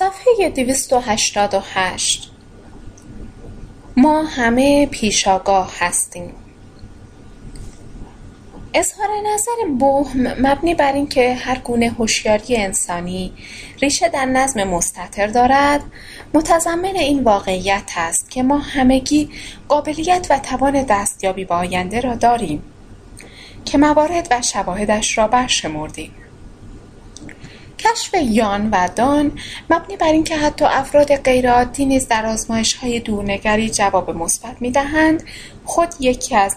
صفحه 288 ما همه پیشاگاه هستیم. اظهار نظر بهم مبنی بر اینکه هر گونه هوشیاری انسانی ریشه در نظم مستطر دارد متضمن این واقعیت است که ما همگی قابلیت و توان دستیابی به آینده را داریم که موارد و شواهدش را برشمردیم. کشف یان و دان مبنی بر اینکه حتی افراد غیرعادی نیز در آزمایش‌های دورنگری جواب مثبت می‌دهند خود یکی از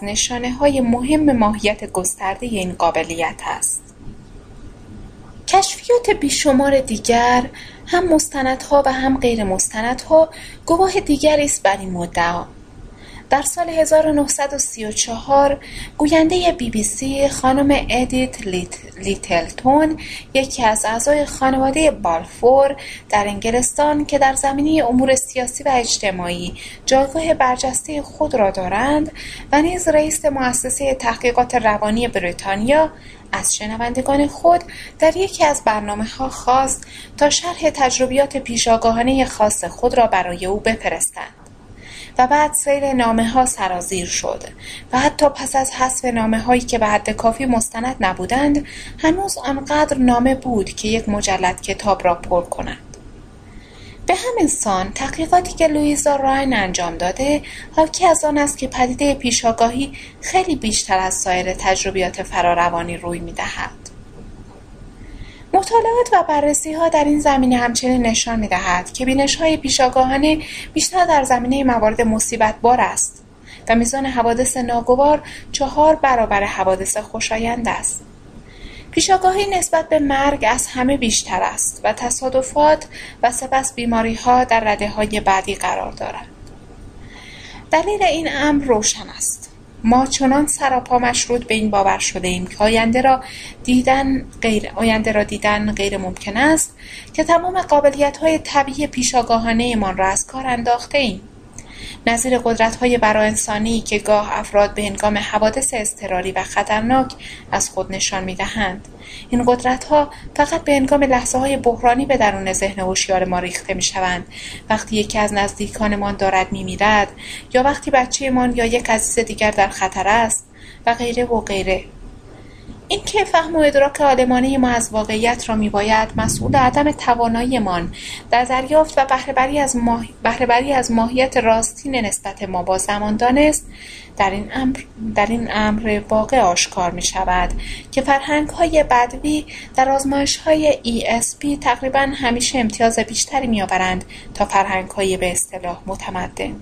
های مهم ماهیت گسترده این قابلیت است. کشفیات بیشمار دیگر هم مستندها و هم غیر مستندها گواه دیگری است بر این مدعا. در سال 1934 گوینده بی بی سی خانم ادیت لیتلتون یکی از اعضای خانواده بالفور در انگلستان که در زمینه امور سیاسی و اجتماعی جایگاه برجسته خود را دارند و نیز رئیس مؤسسه تحقیقات روانی بریتانیا از شنوندگان خود در یکی از برنامه ها خواست تا شرح تجربیات پیشاگاهانه خاص خود را برای او بفرستند. و بعد سیر نامه ها سرازیر شد. و حتی پس از حذف نامه هایی که به حد کافی مستند نبودند هنوز آنقدر نامه بود که یک مجلد کتاب را پر کند به همین سان تحقیقاتی که لویزا راین انجام داده حاکی از آن است که پدیده پیشاگاهی خیلی بیشتر از سایر تجربیات فراروانی روی می‌دهد. مطالعات و بررسیها در این زمینه همچنین نشان می‌دهد که های پیشاگاهانه بیشتر در زمینه موارد مصیبت بار است و میزان حوادث ناگوار چهار برابر حوادث خوشایند است. پیشاگاهی نسبت به مرگ از همه بیشتر است و تصادفات و سپس ها در رده های بعدی قرار دارند دلیل این امر روشن است. ما چنان سراپا مشروط به این باور شده ایم که آینده را دیدن غیر, آینده را دیدن غیر ممکن است که تمام قابلیت های طبیعی پیشاگاهانه را از کار انداخته ایم. نظیر های انسانی که گاه افراد به هنگام حوادث اضطراری و خطرناک از خود نشان می‌دهند. این ها فقط به هنگام های بحرانی به درون ذهن هوشیار ما ریخته می‌شوند. وقتی یکی از نزدیکانمان دارد می‌میرد یا وقتی بچه‌مان یا یک عزیز دیگر در خطر است و غیره و غیره. اینکه فهم و ادراک آدمانه ما از واقعیت را میباید مسئول عدم تواناییمان در دریافت و بهرهبری از, ماه... از ماهیت راستین نسبت ما با زمان دانست در این امر, در این امر واقع آشکار می شود که فرهنگ های بدوی در آزمایش های ESP تقریبا همیشه امتیاز بیشتری می آورند تا فرهنگ های به اصطلاح متمدن.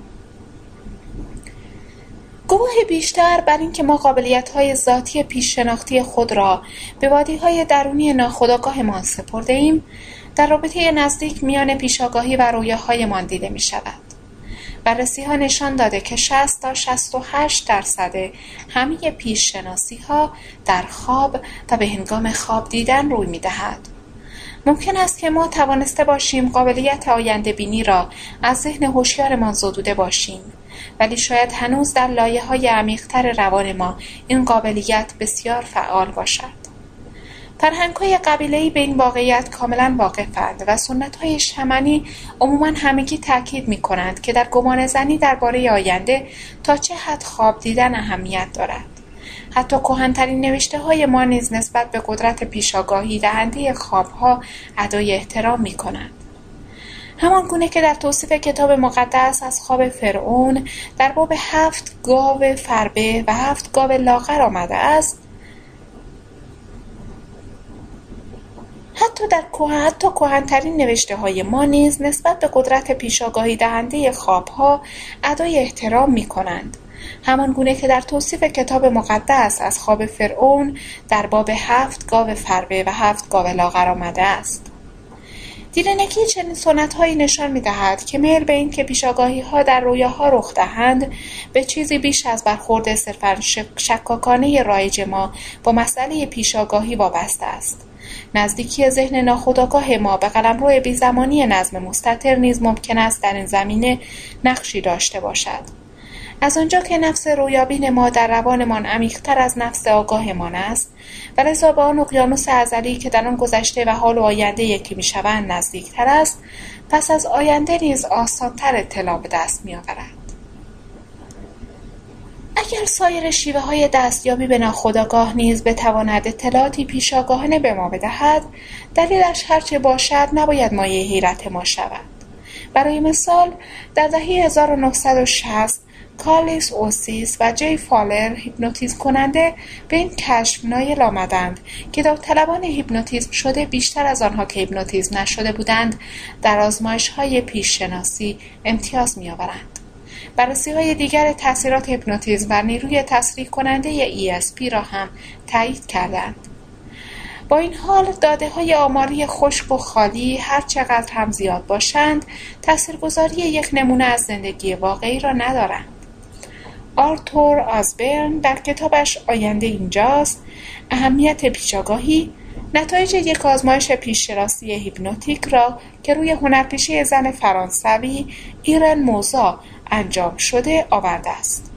گواه بیشتر بر اینکه ما قابلیت‌های ذاتی پیششناختی خود را به وادی‌های درونی ناخودآگاهمان سپرده‌ایم در رابطه نزدیک میان پیشاگاهی و رویاهایمان دیده می‌شود. ها نشان داده که 60 تا 68 درصد همه پیششناسی ها در خواب و به هنگام خواب دیدن روی می دهد. ممکن است که ما توانسته باشیم قابلیت آینده بینی را از ذهن هوشیارمان زدوده باشیم ولی شاید هنوز در لایه های عمیقتر روان ما این قابلیت بسیار فعال باشد. فرهنگ های قبیله‌ای به این واقعیت کاملا واقفند و سنت های شمنی عموما همگی تاکید می کنند که در گمان زنی درباره آینده تا چه حد خواب دیدن اهمیت دارد. حتی کهنترین نوشته های ما نیز نسبت به قدرت پیشاگاهی دهنده خوابها ادای احترام می کنند. همان گونه که در توصیف کتاب مقدس از خواب فرعون در باب هفت گاو فربه و هفت گاو لاغر آمده است حتی در حتی کهنترین نوشته های ما نیز نسبت به قدرت پیشاگاهی دهنده خوابها ادای احترام می کنند. همان گونه که در توصیف کتاب مقدس از خواب فرعون در باب هفت گاو فربه و هفت گاو لاغر آمده است. دیرنگی چنین هایی نشان می‌دهد که میل به اینکه پیشاگاهیها در رویاها رخ دهند به چیزی بیش از برخورد صرفا شکاکانه رایج ما با مسئله پیشاگاهی وابسته است. نزدیکی ذهن ناخودآگاه ما به قلمرو بیزمانی نظم مستطر نیز ممکن است در این زمینه نقشی داشته باشد. از آنجا که نفس رویابین ما در روانمان عمیقتر از نفس آگاهمان است و لذا به آن اقیانوس ازلی که در آن گذشته و حال و آینده یکی می‌شوند نزدیکتر است پس از آینده نیز آسانتر اطلاع به دست میآورد. اگر سایر شیوه های دستیابی به ناخودآگاه نیز بتواند اطلاعاتی پیشاگاهانه به ما بدهد دلیلش هرچه باشد نباید مایه حیرت ما شود. برای مثال در دهه 1960 کارلیس اوسیس و جی فالر هیپنوتیزم کننده به این کشف نایل آمدند که داوطلبان هیپنوتیزم شده بیشتر از آنها که هیپنوتیزم نشده بودند در آزمایش های پیش شناسی امتیاز می آورند. بررسی های دیگر تاثیرات هیپنوتیزم بر نیروی تصریح کننده ESP را هم تایید کردند. با این حال داده های آماری خشک و خالی هر چقدر هم زیاد باشند تاثیرگذاری یک نمونه از زندگی واقعی را ندارند. آرتور آزبرن در کتابش آینده اینجاست. اهمیت پیشاگاهی نتایج یک آزمایش پیششناسی هیپنوتیک را که روی هنرپیشه زن فرانسوی ایرن موزا انجام شده آورده است.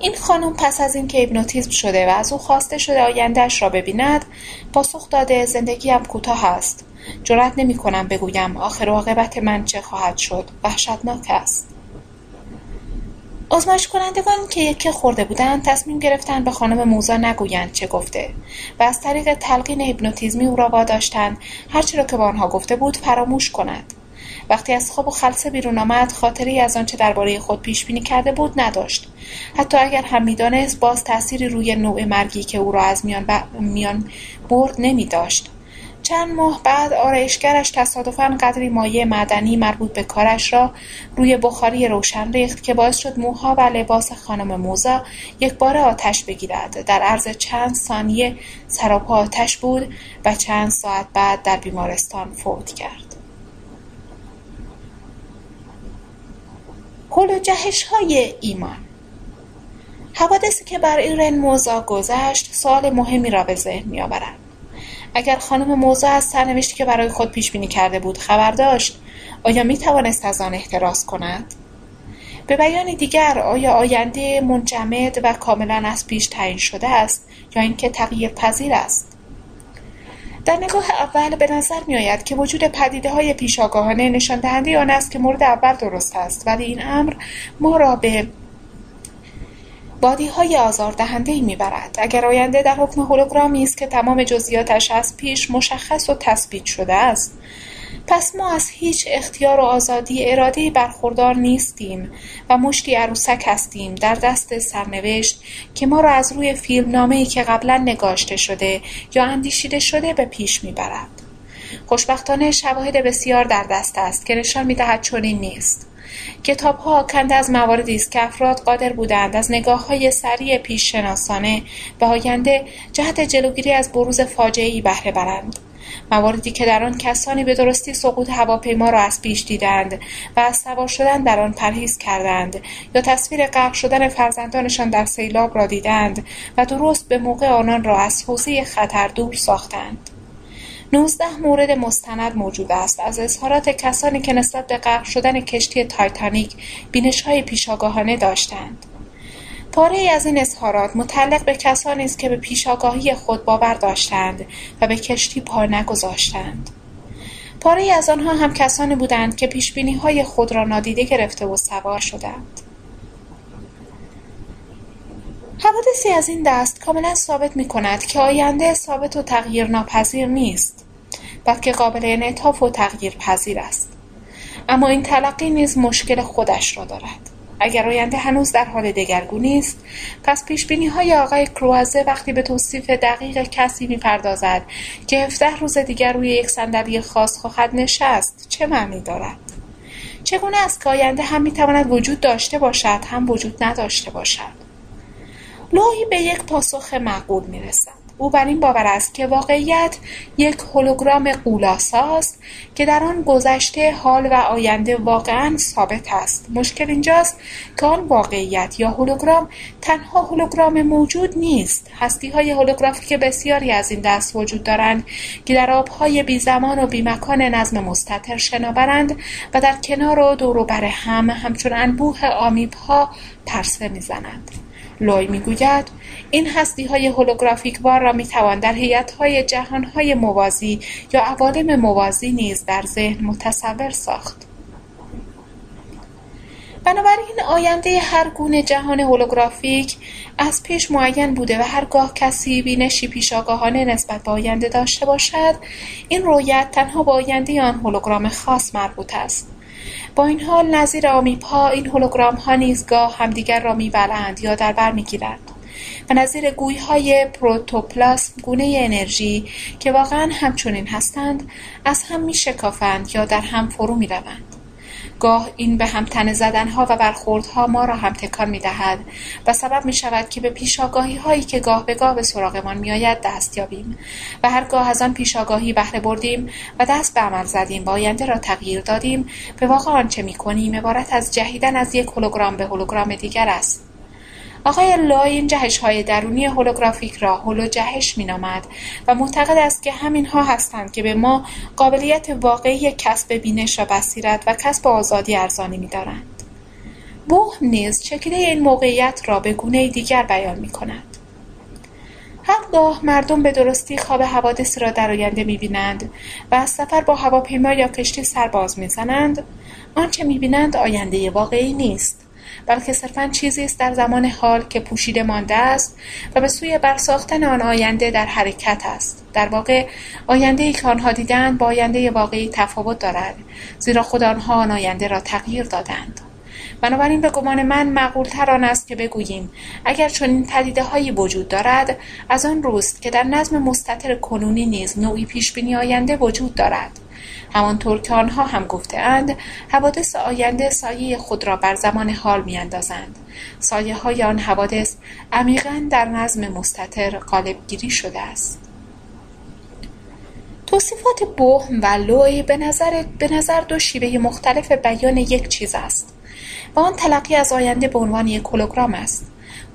این خانم پس از اینکه هیپنوتیزم شده و از او خواسته شده آیندهش را ببیند پاسخ داده زندگیم کوتاه است. جرأت نمی کنم بگویم آخر عاقبت من چه خواهد شد. وحشتناک است. آزمایش کنندگان که یکی خورده بودند تصمیم گرفتند به خانم موزا نگویند چه گفته. و از طریق تلقین هیپنوتیزمی او را واداشتند. هرچه را که به آنها گفته بود فراموش کند وقتی از خواب و خلصه بیرون آمد خاطری از آنچه درباره خود پیش بینی کرده بود نداشت. حتی اگر هم می‌دانست باز تأثیری روی نوع مرگی که او را از میان, میان برد نمی داشت چند ماه بعد آرایشگرش تصادفا قدری مایع معدنی مربوط به کارش را روی بخاری روشن ریخت که باعث شد موها و لباس خانم موزا بار آتش بگیرد. در عرض چند ثانیه سراپا آتش بود و چند ساعت بعد در بیمارستان فوت کرد. و جهش های ایمان. حوادثی که بر ایرن موزا گذشت سال مهمی را به ذهن می آورد. اگر خانم موزا از سرنوشتی که برای خود پیش بینی کرده بود خبر داشت آیا می توانست از آن احتراز کند؟ به بیان دیگر آیا آینده منجمد و کاملا از پیش تعیین شده است یا اینکه تغییر پذیر است؟ در نگاه اول به نظر می آید که وجود پدیده های پیشاگاهانه نشان دهنده آن است که مورد اول درست است ولی این امر ما را به بادیهای آزاردهندهای می‌برد. اگر آینده در حکم هولوگرامی است که تمام جزئیاتش از پیش مشخص و تثبیت شده است. پس ما از هیچ اختیار و آزادی ارادهای برخوردار نیستیم و مشتی عروسک هستیم در دست سرنوشت که ما را از روی ای که قبلا نگاشته شده یا اندیشیده شده به پیش می‌برد. خوشبختانه شواهد بسیار در دست است که نشان می‌دهد چنین نیست. کتابها آکنده از مواردی است که افراد قادر بودند از های سریع پیششناسانه به آینده جهت جلوگیری از بروز ای بهره برند. مواردی که در آن کسانی به درستی سقوط هواپیما را از پیش دیدند و از سوار شدن در آن پرهیز کردند یا تصویر غرق شدن فرزندانشان در سیلاب را دیدند و درست به موقع آنان را از حوزه خطر دور ساختند. نوزده مورد مستند موجود است. از اظهارات کسانی که نسبت به غرق شدن کشتی تایتانیک های پیشاگاهانه داشتند. ای از این اظهارات متعلق به کسانی است که به پیشاگاهی خود باور داشتند و به کشتی پا نگذاشتند. ای از آنها هم کسانی بودند که های خود را نادیده گرفته و سوار شدند. حوادثی از این دست کاملا ثابت می کند که آینده ثابت و تغییر ناپذیر نیست. بلکه قابل انعطاف و تغییر پذیر است. اما این تلقی نیز مشکل خودش را دارد. اگر آینده هنوز در حال دگرگونی است پس پیش بینی های آقای کروازه وقتی به توصیف دقیق کسی می‌پردازد که 17 روز دیگر روی یک صندلی خاص خواهد نشست چه معنی دارد؟ چگونه است که آینده هم می‌تواند وجود داشته باشد هم وجود نداشته باشد؟ لوحی به یک پاسخ معقول می‌رسد. او بر این باور است که واقعیت یک هولوگرام قولاساست که در آن گذشته حال و آینده واقعا ثابت است. مشکل اینجاست که آن واقعیت یا هولوگرام تنها هولوگرام موجود نیست. هستی های هولوگرافیک بسیاری از این دست وجود دارند که در آبهای بی زمان و بی مکان نظم مستطر شناورند و در کنار و دور بر هم همچون انبوه آمیب ها پرسه می‌زنند. لوی می‌گوید این هستی های هولوگرافیک بار را می‌توان در هیئت های جهان های موازی یا عوالم موازی نیز در ذهن متصور ساخت. بنابراین آینده هر گونه جهان هولوگرافیک از پیش معین بوده و هرگاه کسی بینشی پیشاگاهانه نسبت به آینده داشته باشد این رویت تنها با آینده آن هولوگرام خاص مربوط است. با این حال نظیر آمیبها این هولوگرامها نیز گاه همدیگر را میبلند یا در بر می‌گیرند و نظیر گویهای پروتوپلاسم گونه انرژی که واقعا همچنین هستند از هم میشکافند یا در هم فرو می‌روند. گاه این به هم تنه زدنها و برخوردها ما را هم تکان می‌دهد و سبب می شود که به پیشاگاهی هایی که گاه به گاه به سراغمان میآید دست یابیم و هرگاه از آن پیشاگاهی بهره بردیم و دست به عمل زدیم و آینده را تغییر دادیم به واقع آنچه می کنیم عبارت از جهیدن از یک هولوگرام به هولوگرام دیگر است. آقای لای این جهش های درونی هولوگرافیک را هولو جهش می نامد و معتقد است که همینها هستند که به ما قابلیت واقعی کسب بینش و بصیرت و کسب آزادی ارزانی می دارند. بوهم نیز چکیده این موقعیت را به گونه دیگر بیان می کند. هرگاه مردم به درستی خواب حوادثی را در آینده می‌بینند و از سفر با هواپیما یا کشتی سر باز می‌زنند آنچه می‌بینند آینده واقعی نیست بلکه صرفا چیزی است در زمان حال که پوشیده مانده است و به سوی برساختن آن آینده در حرکت است. در واقع ای که آنها دیدند با آینده واقعی تفاوت دارد زیرا خود آنها آن آینده را تغییر دادند. بنابراین به گمان من معقولتر آن است که بگوییم اگر چنین پدیده هایی وجود دارد از آن روست که در نظم مستطر کنونی نیز نوعی پیشبینی آینده وجود دارد. همانطور که آنها هم گفتهاند حوادث آینده سایه خود را بر زمان حال میاندازند. سایه های آن حوادث عمیقا در نظم مستطر قالبگیری شده است. توصیفات بهم و لوی به نظر, به نظر دو شیوه مختلف بیان یک چیز است. و آن تلقی از آینده به عنوان یک هولوگرام است.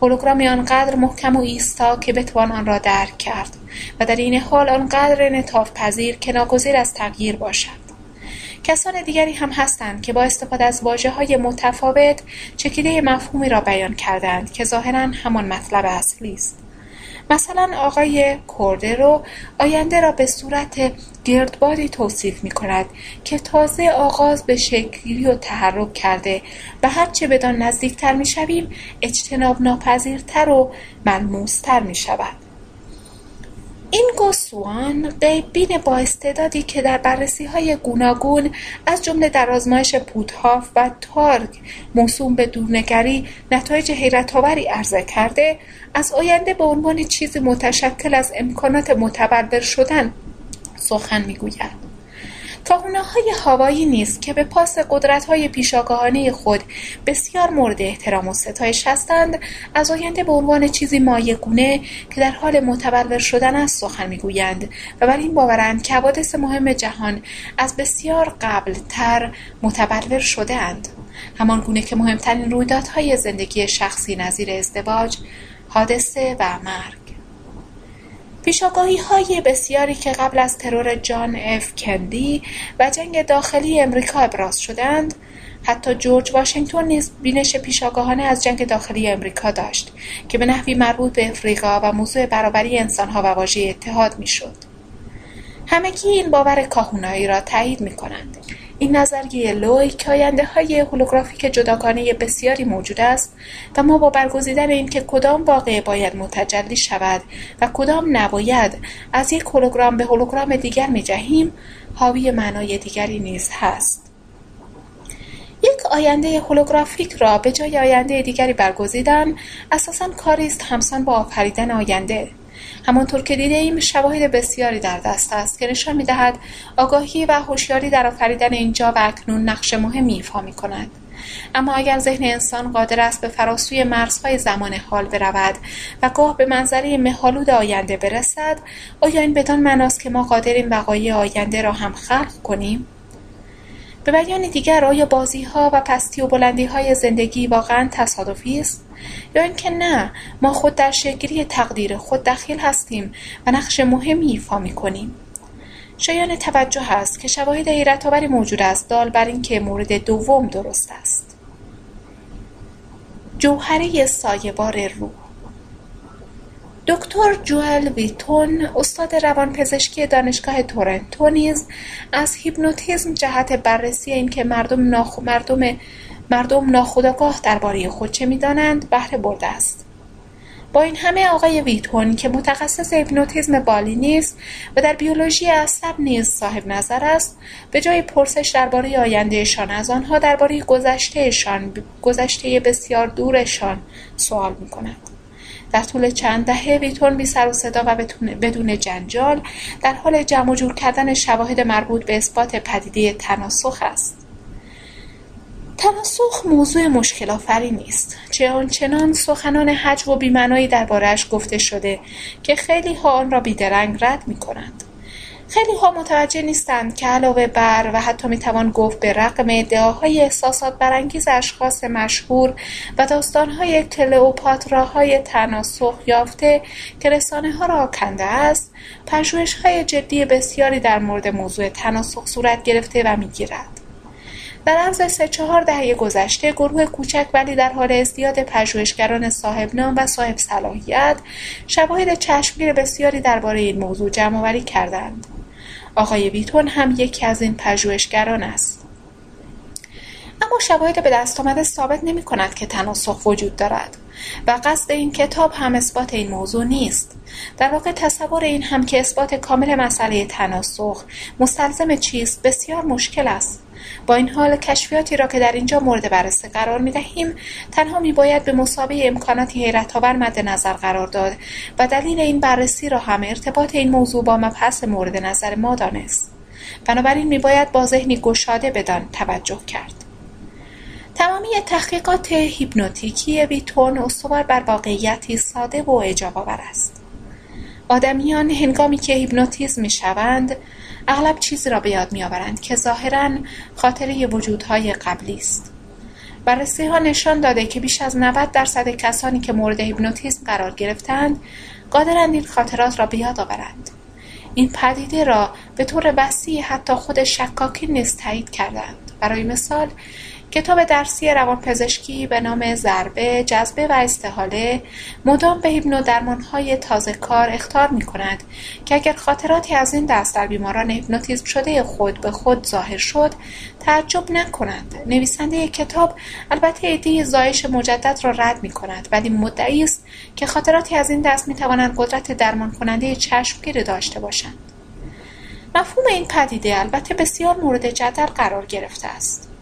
هولوگرامی آنقدر محکم و ایستا که بتوان آن را درک کرد و در این حال آنقدر انعطاف پذیر که ناگزیر از تغییر باشد. کسان دیگری هم هستند که با استفاده از واجه های متفاوت چکیده مفهومی را بیان کردند که ظاهرا همان مطلب اصلی است. مثلا آقای کوردرو آینده را به صورت گردبادی توصیف می کند که تازه آغاز به شکلی و تحرک کرده و هرچه بدان نزدیکتر می شویم اجتناب ناپذیرتر و ملموستر می شود. این گوسوان غیببین با استعدادی که در بررسی های گوناگون از جمله در آزمایش پودهاف و تارگ موسوم به دورنگری نتایج حیرتآوری عرضه کرده از آینده به عنوان چیزی متشکل از امکانات متبلور شدن سخن می‌گوید. های هوایی نیست که به پاس های پیشاگاهانه خود بسیار مورد احترام و ستایش هستند از آینده به عنوان چیزی مایگونه که در حال متبلور شدن است سخن می‌گویند و بر این باورند که حوادث مهم جهان از بسیار قبلتر متبلور شده اند همان گونه که مهمترین رویدادهای زندگی شخصی نظیر ازدواج حادثه و مرگ. های بسیاری که قبل از ترور جان اف کندی و جنگ داخلی امریکا ابراز شدند حتی جورج واشنگتن نیز بینش پیشاگاهانه از جنگ داخلی امریکا داشت که به نحوی مربوط به افریقا و موضوع برابری انسانها و واژه اتحاد می‌شد همگی این باور کاهونایی را تایید می کنند. این نظریه لوی که آینده های هولوگرافیک جداگانه بسیاری موجود است و ما با برگزیدن اینکه کدام واقعه باید متجلی شود و کدام نباید از یک هولوگرام به هولوگرام دیگر می جهیم حاوی معنای دیگری نیز هست. یک آینده هولوگرافیک را به جای آینده دیگری برگزیدن اساسا کاری است همسان با آفریدن آینده. همانطور که ایم شواهد بسیاری در دست است که نشان می‌دهد آگاهی و هوشیاری در آفریدن اینجا و اکنون نقش مهمی ایفا کند اما اگر ذهن انسان قادر است به فراسوی مرزهای زمان حال برود و گاه به منظره مهالود آینده برسد آیا این بدان معناست که ما قادریم وقایع آینده را هم خلق کنیم؟ به بیان دیگر آیا بازی ها و پستی و بلندی های زندگی واقعا تصادفی است؟ یا اینکه نه ما خود در شکلی تقدیر خود دخیل هستیم و نقش مهمی ایفا می کنیم شایان توجه است که شواهد حیرت آوری موجود است دال بر اینکه مورد دوم درست است. جوهره سایبار روح دکتر جوئل ویتون استاد روانپزشکی دانشگاه تورنتو نیز از هیپنوتیزم جهت بررسی اینکه مردم ناخ... مردم مردم ناخودآگاه درباره خود چه می‌دانند بهره برده است با این همه آقای ویتون که متخصص هیپنوتیزم بالی نیست و در بیولوژی عصب نیز صاحب نظر است به جای پرسش درباره آیندهشان از آنها درباره گذشتهشان گذشته بسیار دورشان سوال می کند. در طول چند دهه ویتون بی سر و صدا و بدون جنجال در حال جمع جور کردن شواهد مربوط به اثبات پدیده تناسخ است. تناسخ موضوع مشکل آفری نیست چه آنچنان سخنان حجو و بیمنایی دربارهاش گفته شده که خیلی ها آن را بیدرنگ رد می کنند. خیلی ها متوجه نیستند که علاوه بر و حتی می توان گفت به رقم ادعاهای احساسات برانگیز اشخاص مشهور و داستانهای کلئوپاتراهای تناسخ یافته که رسانه ها را کنده است پژوهش های جدی بسیاری در مورد موضوع تناسخ صورت گرفته و می گیرد. در عرض سه چهار دهه گذشته گروه کوچک ولی در حال ازدیاد پژوهشگران صاحب نام و صاحب صلاحیت شواهد چشمگیر بسیاری درباره این موضوع جمعآوری کردند آقای ویتون هم یکی از این پژوهشگران است. اما شواهد به دست آمده ثابت نمی کند که تناسخ وجود دارد. و قصد این کتاب هم اثبات این موضوع نیست. در واقع تصور این هم که اثبات کامل مسئله تناسخ مستلزم چیست بسیار مشکل است. با این حال کشفیاتی را که در اینجا مورد بررسی قرار می دهیم تنها می باید به مسابه امکاناتی حیرت آور مد نظر قرار داد و دلیل این بررسی را هم ارتباط این موضوع با مبحث مورد نظر ما دانست. بنابراین می باید با ذهنی گشاده بدان توجه کرد. تمامی تحقیقات هیپنوتیکی ویتون استوار بر واقعیتی ساده و اعجاب آور است. آدمیان هنگامی که هیپنوتیزم می شوند اغلب چیزی را به یاد میآورند که ظاهرا خاطره وجودهای قبلی است. بررسی ها نشان داده که بیش از 90 درصد کسانی که مورد هیپنوتیزم قرار گرفتند قادرند این خاطرات را به یاد آورند. این پدیده را به طور وسیع حتی خود شکاکی نیز تایید کردند. برای مثال کتاب درسی روانپزشکی به نام ضربه، جذبه و استحاله مدام به هیپنو درمانهای تازه کار اختار می کند که اگر خاطراتی از این دست در بیماران هیپنوتیزم شده خود به خود ظاهر شد تعجب نکنند. نویسنده کتاب البته ایده زایش مجدد را رد می کند ولی مدعی است که خاطراتی از این دست می توانند قدرت درمان کننده چشمگیری داشته باشند. مفهوم این پدیده البته بسیار مورد جدل قرار گرفته است.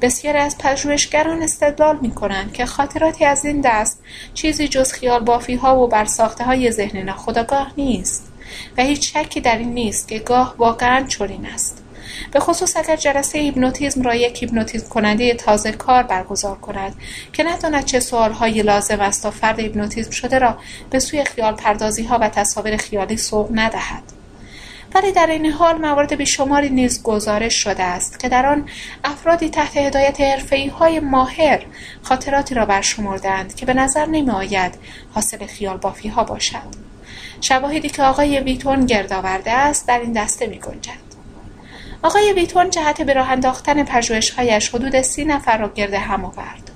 بسیاری از پژوهشگران استدلال می کنند که خاطراتی از این دست چیزی جز خیال بافی ها و برساخته های ذهن ناخودآگاه نیست و هیچ شکی در این نیست که گاه واقعا چنین است. به خصوص اگر جلسه هیپنوتیزم را یک هیپنوتیزم کننده تازه کار برگزار کند که نداند چه سوالهایی لازم است تا فرد هیپنوتیزم شده را به سوی خیال پردازی ها و تصاویر خیالی سوق ندهد. ولی در این حال موارد بیشماری نیز گزارش شده است که در آن افرادی تحت هدایت حرفهای های ماهر خاطراتی را برشمردند که به نظر نمی آید حاصل خیال بافی ها باشد شواهدی که آقای ویتون گرد آورده است در این دسته می گنجد. آقای ویتون جهت به راه انداختن پژوهشهایش حدود سی نفر را گرد هم آورد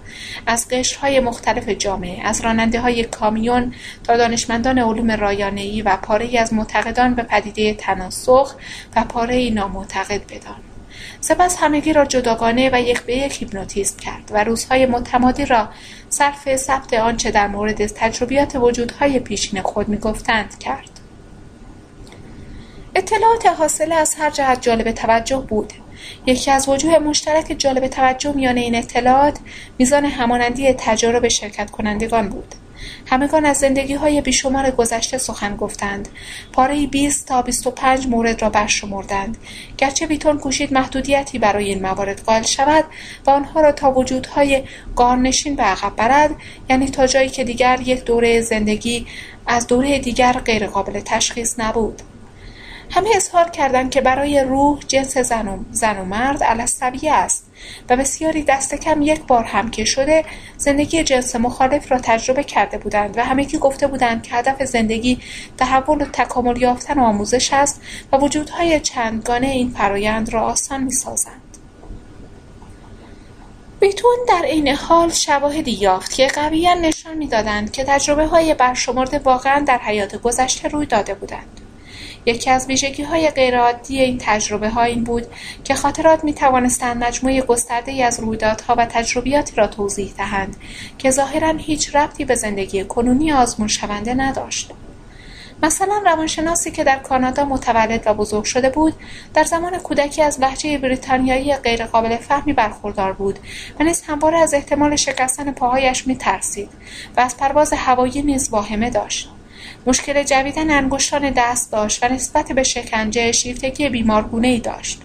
از قشرهای مختلف جامعه از راننده های کامیون تا دانشمندان علوم رایانه‌ای و پاره از معتقدان به پدیده تناسخ و پاره نامعتقد بدان. سپس همگی را جداگانه و یک به یک هیپنوتیزم کرد و روزهای متمادی را صرف ثبت آنچه در مورد تجربیات وجودهای پیشین خود می‌گفتند کرد. اطلاعات حاصله از هر جهت جالب توجه بود. یکی از وجوه مشترک جالب توجه میان این اطلاعات میزان همانندی تجارب شرکت کنندگان بود. همگان از زندگی های بیشمار گذشته سخن گفتند. پاره 20 تا 25 مورد را برشمردند. گرچه ویتون کوشید محدودیتی برای این موارد قائل شود و آنها را تا وجودهای قارنشین به عقب برد یعنی تا جایی که دیگر یک دوره زندگی از دوره دیگر غیرقابل تشخیص نبود. همه اظهار کردند که برای روح جنس زن و, زن و مرد علصبیه است و بسیاری دست کم یک بار هم که شده زندگی جنس مخالف را تجربه کرده بودند و همگی گفته بودند که هدف زندگی تحول و تکامل یافتن و آموزش است و وجودهای چندگانه این فرایند را آسان می‌سازند. بیتون در این حال شواهدی یافت که قویا نشان می‌دادند که تجربه های برشمرده واقعا در حیات گذشته روی داده بودند. یکی از های غیرعادی این تجربه ها این بود که خاطرات می توانستند مجموعه گسترده ای از رویدادها و تجربیاتی را توضیح دهند که ظاهرا هیچ ربطی به زندگی کنونی آزمون شونده نداشت. مثلا روانشناسی که در کانادا متولد و بزرگ شده بود در زمان کودکی از لحجه بریتانیایی غیرقابل فهمی برخوردار بود و نیز همواره از احتمال شکستن پاهایش میترسید و از پرواز هوایی نیز واهمه داشت مشکل جویدن انگشتان دست داشت و نسبت به شکنجه شیفتگی بیمارگونه ای داشت.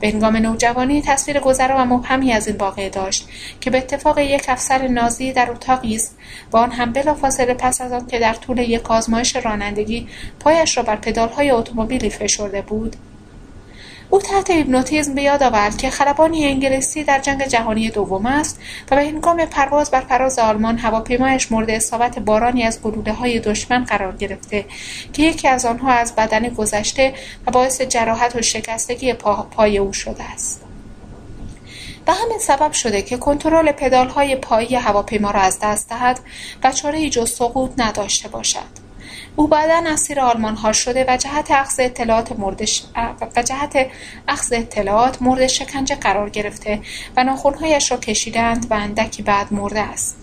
به هنگام نوجوانی تصویر گذرا و مبهمی از این واقعه داشت که به اتفاق یک افسر نازی در اتاقی است و آن هم بلافاصله پس از آن که در طول یک آزمایش رانندگی پایش را بر پدالهای اتومبیلی فشرده بود او تحت هیپنوتیزم به یاد آورد که خلبانی انگلیسی در جنگ جهانی دوم است و به هنگام پرواز بر فراز آلمان هواپیمایش مورد اصابت بارانی از گلوله های دشمن قرار گرفته که یکی از آنها از بدن گذشته و باعث جراحت و شکستگی پای او شده است. و همین سبب شده که کنترل پدال پایی هواپیما را از دست دهد و چاره جز سقوط نداشته باشد. او بعدا اسیر ها شده و جهت اخذ اطلاعات مورد و جهت اخذ اطلاعات مورد شکنجه قرار گرفته و ناخونهایش را کشیدند و اندکی بعد مرده است.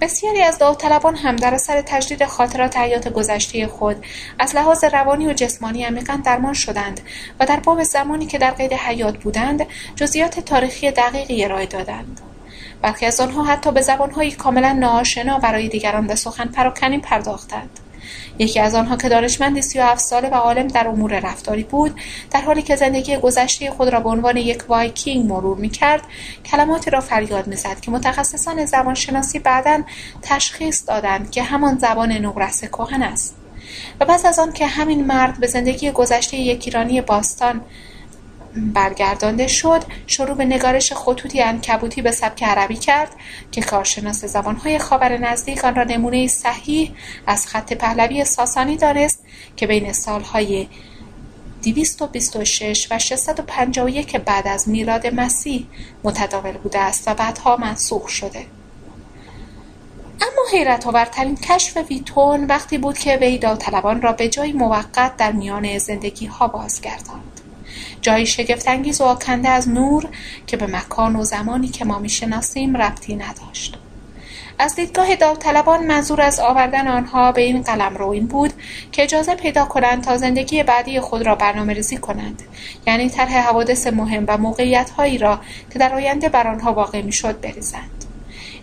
بسیاری از داوطلبان هم در اثر تجدید خاطرات حیات گذشته خود از لحاظ روانی و جسمانی عمیقا درمان شدند و در باب زمانی که در قید حیات بودند جزئیات تاریخی دقیقی ارائه دادند. برخی از آنها حتی به زبانهایی کاملا ناآشنا برای دیگران به سخن پراکنی پرداختند. یکی از آنها که و هفت ساله و عالم در امور رفتاری بود در حالی که زندگی گذشته خود را به عنوان یک وایکینگ مرور می‌کرد کلماتی را فریاد می‌زد که متخصصان زبانشناسی بعدا تشخیص دادند که همان زبان نورس کهن است. و پس از آن که همین مرد به زندگی گذشته یک ایرانی باستان برگردانده شد شروع به نگارش خطوطی انکبوتی به سبک عربی کرد که کارشناس زبانهای خاور نزدیک آن را نمونه صحیح از خط پهلوی ساسانی دانست که بین سالهای 226 و 651 بعد از میلاد مسیح متداول بوده است و بعدها منسوخ شده. اما حیرت آورترین کشف ویتون وقتی بود که وی داوطلبان را به جای موقت در میان زندگی ها بازگرداند. جایی شگفتانگیز و آکنده از نور که به مکان و زمانی که ما می‌شناسیم ربطی نداشت. از دیدگاه داوطلبان منظور از آوردن آنها به این قلمرو این بود که اجازه پیدا کنند تا زندگی بعدی خود را برنامه ریزی کنند. یعنی طرح حوادث مهم و موقعیت هایی را که در آینده بر آنها واقع می‌شد بریزند.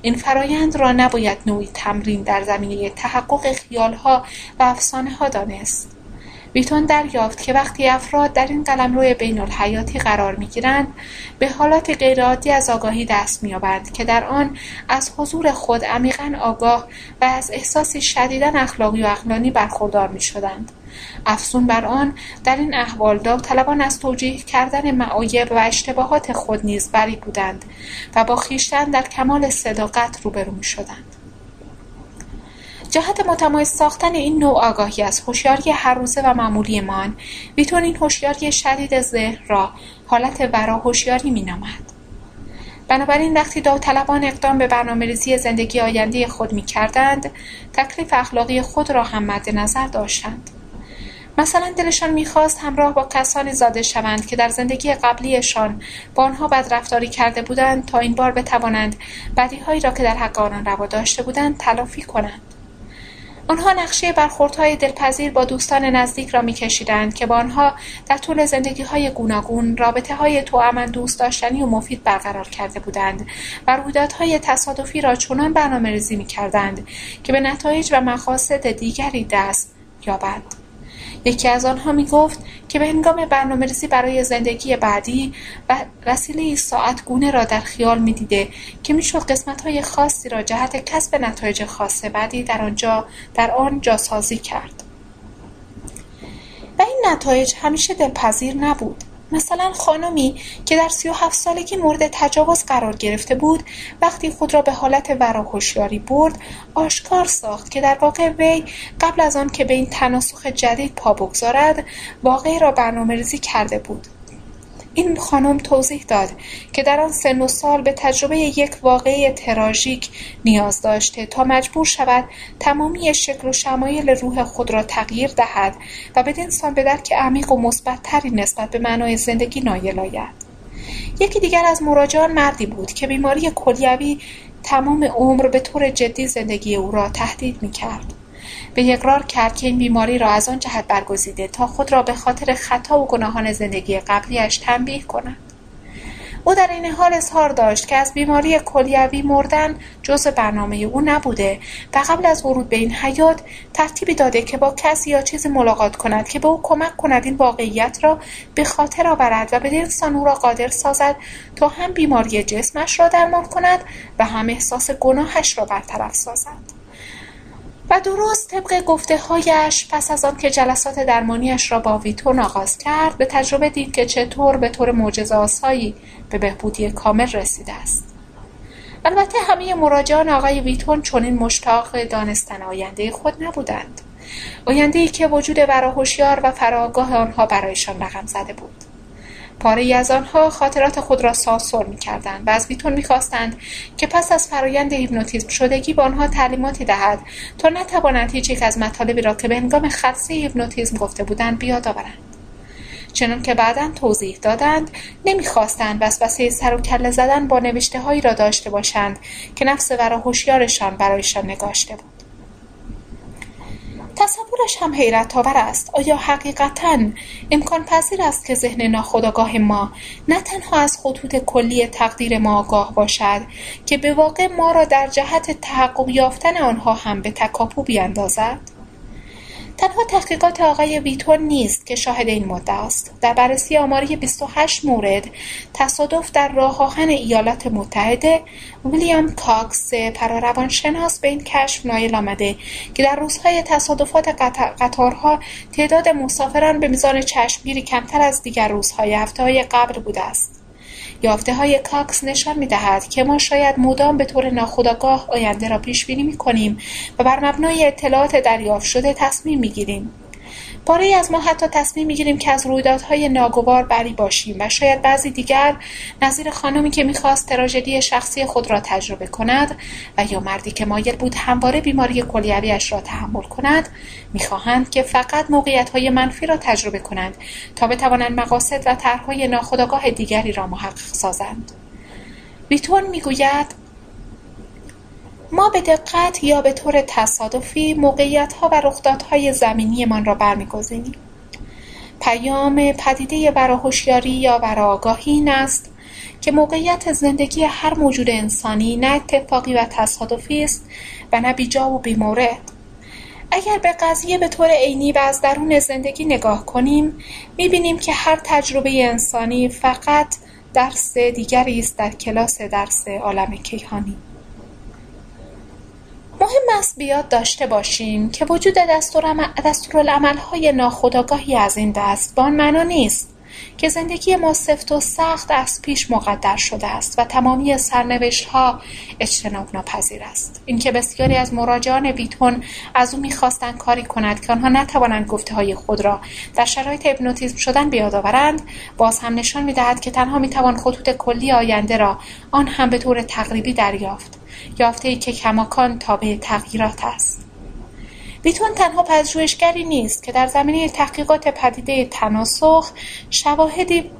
این فرایند را نباید نوعی تمرین در زمینه تحقق خیالها و افسانه ها دانست. ویتون دریافت که وقتی افراد در این قلمرو الحیاتی قرار می‌گیرند به حالات غیرعادی از آگاهی دست مییابند که در آن از حضور خود عمیقا آگاه و از احساسی شدیدا اخلاقی و عقلانی برخوردار می‌شدند. افزون بر آن در این احوال داوطلبان از توجیه کردن معایب و اشتباهات خود نیز بری بودند و با خویشتن در کمال صداقت روبرو می‌شدند. جهت متمایز ساختن این نوع آگاهی از هوشیاری هر روزه و معمولیمان. ویتون این هوشیاری شدید ذهن را حالت ورا هوشیاری مینامد. بنابراین وقتی داوطلبان اقدام به برنامه‌ریزی زندگی آینده خود می‌کردند تکلیف اخلاقی خود را هم مد نظر داشتند. مثلا دلشان می‌خواست همراه با کسانی زاده شوند که در زندگی قبلیشان با آنها بدرفتاری کرده بودند تا این بار بتوانند بدیهایی را که در حق آنان روا داشته بودند تلافی کنند. آنها نقشه برخوردهای دلپذیر با دوستان نزدیک را میکشیدند که با آنها در طول زندگی های گوناگون رابطه های توأما دوست داشتنی و مفید برقرار کرده بودند و رویدادهای تصادفی را چنان برنامه ریزی می‌کردند که به نتایج و مقاصد دیگری دست یابد. یکی از آنها می گفت که به هنگام برنامه ریزی برای زندگی بعدی و وسیله ساعت گونه را در خیال می دیده که می شد قسمت های خاصی را جهت کسب نتایج خاص بعدی در آنجا در آن جاسازی کرد. و این نتایج همیشه دلپذیر نبود. مثلا خانمی که در سی و هفت سالگی مورد تجاوز قرار گرفته بود وقتی خود را به حالت هوشیاری برد آشکار ساخت که در واقع وی قبل از آن که به این تناسخ جدید پا بگذارد واقعی را برنامه ریزی کرده بود. این خانم توضیح داد که در آن سن و سال به تجربه یک واقعی تراژیک نیاز داشته تا مجبور شود تمامی شکل و شمایل روح خود را تغییر دهد و بدین سان به درک عمیق و مثبتتری نسبت به معنای زندگی نایل آید یکی دیگر از مراجعان مردی بود که بیماری کلیوی تمام عمر به طور جدی زندگی او را تهدید می کرد. به اقرار کرد که این بیماری را از آن جهت برگزیده تا خود را به خاطر خطا و گناهان زندگی قبلیش تنبیه کند. او در این حال اظهار داشت که از بیماری کلیوی مردن جزء برنامه او نبوده و قبل از ورود به این حیات ترتیبی داده که با کسی یا چیزی ملاقات کند که به او کمک کند این واقعیت را به خاطر آورد و به انسان او را قادر سازد تا هم بیماری جسمش را درمان کند و هم احساس گناهش را برطرف سازد. و درست طبق گفتههایش پس از آنکه جلسات درمانیش را با ویتون آغاز کرد به تجربه دید که چطور به طور معجزهآسایی به بهبودی کامل رسیده است. البته همه مراجعان آقای ویتون چنین مشتاق دانستن آینده خود نبودند. ای که وجود وراهوشیار و فراگاه آنها برایشان رقم زده بود. پاره از آنها خاطرات خود را سانسور می‌کردند و از ویتون می‌خواستند که پس از فرایند هیپنوتیزم شدگی به آنها تعلیماتی دهد. تا نتوانند هیچ یک از مطالبی را که به هنگام خدسه هیپنوتیزم گفته بودند بیاد آورند. چنان که بعدا توضیح دادند نمی‌خواستند وسوسه سر و کله زدن با نوشته هایی را داشته باشند که نفس هوشیارشان برایشان نگاشته بود. تصورش هم حیرت آور است. آیا حقیقتا امکان پذیر است که ذهن ناخودآگاه ما نه تنها از خطوط کلی تقدیر ما آگاه باشد که به واقع ما را در جهت تحقق یافتن آنها هم به تکاپو بیاندازد؟ تنها تحقیقات آقای ویتون نیست که شاهد این مدعا است. در بررسی آماری 28 مورد تصادف در راه آهن ایالات متحده ویلیام کاکس پراروانشناس به این کشف نایل آمده که در روزهای تصادفات قطارها تعداد مسافران به میزان چشمگیری کمتر از دیگر روزهای هفته های قبل بوده است. های کاکس نشان می‌دهد که ما شاید مدام به طور ناخودآگاه آینده را پیش‌بینی می‌کنیم و بر مبنای اطلاعات دریافت شده تصمیم می‌گیریم. پاره از ما حتی تصمیم می‌گیریم که از رویدادهای ناگوار بری باشیم و شاید بعضی دیگر نظیر خانمی که می‌خواست تراژدی شخصی خود را تجربه کند و یا مردی که مایل بود همواره بیماری کلیویش را تحمل کند می‌خواهند که فقط موقعیت منفی را تجربه کنند تا بتوانند مقاصد و طرحهای ناخودآگاه دیگری را محقق سازند. بیتون می‌گوید ما به دقت یا به طور تصادفی موقعیت‌ها و رخدادهای زمینیمان را برمی‌گزینیم. پیام پدیده وراهوشیاری یا وراآگاهی این است که موقعیت زندگی هر موجود انسانی نه اتفاقی و تصادفی است و نه بیجا و بیمورد اگر به قضیه به طور عینی و از درون زندگی نگاه کنیم می‌بینیم که هر تجربه انسانی فقط درس دیگری است در کلاس درس عالم کیهانی مهم است بیاد داشته باشیم که وجود دستورالعملهای ناخودآگاهی از این دست به آن معنا نیست که زندگی ما سفت و سخت از پیش مقدر شده است و تمامی ها اجتناب ناپذیر است. اینکه بسیاری از مراجعان ویتون از او می‌خواستند کاری کند که آنها نتوانند گفته های خود را در شرایط هیپنوتیزم شدن بیاد آورند باز هم نشان می‌دهد که تنها می‌توان خطوط کلی آینده را آن هم به طور تقریبی دریافت. ای که کماکان تابع تغییرات است. بیتون تنها پژوهشگری نیست که در زمینه تحقیقات پدیده تناسخ شواهدی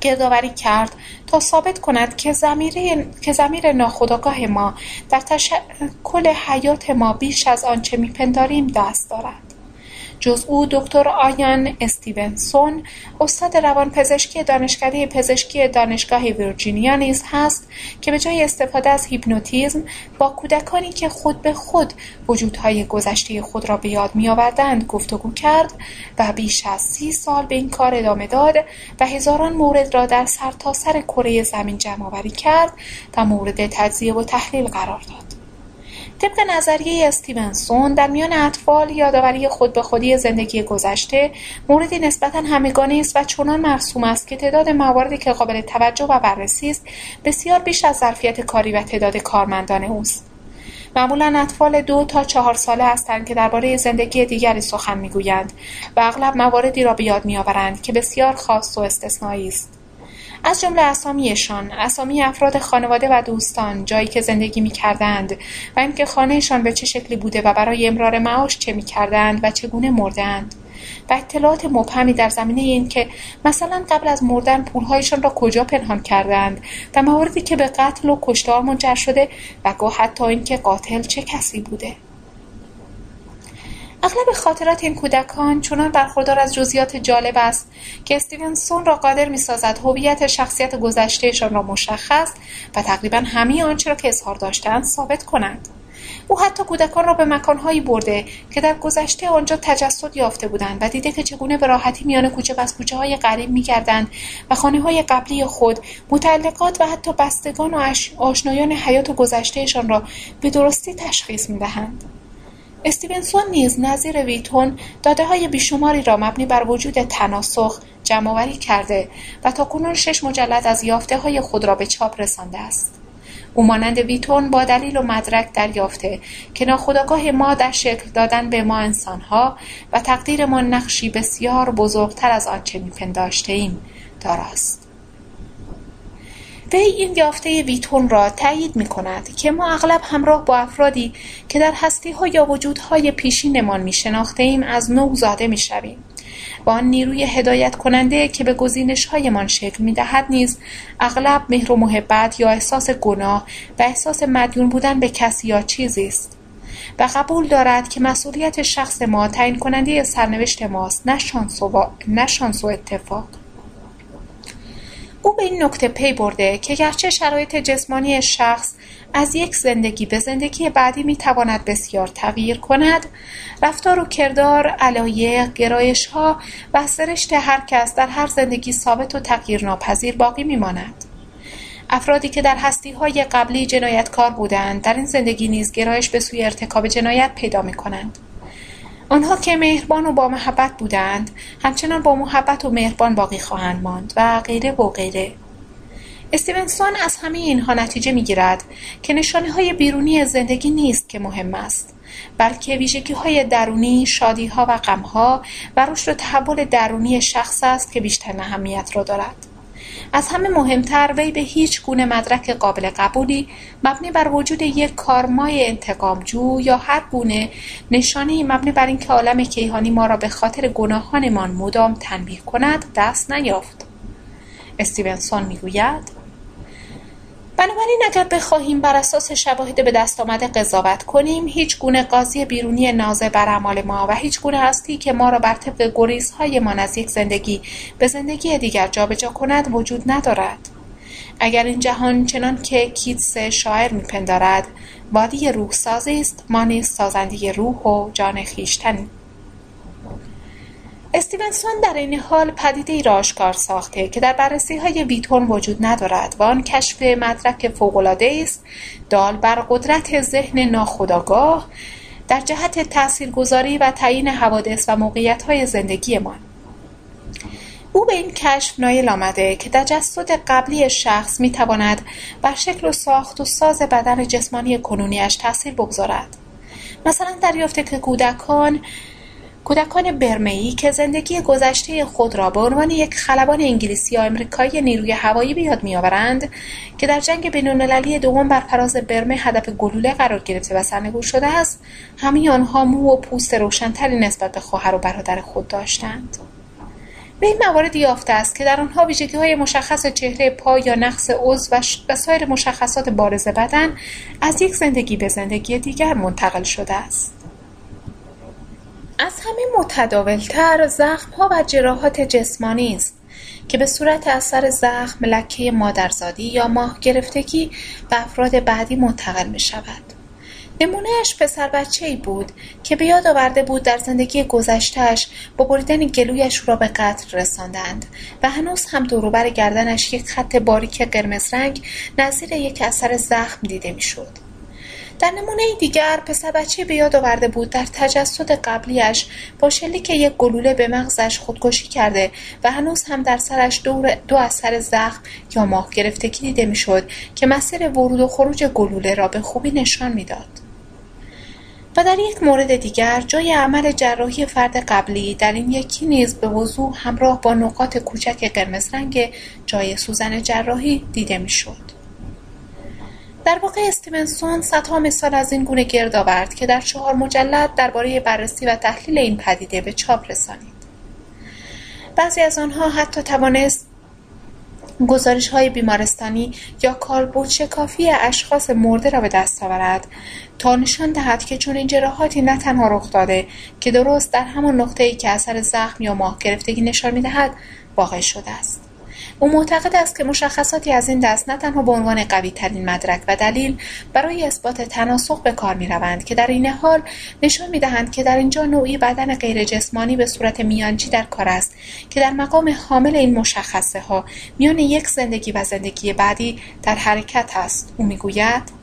گردآوری کرد تا ثابت کند که زمیر ناخودآگاه ما در تشکل حیات ما بیش از آنچه میپنداریم دست دارد. جز او دکتر آیان استیونسون استاد روانپزشکی دانشکده پزشکی دانشگاه ویرجینیا نیز هست که به جای استفاده از هیپنوتیزم با کودکانی که خود به خود وجودهای گذشته خود را به یاد میآوردند گفتگو کرد و بیش از سی سال به این کار ادامه داد و هزاران مورد را در سرتاسر سر کره زمین جمع کرد و مورد تجزیه و تحلیل قرار داد. طبق نظریه استیونسون در میان اطفال یادآوری خود به خودی زندگی گذشته موردی نسبتا همگانی است و چنان مرسوم است که تعداد مواردی که قابل توجه و بررسی است بسیار بیش از ظرفیت کاری و تعداد کارمندان اوست. معمولا اطفال دو تا چهار ساله هستند که درباره زندگی دیگری سخن می‌گویند و اغلب مواردی را به یاد میآورند که بسیار خاص و استثنایی است. از جمله اسامیشان، اسامی افراد خانواده و دوستان، جایی که زندگی می‌کردند و اینکه خانهشان به چه شکلی بوده و برای امرار معاش چه می‌کردند و چگونه مردند. و اطلاعات مبهمی در زمینه این که مثلا قبل از مردن پولهایشان را کجا پنهان کردند و مواردی که به قتل و کشتار منجر شده و گاه حتی اینکه قاتل چه کسی بوده. اغلب خاطرات این کودکان چنان برخوردار از جزئیات جالب است که استیونسون را قادر می‌سازد هویت شخصیت گذشتهشان را مشخص و تقریبا همه آنچه را که اظهار داشتند ثابت کنند او حتی کودکان را به مکانهایی برده که در گذشته آنجا تجسد یافته بودند و دیده که چگونه به راحتی میان کوچه بس کوچه های غریب میگردند و خانه های قبلی خود متعلقات و حتی بستگان و آشنایان حیات و گذشتهشان را به درستی تشخیص می‌دهند. استیونسون نیز نظیر ویتون های بیشماری را مبنی بر وجود تناسخ جمعآوری کرده و تاکنون شش مجلد از های خود را به چاپ رسانده است. او مانند ویتون با دلیل و مدرک دریافته که ناخودآگاه ما در شکل دادن به ما انسانها و ما نقشی بسیار بزرگتر از آنچه میپنداشتهایم. داراست. وی این یافته ویتون را تایید می کند که ما اغلب همراه با افرادی که در هستی ها یا وجودهای پیشینمان می ایم از نو زاده می شویم. و آن نیروی هدایت کننده که به گزینش هایمان شکل می دهد نیز اغلب مهر و محبت یا احساس گناه و احساس مدیون بودن به کسی یا چیزی است و قبول دارد که مسئولیت شخص ما تعیین کننده سرنوشت ماست نه شانس و اتفاق او به این نکته پی برده که گرچه شرایط جسمانی شخص از یک زندگی به زندگی بعدی می‌تواند بسیار تغییر کند رفتار و کردار علایق گرایشها و سرشت هر کس در هر زندگی ثابت و تغییر ناپذیر باقی میماند افرادی که در هستی های قبلی جنایتکار بودند در این زندگی نیز گرایش به سوی ارتکاب جنایت پیدا می کنند. آنها که مهربان و با محبت بودند همچنان با محبت و مهربان باقی خواهند ماند و غیره و غیره استیونسون از همه اینها نتیجه می‌گیرد که نشانه های بیرونی زندگی نیست که مهم است بلکه ویژگی های درونی، شادی ها و غم ها و رشد و تحول درونی شخص است که بیشتر اهمیت را دارد. از همه مهمتر وی به هیچ گونه مدرک قابل قبولی مبنی بر وجود یک کارمای انتقامجو یا هر گونه نشانه مبنی بر اینکه عالم کیهانی ما را به خاطر گناهانمان مدام تنبیه کند دست نیافت. استیونسون می‌گوید بنابراین اگر بخواهیم بر اساس شواهد به دست آمده قضاوت کنیم هیچ گونه قاضی بیرونی نازه بر اعمال ما و هیچ گونه هستی که ما را بر طبق گریزهایمان از یک زندگی به زندگی دیگر جابجا کند وجود ندارد. اگر این جهان چنان که کیتس شاعر میپندارد وادی روح سازی است ما نیز سازنده روح و جان خویشتنیم استیونسون در این حال پدیده ای را آشکار ساخته که در بررسی های ویتون وجود ندارد و آن کشف مدرک فوقالعاده است. دال بر قدرت ذهن ناخودآگاه در جهت تاثیرگذاری و تعیین حوادث و موقعیت های زندگیمان. او به این کشف نایل آمده که تجسد قبلی شخص می تواند بر شکل و ساخت و ساز بدن جسمانی کنونیش تاثیر بگذارد. مثلا دریافته که کودکان کودکان برمه‌ای که زندگی گذشته خود را به عنوان یک خلبان انگلیسی یا امریکایی نیروی هوایی به یاد میآورند که در جنگ بینالمللی دوم بر فراز برمه هدف گلوله قرار گرفته و سرنگون شده است همه آنها مو و پوست روشنتری نسبت به خواهر و برادر خود داشتند. به این موارد یافته است که در آنها ویژگی های مشخص چهره پا یا نقص عضو و سایر مشخصات بارز بدن از یک زندگی به زندگی دیگر منتقل شده است. از همه متداولتر زخم ها و جراحات جسمانی است که به صورت اثر زخم لکه مادرزادی یا ماه گرفتگی به افراد بعدی منتقل می شود. نمونهش پسر بچه ای بود که به یاد آورده بود در زندگی گذشتهش با بریدن گلویش را به قتل رساندند و هنوز هم دوروبر گردنش یک خط باریک قرمز رنگ نظیر یک اثر زخم دیده می‌شد. در نمونه دیگر پسر بچه به یاد آورده بود در تجسد قبلیش با شلیک یک گلوله به مغزش خودکشی کرده و هنوز هم در سرش دور دو اثر زخم یا ماه گرفتگی دیده می‌شد که مسیر ورود و خروج گلوله را به خوبی نشان می‌داد. و در یک مورد دیگر جای عمل جراحی فرد قبلی در این یکی نیز به وضوح همراه با نقاط کوچک قرمز رنگ جای سوزن جراحی دیده می‌شد. در واقع استیونسون صدها مثال از این گونه گرد آورد که در چهار مجلد درباره بررسی و تحلیل این پدیده به چاپ رسانید. بعضی از آنها حتی توانست گزارش های بیمارستانی یا کاربرد شکافی اشخاص مرده را به دست آورد تا نشان دهد که چون این جراحاتی نه تنها رخ داده که درست در همان نقطه ای که اثر زخم یا ماه گرفتگی نشان می‌دهد واقع شده است. او معتقد است که مشخصاتی از این دست نه تنها به عنوان ترین مدرک و دلیل برای اثبات تناسق به کار روند که در این حال نشان دهند که در اینجا نوعی بدن غیر جسمانی به صورت میانجی در کار است که در مقام حامل این مشخصه ها میان یک زندگی و زندگی بعدی در حرکت است. او می‌گوید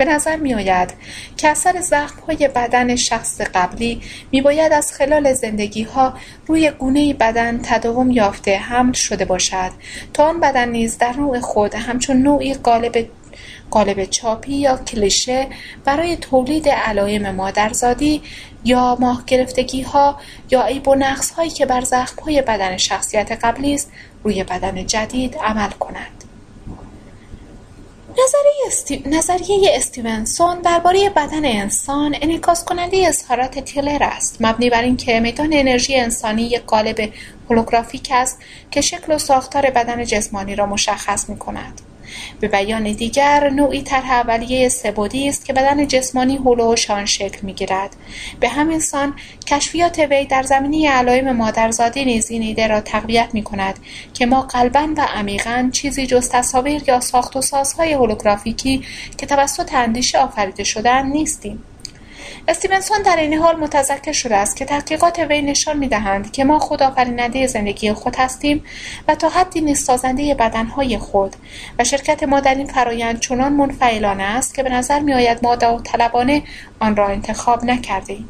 به نظر می آید که اثر زخم های بدن شخص قبلی می باید از خلال زندگی ها روی گونه بدن تداوم یافته حمل شده باشد تا آن بدن نیز در نوع خود همچون نوعی قالب قالب چاپی یا کلیشه برای تولید علائم مادرزادی یا ماه گرفتگی ها یا عیب و نقص هایی که بر زخم های بدن شخصیت قبلی است روی بدن جدید عمل کند. نظریه استیونسون درباره بدن انسان انعکاس کننده اظهارات تیلر است. مبنی بر اینکه میدان انرژی انسانی یک قالب هولوگرافیک است که شکل و ساختار بدن جسمانی را مشخص می کند به بیان دیگر نوعی طرح اولیه سه‌بعدی است که بدن جسمانی هولوش آن شکل می‌گیرد. به همین سان کشفیات وی در زمینه علائم مادرزادی نیز این ایده را تقویت می‌کند که ما قلبا و عمیقا چیزی جز تصاویر یا ساخت و سازهای هولوگرافیکی که توسط اندیشه آفریده شدهاند نیستیم. استیونسون در این حال متذکر شده است که تحقیقات وی نشان می‌دهند که ما خودآفریننده زندگی خود هستیم و تا حدی نیز سازنده بدنهای خود و شرکت ما در این فرایند چنان منفعلانه است که به نظر میآید ما داوطلبانه آن را انتخاب نکردهایم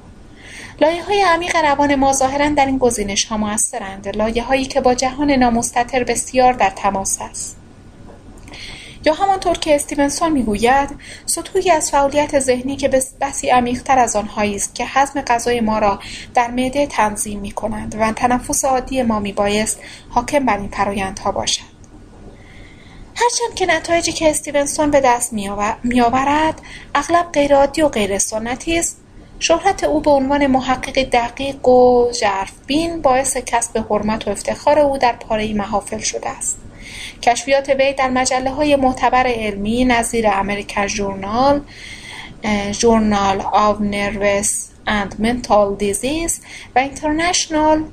لایه های عمیق روان ما ظاهرا در این گزینش ها موثرند لایه هایی که با جهان نامستطر بسیار در تماس است. یا همانطور که استیونسون می‌گوید سطوحی از فعالیت ذهنی که بسی عمیقتر از آنهایی است که هضم غذای ما را در معده تنظیم می کنند و تنفس عادی ما می بایست حاکم بر این فرایندها باشد. هرچند که نتایجی که استیونسون به دست میآورد اغلب غیرعادی و غیر سنتی است. شهرت او به عنوان محقق دقیق و بین باعث کسب حرمت و افتخار او در پاره محافل شده است. کشفیات وی در مجله های معتبر علمی نظیر American Journal Journal of Nervous and Mental Diseases و International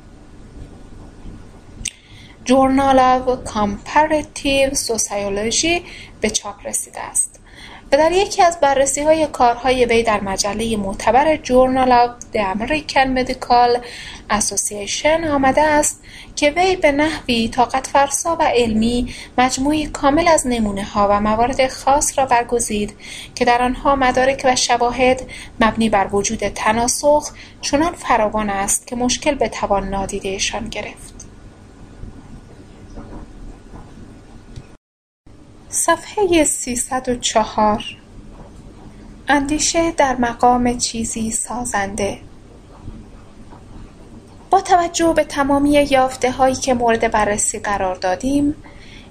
Journal of Comparative Sociology به چاپ رسیده است. و در یکی از بررسی های کارهای وی در مجله معتبر Journal of the American Medical Association آمده است که وی به نحوی طاقت فرسا و علمی مجموعی کامل از نمونه ها و موارد خاص را برگزید که در آنها مدارک و شواهد مبنی بر وجود تناسخ چنان فراوان است که مشکل به توان نادیدهشان گرفت. صفحه سیصد و چهار. اندیشه در مقام چیزی سازنده. با توجه به تمامی یافته هایی که مورد بررسی قرار دادیم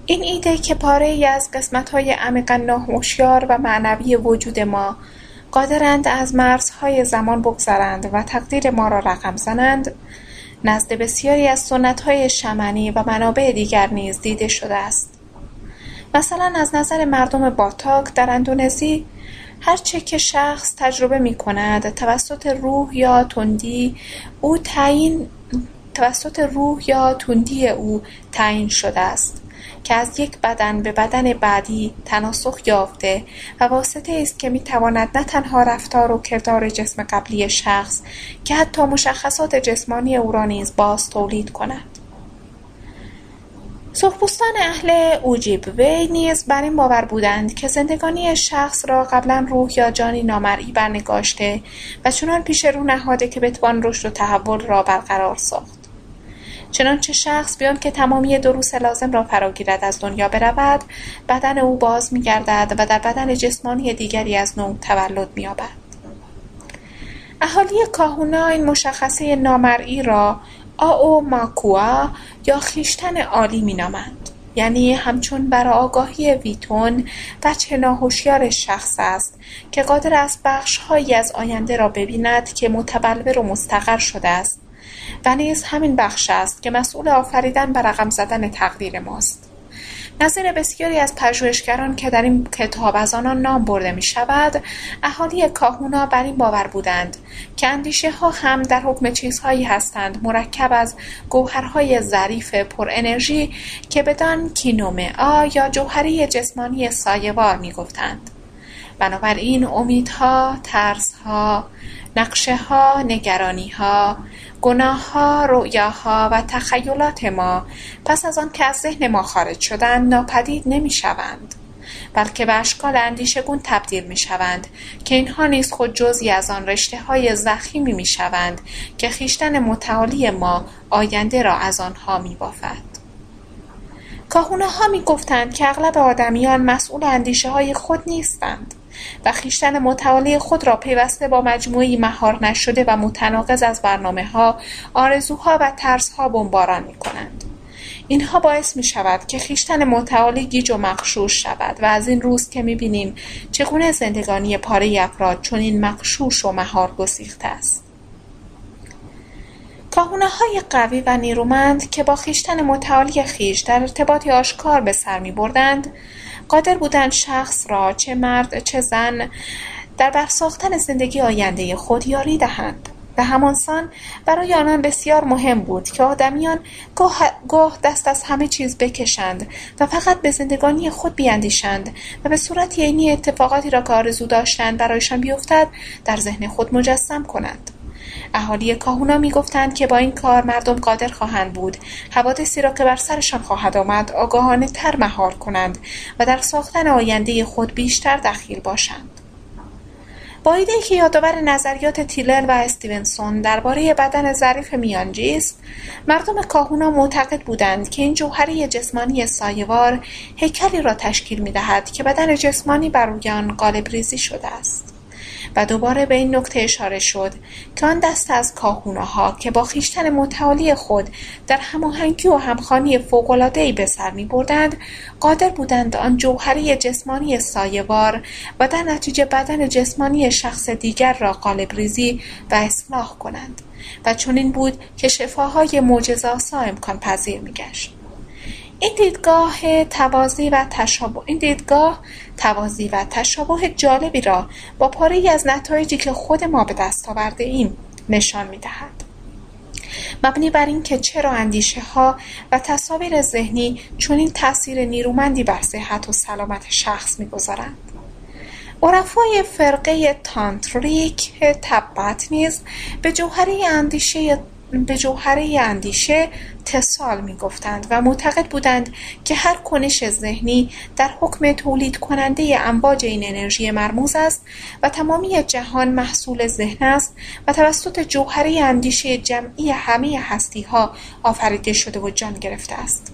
این ایده که پاره ای از قسمت های عمیقا ناهوشیار و معنوی وجود ما قادرند از مرزهای زمان بگذرند و تقدیر ما را رقم زنند نزد بسیاری از سنت های شمنی و منابع دیگر نیز دیده شده است. مثلا از نظر مردم باتاک در اندونزی هرچه که شخص تجربه می کند توسط روح یا تندی او تعیین توسط روح یا تندی او تعیین شده است که از یک بدن به بدن بعدی تناسخ یافته و واسطه است که می‌تواند نه تنها رفتار و کردار جسم قبلی شخص که حتی مشخصات جسمانی او را نیز باز تولید کند. سرخپوستان اهل اوجیبوی نیز بر این باور بودند که زندگانی شخص را قبلا روح یا جانی نامرئی برنگاشته و چنان پیش رو نهاده که بتوان رشد و تحول را برقرار ساخت. چنانچه شخص بیان که تمامی دروس لازم را فراگیرد از دنیا برود بدن او باز میگردد و در بدن جسمانی دیگری از نو تولد مییابد. اهالی کاهونا این مشخصه نامرئی را آو ماکوا یا خیشتن عالی مینامند. یعنی همچون آگاهی ویتون بچه ناهوشیار شخص است که قادر است بخشهایی از آینده را ببیند که متبلور و مستقر شده است و نیز همین بخش است که مسئول آفریدن و رقم زدن تقدیر ماست. نظیر بسیاری از پژوهشگران که در این کتاب از آنان نام برده می شود اهالی کاهونا بر این باور بودند که اندیشه ها هم در حکم چیزهایی هستند مرکب از گوهرهای ظریف پر انرژی که بدان آ یا جوهری جسمانی سایوار می گفتند. بنابراین امیدها، ترسها، نقشه ها، نگرانی ها، گناه ها، رؤیاها و تخیلات ما پس از آن که از ذهن ما خارج شدند ناپدید نمی شوند. بلکه به اشکال اندیشگون تبدیل می شوند که اینها نیز خود جزی از آن رشته های زخیمی می شوند که خیشتن متعالی ما آینده را از آنها می بافد. کاهونه ها می گفتند که اغلب آدمیان مسئول اندیشه های خود نیستند. و خویشتن متعالی خود را پیوسته با مجموعی مهار نشده و متناقض از ها آرزوها و ترسها بمباران کنند. اینها باعث می شود که خیشتن متعالی گیج و مخشوش شود و از این روز که می بینیم چگونه زندگانی پاره افراد چون این مخشوش و مهار گسیخته است. کاهونه های قوی و نیرومند که با خیشتن متعالی خیش در ارتباطی آشکار به سر می بردند قادر بودند شخص را چه مرد چه زن در برساختن زندگی آینده خود یاری دهند. و همانسان برای آنان بسیار مهم بود که آدمیان گاه, گاه دست از همه چیز بکشند و فقط به زندگانی خود بیاندیشند و به صورت عینی اتفاقاتی را که آرزو داشتند برایشان بیفتد در ذهن خود مجسم کنند. اهالی کاهونا می‌گفتند که با این کار مردم قادر خواهند بود. حوادثی را که بر سرشان خواهد آمد آگاهانه تر مهار کنند و در ساختن آینده خود بیشتر دخیل باشند. با ایده که یادآور نظریات تیلر و استیونسون درباره بدن ظریف میانجی است مردم کاهونا معتقد بودند که این جوهره جسمانی سایوار هیکلی را تشکیل می‌دهد که بدن جسمانی بر روی آن قالب ریزی شده است. و دوباره به این نکته اشاره شد که آن دست از ها که با خیشتن متعالی خود در هماهنگی و همخانی فوق‌العاده‌ای به سر میبردند قادر بودند آن جوهره جسمانی سایه‌وار و در نتیجه بدن جسمانی شخص دیگر را قالب ریزی و اصلاح کنند و چنین بود که شفاهای معجزه‌آسا امکان پذیر میگشت. این دیدگاه توازی و تشابه این دیدگاه توازی و تشابه جالبی را با پاره از نتایجی که خود ما به دست آورده ایم نشان می دهد. مبنی بر اینکه چرا اندیشه ها و تصاویر ذهنی چنین تاثیر نیرومندی بر صحت و سلامت شخص می‌گذارند عرفای فرقه تانتریک تبت نیز به جوهره اندیشه به جوهره اندیشه تصال می‌گفتند و معتقد بودند که هر کنش ذهنی در حکم تولید کننده امواج این انرژی مرموز است و تمامی جهان محصول ذهن است و توسط جوهره اندیشه جمعی همه هستی ها آفریده شده و جان گرفته است.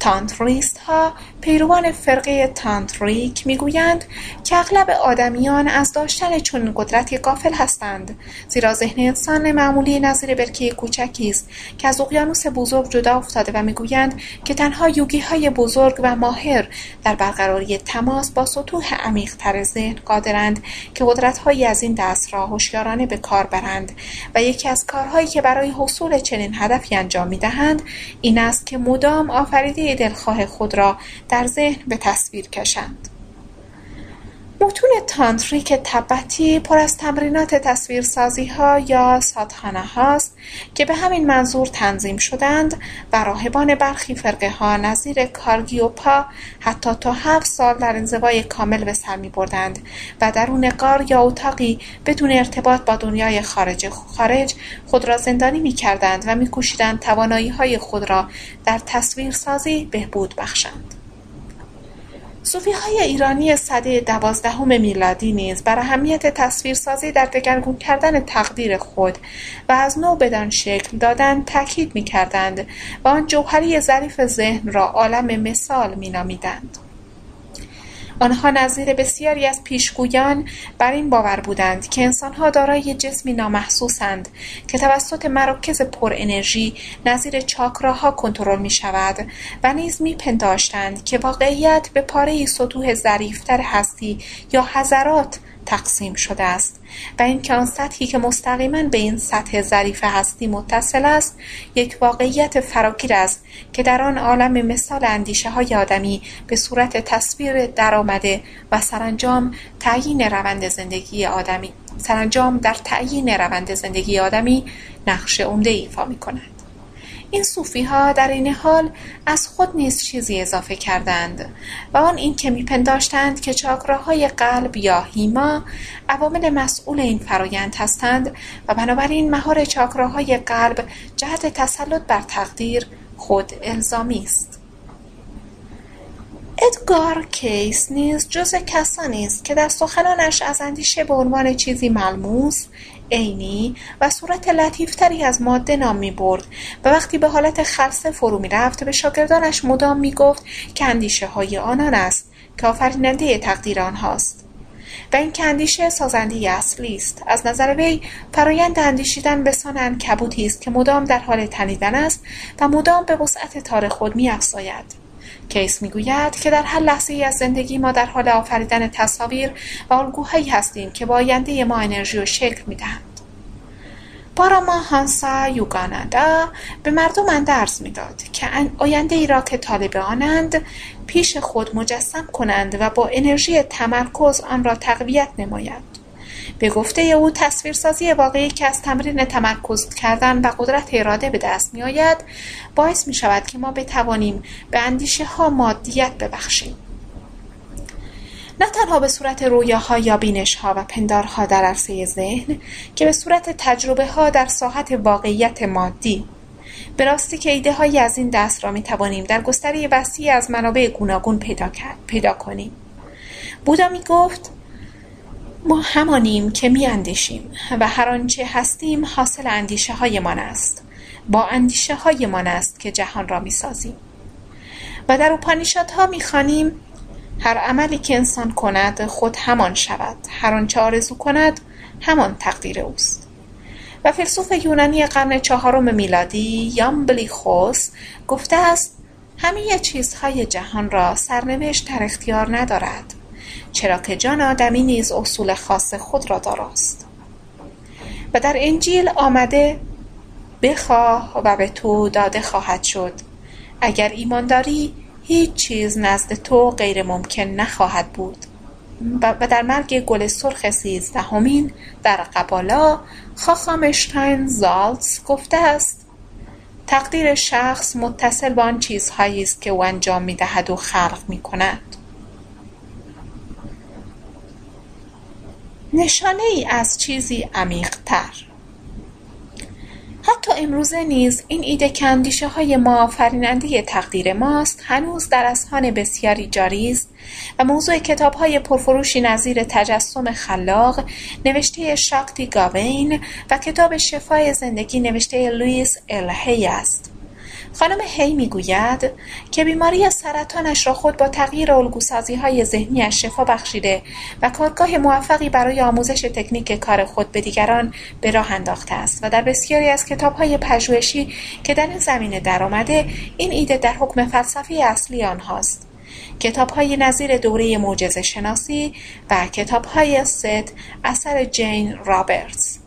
تانتریست ها پیروان فرقه تانتریک می‌گویند که اغلب آدمیان از داشتن چون قدرتی قافل هستند زیرا ذهن انسان معمولی نظیر برکه کوچکی است که از اقیانوس بزرگ جدا افتاده و می‌گویند که تنها یوگی های بزرگ و ماهر در برقراری تماس با سطوح عمیق تر ذهن قادرند که قدرت هایی از این دست را هوشیارانه به کار برند و یکی از کارهایی که برای حصول چنین هدفی انجام می‌دهند این است که مدام آفریده دلخواه خود را در ذهن به تصویر کشند متون تانتریک تبتی پر از تمرینات تصویرسازی ها یا سادهانه هاست که به همین منظور تنظیم شدند و راهبان برخی فرقه ها نظیر کارگیوپا حتی تا هفت سال در انزوای کامل به سر می بردند و درون قار یا اتاقی بدون ارتباط با دنیای خارج خارج خود را زندانی می کردند و می توانایی های خود را در تصویرسازی بهبود بخشند. های ایرانی سده دوازدهم میلادی نیز بر اهمیت تصویرسازی در دگرگون کردن تقدیر خود و از نو بدان شکل دادن تاکید می‌کردند و آن جوهری ظریف ذهن را عالم مثال مینامیدند. آنها نظیر بسیاری از پیشگویان بر این باور بودند که انسانها دارای جسمی نامحسوسند که توسط مراکز پر انرژی نظیر چاکراها کنترل می شود و نیز می پنداشتند که واقعیت به پاره سطوح ظریفتر هستی یا حضرات تقسیم شده است و اینکه آن سطحی که مستقیما به این سطح ظریف هستی متصل است یک واقعیت فراگیر است که در آن عالم مثال اندیشه های آدمی به صورت تصویر درآمده و سرانجام تعیین روند زندگی آدمی سرانجام در تعیین روند زندگی آدمی نقش عمده ایفا می کند. این ها در این حال از خود نیز چیزی اضافه کردند و آن این که میپنداشتند که چاکراهای قلب یا هیما عوامل مسئول این فرایند هستند و بنابراین مهار چاکراهای قلب جهت تسلط بر تقدیر خود الزامی است. ادگار کیس نیز جز کسانی است که در سخنانش از اندیشه به عنوان چیزی ملموس عینی و صورت لطیفتری از ماده نام می برد و وقتی به حالت خلصه فرو می رفت به شاگردانش مدام می گفت که اندیشه های آنان است که آفریننده تقدیر آنهاست. و این که اندیشه سازنده اصلی است. از نظر وی فرایند اندیشیدن به سان کبوتی است که مدام در حال تنیدن است و مدام به وسعت تار خود میافزاید. کیس می‌گوید که در هر لحظه ای از زندگی ما در حال آفریدن تصاویر و الگوهایی هستیم که با آینده ما انرژی و شکل می‌دهند. باراما هانسا یوگانادا به مردم اندرز می‌داد که آینده ای را که طالب آنند پیش خود مجسم کنند و با انرژی تمرکز آن را تقویت نمایند به گفته او تصویرسازی واقعی که از تمرین تمرکز کردن و قدرت اراده به دست می آید باعث می شود که ما بتوانیم به اندیشه ها مادیت ببخشیم. نه تنها به صورت رویاها یا بینشها و پندارها در عرصه ذهن که به صورت تجربه ها در ساحت واقعیت مادی. به راستی که ایده های از این دست را می توانیم در گستره وسیع از منابع گوناگون پیدا, پیدا کنیم. بودا می گفت ما همانیم که می اندیشیم و هر آنچه هستیم حاصل اندیشه هایمان است. با اندیشه هایمان است که جهان را می سازیم و در ها می خانیم هر عملی که انسان کند خود همان شود. هر آنچه آرزو کند همان تقدیر اوست. و فیلسوف یونانی قرن چهارم میلادی یامبلیخوس گفته است همه چیزهای جهان را سرنوشت در اختیار ندارد. چرا که جان آدمی نیز اصول خاص خود را داراست. و در انجیل آمده بخواه و به تو داده خواهد شد. اگر ایمان داری هیچ چیز نزد تو غیر ممکن نخواهد بود. و در مرگ گل سرخ سیزدهمین در قبالا خاخامشتاین زالتس گفته است تقدیر شخص متصل به آن چیزهایی است که او انجام می‌دهد و خلق می کند نشانه ای از چیزی عمیقتر. حتی امروزه نیز این ایده که های ما آفریننده تقدیر ماست هنوز در اذهان بسیاری جاری است و موضوع های پرفروشی نظیر تجسم خلاق نوشته شاکتی گاوین و کتاب شفای زندگی نوشته لوئیس الهی است. خانم هی می‌گوید که بیماری سرطانش را خود با تغییر الگوسازی های ذهنیش شفا بخشیده و کارگاه موفقی برای آموزش تکنیک کار خود به دیگران به راه انداخته است و در بسیاری از کتاب های پژوهشی که در این زمینه درآمده این ایده در حکم فلسفی اصلی آنهاست. کتاب های نظیر دوره معجزه شناسی و کتاب های ست اثر جین رابرتس.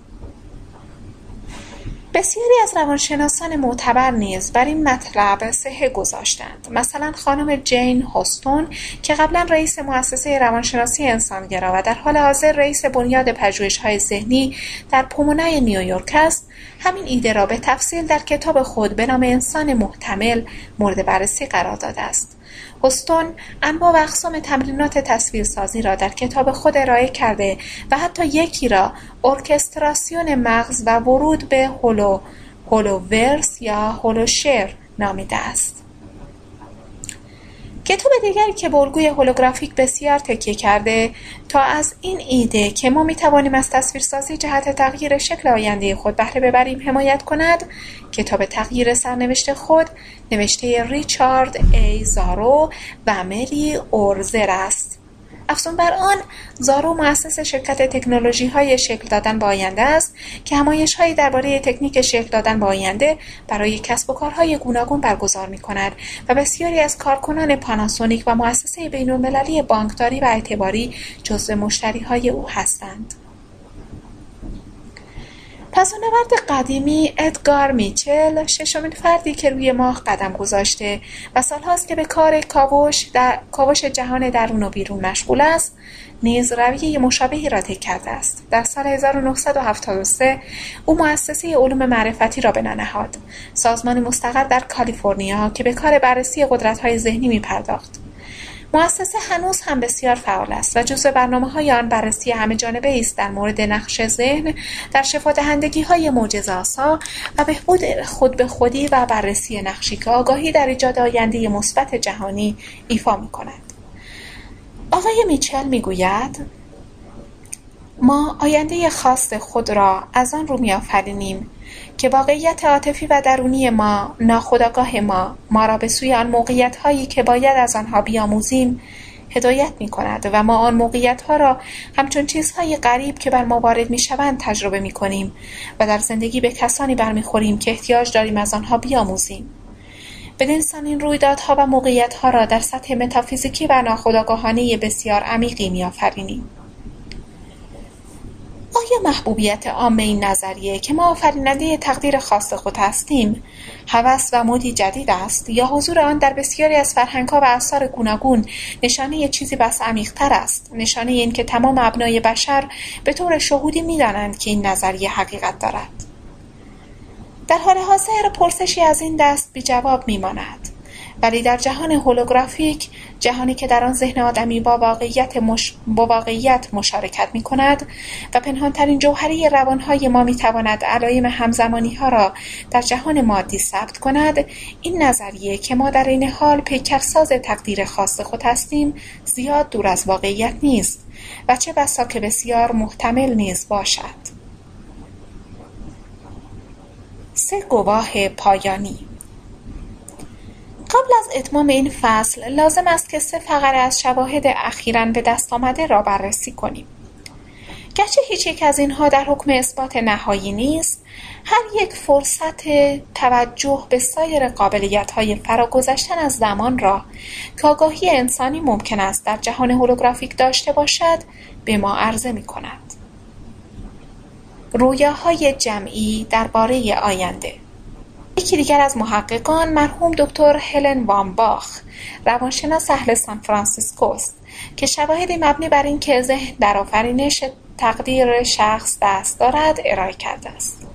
بسیاری از روانشناسان معتبر نیز بر این مطلب صحه گذاشتند. مثلا خانم جین هستون که قبلا رئیس مؤسسه روانشناسی انسانگرا و در حال حاضر رئیس بنیاد پژوهش‌های ذهنی در پومونای نیویورک است همین ایده را به تفصیل در کتاب خود به نام انسان محتمل مورد بررسی قرار داده است. هستون انواع و اقسام تمرینات تصویرسازی را در کتاب خود ارائه کرده و حتی یکی را ارکستراسیون مغز و ورود به هولو هولوورس یا هولوشر نامیده است. کتاب دیگری که به هولوگرافیک بسیار تکیه کرده تا از این ایده که ما می‌توانیم از تصویرسازی جهت تغییر شکل آینده خود بهره ببریم حمایت کند کتاب تغییر سرنوشت خود نوشته ریچارد ای زارو و مری اورزر است افزون بر آن زارو مؤسس شرکت تکنولوژی های شکل دادن با آینده است که همایش هایی درباره تکنیک شکل دادن با آینده برای کسب و کارهای گوناگون برگزار می کند و بسیاری از کارکنان پاناسونیک و مؤسسه بین المللی بانکداری و اعتباری جزو مشتری های او هستند. پسانورد قدیمی ادگار میچل ششمین فردی که روی ماه قدم گذاشته و سالهاست که به کار کاوش, در... کاوش جهان درون و بیرون مشغول است نیز رویه مشابهی را طی کرده است. در سال 1973 او مؤسسه علوم معرفتی را بنا نهاد. سازمان مستقر در کالیفرنیا که به کار بررسی قدرت‌های ذهنی می‌پرداخت. مؤسسه هنوز هم بسیار فعال است و جزو های آن بررسی همه جانبه است در مورد نقش ذهن در های معجزه‌آسا و بهبود خود به خودی و بررسی نقشی که آگاهی در ایجاد آینده مثبت جهانی ایفا می‌کند. آقای میچل می‌گوید ما آینده خاص خود را از آن رو میآفرینیم که واقعیت عاطفی و درونی ما ناخودآگاه ما ما را به سوی آن موقعیت هایی که باید از آنها بیاموزیم هدایت می کند و ما آن موقعیت ها را همچون چیزهای غریب که بر ما وارد می شوند تجربه می کنیم و در زندگی به کسانی برمیخوریم که احتیاج داریم از آنها بیاموزیم. بدینسان این رویدادها و موقعیت ها را در سطح متافیزیکی و ناخودآگاهانه بسیار عمیقی میآفرینیم. آیا محبوبیت عام این نظریه که ما آفریننده تقدیر خاص خود هستیم هوس و مودی جدید است یا حضور آن در بسیاری از فرهنگها و آثار گوناگون نشانه چیزی بس عمیقتر است؟ نشانه این که تمام ابنای بشر به طور شهودی می‌دانند که این نظریه حقیقت دارد. در حال حاضر پرسشی از این دست بی جواب میماند. ولی در جهان هولوگرافیک جهانی که در آن ذهن آدمی با واقعیت, مش... با واقعیت مشارکت می کند و پنهانترین جوهری روانهای ما می تواند علایم همزمانی ها را در جهان مادی ثبت کند این نظریه که ما در این حال پیکرساز تقدیر خاص خود هستیم زیاد دور از واقعیت نیست و چه بسا که بسیار محتمل نیز باشد. سه گواه پایانی قبل از اتمام این فصل لازم است که سه فقره از شواهد اخیرا به دست آمده را بررسی کنیم گرچه هیچ یک از اینها در حکم اثبات نهایی نیست هر یک فرصت توجه به سایر قابلیت های فراگذشتن از زمان را که آگاهی انسانی ممکن است در جهان هولوگرافیک داشته باشد به ما عرضه می کند. رویاهای جمعی درباره آینده یکی دیگر از محققان مرحوم دکتر هلن وانباخ روانشناس اهل سان فرانسیسکو است که شواهدی مبنی بر اینکه ذهن در آفرینش تقدیر شخص دست دارد ارائه کرده است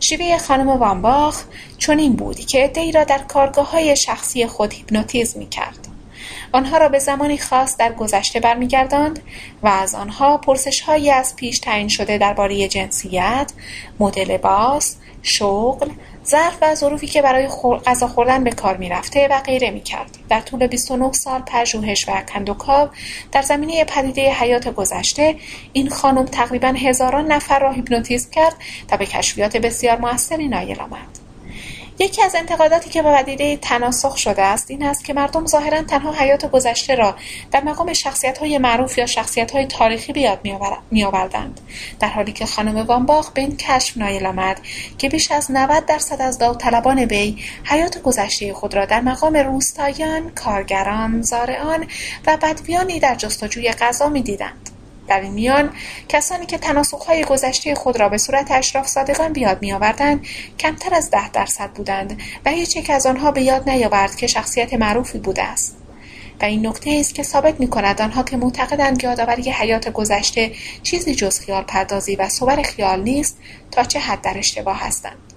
شیوه خانم وانباخ چنین بود که عدهای را در کارگاه های شخصی خود هیپنوتیزم می کرد. آنها را به زمانی خاص در گذشته برمیگرداند و از آنها هایی از پیش تعیین شده درباره جنسیت، مدل لباس، شغل، ظرف و ظروفی که برای غذا خوردن به کار می‌رفته و غیره می‌کرد. در طول 29 سال پژوهش و کندوکاو در زمینه پدیده حیات گذشته این خانم تقریبا هزاران نفر را هیپنوتیزم کرد و به کشفیات بسیار موثری نایل آمد. یکی از انتقاداتی که به پدیده تناسخ شده است این است که مردم ظاهرا تنها حیات گذشته را در مقام شخصیت های معروف یا شخصیت های تاریخی بیاد می آوردند در حالی که خانم وانباخ به این کشف نایل آمد که بیش از 90 درصد از داوطلبان وی حیات گذشته خود را در مقام روستایان کارگران زارعان و بدویانی در جستجوی غذا می‌دیدند. در این میان کسانی که تناسخهای گذشته خود را به صورت اشراف صادقان بیاد میآوردند کمتر از ده درصد بودند و هیچ یک از آنها به یاد نیاورد که شخصیت معروفی بوده است. و این نکته است که ثابت می کند آنها که معتقدند یادآوری حیات گذشته چیزی جز خیال پردازی و صور خیال نیست تا چه حد در اشتباه هستند.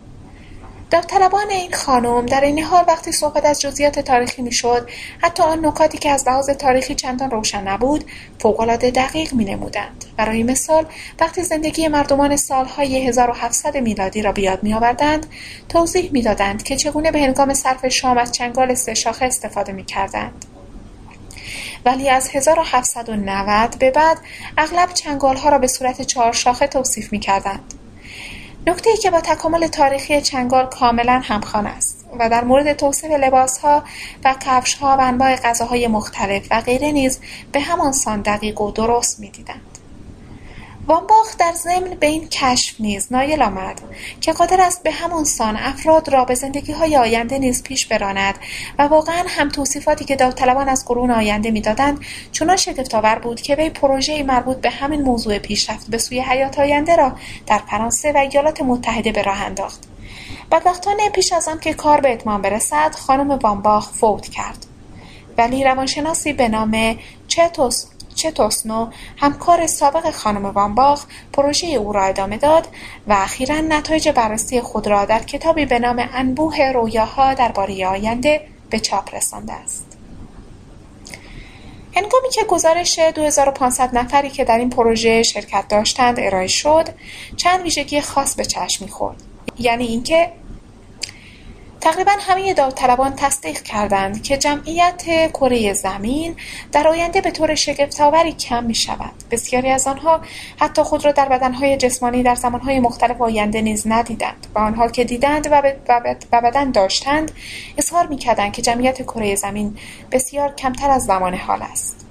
داوطلبان این خانم در این حال وقتی صحبت از جزئیات تاریخی می‌شد حتی آن نکاتی که از لحاظ تاریخی چندان روشن نبود فوقالعاده دقیق مینمودند برای مثال وقتی زندگی مردمان سالهای 1700 میلادی را بیاد میآوردند توضیح می‌دادند که چگونه به هنگام صرف شام از چنگال سه شاخه استفاده می‌کردند ولی از 1790 به بعد اغلب چنگال ها را به صورت چهار شاخه توصیف می کردند. نکته ای که با تکامل تاریخی چنگال کاملا همخوان است و در مورد توصیف لباسها و کفشها و انواع غذاهای مختلف و غیره نیز به همان سان دقیق و درست می‌دیدند وانباخ در ضمن به این کشف نیز نایل آمد که قادر است به همان سان افراد را به های آینده نیز پیش براند و واقعا هم توصیفاتی که داوطلبان از قرون آینده می‌دادند چنان شگفتآور بود که وی پروژهای مربوط به همین موضوع پیشرفت به سوی حیات آینده را در فرانسه و ایالات متحده به راه انداخت. بدبختانه پیش از آن که کار به اتمام برسد خانم وانباخ فوت کرد. ولی روانشناسی به نام چتوس چتوسنو همکار سابق خانم وانباخ پروژه او را ادامه داد و اخیرا نتایج بررسی خود را در کتابی به نام انبوه رویاها درباره آینده به چاپ رسانده است. هنگامی که گزارش 2500 نفری که در این پروژه شرکت داشتند ارائه شد چند ویژگی خاص به چشم می‌خورد. یعنی اینکه تقریبا همه داوطلبان تصدیق کردند که جمعیت کره زمین در آینده به طور شگفتآوری کم می شود. بسیاری از آنها حتی خود را در بدنهای جسمانی در زمانهای مختلف آینده نیز ندیدند و آنها که دیدند و بدن داشتند اظهار می کردند که جمعیت کره زمین بسیار کمتر از زمان حال است.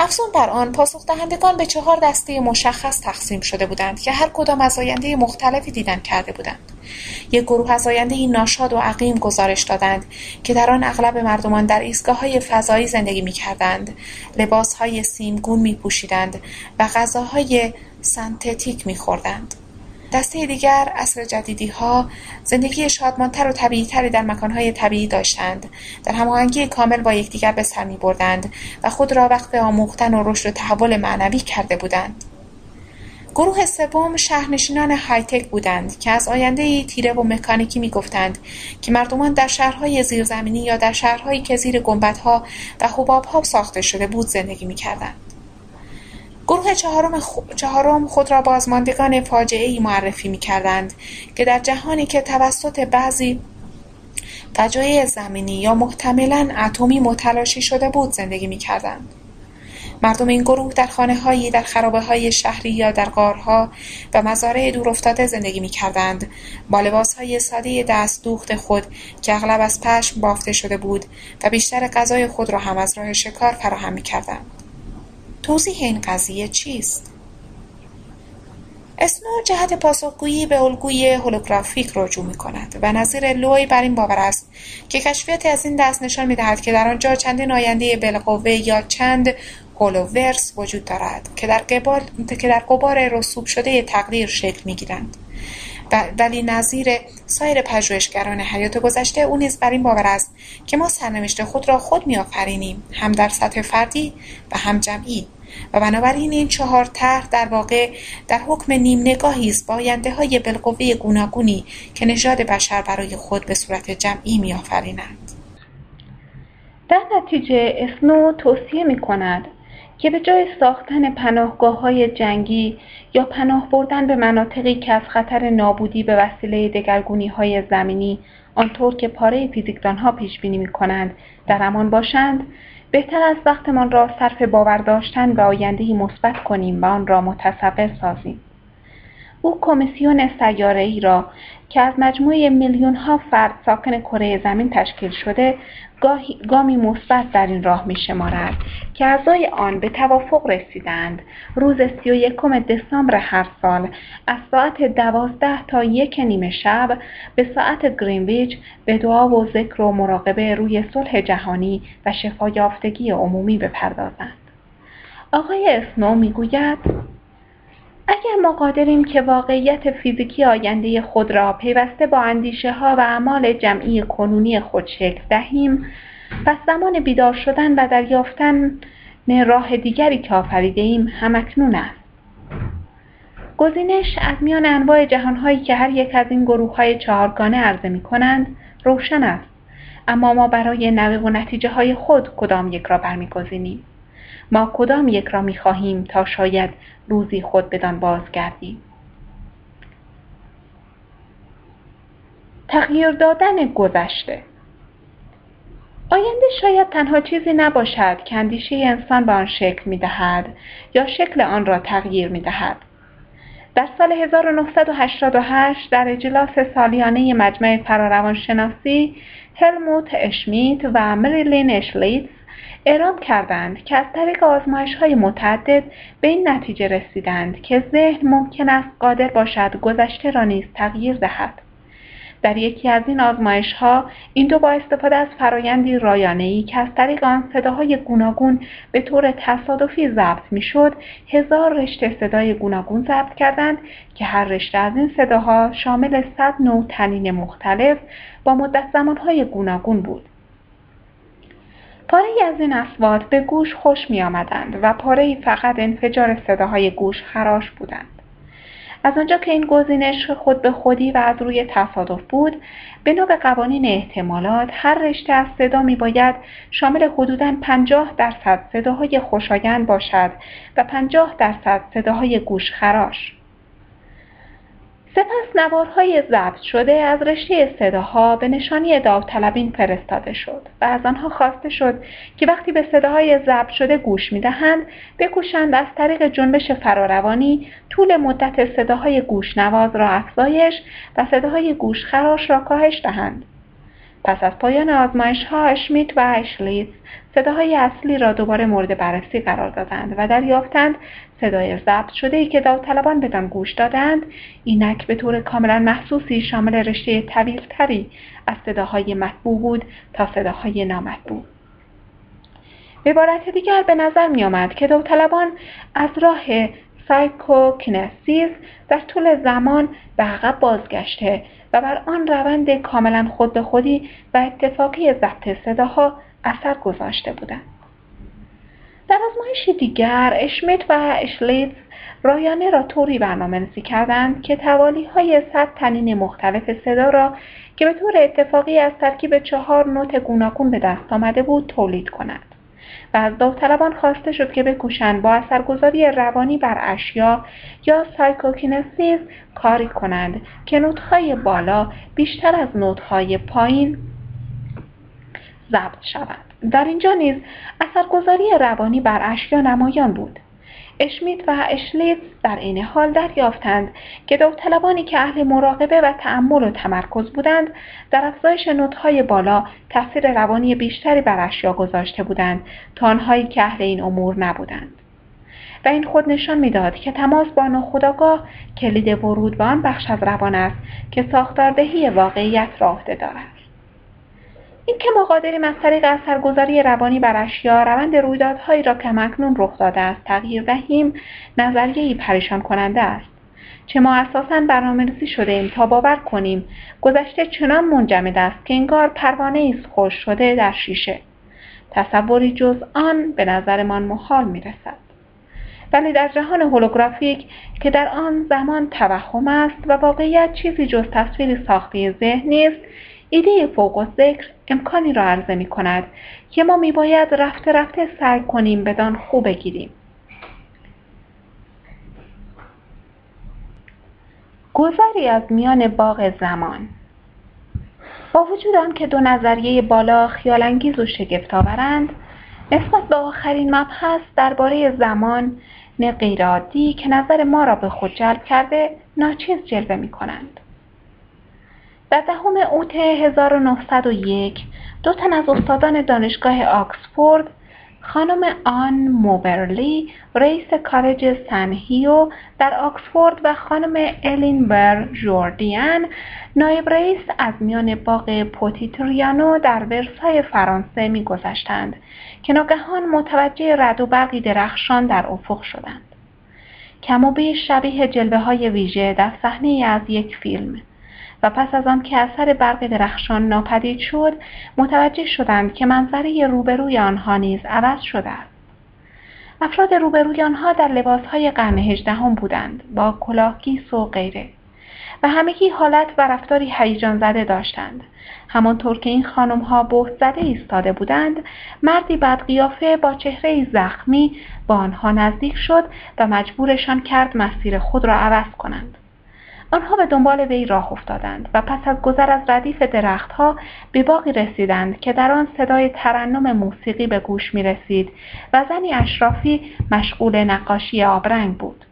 افزون بر آن پاسخ دهندگان به چهار دسته مشخص تقسیم شده بودند که هر کدام از آینده مختلفی دیدن کرده بودند. یک گروه از آینده ناشاد و عقیم گزارش دادند که در آن اغلب مردمان در ایستگاههای فضایی زندگی می‌کردند. لباسهای سیمگون میپوشیدند و غذاهای سنتتیک میخوردند. دسته دیگر اصر جدیدی ها زندگی شادمانتر و طبیعیتری در مکانهای طبیعی داشتند. در هماهنگی کامل با یکدیگر به سر می بردند و خود را وقت آموختن و رشد و تحول معنوی کرده بودند. گروه سوم شهرنشینان هایتک بودند که از آینده تیره و مکانیکی می‌گفتند که مردمان در شهرهای زیرزمینی یا در شهرهایی که زیر گنبدها و حبابها ساخته شده بود زندگی می‌کردند. گروه چهارم, چهارم خود را بازماندگان فاجعه معرفی می کردند که در جهانی که توسط بعضی فجایع زمینی یا محتملا اتمی متلاشی شده بود زندگی می کردند. مردم این گروه در هایی در خرابه های شهری یا در غارها و مزارع دورافتاده زندگی می کردند با لباس های ساده دست دوخت خود که اغلب از پشم بافته شده بود و بیشتر غذای خود را هم از راه شکار فراهم می کردند. توضیح این قضیه چیست؟ اسنو جهت پاسخگویی به الگوی هولوگرافیک رجوع می کند و نظیر لوی بر این باور است که کشفیات از این دست نشان می دهد که در آنجا چندین آینده بالقوه یا چند هولوورس وجود دارد که در قبار, که در قبار رسوب شده تقدیر شکل می گیرند. ولی نظیر سایر پژوهشگران حیات گذشته او نیز بر این باور است که ما سرنوشت خود را خود میآفرینیم هم در سطح فردی و هم جمعی و بنابراین این چهار طرح در واقع در حکم نیم نگاهی است. با های بالقوه گوناگونی که نژاد بشر برای خود به صورت جمعی میآفرینند در نتیجه اسنو توصیه می کند که به جای ساختن پناهگاه های جنگی یا پناه بردن به مناطقی که از خطر نابودی به وسیله دگرگونی های زمینی آنطور که پاره ها پیش بینی می کنند در امان باشند بهتر است وقتمان را صرف باور داشتن به آینده مثبت کنیم و آن را متصور سازیم. او کمیسیون ای را که از مجموعه میلیون ها فرد ساکن کره زمین تشکیل شده گامی مثبت در این راه می شمارد که اعضای آن به توافق رسیدند. روز سی و یکم دسامبر هر سال از ساعت دوازده تا یک نیمه شب به ساعت گرینویچ به دعا و ذکر و مراقبه روی صلح جهانی و شفایافتگی عمومی بپردازند. آقای اسنو می‌گوید اگر ما قادریم که واقعیت فیزیکی آینده خود را پیوسته با اندیشه ها و اعمال جمعی کنونی خود شکل دهیم پس زمان بیدار شدن و دریافتن راه دیگری که آفریده ایم همکنون است. گزینش از میان انواع جهانهایی که هر یک از این گروه های چهارگانه عرضه می کنند روشن است اما ما برای نوه و نتیجه های خود کدام یک را برمیگزینیم؟ ما کدام یک را می خواهیم تا شاید روزی خود بدان بازگردیم تغییر دادن گذشته آینده شاید تنها چیزی نباشد که اندیشه انسان به آن شکل می دهد یا شکل آن را تغییر می دهد. در سال 1988 در اجلاس سالیانه مجمع فراروانشناسی هلموت اشمیت و مریلین اشلیتس اعلام کردند که از طریق های متعدد به این نتیجه رسیدند که ذهن ممکن است قادر باشد گذشته را نیز تغییر دهد. در یکی از این آزمایش ها این دو با استفاده از فرایندی ای که از طریق آن صداهای گوناگون به طور تصادفی ضبط می‌شد هزار رشته صدای گوناگون ضبط کردند که هر رشته از این صداها شامل صد نوع تنین مختلف با مدت زمانهای گوناگون بود پاره از این اصوات به گوش خوش می آمدند و پاره فقط انفجار صداهای گوش خراش بودند. از آنجا که این گزینش خود به خودی و از روی تصادف بود بنا به قوانین احتمالات هر رشته از صدا می باید شامل حدوداً 50 درصد صداهای خوشایند باشد و 50 درصد صداهای گوش خراش. سپس نوارهای ضبط شده از رشته صداها به نشانی داوطلبین فرستاده شد و از آنها خواسته شد که وقتی به صداهای ضبط شده گوش می‌دهند بکوشند از طریق جنبش فراروانی طول مدت صداهای گوشنواز را افزایش و صداهای گوشخراش را کاهش دهند. پس از پایان آزمایش ها اشمیت و اشلیتز صداهای اصلی را دوباره مورد بررسی قرار دادند و دریافتند صدای ضبط شده ای که داوطلبان بدان گوش دادند. اینک به طور کاملا محسوسی شامل رشته طویلتری از صداهای مطبوع بود تا صداهای نامطبوع. به عبارت دیگر به نظر می آمد که داوطلبان از راه psychokinesis در طول زمان به عقب بازگشته و بر آن روند کاملا خود به خودی و اتفاقی ضبط صداها اثر گذاشته بودند. در آزمایش دیگر اشمیت و اشلیتز رایانه را طوری برنامه ریزی کردند که توالی های صد طنین مختلف صدا را که به طور اتفاقی از ترکیب چهار نوت گوناگون به دست آمده بود تولید کنند و از داوطلبان خواسته شد که بکوشند با اثرگذاری روانی بر اشیا یا psychokinesis کاری کنند که نوتهای بالا بیشتر از نوتهای پایین ضبط شوند. در اینجا نیز اثرگذاری روانی بر اشیا نمایان بود. اشمیت و اشلیتز در این حال دریافتند که داوطلبانی که اهل مراقبه و تأمل و تمرکز بودند در افزایش نوتهای بالا تاثیر روانی بیشتری بر اشیا گذاشته بودند تا آنهایی که اهل این امور نبودند. و این خود نشان می‌داد که تماس با ناخودآگاه کلید ورود به آن بخش از روان است که ساختاردهی واقعیت را عهده دارد. اینکه ما قادریم از طریق اثرگذاری روانی بر اشیا روند رویدادهایی را که مکنون رخ داده است تغییر دهیم نظریهای پریشان کننده است. چه ما اساسا برنامهریزی شده ایم تا باور کنیم گذشته چنان منجمد است که انگار پروانه است خوش شده در شیشه. تصوری جز آن به نظرمان محال می‌رسد. ولی در جهان هولوگرافیک که در آن زمان توهم است و واقعیت چیزی جز تصویری ساخته ذهن نیست ایده فوق ذکر امکانی را عرضه می کند که ما می باید رفته رفته سعی کنیم بدان خوب بگیریم. گذری از میان باغ زمان با وجود که دو نظریه بالا خیالانگیز و شگفت آورند نسبت به آخرین مبحث درباره زمان غیرعادی که نظر ما را به خود جلب کرده ناچیز جلوه می کنند. در دهم اوت 1901 دو تن از استادان دانشگاه آکسفورد خانم آن موبرلی رئیس کالج سنهیو در آکسفورد و خانم الین بر جوردیان نایب رئیس از میان باغ پوتیتریانو در ورسای فرانسه میگذشتند که ناگهان متوجه رد و برقی درخشان در افق شدند. کم و بیش شبیه جلوه های ویژه در صحنه از یک فیلم. و پس از آن که اثر برق درخشان ناپدید شد متوجه شدند که منظره روبروی آنها نیز عوض شده است. افراد روبروی آنها در لباسهای قرن هجدهم بودند با کلاهگیس و غیره. و همگی حالت و رفتاری هیجان زده داشتند. همانطور که این خانم ها بهت زده ایستاده بودند مردی بد قیافه با چهره زخمی با آنها نزدیک شد و مجبورشان کرد مسیر خود را عوض کنند. آنها به دنبال وی راه افتادند و پس از گذر از ردیف درختها به باقی رسیدند که در آن صدای ترنم موسیقی به گوش می رسید و زنی اشرافی مشغول نقاشی آبرنگ بود.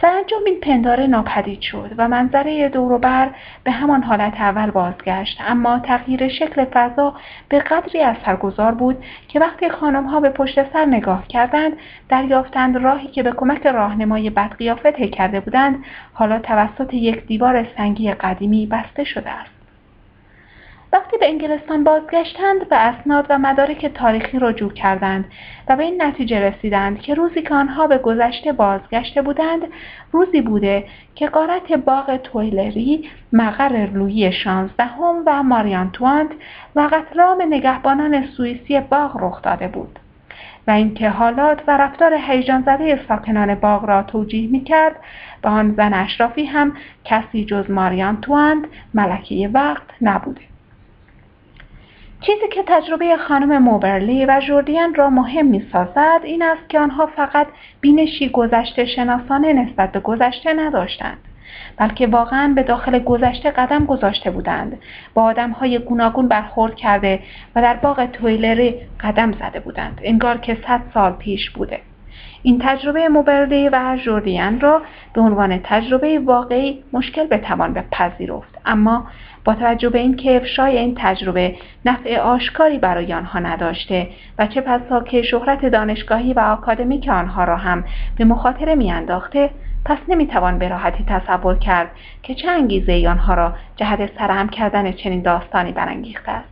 سرانجام این پنداره ناپدید شد و منظره دوروبر به همان حالت اول بازگشت. اما تغییر شکل فضا به قدری اثرگذار بود که وقتی خانمها به پشت سر نگاه کردند دریافتند راهی که به کمک راهنمای بدقیافه طی کرده بودند. حالا توسط یک دیوار سنگی قدیمی بسته شده است. وقتی به انگلستان بازگشتند به اسناد و مدارک تاریخی رجوع کردند و به این نتیجه رسیدند که روزی که آنها به گذشته بازگشته بودند روزی بوده که قارت باغ تویلری مقر لویی شانزدهم و ماریانتوانت و قتلام نگهبانان سوئیسی باغ رخ داده بود و اینکه حالات و رفتار هیجان زده ساکنان باغ را توجیه می کرد و آن زن اشرافی هم کسی جز ماریانتواند ملکه وقت نبوده. چیزی که تجربه خانم موبرلی و جوردین را مهم می سازد این است که آنها فقط بینشی گذشته شناسانه نسبت به گذشته نداشتند بلکه واقعا به داخل گذشته قدم گذاشته بودند. با آدم های گوناگون برخورد کرده و در باغ تویلری قدم زده بودند. انگار که صد سال پیش بوده. این تجربه موبرلی و جوردین را به عنوان تجربه واقعی مشکل بتوان بپذیرفت. اما با توجه به اینکه افشای این تجربه نفع آشکاری برای آنها نداشته و چه پسا که شهرت دانشگاهی و آکادمیک آنها را هم به مخاطره میانداخته پس نمی‌توان به راحتی تصور کرد که چه انگیزه ای آنها را جهت سرهم کردن چنین داستانی برانگیخته است.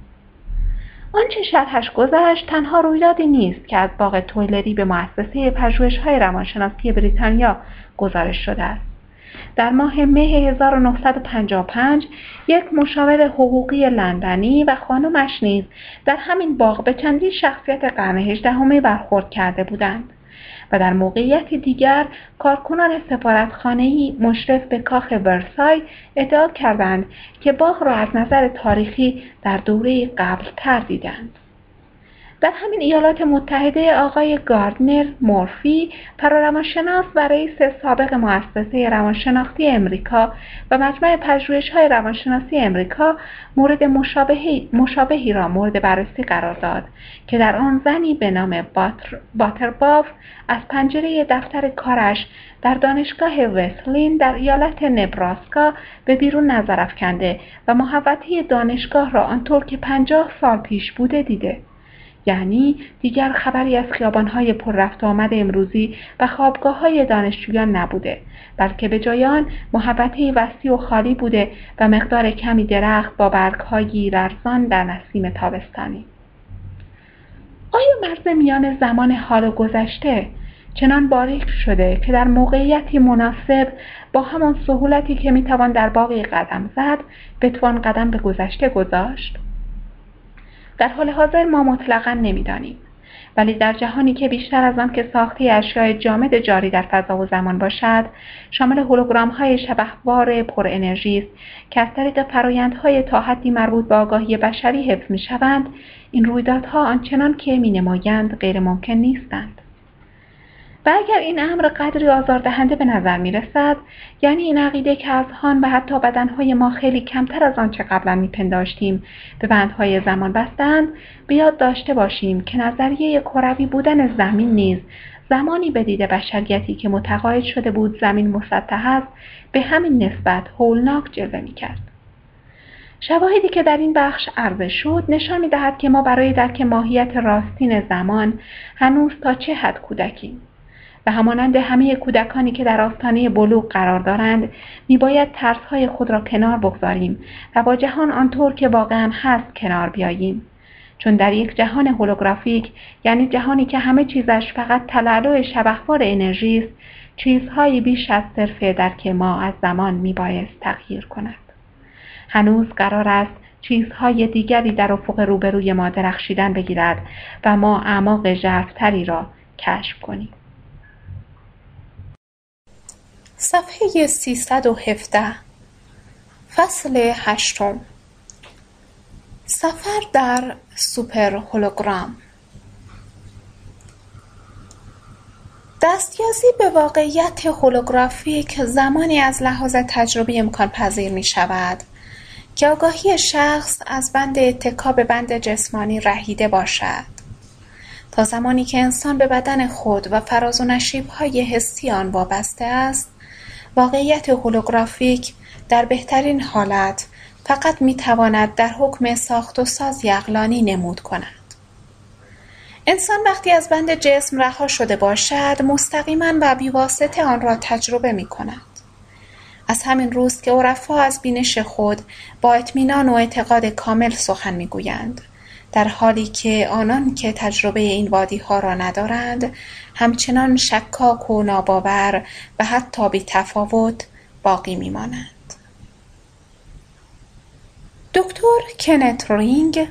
آنچه شرحش گذشت تنها رویدادی نیست که از باغ تویلری به مؤسسه پژوهش‌های روانشناسی بریتانیا گزارش شده است. در ماه مه 1955 یک مشاور حقوقی لندنی و خانمش نیز در همین باغ به چندین شخصیت قرن هجدهمی برخورد کرده بودند و در موقعیتی دیگر کارکنان سفارتخانهای مشرف به کاخ ورسای ادعا کردند که باغ را از نظر تاریخی در دوره قبل تر دیدند. در همین ایالات متحده آقای گاردنر مورفی پراروانشناس و رئیس سابق مؤسسه روانشناختی امریکا و مجمع های روانشناسی امریکا مورد مشابهی, مشابهی را مورد بررسی قرار داد که در آن زنی به نام باتر، باترباف از پنجره دفتر کارش در دانشگاه وستلین در ایالت نبراسکا به بیرون نظر افکنده و محوطه دانشگاه را آنطور که پنجاه سال پیش بوده دیده. یعنی دیگر خبری از خیابانهای پر رفت آمد امروزی و های دانشجویان نبوده بلکه به جای آن محبته وسیع و خالی بوده و مقدار کمی درخت با برگهایی لرزان در نسیم تابستانی. آیا مرز میان زمان حال و گذشته چنان باریک شده که در موقعیتی مناسب با همان سهولتی که می‌توان در باقی قدم زد بتوان قدم به گذشته گذاشت؟ در حال حاضر ما مطلقا نمی‌دانیم. ولی در جهانی که بیشتر از آن که ساخته اشیاء جامد جاری در فضا و زمان باشد شامل هولوگرام های شبهوار پر انرژی است که از طریق فرایندهای تا حدی مربوط به آگاهی بشری حفظ می شوند این رویدادها آنچنان که می نمایند غیر ممکن نیستند. و اگر این امر قدری آزاردهنده به نظر می رسد یعنی این عقیده که اذهان و حتی بدنهای ما خیلی کمتر از آنچه قبلا میپنداشتیم به بندهای زمان بستند بیاد داشته باشیم که نظریه کروی بودن زمین نیز زمانی به دید بشریتی که متقاعد شده بود زمین مسطح است به همین نسبت هولناک جلوه می‌کرد. شواهدی که در این بخش عرضه شد نشان می‌دهد که ما برای درک ماهیت راستین زمان هنوز تا چه حد کودکیم. و همانند همه کودکانی که در آستانه بلوغ قرار دارند میباید ترسهای خود را کنار بگذاریم و با جهان آنطور که واقعا هست کنار بیاییم. چون در یک جهان هولوگرافیک یعنی جهانی که همه چیزش فقط تلالو شبخوار انرژی است چیزهایی بیش از صرف درک ما از زمان میبایست تغییر کند. هنوز قرار است چیزهای دیگری در افق روبروی ما درخشیدن بگیرد و ما اعماق ژرفتری را کشف کنیم. صفحه 317 فصل هشتم. سفر در سوپر هولوگرام. دستیازی به واقعیت هولوگرافیک زمانی از لحاظ تجربی امکان پذیر می شود که آگاهی شخص از بند اتکا به بند جسمانی رهیده باشد. تا زمانی که انسان به بدن خود و فراز و نشیبهای حسی آن وابسته است واقعیت هولوگرافیک در بهترین حالت فقط می‌تواند در حکم ساخت و ساز اقلانی نمود کند. انسان وقتی از بند جسم رها شده باشد مستقیما و بیواسطه آن را تجربه می کند. از همین روز که عرفا از بینش خود با اطمینان و اعتقاد کامل سخن می‌گویند در حالی که آنان که تجربه این وادی ها را ندارند همچنان شکاک و ناباور و حتی بی تفاوت باقی میمانند. دکتر کنت رینگ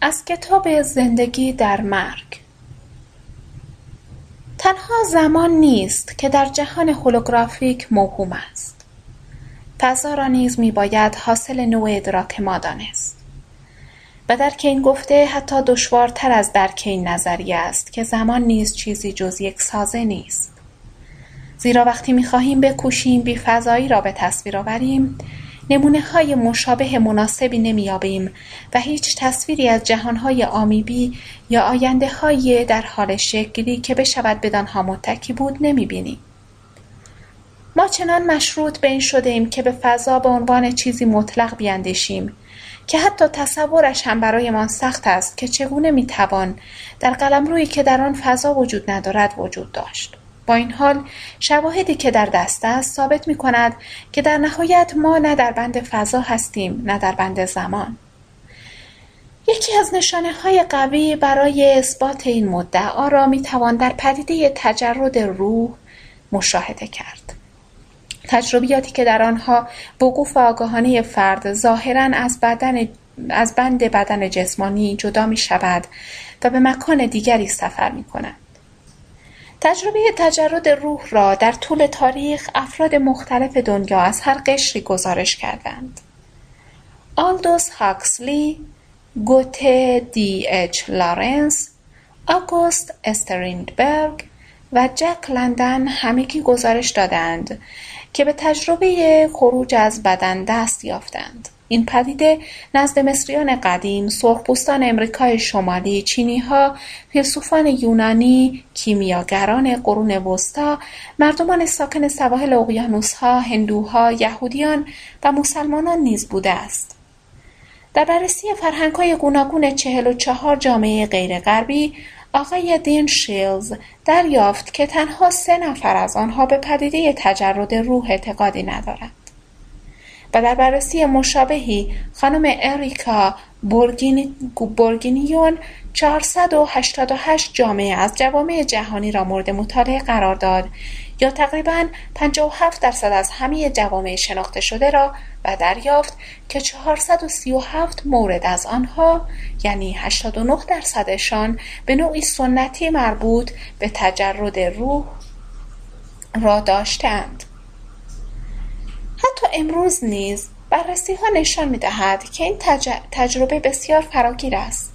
از کتاب زندگی در مرگ. تنها زمان نیست که در جهان هولوگرافیک موهوم است. فضا را نیز میباید حاصل نوع ادراک ما دانست و درک این گفته حتی دشوارتر از درک این نظریه است که زمان نیز چیزی جز یک سازه نیست زیرا وقتی می‌خواهیم بکوشیم بی فضایی را به تصویر آوریم نمونه های مشابه مناسبی نمیابیم و هیچ تصویری از جهانهای آمیبی یا آینده های در حال شکلی که بشود بدانها متکی بود نمی‌بینیم. ما چنان مشروط به این شده ایم که به فضا به عنوان چیزی مطلق بیاندیشیم که حتی تصورش هم برایمان سخت است که چگونه می‌توان در قلمرویی که در آن فضا وجود ندارد وجود داشت. با این حال شواهدی که در دست است ثابت می کند که در نهایت ما نه در بند فضا هستیم نه در بند زمان. یکی از نشانه های قوی برای اثبات این مدعا را می توان در پدیده تجرد روح مشاهده کرد. تجربیاتی که در آنها وقوف آگاهانه فرد ظاهرا از بدن از بند بدن جسمانی جدا می شود و به مکان دیگری سفر می کند. تجربه تجرد روح را در طول تاریخ افراد مختلف دنیا از هر قشری گزارش کردند. آلدوس هاکسلی، گوته دی اچ لارنس، آگوست استریندبرگ و جک لندن همگی گزارش دادند که به تجربه خروج از بدن دست یافتند. این پدیده نزد مصریان قدیم، سرخپوستان امریکای شمالی، چینیها، فیلسوفان یونانی، کیمیاگران قرون وسطا، مردمان ساکن سواحل اقیانوسها، هندوها، یهودیان و مسلمانان نیز بوده است. در بررسی فرهنگهای گوناگون چهل و چهار جامعه غیرغربی آقای دین شیلز دریافت که تنها سه نفر از آنها به پدیده تجرد روح اعتقادی ندارند. و در بررسی مشابهی خانم اریکا بورگینیون 488 جامعه از جوامع جهانی را مورد مطالعه قرار داد یا تقریبا 57 درصد از همه جوامع شناخته شده را و دریافت که 437 مورد از آنها یعنی 89 درصدشان به نوعی سنتی مربوط به تجرد روح را داشتند. حتی امروز نیز بررسی ها نشان می دهد که این تجربه بسیار فراگیر است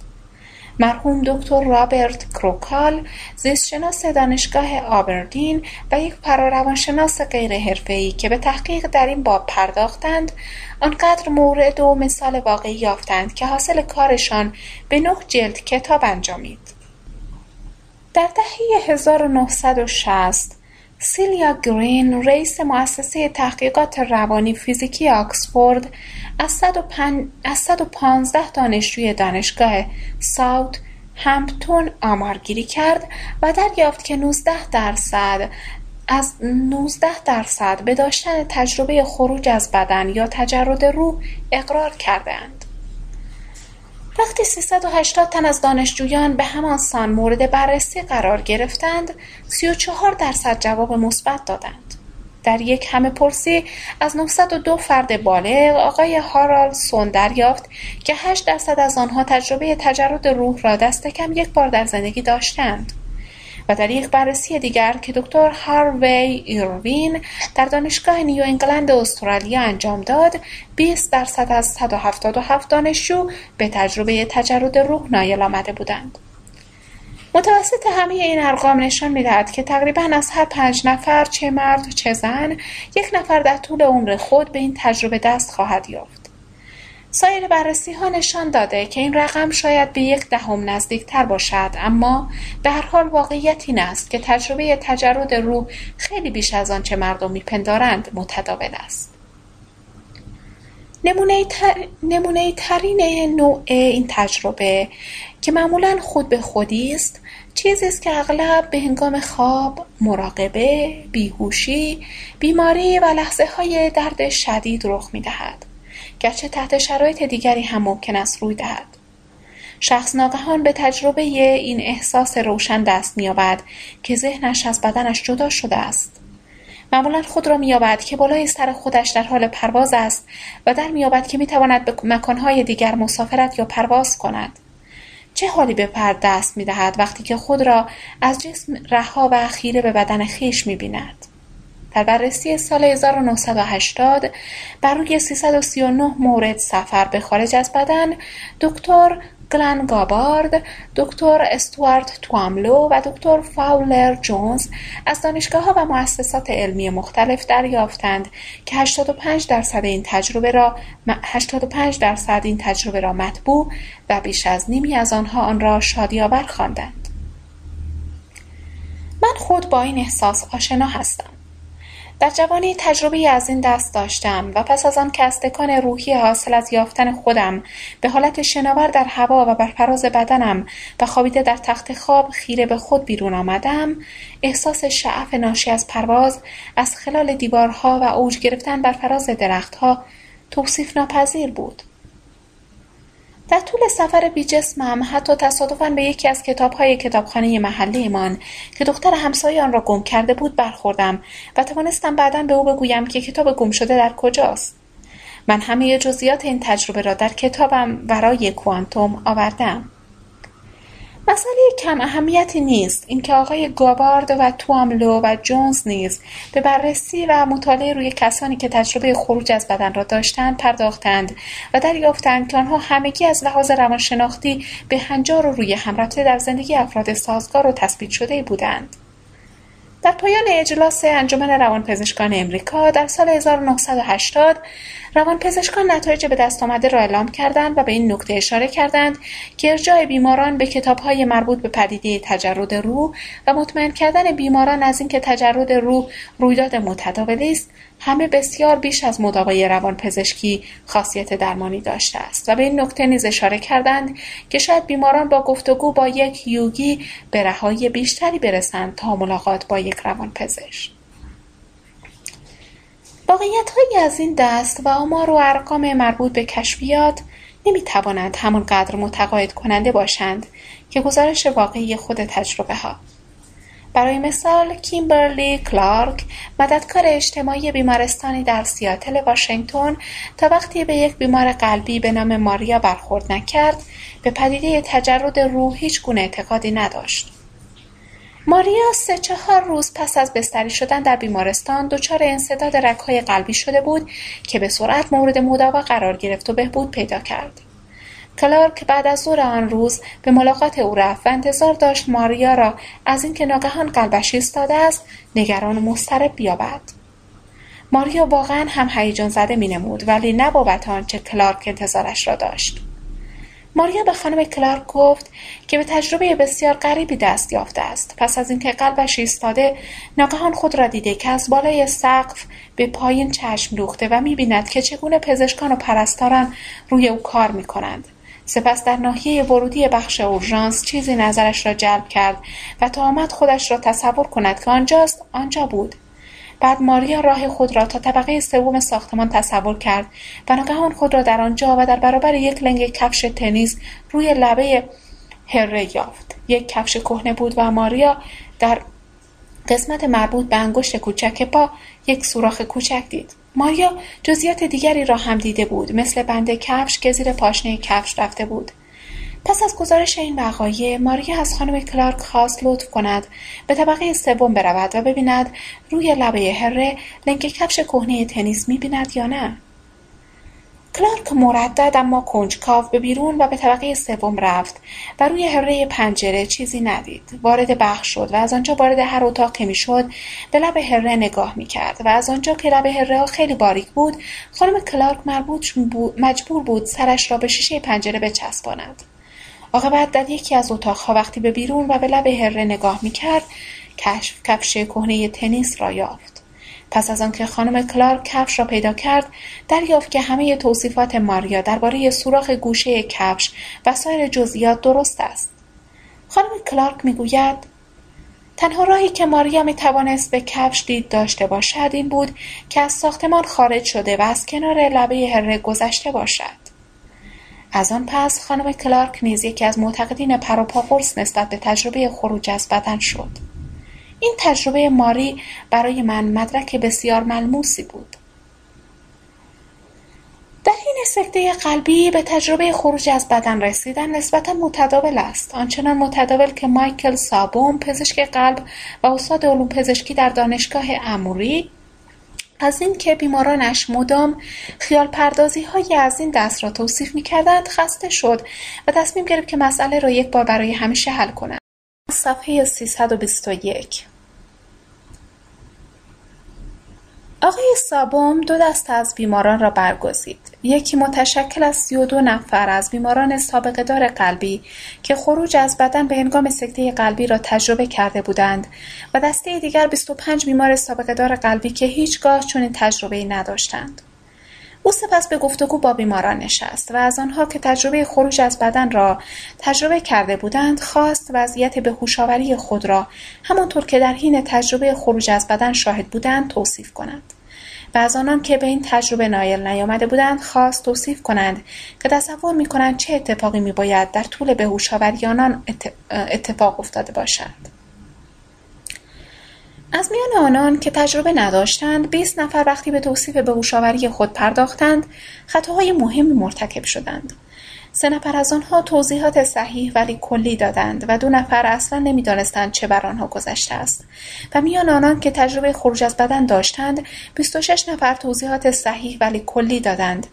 مرحوم دکتر رابرت کروکال زیستشناس دانشگاه آبردین و یک پراروانشناس غیر حرفه‌ای که به تحقیق در این باب پرداختند آنقدر مورد و مثال واقعی یافتند که حاصل کارشان به نه جلد کتاب انجامید. در دهه 1960 سیلیا گرین رئیس مؤسسه تحقیقات روانی فیزیکی آکسفورد از 115 دانشجوی دانشگاه ساوت همپتون آمارگیری کرد و دریافت که 19 درصد از 19 درصد به داشتن تجربه خروج از بدن یا تجرد روح اقرار کردند. وقتی 380 تن از دانشجویان به همان سان مورد بررسی قرار گرفتند، 34 درصد جواب مثبت دادند. در یک همه پرسی از 902 فرد بالغ آقای هارال سون دریافت که 8 درصد از آنها تجربه تجرد روح را دست کم یک بار در زندگی داشتند. و در یک بررسی دیگر که دکتر هاروی ایروین در دانشگاه نیو انگلند استرالیا انجام داد 20 درصد از 177 دانشجو به تجربه تجرد روح نایل آمده بودند. متوسط همه این ارقام نشان می‌دهد که تقریبا از هر پنج نفر چه مرد چه زن یک نفر در طول عمر خود به این تجربه دست خواهد یافت. سایر بررسی ها نشان داده که این رقم شاید به یک دهم نزدیکتر باشد اما به هر حال واقعیت این است که تجربه تجرد روح خیلی بیش از آنچه مردم میپندارند متداول است نمونه, ترین نوع این تجربه که معمولا خود به خودی است چیزی است که اغلب به هنگام خواب، مراقبه، بیهوشی، بیماری و لحظه های درد شدید رخ می دهد. گرچه تحت شرایط دیگری هم ممکن است روی دهد. شخص ناگهان به تجربه این احساس روشن دست مییابد که ذهنش از بدنش جدا شده است. معمولا خود را مییابد که بالای سر خودش در حال پرواز است و در مییابد که می‌تواند به مکانهای دیگر مسافرت یا پرواز کند. چه حالی به پر دست می‌دهد وقتی که خود را از جسم رها و خیره به بدن خیش می‌بیند؟ در بررسی سال 1980 بر روی 339 مورد سفر به خارج از بدن دکتر گلن گابارد، دکتر استوارت تواملو و دکتر فاولر جونز از دانشگاه ها و مؤسسات علمی مختلف دریافتند که 85 درصد این تجربه را 85 درصد این تجربه را مطبوع و بیش از نیمی از آنها آن را شادیآور خواندند. من خود با این احساس آشنا هستم. در جوانی تجربه از این دست داشتم و پس از آن که روحی حاصل از یافتن خودم به حالت شناور در هوا و بر فراز بدنم و خوابیده در تخت خواب خیره به خود بیرون آمدم احساس شعف ناشی از پرواز از خلال دیوارها و اوج گرفتن بر فراز درختها توصیف ناپذیر بود. در طول سفر جسمم حتی تصادفا به یکی از کتابهای کتابخانه محلیمان که دختر همسایه آن را گم کرده بود برخوردم و توانستم بعدا به او بگویم که کتاب گم شده در کجاست. من همه جزئیات این تجربه را در کتابم ورای کوانتوم آوردم. مسئله کم اهمیتی نیست. اینکه آقای گابارد و تواملو و جونز نیز به بررسی و مطالعه روی کسانی که تجربه خروج از بدن را داشتند پرداختند و دریافتند که آنها همگی از لحاظ روانشناختی به هنجار و روی هم رفته در زندگی افراد سازگار و تثبیت شده بودند. در پایان اجلاس انجمن روانپزشکان امریکا در سال 1980 روانپزشکان نتایج به دست آمده را اعلام کردند و به این نکته اشاره کردند که ارجاع بیماران به کتابهای مربوط به پدیده تجرد روح و مطمئن کردن بیماران از اینکه تجرد روح رویداد متداولی است همه بسیار بیش از مداوای روانپزشکی خاصیت درمانی داشته است و به این نکته نیز اشاره کردند که شاید بیماران با گفتگو با یک یوگی به رهایی بیشتری برسند تا ملاقات با یک روانپزشک. هایی از این دست و آمار و ارقام مربوط به کشفیات نمی‌توانند همانقدر متقاعد کننده باشند که گزارش واقعی خود تجربه ها. برای مثال کیمبرلی کلارک مددکار اجتماعی بیمارستانی در سیاتل واشنگتن تا وقتی به یک بیمار قلبی به نام ماریا برخورد نکرد به پدیده تجرد روح هیچ گونه اعتقادی نداشت ماریا سه چهار روز پس از بستری شدن در بیمارستان دچار انسداد رگهای قلبی شده بود که به سرعت مورد مداوا قرار گرفت و بهبود پیدا کرد. کلارک بعد از ظهر آن روز به ملاقات او رفت و انتظار داشت ماریا را از اینکه ناگهان قلبش ایستاده است نگران و مضطرب بیابد. ماریا واقعا هم هیجان زده مینمود ولی نه بابت آنچه کلارک انتظارش را داشت. ماریا به خانم کلارک گفت که به تجربه بسیار غریبی دست یافته است. پس از اینکه قلبش ایستاده ناگهان خود را دیده که از بالای سقف به پایین چشم دوخته و می‌بیند که چگونه پزشکان و پرستاران روی او کار می‌کنند. سپس در ناحیه ورودی بخش اورژانس چیزی نظرش را جلب کرد و تا آمد خودش را تصور کند که آنجاست آنجا بود. بعد ماریا راه خود را تا طبقه سوم ساختمان تصور کرد. و ناگهان خود را در آنجا و در برابر یک لنگ کفش تنیس روی لبه هره یافت. یک کفش کهنه بود و ماریا در قسمت مربوط به انگشت کوچک پا یک سوراخ کوچک دید. ماریا جزئیات دیگری را هم دیده بود. مثل بند کفش که زیر پاشنه کفش رفته بود. پس از گزارش این وقایع ماریا از خانم کلارک خواست لطف کند به طبقه سوم برود و ببیند روی لبه هره لنگ کفش کهنه تنیس می‌بیند یا نه. کلارک مردد اما کنجکاو به بیرون و به طبقه سوم رفت و روی هره پنجره چیزی ندید. وارد بخش شد و از آنجا وارد هر اتاق که می‌شد به لب هره نگاه می‌کرد و از آنجا که لب هره خیلی باریک بود خانم کلارک مجبور بود سرش را به شیشه پنجره بچسباند. عاقبت در یکی از اتاقها وقتی به بیرون و به لب هره نگاه می‌کرد کشف کفش کهنه تنیس را یافت. پس از آنکه خانم کلارک کفش را پیدا کرد دریافت که همه توصیفات ماریا درباره سوراخ گوشه کفش و سایر جزئیات درست است. خانم کلارک می‌گوید تنها راهی که ماریا می توانست به کفش دید داشته باشد این بود که از ساختمان خارج شده و از کنار لبه هره گذشته باشد. از آن پس خانم کلارک نیز یکی از معتقدین پروپاقرص نسبت به تجربه خروج از بدن شد. این تجربه ماری برای من مدرک بسیار ملموسی بود. در این سکته قلبی به تجربه خروج از بدن رسیدن نسبتا متداول است. آنچنان متداول که مایکل سابوم پزشک قلب و استاد علوم پزشکی در دانشگاه اموری از اینکه بیمارانش مدام خیال پردازی های از این دست را توصیف می کردند خسته شد و تصمیم گرفت که مسئله را یک بار برای همیشه حل کند. صفحه 321 آقای سابوم دو دست از بیماران را برگزید. یکی متشکل از سی و دو نفر از بیماران دار قلبی که خروج از بدن به هنگام سکته قلبی را تجربه کرده بودند و دسته دیگر 25 بیمار دار قلبی که هیچگاه چنین تجربه نداشتند. او سپس به گفتگو با بیماران نشست و از آنها که تجربه خروج از بدن را تجربه کرده بودند خواست وضعیت به هوشاوری خود را همانطور که در حین تجربه خروج از بدن شاهد بودند توصیف کنند و از آنان که به این تجربه نایل نیامده بودند خواست توصیف کنند که تصور می‌کنند چه اتفاقی میباید در طول بهوشآوری آنان اتفاق افتاده باشد. از میان آنان که تجربه نداشتند بیست نفر وقتی به توصیف بهوشآوری خود پرداختند خطاهای مهمی مرتکب شدند. سه نفر از آنها توضیحات صحیح ولی کلی دادند و دو نفر اصلا نمی‌دانستند چه بر آنها گذشته است. و میان آنان که تجربه خروج از بدن داشتند 26 نفر توضیحات صحیح ولی کلی دادند.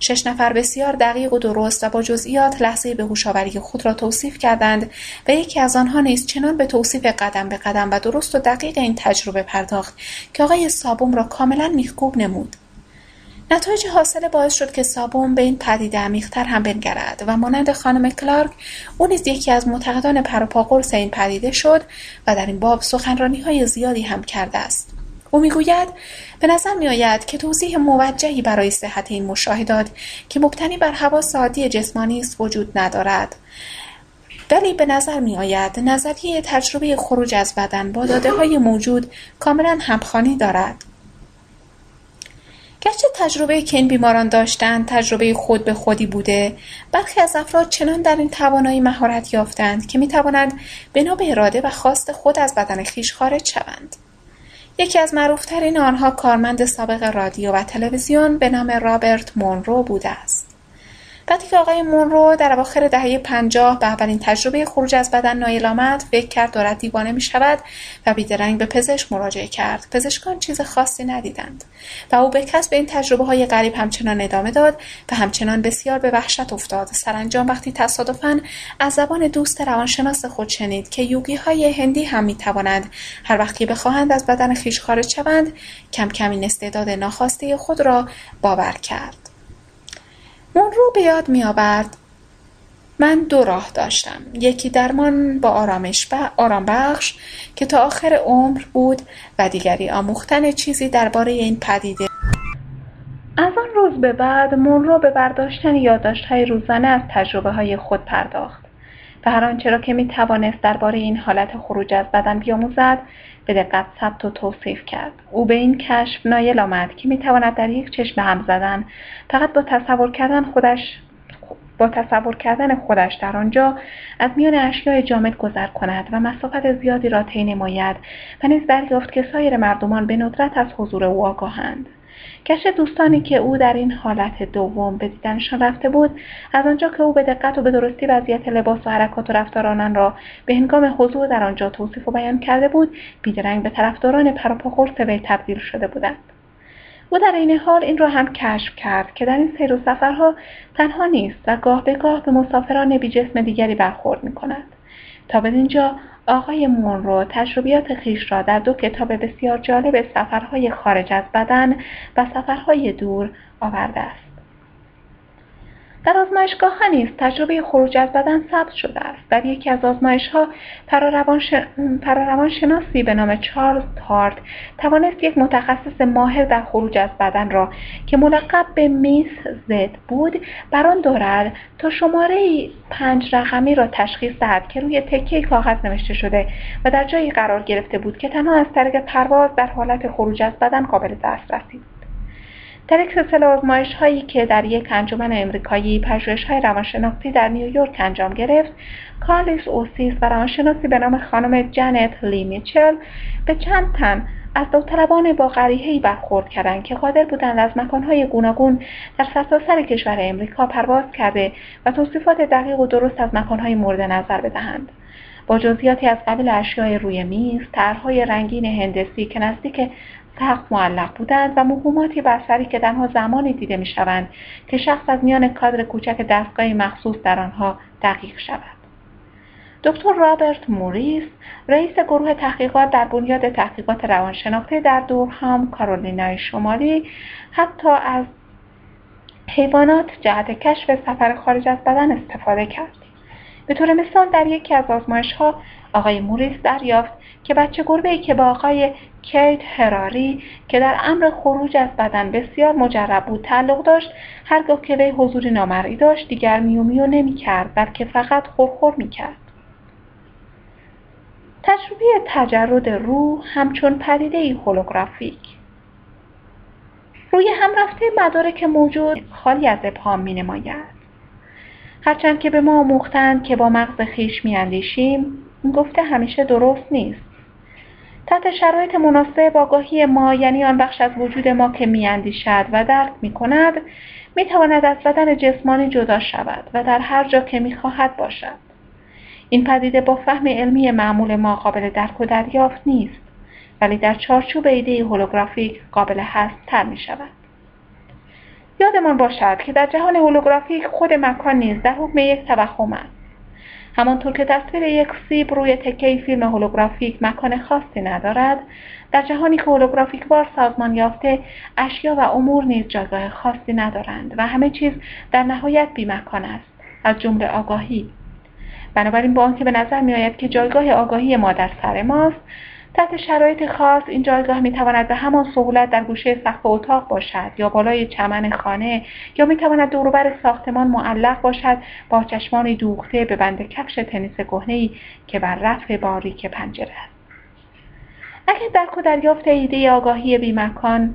شش نفر بسیار دقیق و درست و با جزئیات لحظه به هوشآوری خود را توصیف کردند و یکی از آنها نیز چنان به توصیف قدم به قدم و درست و دقیق این تجربه پرداخت که آقای صابوم را کاملا میخکوب نمود. نتایج حاصل باعث شد که سابون به این پدیده عمیقتر هم بنگرد و مانند خانم کلارک او نیز یکی از معتقدان پروپاقرص این پدیده شد و در این باب سخنرانی های زیادی هم کرده است. او می‌گوید به نظر میآید که توضیح موجهی برای صحت این مشاهدات که مبتنی بر حواس عادی جسمانی است وجود ندارد. ولی به نظر می آید نظریه تجربه خروج از بدن با داده های موجود کاملا همخوانی دارد. گرچه تجربه که این بیماران داشتند تجربه خود به خودی بوده برخی از افراد چنان در این توانایی مهارت یافتند که می توانند بنا به اراده و خواست خود از بدن خیش خارج شوند. یکی از معروفترین آنها کارمند سابق رادیو و تلویزیون به نام رابرت مونرو بوده است. وقتی که آقای مونرو در اواخر دهه پنجاه به اولین تجربه خروج از بدن نایل آمد فکر کرد دارد دیوانه می شود و بیدرنگ به پزشک مراجعه کرد. پزشکان چیز خاصی ندیدند و او به کسب این تجربه های غریب همچنان ادامه داد و همچنان بسیار به وحشت افتاد. سرانجام وقتی تصادفا از زبان دوست روانشناس خود شنید که یوگی های هندی هم می توانند هر وقت که بخواهند از بدن خیش خارج شوند کم کم این استعداد ناخواسته خود را باور کرد. رو به یاد میآورد. من دو راه داشتم. یکی درمان با آرامش آرام بخش که تا آخر عمر بود و دیگری آموختن چیزی درباره این پدیده. از آن روز به بعد مونرو به برداشتن های روزانه از تجربه های خود پرداخت. و هر آنچه را که می توانست درباره این حالت خروج از بدن بیاموزد به دقت ثبت و توصیف کرد. او به این کشف نایل آمد که می‌تواند در یک چشم هم زدن فقط با تصور کردن خودش با تصور کردن خودش در آنجا از میان اشیاء جامد گذر کند و مسافت زیادی را طی نماید و نیز دریافت که سایر مردمان به ندرت از حضور او آگاهند. گشت دوستانی که او در این حالت دوم به دیدنشان رفته بود از آنجا که او به دقت و به درستی وضعیت لباس و حرکات و رفتار آنان را به هنگام حضور در آنجا توصیف و بیان کرده بود بیدرنگ به طرفداران پراپاخورس وی تبدیل شده بودند او در این حال این را هم کشف کرد که در این سیر و سفرها تنها نیست و گاه به گاه به مسافران بی جسم دیگری برخورد می کند. تا به اینجا آقای مونرو تجربیات خیش را در دو کتاب بسیار جالب سفرهای خارج از بدن و سفرهای دور آورده است. در آزمایشگاه ها نیز تجربه خروج از بدن ثبت شده است. در یکی از آزمایش ها شناسی به نام چارلز تارت توانست یک متخصص ماهر در خروج از بدن را که ملقب به میس زد بود بر آن تا شماره پنج رقمی را تشخیص دهد که روی تکه کاغذ نوشته شده و در جایی قرار گرفته بود که تنها از طریق پرواز در حالت خروج از بدن قابل دسترسی در یک سلسله آزمایش هایی که در یک انجمن امریکایی پژوهش های روانشناختی در نیویورک انجام گرفت کارلیس اوسیس و روانشناسی به نام خانم جنت لی میچل به چند تن از داوطلبان با غریحهای برخورد کردند که قادر بودند از مکانهای گوناگون در سرتاسر کشور امریکا پرواز کرده و توصیفات دقیق و درست از مکانهای مورد نظر بدهند. با جزئیاتی از قبیل اشیای روی میز طرحهای رنگین هندسی که نزدیک سخت معلق بودند و مهماتی بصری که تنها زمانی دیده می‌شوند که شخص از میان کادر کوچک دستگاهی مخصوص در آنها دقیق شود. دکتر رابرت موریس رئیس گروه تحقیقات در بنیاد تحقیقات روانشناختی در دورهام کارولینای شمالی حتی از حیوانات جهت کشف سفر خارج از بدن استفاده کرد. به طور مثال در یکی از آزمایش ها آقای موریس دریافت که بچه گربه ای که با آقای کیت هراری که در امر خروج از بدن بسیار مجرب بود تعلق داشت هرگاه که وی حضور نامرئی داشت دیگر میو میو نمی کرد بلکه فقط خورخور می کرد. تجربه تجرد روح همچون پدیده ای هولوگرافیک روی هم رفته مدارک موجود خالی از ابهام می نماید. هرچند که به ما آموختند که با مغز خیش می اندیشیم این گفته همیشه درست نیست. تحت شرایط مناسب آگاهی ما یعنی آن بخش از وجود ما که میاندیشد و درک می کند می تواند از بدن جسمانی جدا شود و در هر جا که می خواهد باشد. این پدیده با فهم علمی معمول ما قابل درک و دریافت نیست ولی در چارچوب ایده هولوگرافیک قابل هست تر می شود. یادمان باشد که در جهان هولوگرافیک خود مکان نیز در حکم یک توهم است. همانطور که تصویر یک سیب روی تکه فیلم هولوگرافیک مکان خاصی ندارد در جهانی که هولوگرافیک بار سازمان یافته اشیا و امور نیز جایگاه خاصی ندارند و همه چیز در نهایت بیمکان است از جمله آگاهی بنابراین با آنکه به نظر میآید که جایگاه آگاهی ما در سر ماست تحت شرایط خاص این جایگاه می تواند به همان سهولت در گوشه سقف اتاق باشد یا بالای چمن خانه یا می تواند دوروبر ساختمان معلق باشد با چشمانی دوخته به بند کفش تنیس کهنهای که بر رف باریک پنجره است. اگر درک و دریافت ایده آگاهی بیمکان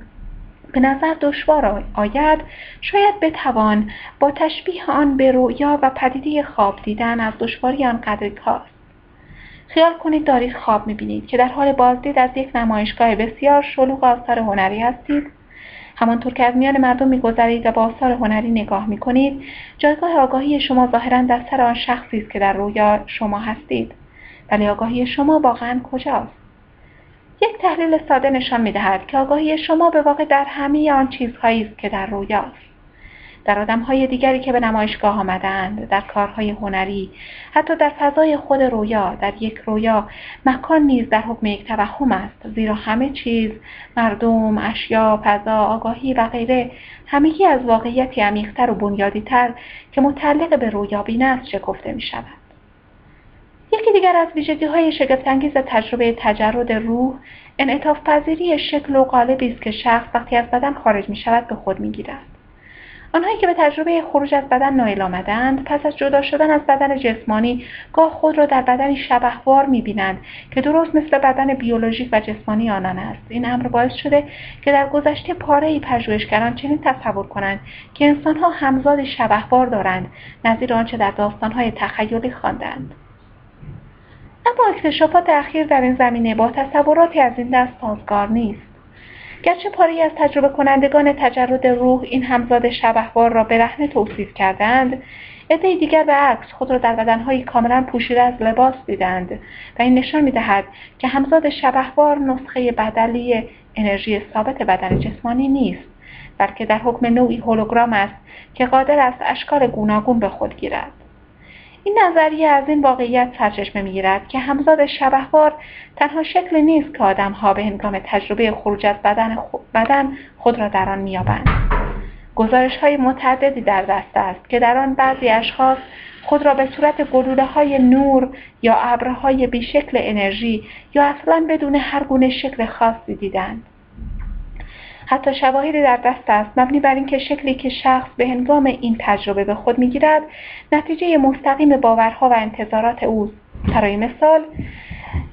به نظر دشوار آید شاید بتوان با تشبیه آن به رویا و پدیده خواب دیدن از دشواری آن کاست خیال کنید دارید خواب می‌بینید که در حال بازدید از یک نمایشگاه بسیار شلوغ آثار هنری هستید. همانطور که از میان مردم میگذرید و با آثار هنری نگاه می‌کنید جایگاه آگاهی شما ظاهرا در سر آن شخصی است که در رویا شما هستید. ولی آگاهی شما واقعا کجاست؟ یک تحلیل ساده نشان می‌دهد که آگاهی شما به واقع در همه آن چیزهایی است که در رویاست. در آدمهای دیگری که به نمایشگاه آمدند در کارهای هنری حتی در فضای خود رویا در یک رویا مکان نیز در حکم یک توهم است زیرا همه چیز مردم اشیا فضا آگاهی و غیره همگی از واقعیتی عمیقتر و بنیادیتر که متعلق به رویابین است شکفته می شود یکی دیگر از ویژگی های شگفتانگیز تجربه تجرد روح انعطاف پذیری شکل و قالبی است که شخص وقتی از بدن خارج می شود به خود می گیرد. آنهایی که به تجربه خروج از بدن نایل آمدند پس از جدا شدن از بدن جسمانی گاه خود را در بدنی شبهوار می‌بینند که درست مثل بدن بیولوژیک و جسمانی آنان است. این امر باعث شده که در گذشته پاره ای پژوهشگران چنین تصور کنند که انسانها همزاد شبهوار دارند نظیر آنچه در داستانهای تخیلی خواندند. اما اکتشافات اخیر در این زمینه با تصوراتی از این دست سازگار نیست. گرچه پاری از تجربه کنندگان تجرد روح این همزاد شبهوار را برهنه توصیف کردند عده دیگر به عکس خود را در بدنهایی کاملا پوشیده از لباس دیدند و این نشان می‌دهد که همزاد شبهوار نسخه بدلی انرژی ثابت بدن جسمانی نیست بلکه در حکم نوعی هولوگرام است که قادر است اشکال گوناگون به خود گیرد. این نظریه از این واقعیت سرچشمه می‌گیرد که همزاد شبهوار تنها شکل نیست که آدمها به هنگام تجربه خروج از بدن, بدن خود را در آن مییابند. گزارش های متعددی در دست است که در آن بعضی اشخاص خود را به صورت گلوله های نور یا ابرهای بیشکل انرژی یا اصلا بدون هر گونه شکل خاصی دیدند. حتی شواهدی در دست است. مبنی بر اینکه شکلی که شخص به هنگام این تجربه به خود می‌گیرد نتیجه مستقیم باورها و انتظارات اوست. برای مثال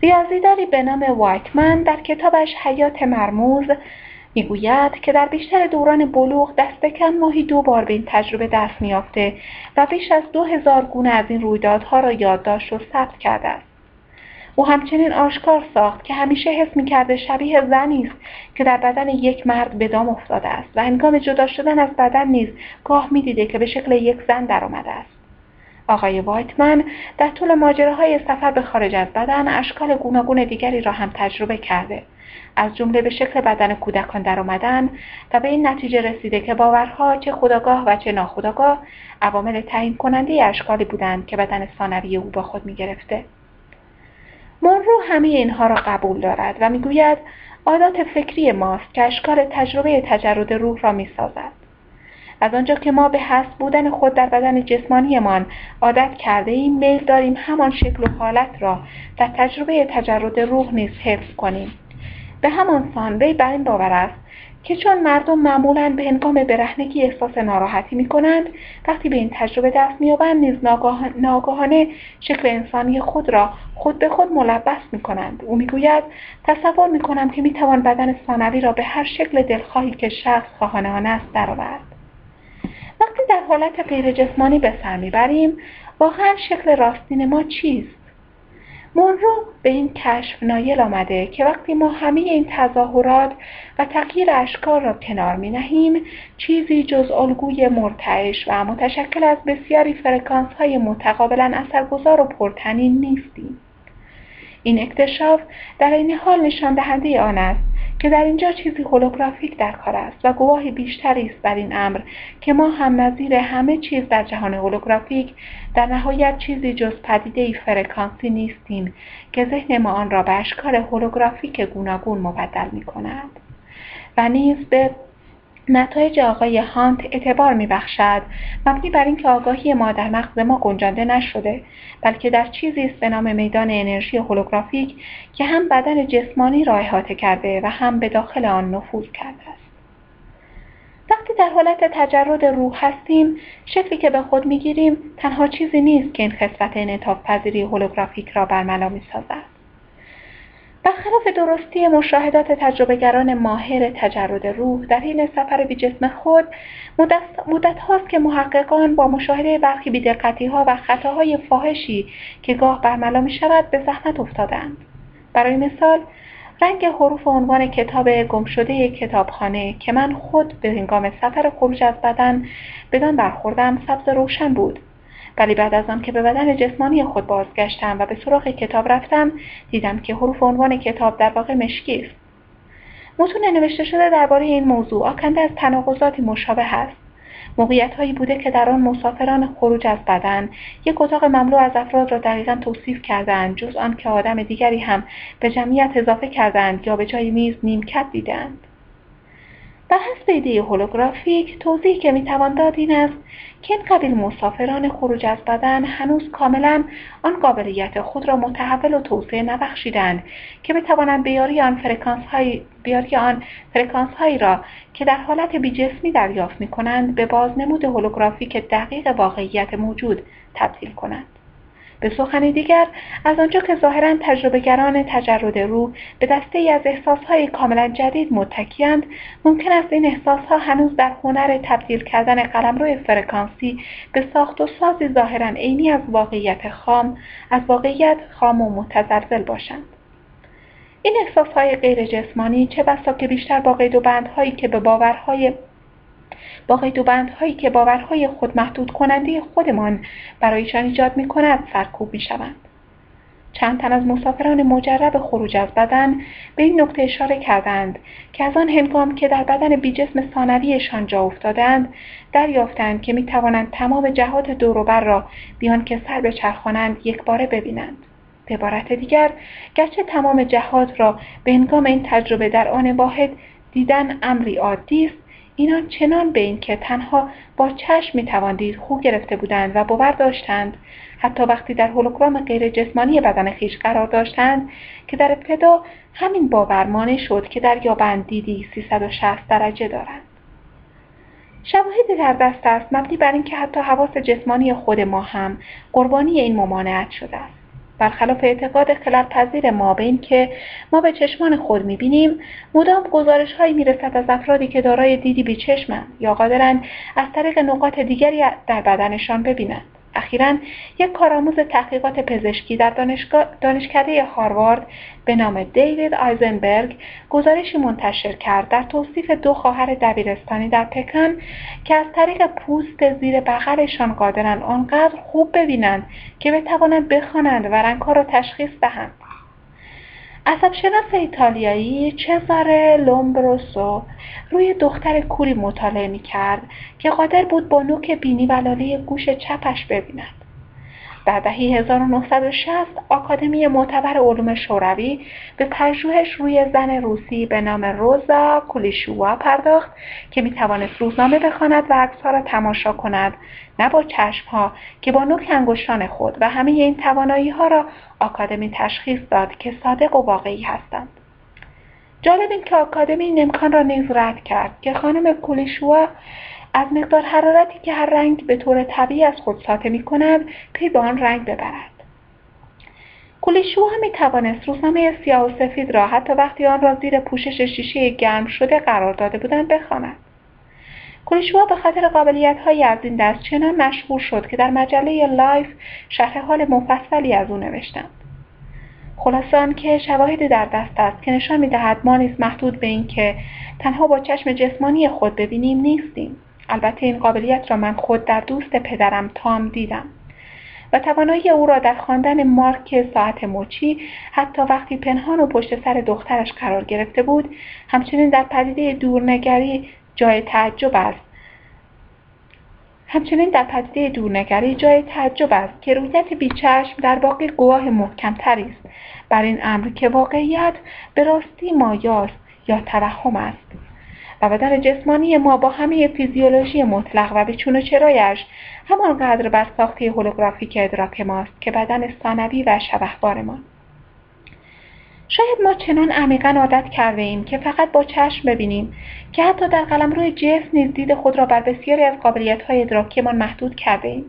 ریاضیداری به نام وایتمن در کتابش حیات مرموز می‌گوید که در بیشتر دوران بلوغ دست کم ماهی دو بار به این تجربه دست میافته و بیش از دو هزار گونه از این رویدادها را یادداشت و ثبت کرده است. او همچنین آشکار ساخت که همیشه حس می‌کرده شبیه زنی است که در بدن یک مرد به دام افتاده است و هنگام جدا شدن از بدن نیز گاه می‌دیده که به شکل یک زن درآمده است. آقای وایتمن در طول ماجراهای سفر به خارج از بدن اشکال گوناگون دیگری را هم تجربه کرده. از جمله به شکل بدن کودکان درآمدن و به این نتیجه رسیده که باورها چه خداگاه و چه ناخداگاه عوامل تعیین کننده اشکالی بودند که بدن ثانوی او با خود می‌گرفته. مونرو همه اینها را قبول دارد و می‌گوید عادات فکری ماست که اشکال تجربه تجرد روح را می‌سازد. از آنجا که ما به حس بودن خود در بدن جسمانیمان عادت کرده ایم میل داریم همان شکل و حالت را در تجربه تجرد روح نیز حفظ کنیم. به همان سان وی بر این باور است که چون مردم معمولا به هنگام برهنگی احساس ناراحتی می کنند وقتی به این تجربه دست مییابند نیز ناگاهانه شکل انسانی خود را خود به خود ملبس می کنند او می‌گوید تصور می کنم که می توان بدن ثانوی را به هر شکل دلخواهی که شخص خواهان آن است درآورد. وقتی در حالت غیر جسمانی به سر می‌بریم واقعا شکل راستین ما چیست؟ مونرو به این کشف نایل آمده که وقتی ما همه این تظاهرات و تغییر اشکال را کنار می نهیم چیزی جز الگوی مرتعش و متشکل از بسیاری فرکانس های متقابلا اثرگذار و پرتنین نیستیم. این اکتشاف در این حال نشان دهنده آن است که در اینجا چیزی هولوگرافیک در کار است و گواهی بیشتری است بر این امر که ما هم نظیر همه چیز در جهان هولوگرافیک در نهایت چیزی جز پدیده فرکانسی نیستیم که ذهن ما آن را به اشکال هولوگرافیک گوناگون مبدل می کند و نیز به نتایج آقای هانت اعتبار میبخشد. مبنی بر اینکه آگاهی ما در مغز ما گنجانده نشده بلکه در چیزی است به نام میدان انرژی هولوگرافیک که هم بدن جسمانی را احاطه کرده و هم به داخل آن نفوذ کرده است. وقتی در حالت تجرد روح هستیم شکلی که به خود می‌گیریم تنها چیزی نیست که این خصلت انعطاف پذیری هولوگرافیک را برملا می‌سازد. برخلاف درستی مشاهدات تجربهگران ماهر تجرد روح در حین سفر به جسم خود مدت هاست که محققان با مشاهده برخی بیدقتی ها و خطاهای فاحشی که گاه برملا می شود به زحمت افتادند. برای مثال رنگ حروف عنوان کتاب گمشده کتابخانه که من خود به هنگام سفر خروج از بدن بدان برخوردم سبز روشن بود ولی بعد از آن که به بدن جسمانی خود بازگشتم و به سراغ کتاب رفتم دیدم که حروف عنوان کتاب در واقع مشکی است. متون نوشته شده درباره این موضوع آکنده از تناقضاتی مشابه است. موقعیت هایی بوده که در آن مسافران خروج از بدن یک اتاق مملو از افراد را دقیقا توصیف کردند جز آن که آدم دیگری هم به جمعیت اضافه کردند یا به جای میز نیمکت دیدند بر حسب ایده هولوگرافیک توضیحی که می‌توان داد این است که این قبیل مسافران خروج از بدن هنوز کاملا آن قابلیت خود را متحول و توسعه نبخشیدند که بتوانند بیاری آن فرکانس بیاری آن فرکانس هایی را که در حالت بیجسمی دریافت می کنند به بازنمود هولوگرافیک دقیق واقعیت موجود تبدیل کنند. به سخن دیگر از آنجا که ظاهرا تجربهگران تجرد روح به دسته ای از احساسهای کاملا جدید متکیند ممکن است این احساسها هنوز در هنر تبدیل کردن قلمرو فرکانسی به ساخت و سازی ظاهرا عینی از واقعیت خام از واقعیت خام و متزلزل باشند. این احساسهای غیر جسمانی چه بسا که بیشتر با قید و بندهایی که به باورهای با بندهایی که باورهای خود محدود کننده خودمان برایشان ایجاد می کند سرکوب می شوند. چند تن از مسافران مجرب خروج از بدن به این نکته اشاره کردند که از آن هنگام که در بدن بیجسم ثانویشان جا افتادند دریافتند که می توانند تمام جهات دوروبر را بیان که سر بچرخانند یک باره ببینند به عبارت دیگر گرچه تمام جهات را به هنگام این تجربه در آن واحد دیدن امری عادی است اینان چنان به این که تنها با چشم می‌توان دید خو گرفته بودند و باور داشتند. حتی وقتی در هولوگرام غیر جسمانی بدن خیش قرار داشتند که در ابتدا همین باور مانع شد که در یابند دیدی 360 درجه دارند. شواهدی در دست است مبنی بر اینکه حتی حواس جسمانی خود ما هم قربانی این ممانعت شده است. برخلاف اعتقاد خلال پذیر ما به این که ما به چشمان خود می‌بینیم مدام گزارش هایی می‌رسد از افرادی که دارای دیدی بیچشمند یا قادرند از طریق نقاط دیگری در بدنشان ببینند. اخیرا یک کارآموز تحقیقات پزشکی در دانشکده هاروارد به نام دیوید آیزنبرگ گزارشی منتشر کرد در توصیف دو خواهر دبیرستانی در پکن که از طریق پوست زیر بغلشان قادرند آنقدر خوب ببینند که بتوانند بخوانند و رنگها را تشخیص دهند. عصبشناس ایتالیایی چزاره لومبروسو روی دختر کوری مطالعه می کرد که قادر بود با نوک بینی و لاله گوش چپش ببیند. در دهه 1960 آکادمی معتبر علوم شوروی به پژوهش روی زن روسی به نام روزا کولیشوا پرداخت که می توانست روزنامه بخواند و عکسها را تماشا کند نه با چشمها که با نوک انگشتان خود و همه این توانایی ها را آکادمی تشخیص داد که صادق و واقعی هستند. جالب این که آکادمی این امکان را نیز رد کرد که خانم کولیشوا از مقدار حرارتی که هر رنگ به طور طبیعی از خود ساطع می کند پی به آن رنگ ببرد. کولیشو هم می توانست روزنامه سیاه و سفید را حتی وقتی آن را زیر پوشش شیشه گرم شده قرار داده بودند بخواند. کولیشوا به خاطر قابلیت های از این دست چنان مشهور شد که در مجله لایف شرح حال مفصلی از او نوشتند. خلاصه که شواهدی در دست است که نشان می‌دهد ما نیز محدود به این که تنها با چشم جسمانی خود ببینیم نیستیم البته این قابلیت را من خود در دوست پدرم تام دیدم. و توانایی او را در خواندن مارک ساعت مچی حتی وقتی پنهان و پشت سر دخترش قرار گرفته بود همچنین در پدیده دورنگری جای تعجب است. همچنین در پدیده دورنگری جای تعجب است که رویت بیچشم در واقع گواه محکمتری است. بر این امر که واقعیت به راستی مایاست یا توهم است. و بدن جسمانی ما با همه فیزیولوژی مطلق و به چون و چرایش همانقدر بر ساخته هولوگرافیک ادراک ماست که بدن ثانوی و شبهبارمان شاید ما چنان عمیقا عادت کرده ایم که فقط با چشم ببینیم که حتی در قلم روی جسم نیز دید خود را بر بسیاری از قابلیت های ادراکیمان محدود کرده ایم.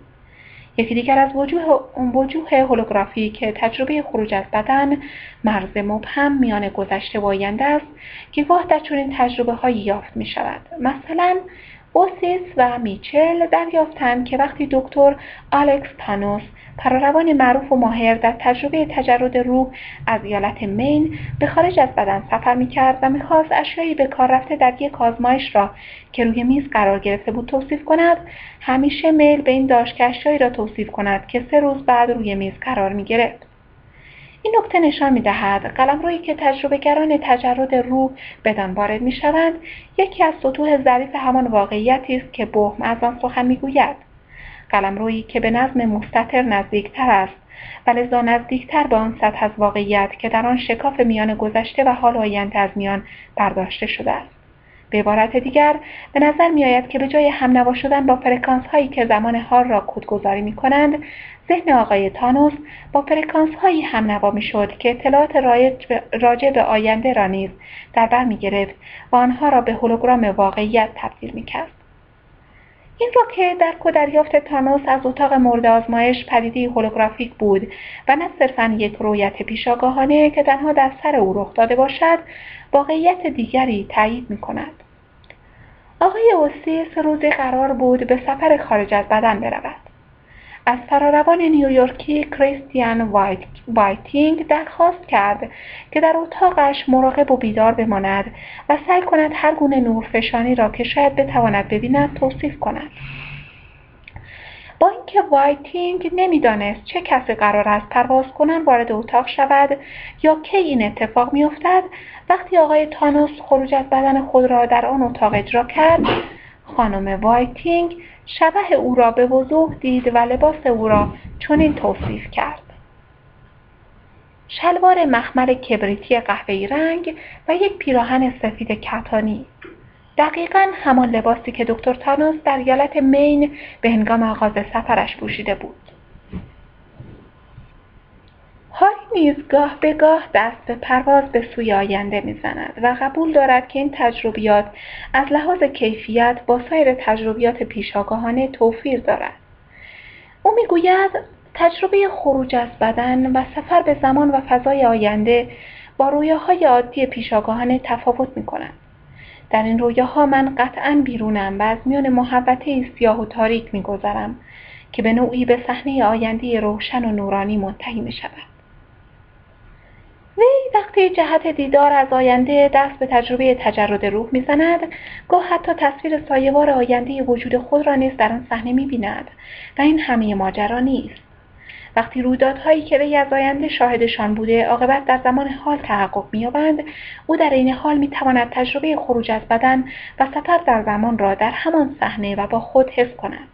یکی دیگر از وجوه, وجوه هولوگرافی که تجربه خروج از بدن مرز مبهم میان گذشته و آینده است که گاه در چنین تجربه هایی یافت می شود. مثلا اوسیس و میچل دریافتند که وقتی دکتر آلکس تانوس پراروان معروف و ماهر در تجربه تجرد روح از ایالت مین به خارج از بدن سفر می‌کرد و می‌خواست اشیایی به کار رفته در یک آزمایش را که روی میز قرار گرفته بود توصیف کند. همیشه میل به این داشت که اشیایی را توصیف کند که سه روز بعد روی میز قرار می‌گرفت. این نکته نشان می‌دهد قلمرویی که تجربهگران تجرد روح بدان وارد می‌شوند یکی از سطوح ظریف همان واقعیتی است که بهم از آن سخن می‌گوید. قلمرویی که به نظم مستطر نزدیکتر است و لذا نزدیکتر به آن سطح از واقعیت که در آن شکاف میان گذشته و حال آینده از میان برداشته شده است به عبارت دیگر به نظر می آید که به جای همنوا شدن با فرکانس هایی که زمان حال را کودگذاری می کنند ذهن آقای تانوس با فرکانس هایی همنوا می شد که اطلاعات راجع به آینده را نیز در بر می گرفت و آنها را به هولوگرام واقعیت تبدیل می کرد. این را که درک و دریافت تانوس از اتاق مورد آزمایش پدیده هولوگرافیک بود و نه صرفا یک رویت پیشاگاهانه که تنها در سر او رخ داده باشد واقعیت دیگری تایید می کند. آقای اوسیس روزی قرار بود به سفر خارج از بدن برود. از فراروان نیویورکی کریستیان وایتینگ درخواست کرد که در اتاقش مراقب و بیدار بماند و سعی کند هر گونه نورفشانی را که شاید بتواند ببیند توصیف کند. با اینکه وایتینگ نمی‌دانست چه کسی قرار است پرواز کنان وارد اتاق شود یا کی این اتفاق میافتد وقتی آقای تانوس خروج از بدن خود را در آن اتاق اجرا کرد خانم وایتینگ شبح او را به وضوح دید و لباس او را چنین توصیف کرد. شلوار مخمر کبریتی قهوه‌ای رنگ و یک پیراهن سفید کتانی. دقیقا همان لباسی که دکتر تانوس در ایالت مین به هنگام آغاز سفرش پوشیده بود. هاری نیز گاه به گاه دست به پرواز به سوی آینده می‌زند و قبول دارد که این تجربیات از لحاظ کیفیت با سایر تجربیات پیشاگاهانه توفیر دارد او می‌گوید تجربه خروج از بدن و سفر به زمان و فضای آینده با رویاهای عادی پیشاگاهانه تفاوت می کند. در این رویاها من قطعا بیرونم و از میان محوطه سیاه و تاریک میگذرم که به نوعی به صحنه آینده روشن و نورانی منتهی می شود. وقتی جهت دیدار از آینده دست به تجربه تجرد روح می‌زند گاه حتی تصویر سایهوار آینده وجود خود را نیز در آن صحنه می‌بیند و این همه ماجرا نیست. وقتی رویدادهایی که وی از آینده شاهدشان بوده عاقبت در زمان حال تحقق مییابند او در این حال می‌تواند تجربه خروج از بدن و سفر در زمان را در همان صحنه و با خود حس کند.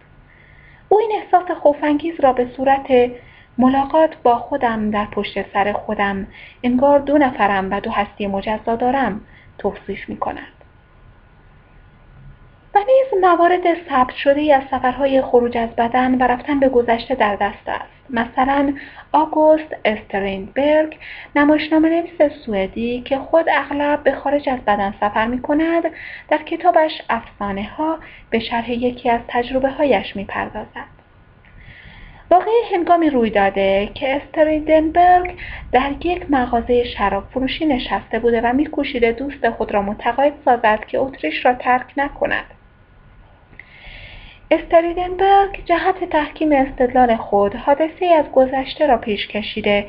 او این احساس خوفانگیز را به صورت ملاقات با خودم در پشت سر خودم انگار دو نفرم و دو هستی مجزا دارم توصیف می کند. و نیز موارد ثبت شده از سفرهای خروج از بدن و رفتن به گذشته در دست است. مثلا آگوست استرینبرگ نمایشنامه نویس سوئدی که خود اغلب به خارج از بدن سفر می کند در کتابش افسانه ها به شرح یکی از تجربه هایش می پردازد. واقعی هنگامی روی داده که استریدنبرگ در یک مغازه شراب فروشی نشسته بوده و میکوشیده دوست خود را متقاعد سازد که اتریش را ترک نکند. استریدنبرگ جهت تحکیم استدلال خود حادثه از گذشته را پیش کشیده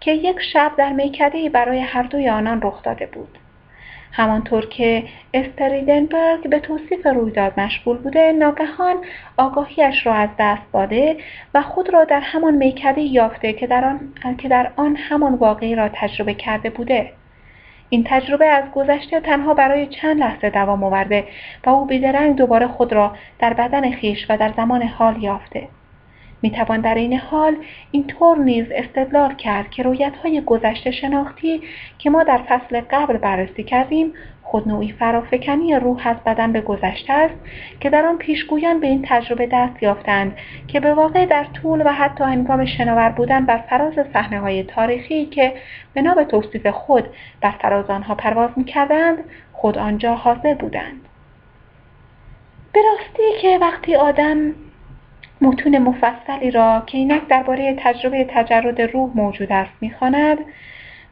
که یک شب در میکدهای برای هر دوی آنان رخ داده بود. همانطور که استریدنبرگ به توصیف رویداد مشغول بوده ناگهان آگاهیش را از دست داده و خود را در همان میکده یافته که در آن, که در آن همان واقعی را تجربه کرده بوده. این تجربه از گذشته تنها برای چند لحظه دوام آورده و او بیدرنگ دوباره خود را در بدن خیش و در زمان حال یافته. می‌توان در این حال اینطور نیز استدلال کرد که های گذشته شناختی که ما در فصل قبل بررسی کردیم خود نوعی فرافکنی روح از بدن به گذشته است که در آن پیشگویان به این تجربه دست یافتند که به واقع در طول و حتی هنگام شناور بودن بر فراز صحنه های تاریخی که به نام توصیف خود بر فراز آنها پرواز می‌کردند خود آنجا حاضر بودند. به راستی که وقتی آدم متون مفصلی را که اینک درباره تجربه تجرد روح موجود است می‌خواند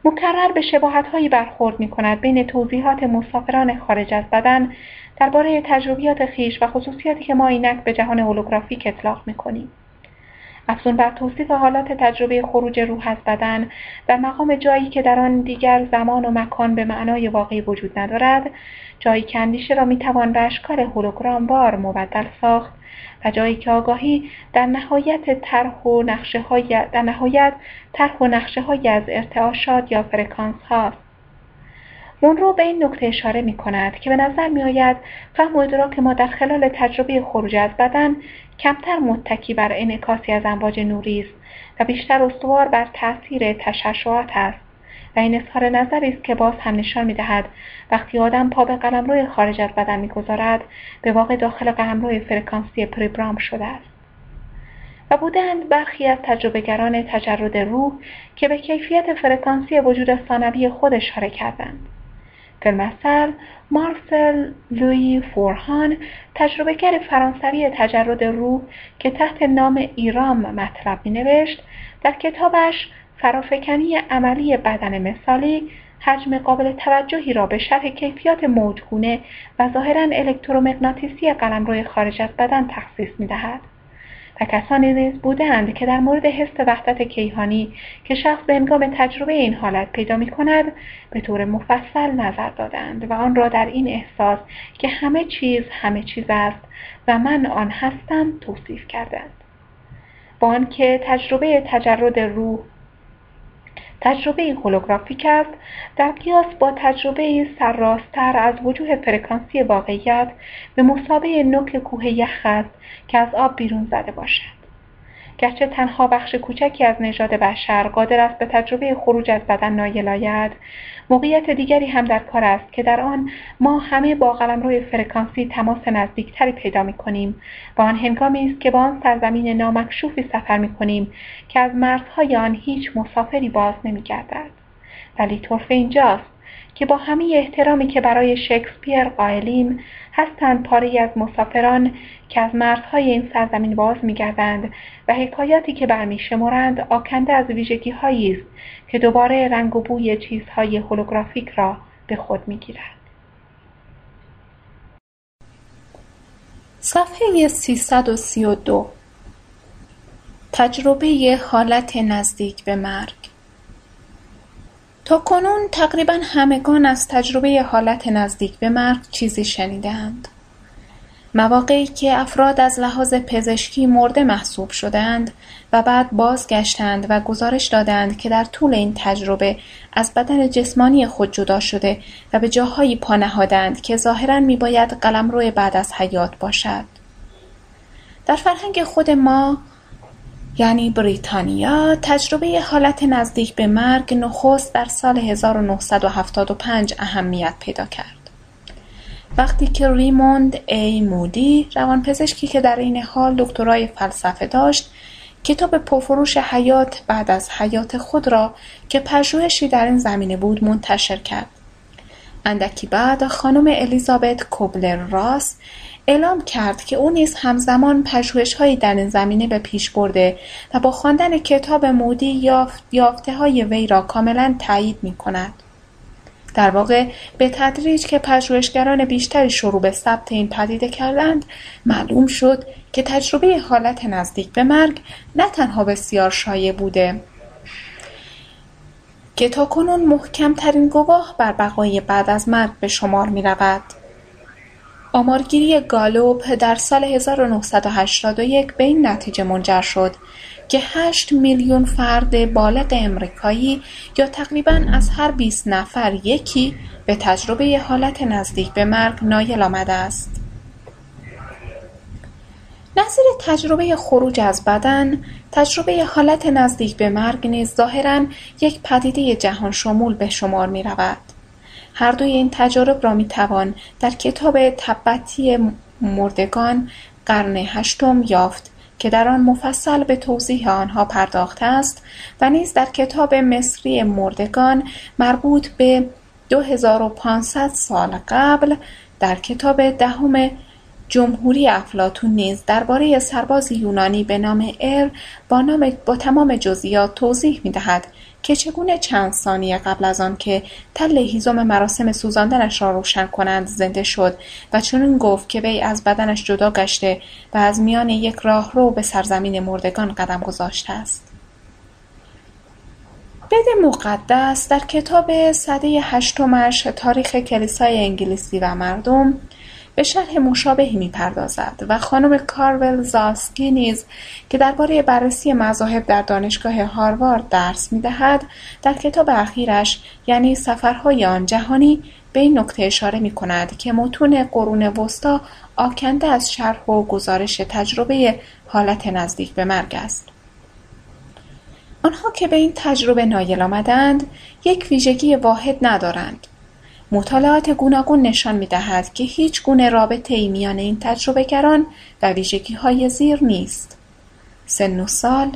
مکرر به شباهتهایی برخورد می کند بین توضیحات مسافران خارج از بدن درباره تجربیات خیش و خصوصیاتی که ما اینک به جهان هولوگرافیک اطلاق می کنیم. افزون بر توصیف حالات تجربه خروج روح از بدن در مقام جایی که در آن دیگر زمان و مکان به معنای واقعی وجود ندارد جایی که اندیشه را می‌توان به اشکال هولوگرام بار مبدل ساخت و جایی که آگاهی در نهایت طرح و نقشه های در نهایت طرح و نقشه های از ارتعاشات یا فرکانس هاست. مونرو به این نکته اشاره می کند که به نظر می آید فهم و ادراک ما در خلال تجربه خروج از بدن کمتر متکی بر انعکاسی از امواج نوری است و بیشتر استوار بر تاثیر تشعشعات است. این اظهار نظری است که باز هم نشان می‌دهد. وقتی آدم پا به قلمروی خارج از بدن می‌گذارد به واقع داخل قلمروی فرکانسی پریبرام شده است. و بودند برخی از تجربهگران تجرد روح که به کیفیت فرکانسی وجود ثانوی خود اشاره کردند. فیلمسل مارسل لوی فورهان تجربهگر فرانسوی تجرد روح که تحت نام ایرام مطلب می نوشت در کتابش فرافکنی عملی بدن مثالی حجم قابل توجهی را به شرح کیفیات موجگونه و ظاهرا الکترومغناطیسی قلمروی خارج از بدن تخصیص می دهد. و کسانی نیز بودند که در مورد حس وحدت کیهانی که شخص به انگام تجربه این حالت پیدا می کند به طور مفصل نظر دادند و آن را در این احساس که همه چیز همه چیز است و من آن هستم توصیف کردند با آنکه تجربه تجرد روح تجربه هولوگرافیک است در قیاس با تجربه سرراستتر از وجوه فرکانسی واقعیت به مسابه نوک کوه یخ است که از آب بیرون زده باشد. گرچه تنها بخش کوچکی از نژاد بشر قادر است به تجربه خروج از بدن نایل آید موقعیت دیگری هم در کار است که در آن ما همه با قلمروی فرکانسی تماس نزدیکتری پیدا می کنیم و آن هنگامی است که با آن سرزمین نامکشوفی سفر می کنیم که از مرزهای آن هیچ مسافری باز نمی گردد. ولی طرف اینجاست که با همه احترامی که برای شکسپیر قائلیم هستند پاری از مسافران که از مرزهای این سرزمین باز میگردند و حکایاتی که برمیشمرند آکنده از ویژگی است که دوباره رنگ و بوی چیزهای هولوگرافیک را به خود می‌گیرد صفحه 332 تجربه حالت نزدیک به مرگ. تا کنون تقریبا همگان از تجربه حالت نزدیک به مرگ چیزی شنیدند. مواقعی که افراد از لحاظ پزشکی مرده محسوب شدند و بعد بازگشتند و گزارش دادند که در طول این تجربه از بدن جسمانی خود جدا شده و به جاهایی پا نهادند که ظاهرا میباید قلمرو بعد از حیات باشد. در فرهنگ خود ما یعنی بریتانیا تجربه حالت نزدیک به مرگ نخست در سال 1975 اهمیت پیدا کرد. وقتی که ریموند ای مودی روانپزشکی که در این حال دکترای فلسفه داشت کتاب پرفروش حیات بعد از حیات خود را که پژوهشی در این زمینه بود منتشر کرد اندکی بعد خانم الیزابت کوبلر راس اعلام کرد که او نیز همزمان پژوهش‌هایی در این زمینه به پیش برده و با خواندن کتاب مودی یافت های وی را کاملا تایید می‌کند. در واقع به تدریج که پژوهشگران بیشتری شروع به ثبت این پدیده کردند معلوم شد که تجربه حالت نزدیک به مرگ نه تنها بسیار شایع بوده که تاکنون محکمترین گواه بر بقای بعد از مرگ به شمار می رود. آمارگیری گالوپ در سال 1981 به این نتیجه منجر شد که 8 میلیون فرد بالغ امریکایی یا تقریبا از هر 20 نفر یکی به تجربه حالت نزدیک به مرگ نایل آمده است. نظیر تجربه خروج از بدن، تجربه حالت نزدیک به مرگ نیز ظاهرا یک پدیده جهان شمول به شمار می رود. هر دوی این تجارب را می توان در کتاب تبتی مردگان قرن هشتم یافت که در آن مفصل به توضیح آنها پرداخته است و نیز در کتاب مصری مردگان مربوط به 2500 سال قبل در کتاب دهم جمهوری افلاتون نیز درباره سرباز یونانی به نام ار با, نام با تمام جزئیات توضیح می‌دهد. که چگونه چند ثانیه قبل از آن که تل هیزم مراسم سوزاندنش را روشن کنند زنده شد و چنین گفت که وی از بدنش جدا گشته و از میان یک راهرو به سرزمین مردگان قدم گذاشته است. بد مقدس در کتاب صده هشتمش تاریخ کلیسای انگلیسی و مردم به شرح مشابهی می‌پردازد و خانم کارول زاسکی نیز که درباره بررسی مذاهب در دانشگاه هاروارد درس می‌دهد در کتاب اخیرش یعنی سفرهای آن جهانی به این نکته اشاره می کند که متون قرون وسطا آکنده از شرح و گزارش تجربه حالت نزدیک به مرگ است. آنها که به این تجربه نایل آمدند یک ویژگی واحد ندارند مطالعات گوناگون نشان می‌دهد که هیچ گونه رابطه ای میان این تجربهگران و ویژگی های زیر نیست. سن و سال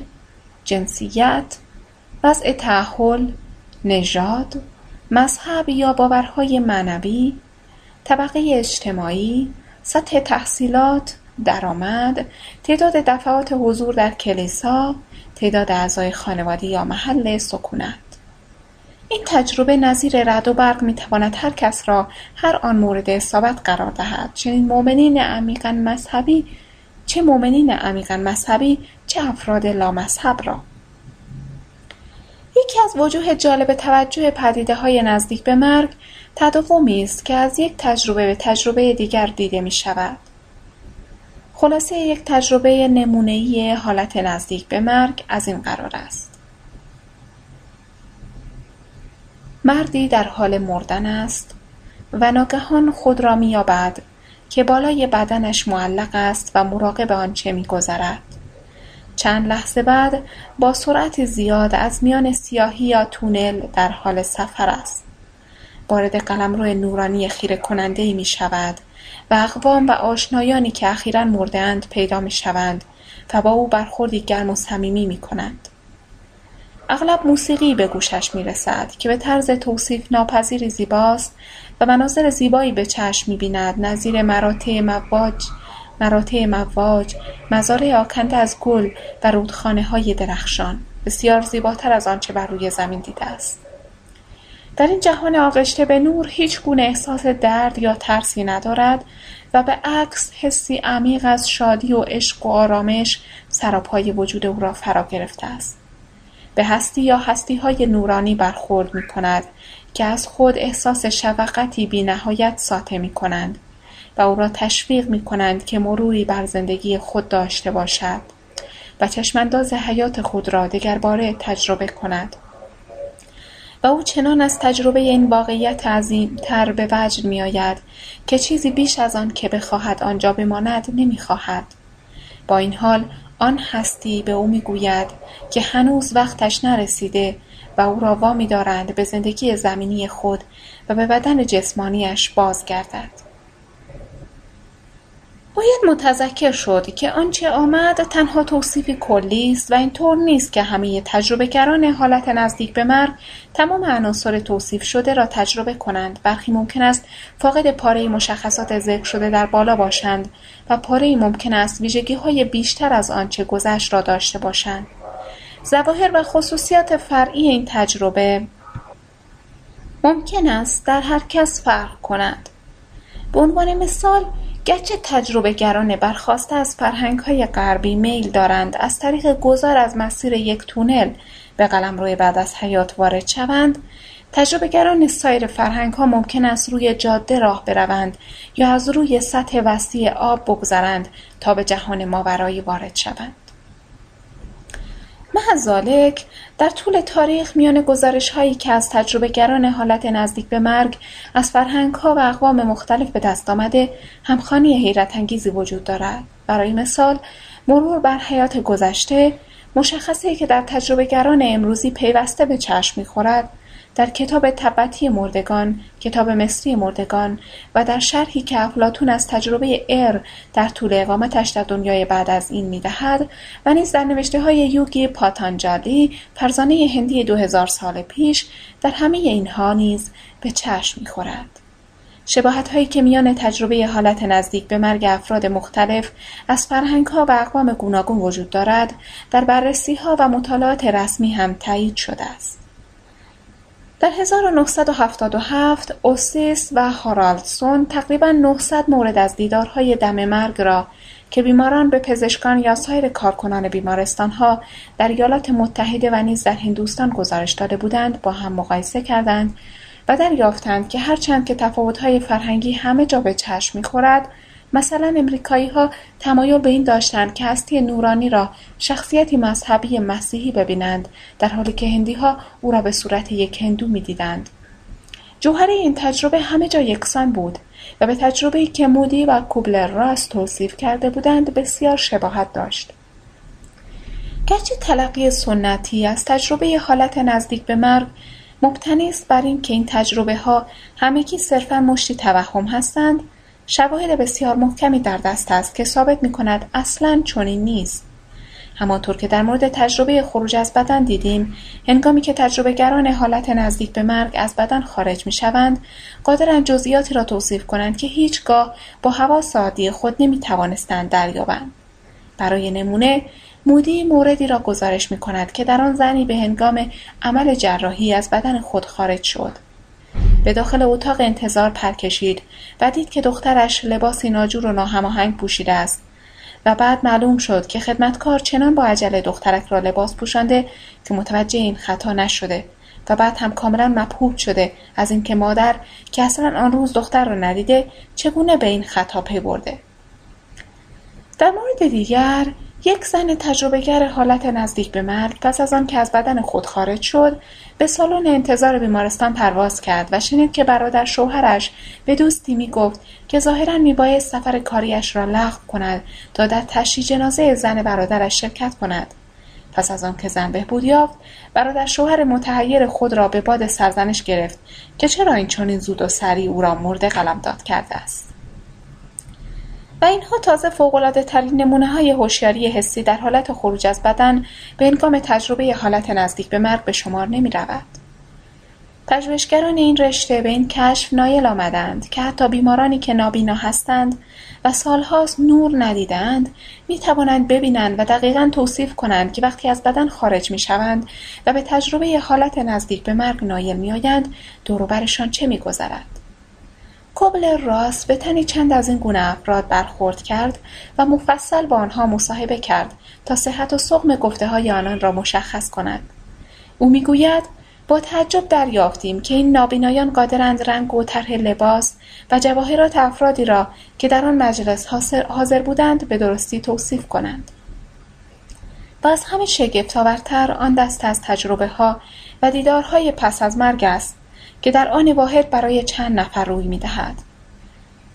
جنسیت وضع تحول نژاد مذهب یا باورهای معنوی طبقه اجتماعی سطح تحصیلات درآمد تعداد دفعات حضور در کلیسا تعداد اعضای خانواده یا محل سکونت. این تجربه نظیر رد و برق می‌تواند هر کس را هر آن مورد اصابت قرار دهد چنین مؤمنین عمیقا مذهبی چه مؤمنین عمیقا مذهبی چه افراد لامذهب را یکی از وجوه جالب توجه پدیده های نزدیک به مرگ تداومی است که از یک تجربه به تجربه دیگر دیده می شود. خلاصه یک تجربه نمونه‌ای حالت نزدیک به مرگ از این قرار است. مردی در حال مردن است و ناگهان خود را مییابد که بالای بدنش معلق است و مراقب آنچه میگذرد چند لحظه بعد با سرعت زیاد از میان سیاهی یا تونل در حال سفر است وارد قلمرو نورانی خیره کننده می شود و اقوام و آشنایانی که اخیرا مردهاند پیدا می شوند و با او برخوردی گرم و صمیمی می کنند. اغلب موسیقی به گوشش می‌رسد که به طرز توصیف ناپذیری زیباست و مناظر زیبایی به چشم می‌بیند. نظیر مراتع مواج مراتع مواج مزارع آکنده از گل و رودخانه های درخشان. بسیار زیباتر از آنچه بر روی زمین دیده است. در این جهان آغشته به نور هیچ گونه احساس درد یا ترسی ندارد و به عکس حسی عمیق از شادی و عشق و آرامش سراپای وجود او را فرا گرفته است. به هستی یا های نورانی برخورد می کند که از خود احساس شفقتی بینهایت ساطع می کنند و او را تشویق می کنند که مروری بر زندگی خود داشته باشد و چشمانداز حیات خود را باره تجربه کند و او چنان از تجربه این واقعیت عظیم تر به وجد می آید که چیزی بیش از آن که بخواهد آنجا بماند نمی خواهد. با این حال آن هستی به او می‌گوید که هنوز وقتش نرسیده و او را وامی دارند به زندگی زمینی خود و به بدن جسمانیش بازگردد. باید متذکر شد که آنچه آمد تنها توصیفی کلی است و اینطور نیست که همه تجربهگران حالت نزدیک به مرگ تمام عناصر توصیف شده را تجربه کنند. برخی ممکن است فاقد پاره مشخصات ذکر شده در بالا باشند و پاره ممکن است ویژگی های بیشتر از آنچه گذشت را داشته باشند. ظواهر و خصوصیات فرعی این تجربه ممکن است در هر کس فرق کنند به عنوان مثال گرچه تجربهگران برخواسته از های غربی میل دارند از طریق گذار از مسیر یک تونل به روی بعد از حیات وارد شوند تجربهگران سایر ها ممکن است روی جاده راه بروند یا از روی سطح وسیع آب بگذرند تا به جهان ماورایی وارد شوند. محضالک در طول تاریخ میان هایی که از تجربهگران حالت نزدیک به مرگ از ها و اقوام مختلف به دست آمده همخوانی حیرت انگیزی وجود دارد. برای مثال مرور بر حیات گذشته مشخصه که در تجربهگران امروزی پیوسته به چشم می‌خورد در کتاب تبتی مردگان، کتاب مصری مردگان و در شرحی که افلاتون از تجربه ار در طول اقامتش در دنیای بعد از این می‌دهد و نیز در نوشته های یوگی پاتانجالی فرزانه هندی دو هزار سال پیش در همه اینها نیز به چشم می‌خورد. شباهت هایی که میان تجربه حالت نزدیک به مرگ افراد مختلف از فرهنگ ها و اقوام گوناگون وجود دارد در بررسی ها و مطالعات رسمی هم تایید شده است. در 1977 اوسیس و هارالدسون تقریبا 900 مورد از دیدارهای دم مرگ را که بیماران به پزشکان یا سایر کارکنان بیمارستانها در ایالات متحده و نیز در هندوستان گزارش داده بودند با هم مقایسه کردند و دریافتند که هرچند که تفاوت‌های فرهنگی همه جا به چشم می‌خورد مثلا ها تمایل به این داشتند که هستی نورانی را شخصیتی مذهبی مسیحی ببینند در حالی که هندیها او را به صورت یک هندو می‌دیدند. جوهر این تجربه همه جا یکسان بود و به تجربه‌ای که مودی و کوبلر راست توصیف کرده بودند بسیار شباهت داشت. گرچه تلقی سنتی از تجربه حالت نزدیک به مرگ مبتنی است بر این که این تجربه ها همگی صرفا مشتی توهم هستند شواهد بسیار محکمی در دست است که ثابت می کند اصلا چنین نیست. همانطور که در مورد تجربه خروج از بدن دیدیم هنگامی که تجربهگران حالت نزدیک به مرگ از بدن خارج می شوند قادرند جزئیاتی را توصیف کنند که هیچگاه با حواس عادی خود نمی توانستند دریابند. برای نمونه مودی موردی را گزارش می کند که در آن زنی به هنگام عمل جراحی از بدن خود خارج شد. به داخل اتاق انتظار پر کشید و دید که دخترش لباسی ناجور و ناهماهنگ پوشیده است و بعد معلوم شد که خدمتکار چنان با عجله دخترک را لباس پوشانده که متوجه این خطا نشده و بعد هم کاملا مبهوت شده از اینکه مادر که اصلا آن روز دختر را ندیده چگونه به این خطا پی برده. در مورد دیگر یک زن تجربهگر حالت نزدیک به مرگ پس از آن که از بدن خود خارج شد به سالن انتظار بیمارستان پرواز کرد و شنید که برادر شوهرش به دوستی می گفت که ظاهرا میبایست سفر کاریش را لغو کند تا در تشییع جنازه زن برادرش شرکت کند. پس از آن که زن بهبود یافت برادر شوهر متحیر خود را به باد سرزنش گرفت که چرا این چنین زود و سریع او را مرده قلمداد کرده است. و اینها تازه فوقالعاده ترین نمونه های هوشیاری حسی در حالت خروج از بدن به انگام تجربه حالت نزدیک به مرگ به شمار نمی رود. پژوهشگران این رشته به این کشف نایل آمدند که حتی بیمارانی که نابینا هستند و سالهاست نور ندیدند می توانند ببینند و دقیقا توصیف کنند که وقتی از بدن خارج می شوند و به تجربه حالت نزدیک به مرگ نایل می آیند دوروبرشان چه می گذرد. کوبلر راس به تنی چند از این گونه افراد برخورد کرد و مفصل با آنها مصاحبه کرد تا صحت و سقم گفته های آنان را مشخص کند. او می‌گوید با تعجب دریافتیم که این نابینایان قادرند رنگ و طرح لباس و جواهرات افرادی را که در آن مجلس حاضر بودند به درستی توصیف کنند. و از همه شگفتآورتر آن دست از تجربه ها و دیدارهای پس از مرگ است که در آن واحد برای چند نفر روی می‌دهد.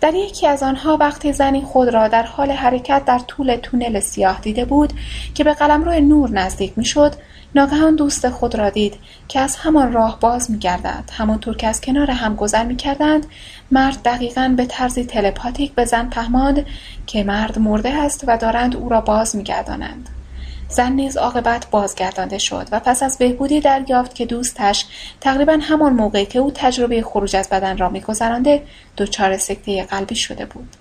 در یکی از آنها وقتی زنی خود را در حال حرکت در طول تونل سیاه دیده بود که به قلمرو نور نزدیک می‌شد ناگهان دوست خود را دید که از همان راه باز میگردد. همانطور که از کنار هم گذر می‌کردند مرد دقیقا به طرزی تلپاتیک به زن پهماند که مرد مرده است و دارند او را باز میگردانند. زن نیز عاقبت بازگردانده شد و پس از بهبودی دریافت که دوستش تقریبا همان موقعی که او تجربه خروج از بدن را میگذرانده دچار سکته قلبی شده بود.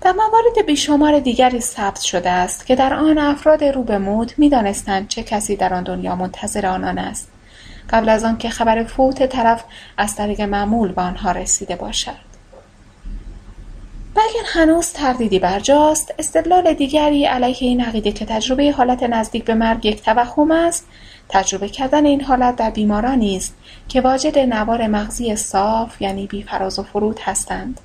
در موارد بیشمار دیگری ثبت شده است که در آن افراد رو به موت می‌دانستند چه کسی در آن دنیا منتظر آنان است. قبل از آنکه خبر فوت طرف از طریق معمول به آنها رسیده باشد. و اگر هنوز تردیدی برجاست. استدلال دیگری علیه این عقیده که تجربه حالت نزدیک به مرگ یک توهم است. تجربه کردن این حالت در بیمارانی است که واجد نوار مغزی صاف یعنی بی فراز و فرود هستند.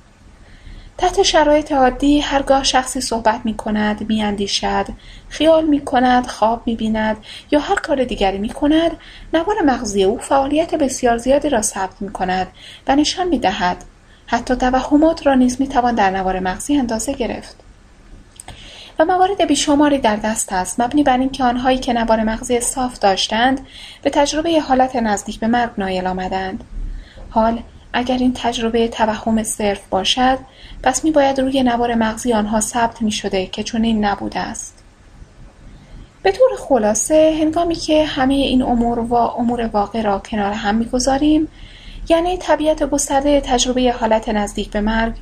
تحت شرایط عادی هرگاه شخصی صحبت می کند، می اندیشد، خیال می کند، خواب می بیند یا هر کار دیگری می کند، نوار مغزی او فعالیت بسیار زیادی را ثبت می کند و نشان می دهد حتی توهمات را نیز می‌توان در نوار مغزی اندازه گرفت. و موارد بیشماری در دست است مبنی بر اینکه آنهایی که نوار مغزی صاف داشتند به تجربه حالت نزدیک به مرگ نایل آمدند. حال اگر این تجربه توهم صرف باشد پس می باید روی نوار مغزی آنها ثبت می شده که چنین نبوده است. به طور خلاصه هنگامی که همه این امور و امور واقع را کنار هم می‌گذاریم یعنی طبیعت گسترده تجربه حالت نزدیک به مرگ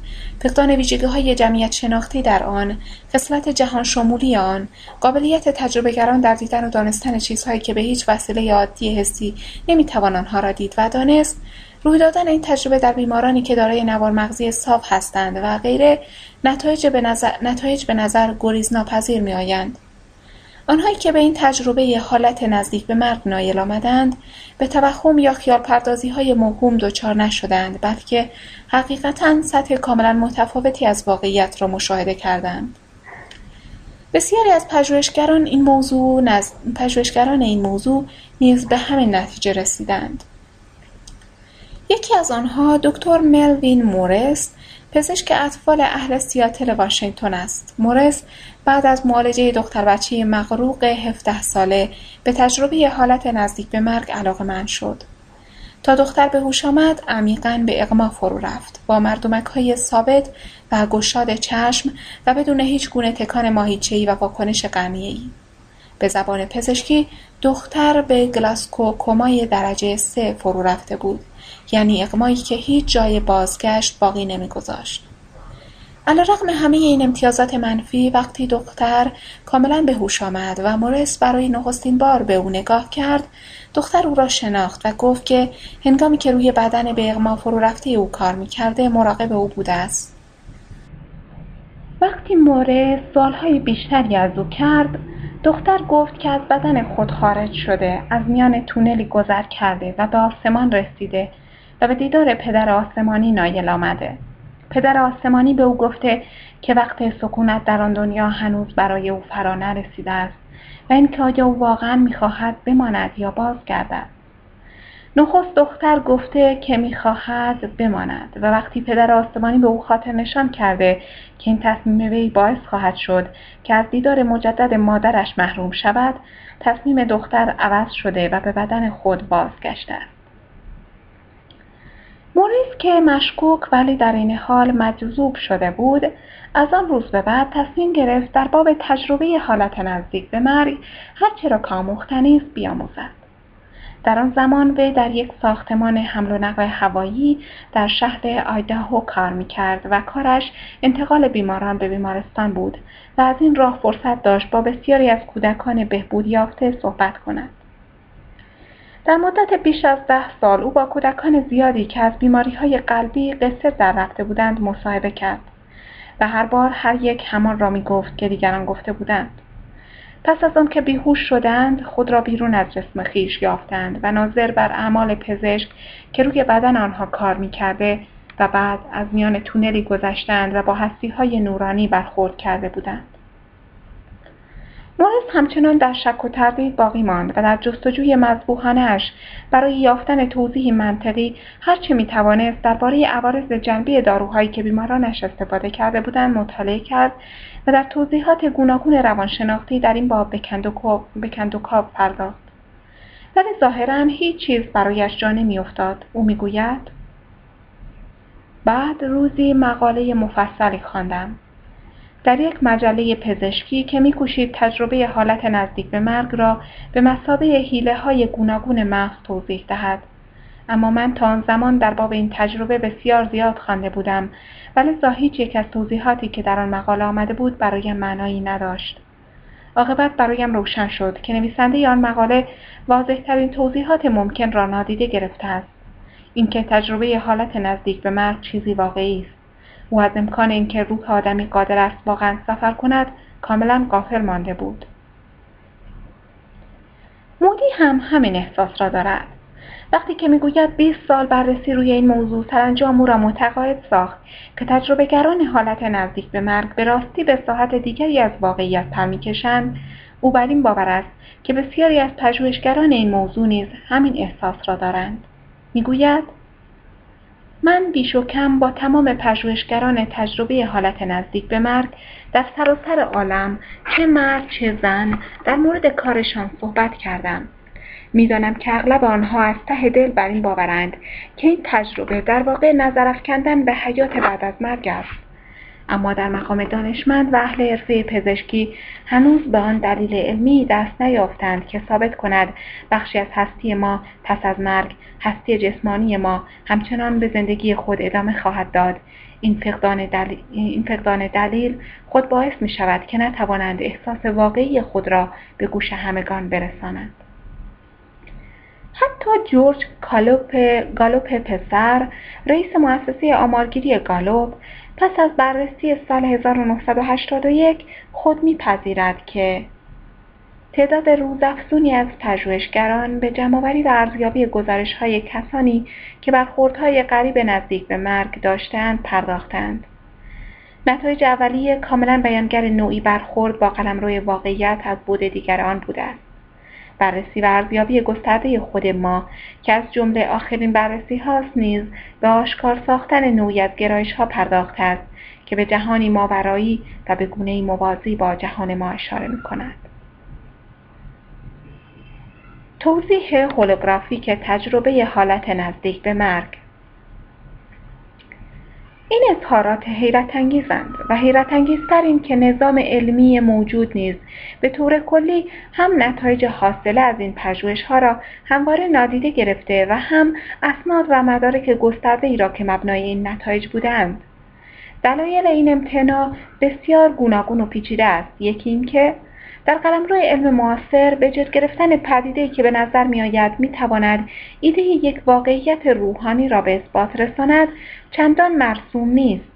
فقدان ویژگی های جمعیت شناختی در آن خصلت جهان شمولی آن قابلیت تجربهگران در دیدن و دانستن چیزهایی که به هیچ وسیله عادی حسی نمی‌توان آنها را دید و دانست روی دادن این تجربه در بیمارانی که دارای نوار مغزی صاف هستند و غیره نتایج به نظر, نتایج به نظر گریز ناپذیر می آیند. آنهایی که به این تجربه حالت نزدیک به مرگ نایل آمدند به توهم یا خیال پردازی های موهوم دچار نشدند بلکه حقیقتا سطح کاملا متفاوتی از واقعیت را مشاهده کردند. بسیاری از پژوهشگران این موضوع نز... پژوهشگران این موضوع نیز به همین نتیجه رسیدند. یکی از آنها دکتر ملوین مورس پزشک اطفال اهل سیاتل واشنگتن است. مورس بعد از معالجه دختر بچه مغروق 17 ساله به تجربه حالت نزدیک به مرگ علاقمند شد. تا دختر به هوش آمد عمیقا به اغما فرو رفت با مردمک های ثابت و گشاد چشم و بدون هیچ گونه تکان ماهیچه‌ای و واکنش ای. به زبان پزشکی دختر به گلاسکو کمای درجه سه فرو رفته بود یعنی اقمایی که هیچ جای بازگشت باقی نمیگذاشت. علیرغم همه این امتیازات منفی وقتی دختر کاملا به هوش آمد و مورس برای نخستین بار به او نگاه کرد دختر او را شناخت و گفت که هنگامی که روی بدن به اغما فرو رفته او کار می‌کرده مراقب او بوده است. وقتی مورس سالهای بیشتری از او کرد دختر گفت که از بدن خود خارج شده از میان تونلی گذر کرده و به آسمان رسیده و به دیدار پدر آسمانی نایل آمده. پدر آسمانی به او گفته که وقت سکونت در آن دنیا هنوز برای او فرا نرسیده است و اینکه آیا او واقعا می‌خواهد بماند یا بازگردد. نخست دختر گفته که می‌خواهد بماند و وقتی پدر آسمانی به او خاطر نشان کرده که این تصمیم وی باعث خواهد شد که از دیدار مجدد مادرش محروم شود تصمیم دختر عوض شده و به بدن خود بازگشته. است موریس که مشکوک ولی در این حال مجذوب شده بود از آن روز به بعد تصمیم گرفت در باب تجربه حالت نزدیک به مرگ هرچه را که آموختنی است بیاموزد. در آن زمان وی در یک ساختمان حمل و نقل هوایی در شهر آیداهو کار می‌کرد و کارش انتقال بیماران به بیمارستان بود و از این راه فرصت داشت با بسیاری از کودکان بهبود یافته صحبت کند. در مدت بیش از ده سال او با کودکان زیادی که از بیماری های قلبی قصه در رفته بودند مصاحبه کرد و هر بار هر یک همان را می گفت که دیگران گفته بودند. پس از که بیهوش شدند خود را بیرون از جسم خیش یافتند و ناظر بر اعمال پزشک که روی بدن آنها کار می‌کرده و بعد از میان تونلی گذشتند و با هستی های نورانی برخورد کرده بودند. مورس همچنان در شک و تردید باقی ماند و در جستجوی مذبوحانهاش برای یافتن توضیحی منطقی هرچه می‌توانست درباره عوارض جنبی داروهایی که بیمارانش استفاده کرده بودند مطالعه کرد و در توضیحات گوناگون روانشناختی در این باب به کندوکاو پرداخت. ولی ظاهرا هیچ چیز برایش جا نمیافتاد. او می‌گوید بعد روزی مقاله مفصلی خواندم. در یک مجله پزشکی که میکوشید تجربه حالت نزدیک به مرگ را به مسابه حیله های گوناگون مغز توضیح دهد. اما من تا آن زمان در باب این تجربه بسیار زیاد خوانده بودم ولی هیچ یک از توضیحاتی که در آن مقاله آمده بود برایم معنایی نداشت. عاقبت برایم روشن شد که نویسنده آن مقاله واضحترین توضیحات ممکن را نادیده گرفته است. اینکه تجربه حالت نزدیک به مرگ چیزی واقعی است. او از امکان اینکه روح آدمی قادر است واقعا سفر کند کاملا غافل مانده بود. مودی هم همین احساس را دارد. وقتی که می‌گوید 20 سال بررسی روی این موضوع سرانجام او را متقاعد ساخت که تجربهگران حالت نزدیک به مرگ به راستی به ساحت دیگری از واقعیت پر می‌کشند. او بر این باور است که بسیاری از پژوهشگران این موضوع نیز همین احساس را دارند. می‌گوید من بیش و کم با تمام پژوهشگران تجربه حالت نزدیک به مرگ در سراسر عالم چه مرد چه زن در مورد کارشان صحبت کردم. می‌دانم که اغلب آنها از ته دل بر این باورند که این تجربه در واقع نظر افکندن به حیات بعد از مرگ است. اما در مقام دانشمند و اهل حرفه پزشکی هنوز به آن دلیل علمی دست نیافتند که ثابت کند بخشی از هستی ما پس از مرگ هستی جسمانی ما همچنان به زندگی خود ادامه خواهد داد. این فقدان, دلیل، این فقدان دلیل خود باعث می شود که نتوانند احساس واقعی خود را به گوش همگان برسانند. حتی جورج گالوپ, گالوپ پسر رئیس مؤسسه آمارگیری گالوپ پس از بررسی سال 1981 خود میپذیرد که تعداد روزافزونی از پژوهشگران به جمعآوری و ارزیابی های کسانی که برخوردهای قریب نزدیک به مرگ داشتهاند پرداختند نتایج اولیه کاملا بیانگر نوعی برخورد با قلمرو واقعیت از بود دیگر آن بوده است. بررسی و ارزیابی گسترده خود ما که از جمله آخرین بررسی هاست نیز به آشکار ساختن نوعی از گرایش ها پرداخته است که به جهانی ماورایی و به گونه موازی با جهان ما اشاره می کند. توضیح هولوگرافیک تجربه حالت نزدیک به مرگ این اظهارات حیرت انگیزند و حیرت انگیزتر این که نظام علمی موجود نیز به طور کلی هم نتایج حاصله از این پژوهش ها را همواره نادیده گرفته و هم اسناد و مدارک گسترده ای را که مبنای این نتایج بودند دلایل این امتناع بسیار گوناگون و پیچیده است. یکی اینکه در قلمرو علم معاصر به جد گرفتن پدیده‌ای که به نظر میآید می‌تواند ایده یک واقعیت روحانی را به اثبات رساند چندان مرسوم نیست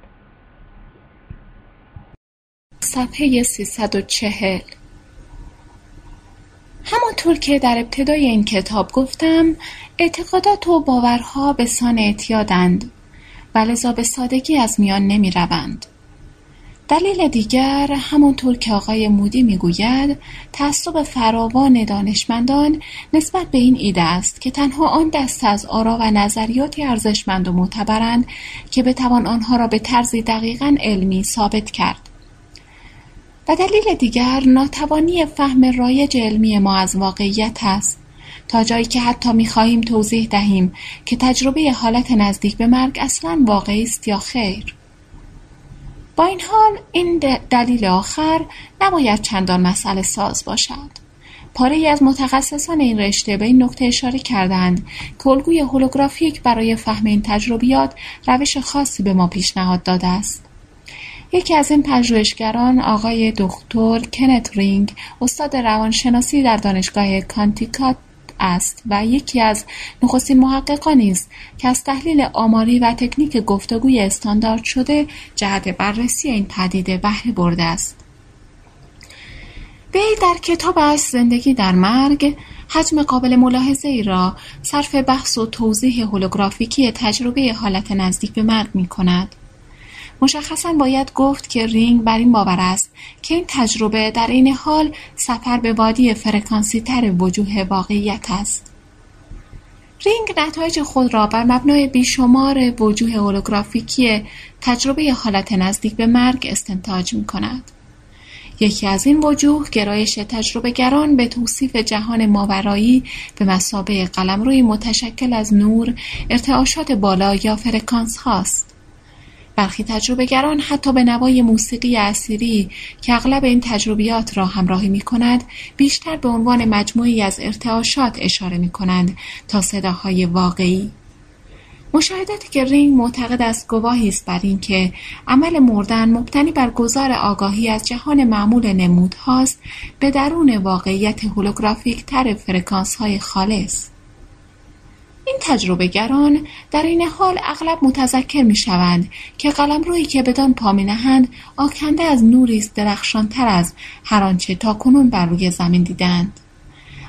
صفحه 340 همانطور که در ابتدای این کتاب گفتم اعتقادات و باورها به سان اعتیادند و لذا به سادگی از میان نمی روند. دلیل دیگر همانطور که آقای مودی می‌گوید تعصب فراوان دانشمندان نسبت به این ایده است که تنها آن دست از آرا و نظریاتی ارزشمند و معتبرند که بتوان آنها را به طرزی دقیقا علمی ثابت کرد. و دلیل دیگر ناتوانی فهم رایج علمی ما از واقعیت است. تا جایی که حتی می‌خواهیم توضیح دهیم که تجربه حالت نزدیک به مرگ اصلا واقعی است یا خیر. با این حال این دلیل آخر نباید چندان مسئله ساز باشد. پاره ای از متخصصان این رشته به این نکته اشاره کردند که الگوی هولوگرافیک برای فهم این تجربیات روش خاصی به ما پیشنهاد داده است. یکی از این پژوهشگران آقای دکتر کنت رینگ استاد روانشناسی در دانشگاه کانتیکات است و یکی از نخستین محققانی است که از تحلیل آماری و تکنیک گفتگوی استاندارد شده جهت بررسی این پدیده بهره برده است وی در کتابش زندگی در مرگ حجم قابل ملاحظه ای را صرف بحث و توضیح هولوگرافیکی تجربه حالت نزدیک به مرگ می کند. مشخصا باید گفت که رینگ بر این باور است که این تجربه در این حال سفر به وادی فرکانسی تر وجوه واقعیت است. رینگ نتایج خود را بر مبنای بیشمار وجوه هولوگرافیکی تجربه حالت نزدیک به مرگ استنتاج می کند. یکی از این وجوه گرایش تجربه گران به توصیف جهان ماورایی به مثابه قلمروی متشکل از نور، ارتعاشات بالا یا فرکانس هاست. برخی تجربهگران حتی به نوای موسیقی اثیری که اغلب این تجربیات را همراهی می کند بیشتر به عنوان مجموعه‌ای از ارتعاشات اشاره می کنند تا صداهای واقعی. مشاهداتی که رینگ معتقد است گواهی است بر اینکه عمل مردن مبتنی بر گذار آگاهی از جهان معمول نمودهاست به درون واقعیت هولوگرافیک تر فرکانس های خالص. این تجربهگران در این حال اغلب متذکر می‌شوند که قلمرویی که بدان پا نهند آکنده از نوری است درخشانتر از هر آنچه تاکنون بر روی زمین دیدند.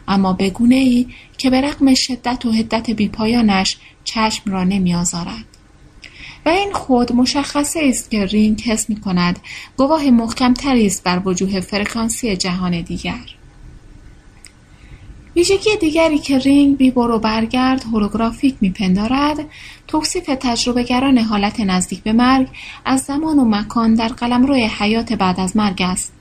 اما به ای که به رغم شدت و حدت بیپایانش چشم را نمیآزارد. و این خود مشخصه است که رینگ حس می کند گواه محکمتری است بر وجوه فرکانسی جهان دیگر. ویژگی دیگری که رینگ بی برو برگرد هولوگرافیک میپندارد توصیف تجربهگران حالت نزدیک به مرگ از زمان و مکان در قلمرو حیات بعد از مرگ است.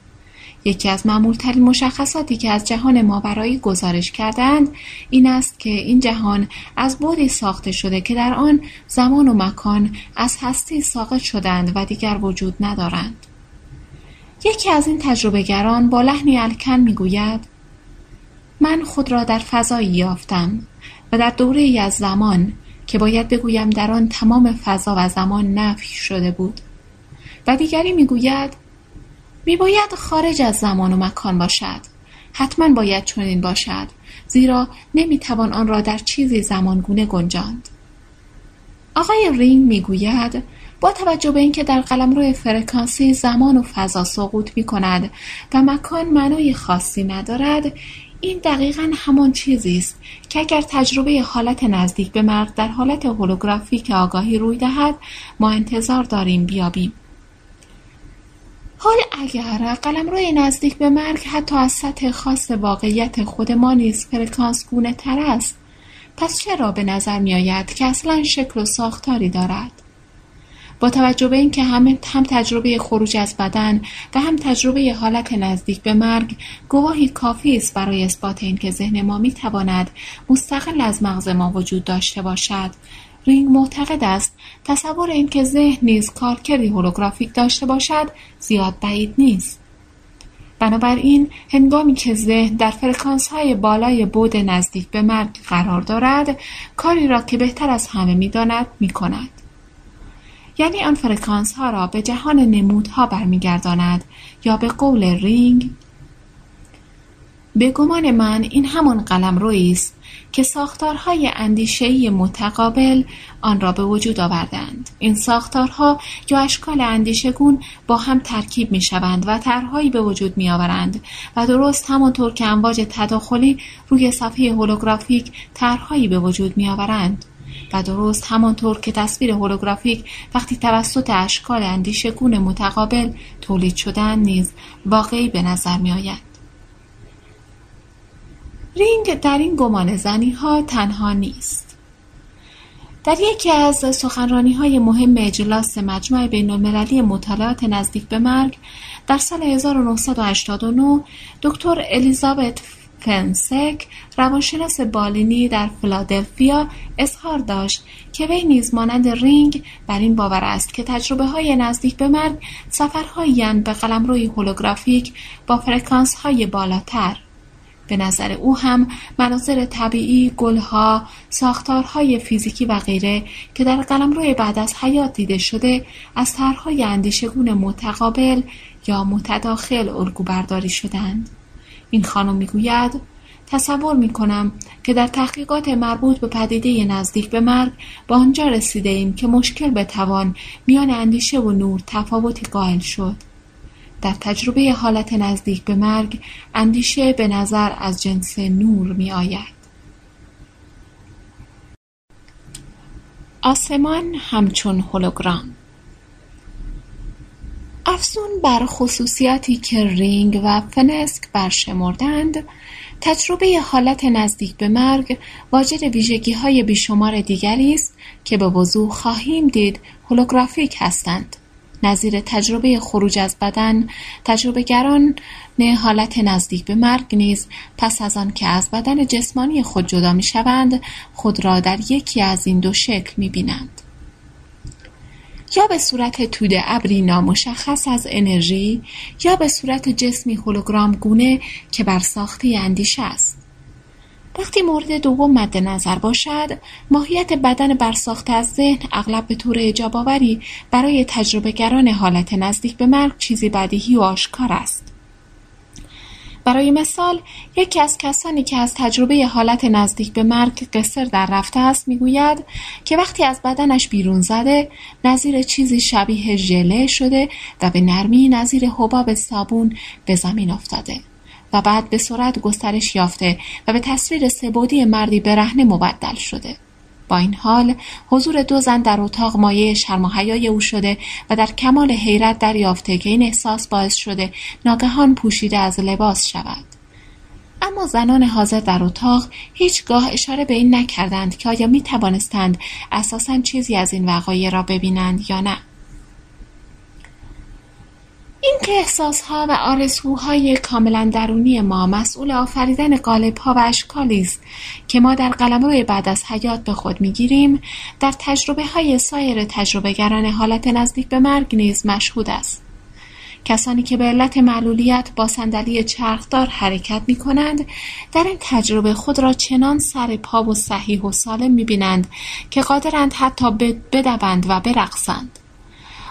یکی از معمولترین مشخصاتی که از جهان ماورایی گزارش کردند این است که این جهان از بودی ساخته شده که در آن زمان و مکان از هستی ساقط شدند و دیگر وجود ندارند. یکی از این تجربهگران با لحنی الکن می‌گوید من خود را در فضایی یافتم و در دوره ای از زمان که باید بگویم در آن تمام فضا و زمان نفی شده بود و دیگری می‌گوید میباید خارج از زمان و مکان باشد حتما باید چنین باشد زیرا نمی‌توان آن را در چیزی زمانگونه گنجاند. آقای رینگ می‌گوید با توجه به اینکه در قلمرو فرکانسی زمان و فضا سقوط می کند و مکان معنای خاصی ندارد این دقیقا همان چیزی است که اگر تجربه حالت نزدیک به مرگ در حالت هولوگرافیک آگاهی روی دهد ما انتظار داریم بیابیم. حال اگر قلمروی نزدیک به مرگ حتی از سطح خاص واقعیت خود ما نیز فرکانس گونه تر است پس چرا به نظر می آید که اصلا شکل و ساختاری دارد؟ با توجه به اینکه هم هم تجربه خروج از بدن و هم تجربه حالت نزدیک به مرگ گواهی کافی است برای اثبات اینکه ذهن ما می‌تواند مستقل از مغز ما وجود داشته باشد. رینگ معتقد است تصور اینکه ذهن نیز کارکردی هولوگرافیک داشته باشد زیاد بعید نیست. بنابراین هنگامی که ذهن در فرکانس های بالای بعد نزدیک به مرگ قرار دارد کاری را که بهتر از همه می‌داند می‌کند. یعنی آن فرکانس ها را به جهان نمودها برمیگرداند یا به قول رینگ. به گمان من این همان قلمرو است که ساختارهای اندیشهای متقابل آن را به وجود آوردند. این ساختارها یا اشکال اندیشگون با هم ترکیب می شوند و طرحهایی به وجود می آورند و درست همانطور که امواج تداخلی روی صفحه هولوگرافیک طرحهایی به وجود می آورند و درست همانطور که تصویر هولوگرافیک وقتی توسط اشکال اندیشگون متقابل تولید شدن نیز واقعی به نظر می آید. رینگ در این گمانه زنی ها تنها نیست. در یکی از سخنرانی های مهم اجلاس مجمع بین المللی مطالعات نزدیک به مرگ در سال 1989 دکتر الیزابت فنسک روانشناس بالینی در فیلادلفیا اظهار داشت که وی نیز مانند رینگ بر این باور است که تجربه های نزدیک به مرگ سفرهایی به قلمروی هولوگرافیک با فرکانس های بالاتر به نظر او هم مناظر طبیعی، گلها، ساختارهای فیزیکی و غیره که در قلمرو بعد از حیات دیده شده از طرحهای اندیشگون متقابل یا متداخل الگو برداری. این خانم می‌گوید تصور می کنم که در تحقیقات مربوط به پدیده نزدیک به مرگ به آنجا رسیده ایم که مشکل بتوان میان اندیشه و نور تفاوتی قائل شد. در تجربه حالت نزدیک به مرگ اندیشه به نظر از جنس نور می آید. آسمان همچون هولوگرام افزون بر خصوصیاتی که رینگ و فنسک برشمردند تجربه حالت نزدیک به مرگ واجد های بیشمار دیگری است که به وضوح خواهیم دید هولوگرافیک هستند نظیر تجربه خروج از بدن تجربهگران حالت نزدیک به مرگ نیز پس از آن که از بدن جسمانی خود جدا می شوند خود را در یکی از این دو شکل می بینند. یا به صورت توده ابری نامشخص از انرژی یا به صورت جسمی هولوگرام گونه که بر ساخته اندیشه است. وقتی مورد دوم مد نظر باشد ماهیت بدن برساخته از ذهن اغلب به طور اجاباوری برای تجربهگران حالت نزدیک به مرگ چیزی بدیهی و آشکار است برای مثال یکی از کسانی که از تجربه حالت نزدیک به مرگ قصر در رفته است می‌گوید که وقتی از بدنش بیرون زده نظیر چیزی شبیه ژله شده و به نرمی نظیر حباب صابون به زمین افتاده و بعد به سرعت گسترش یافته و به تصویر سبودی مردی برهنه مبدل شده. با این حال حضور دو زن در اتاق مایه شرم و حیای او شده و در کمال حیرت دریافته که این احساس باعث شده ناگهان پوشیده از لباس شود. اما زنان حاضر در اتاق هیچگاه اشاره به این نکردند که آیا می توانستند اساسا چیزی از این وقایع را ببینند یا نه. اینکه احساسها و آرزوهای کاملا درونی ما مسئول آفریدن قالبها و اشکالی است که ما در قلمرو بعد از حیات به خود می‌گیریم در تجربه های سایر تجربهگران حالت نزدیک به مرگ نیز مشهود است. کسانی که به علت معلولیت با صندلی چرخدار حرکت می کنند در این تجربه خود را چنان سر پا و صحیح و سالم می بینند که قادرند حتی بدوند و برقصند.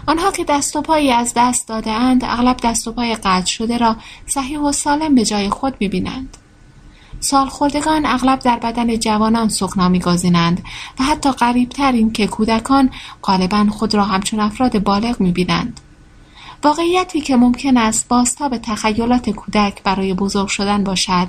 آنها که دست و پایی از دست داده اند اغلب دست و پای قطع شده را صحیح و سالم به جای خود می بینند. سالخوردگان اغلب در بدن جوانان سکنا میگزینند و حتی قریبتر این که کودکان غالبا خود را همچون افراد بالغ می‌بینند واقعیتی که ممکن است به تخیلات کودک برای بزرگ شدن باشد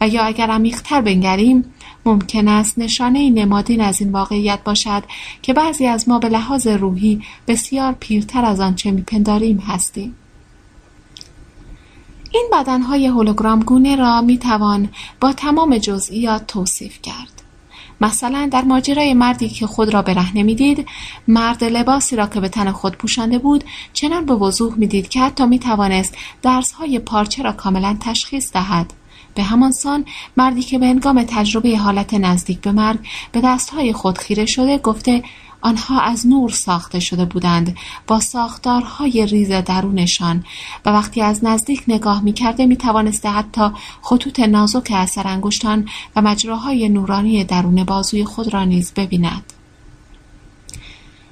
و یا اگر عمیقتر بنگریم ممکن است نشانه نمادین از این واقعیت باشد که بعضی از ما به لحاظ روحی بسیار پیرتر از آنچه میپنداریم هستیم این بدنهای هولوگرام گونه را می توان با تمام جزئیات توصیف کرد. مثلا در ماجرای مردی که خود را برهنه می‌دید مرد لباسی را که به تن خود پوشانده بود چنان به وضوح می‌دید که حتی می توانست درسهای پارچه را کاملا تشخیص دهد به همان سان مردی که به انگام تجربه حالت نزدیک به مرگ به دستهای خود خیره شده گفته آنها از نور ساخته شده بودند با ساختارهای ریز درونشان و وقتی از نزدیک نگاه می‌کرده می‌توانسته حتی خطوط نازک اثر انگشتان و مجراهای نورانی درون بازوی خود را نیز ببیند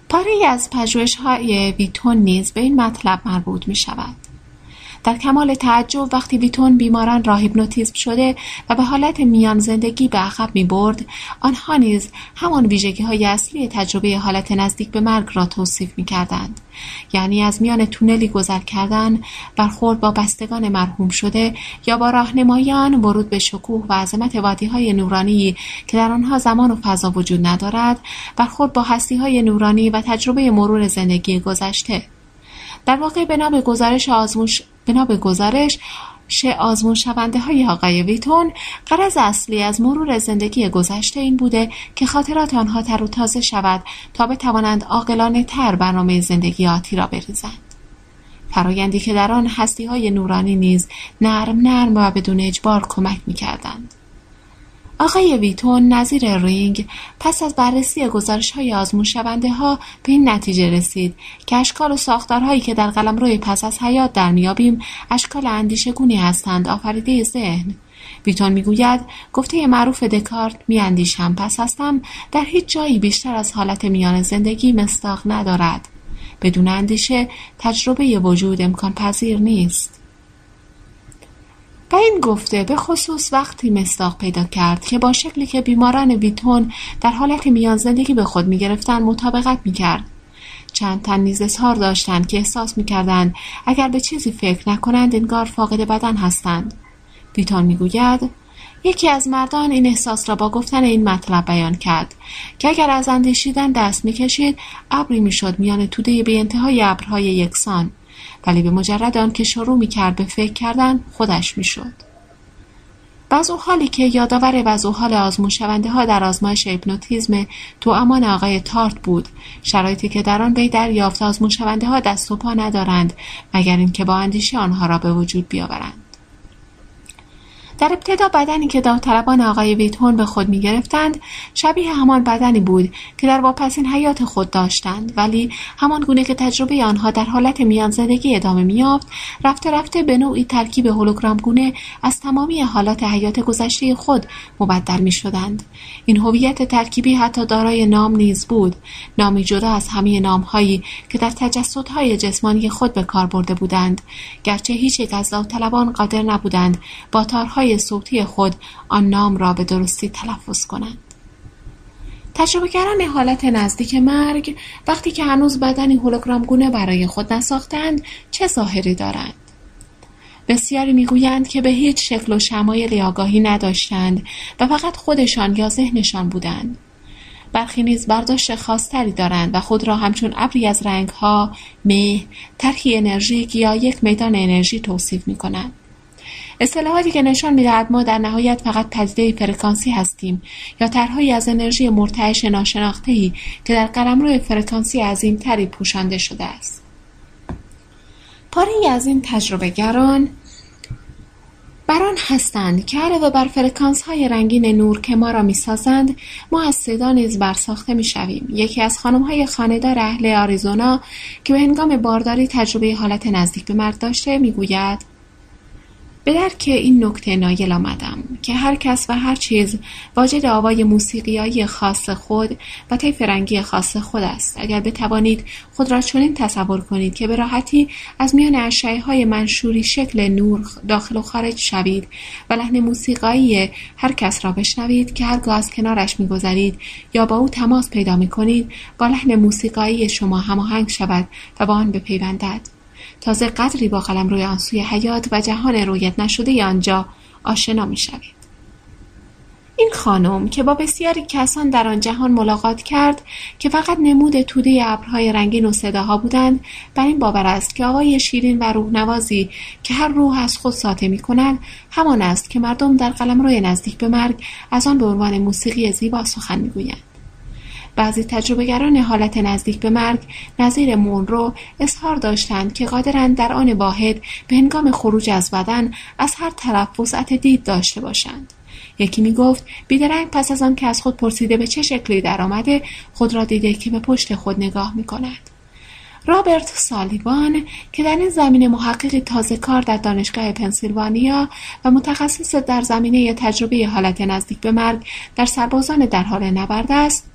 پاره از پژوهش های ویتون نیز به این مطلب مربوط می شود. در کمال تعجب وقتی ویتون بیماران را هیپنوتیزم شده و به حالت میان زندگی به عقب می برد آنها نیز همان ویژگی های اصلی تجربه حالت نزدیک به مرگ را توصیف می کردند. یعنی از میان تونلی گذر کردن برخورد با بستگان مرحوم شده یا با راهنمایان ورود به شکوه و عظمت وادی های نورانی که در آنها زمان و فضا وجود ندارد برخورد با هستی های نورانی و تجربه مرور زندگی گذشته در واقع بنا به گزارش آزموش بنا به گزارش آزمون شونده های آقای ویتون قرض اصلی از مرور زندگی گذشته این بوده که خاطرات آنها تر و تازه شود تا بتوانند عاقلانه تر برنامه زندگی آتی را بریزند. فرایندی که در آن هستی های نورانی نیز نرم نرم و بدون اجبار کمک می کردند. آقای ویتون نظیر رینگ پس از بررسی گزارش های آزمون شونده ها به این نتیجه رسید که اشکال و ساختارهایی که در قلم روی پس از حیات در میابیم اشکال اندیشه گونی هستند آفریده ذهن. ویتون می‌گوید گفته معروف دکارت میاندیشم پس هستم در هیچ جایی بیشتر از حالت میان زندگی مستاق ندارد. بدون اندیشه تجربه وجود امکان پذیر نیست. این گفته به خصوص وقتی مصداق پیدا کرد که با شکلی که بیماران ویتون در حالت میان زندگی به خود می‌گرفتند مطابقت می‌کرد. چند تن نیز اظهار داشتند که احساس می‌کردند اگر به چیزی فکر نکنند انگار فاقد بدن هستند. ویتون می‌گوید یکی از مردان این احساس را با گفتن این مطلب بیان کرد که اگر از اندیشیدن دست می‌کشید ابری می‌شد میان توده به انتهای ابرهای یکسان. ولی به مجرد آنکه شروع می‌کرد به فکر کردن خودش می‌شد. وضع حالی که یادآور وضع حال آزمون شونده ها در آزمایش هیپنوتیزم تو امان آقای تارت بود شرایطی که در آن وی دریافت آزمون شونده ها دست و پا ندارند مگر اینکه با اندیشه آنها را به وجود بیاورند. در ابتدا بدنی که داوطلبان آقای ویتون به خود می گرفتند شبیه همان بدنی بود که در واپسین حیات خود داشتند. ولی همان گونه که تجربه آنها در حالت میان زندگی ادامه میافت رفته رفته به نوعی ترکیب هولوگرام گونه از تمامی حالات حیات گذشته خود مبدل می شدند. این هویت ترکیبی حتی دارای نام نیز بود. نامی جدا از همه نامهایی که در تجسدهای جسمانی خود به کار برده بودند. گرچه هیچ یک از داوطلبان قادر نبودند با تارهای صوتی خود آن نام را به درستی تلفظ کنند. تجربهگران حالت نزدیک مرگ وقتی که هنوز بدنی هولوگرام گونه برای خود نساختند چه ظاهری دارند؟ بسیاری می‌گویند که به هیچ شکل و شمایلی آگاهی نداشتند و فقط خودشان یا ذهنشان بودند. برخی نیز برداشت خاصتری دارند و خود را همچون ابری از رنگها مه طرحی انرژیک یا یک میدان انرژی توصیف می کنند. اصطلاحاتی که نشان می‌دهد ما در نهایت فقط پدیده فرکانسی هستیم یا طرحهایی از انرژی مرتعش ناشناختهای که در قلمرو فرکانسی عظیمتری پوشانده شده است پاره‌ای از این تجربه گران بر آن هستند که علاوه بر فرکانس های رنگین نور که ما را می سازند ما از صدا نیز برساخته می شویم. یکی از خانم های خانه‌دار اهل آریزونا که به هنگام بارداری تجربه حالت نزدیک به مرگ داشته می گوید به درک این نکته نایل آمدم که هر کس و هر چیز واجد آوای موسیقیایی خاص خود و طیف رنگی خاص خود است. اگر بتوانید خود را چنین تصور کنید که به راحتی از میان اشعه های منشوری شکل نور داخل و خارج شوید و لحن موسیقایی هر کس را بشنوید که هرگاه از کنارش میگذرید یا با او تماس پیدا می کنید با لحن موسیقایی شما هماهنگ شود و با آن بپیوندد. تازه قدری با روی آن سوی حیات و جهان رویت نشده آنجا آشنا می شوید. این خانم که با بسیاری کسان در آن جهان ملاقات کرد که فقط نمود توده ابرهای رنگین و صداها بودند بر این باور است که آقای شیرین و روحنوازی که هر روح از خود ساطع می کند همان است که مردم در روی نزدیک به مرگ از آن به عنوان موسیقی زیبا سخن می‌گویند بعضی تجربهگران حالت نزدیک به مرگ نظیر مونرو اظهار داشتند که قادرند در آن واحد به هنگام خروج از بدن از هر طرف وسعت دید داشته باشند یکی می گفت بیدرنگ پس از آن که از خود پرسیده به چه شکلی در آمده خود را دیده که به پشت خود نگاه می کند. رابرت سالیوان که در این زمینه محققی تازه کار در دانشگاه پنسیلوانیا و متخصص در زمینه تجربه حالت نزدیک به مرگ در سربازان در حال نبرد است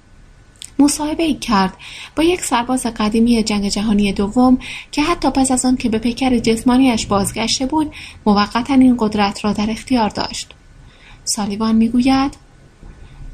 مصاحبه کرد با یک سرباز قدیمی جنگ جهانی دوم که حتی پس از آن که به پیکر جسمانیش بازگشته بود موقتا این قدرت را در اختیار داشت. سالیوان می‌گوید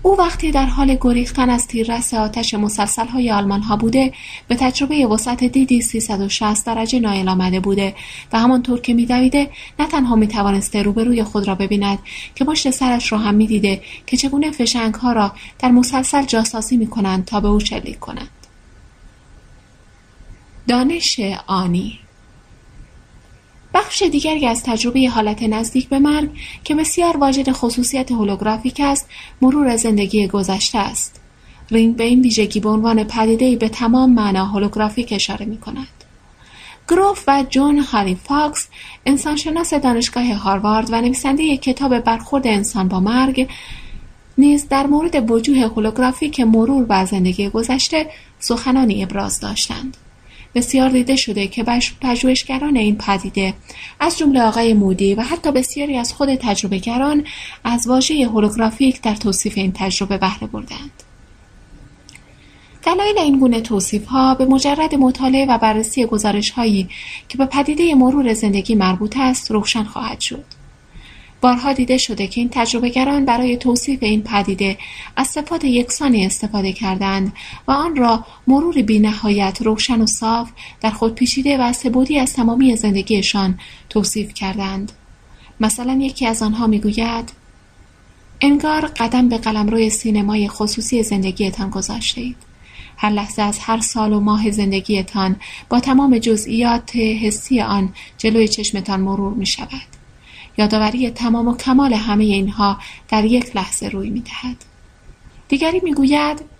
او وقتی در حال گریختن از تیررس آتش مسلسل های آلمان ها بوده به تجربه وسعت دیدی 360 درجه نایل آمده بوده و همانطور که میدویده نه تنها می‌توانسته روبروی خود را ببیند که پشت سرش را هم می‌دیده که چگونه فشنگ ها را در مسلسل جاسازی می‌کنند تا به او شلیک کنند. دانش آنی بخش دیگری از تجربه حالت نزدیک به مرگ که بسیار واجد خصوصیت هولوگرافیک است مرور زندگی گذشته است رینگ به این ویژگی به عنوان پدیدهای به تمام معنا هولوگرافیک اشاره می کند. گروف و جون هالی فاکس انسانشناس دانشگاه هاروارد و نویسنده کتاب برخورد انسان با مرگ نیز در مورد وجوه هولوگرافیک مرور بر زندگی گذشته سخنانی ابراز داشتند. بسیار دیده شده که پژوهشگران این پدیده از جمله آقای مودی و حتی بسیاری از خود تجربهگران از واژه هولوگرافیک در توصیف این تجربه بهره بردند دلایل این گونه توصیف ها به مجرد مطالعه و بررسی گزارش هایی که به پدیده مرور زندگی مربوط است روشن خواهد شد. بارها دیده شده که این تجربهگران برای توصیف این پدیده از صفات یکسانی استفاده کردند و آن را مرور بینهایت روشن و صاف در خود پیچیده و سبودی از تمامی زندگیشان توصیف کردند مثلا یکی از آنها می‌گوید انگار قدم به قلمروی سینمای خصوصی زندگیتان گذاشته اید. هر لحظه از هر سال و ماه زندگیتان با تمام جزئیات حسی آن جلوی چشمتان مرور می شود. یادآوری تمام و کمال همه اینها در یک لحظه روی می‌دهد دیگری می‌گوید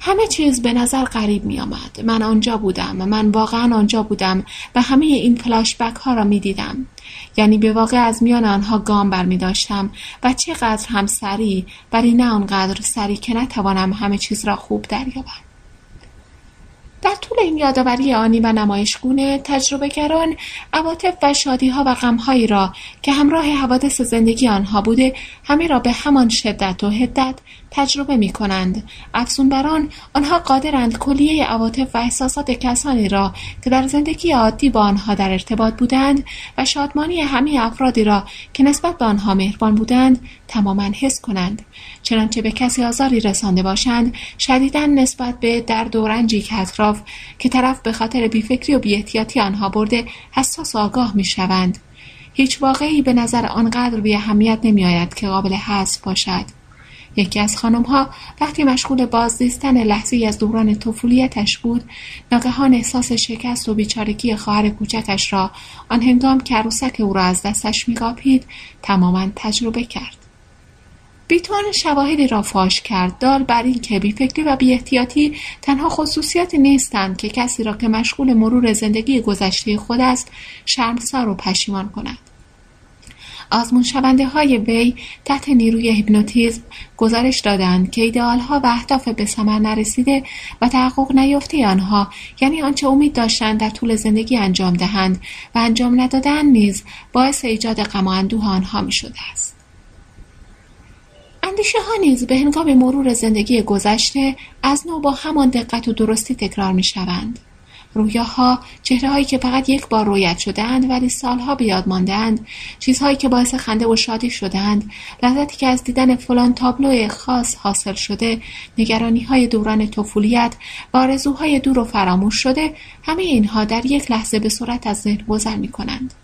همه چیز به نظر غریب می آمد. من آنجا بودم. من واقعا آنجا بودم و همه این فلاشبک ها را می دیدم. یعنی به واقع از میان آنها گام بر می داشتم و چقدر هم سریع ولی نه آنقدر سریع که نتوانم همه چیز را خوب دریابم. در طول این یادآوری آنی و نمایشگونه تجربهگران عواطف و شادیها و غمهایی را که همراه حوادث زندگی آنها بوده همه را به همان شدت و حدت تجربه می کنند. افزون بر آن آنها قادرند کلیه عواطف و احساسات کسانی را که در زندگی عادی با آنها در ارتباط بودند و شادمانی همه افرادی را که نسبت به آنها مهربان بودند تماما حس کنند. چنانچه به کسی آزاری رسانده باشند شدیدا نسبت به درد و رنجی که اطراف که طرف به خاطر بیفکری و بیاحتیاطی آنها برده حساس و آگاه می‌شوند. هیچ واقعی به نظر آنقدر بی اهمیت نمیآید که قابل حذف باشد. یکی از خانمها وقتی مشغول بازدیستن لحظه از دوران طفولیتش بود ناگهان احساس شکست و بیچارگی خواهر کوچکش را آن هنگام که عروسک او را از دستش میقاپید تماما تجربه کرد. بیتون شواهدی را فاش کرد. دال بر این که بیفکری و بیاحتیاطی تنها خصوصیاتی نیستند که کسی را که مشغول مرور زندگی گذشته خود است شرمسار و پشیمان کند. آزمون شونده های وی تحت نیروی هیپنوتیزم گزارش دادند که ایدئال ها و اهداف به ثمر نرسیده و تحقق نیافته آنها یعنی آنچه امید داشتند در طول زندگی انجام دهند و انجام ندادن نیز باعث ایجاد غم و آنها می شده است اندیشه ها نیز به هنگام مرور زندگی گذشته از نو با همان دقت و درستی تکرار می شوند. رویاها هایی که فقط یک بار رویت شدهاند ولی سالها به یاد ماندهاند. چیزهایی که باعث خنده و شادی شدهاند. لذتی که از دیدن فلان تابلو خاص حاصل شده نگرانی های دوران طفولیت و آرزوهای دور و فراموش شده همه اینها در یک لحظه به صورت از ذهن گذر می کنند.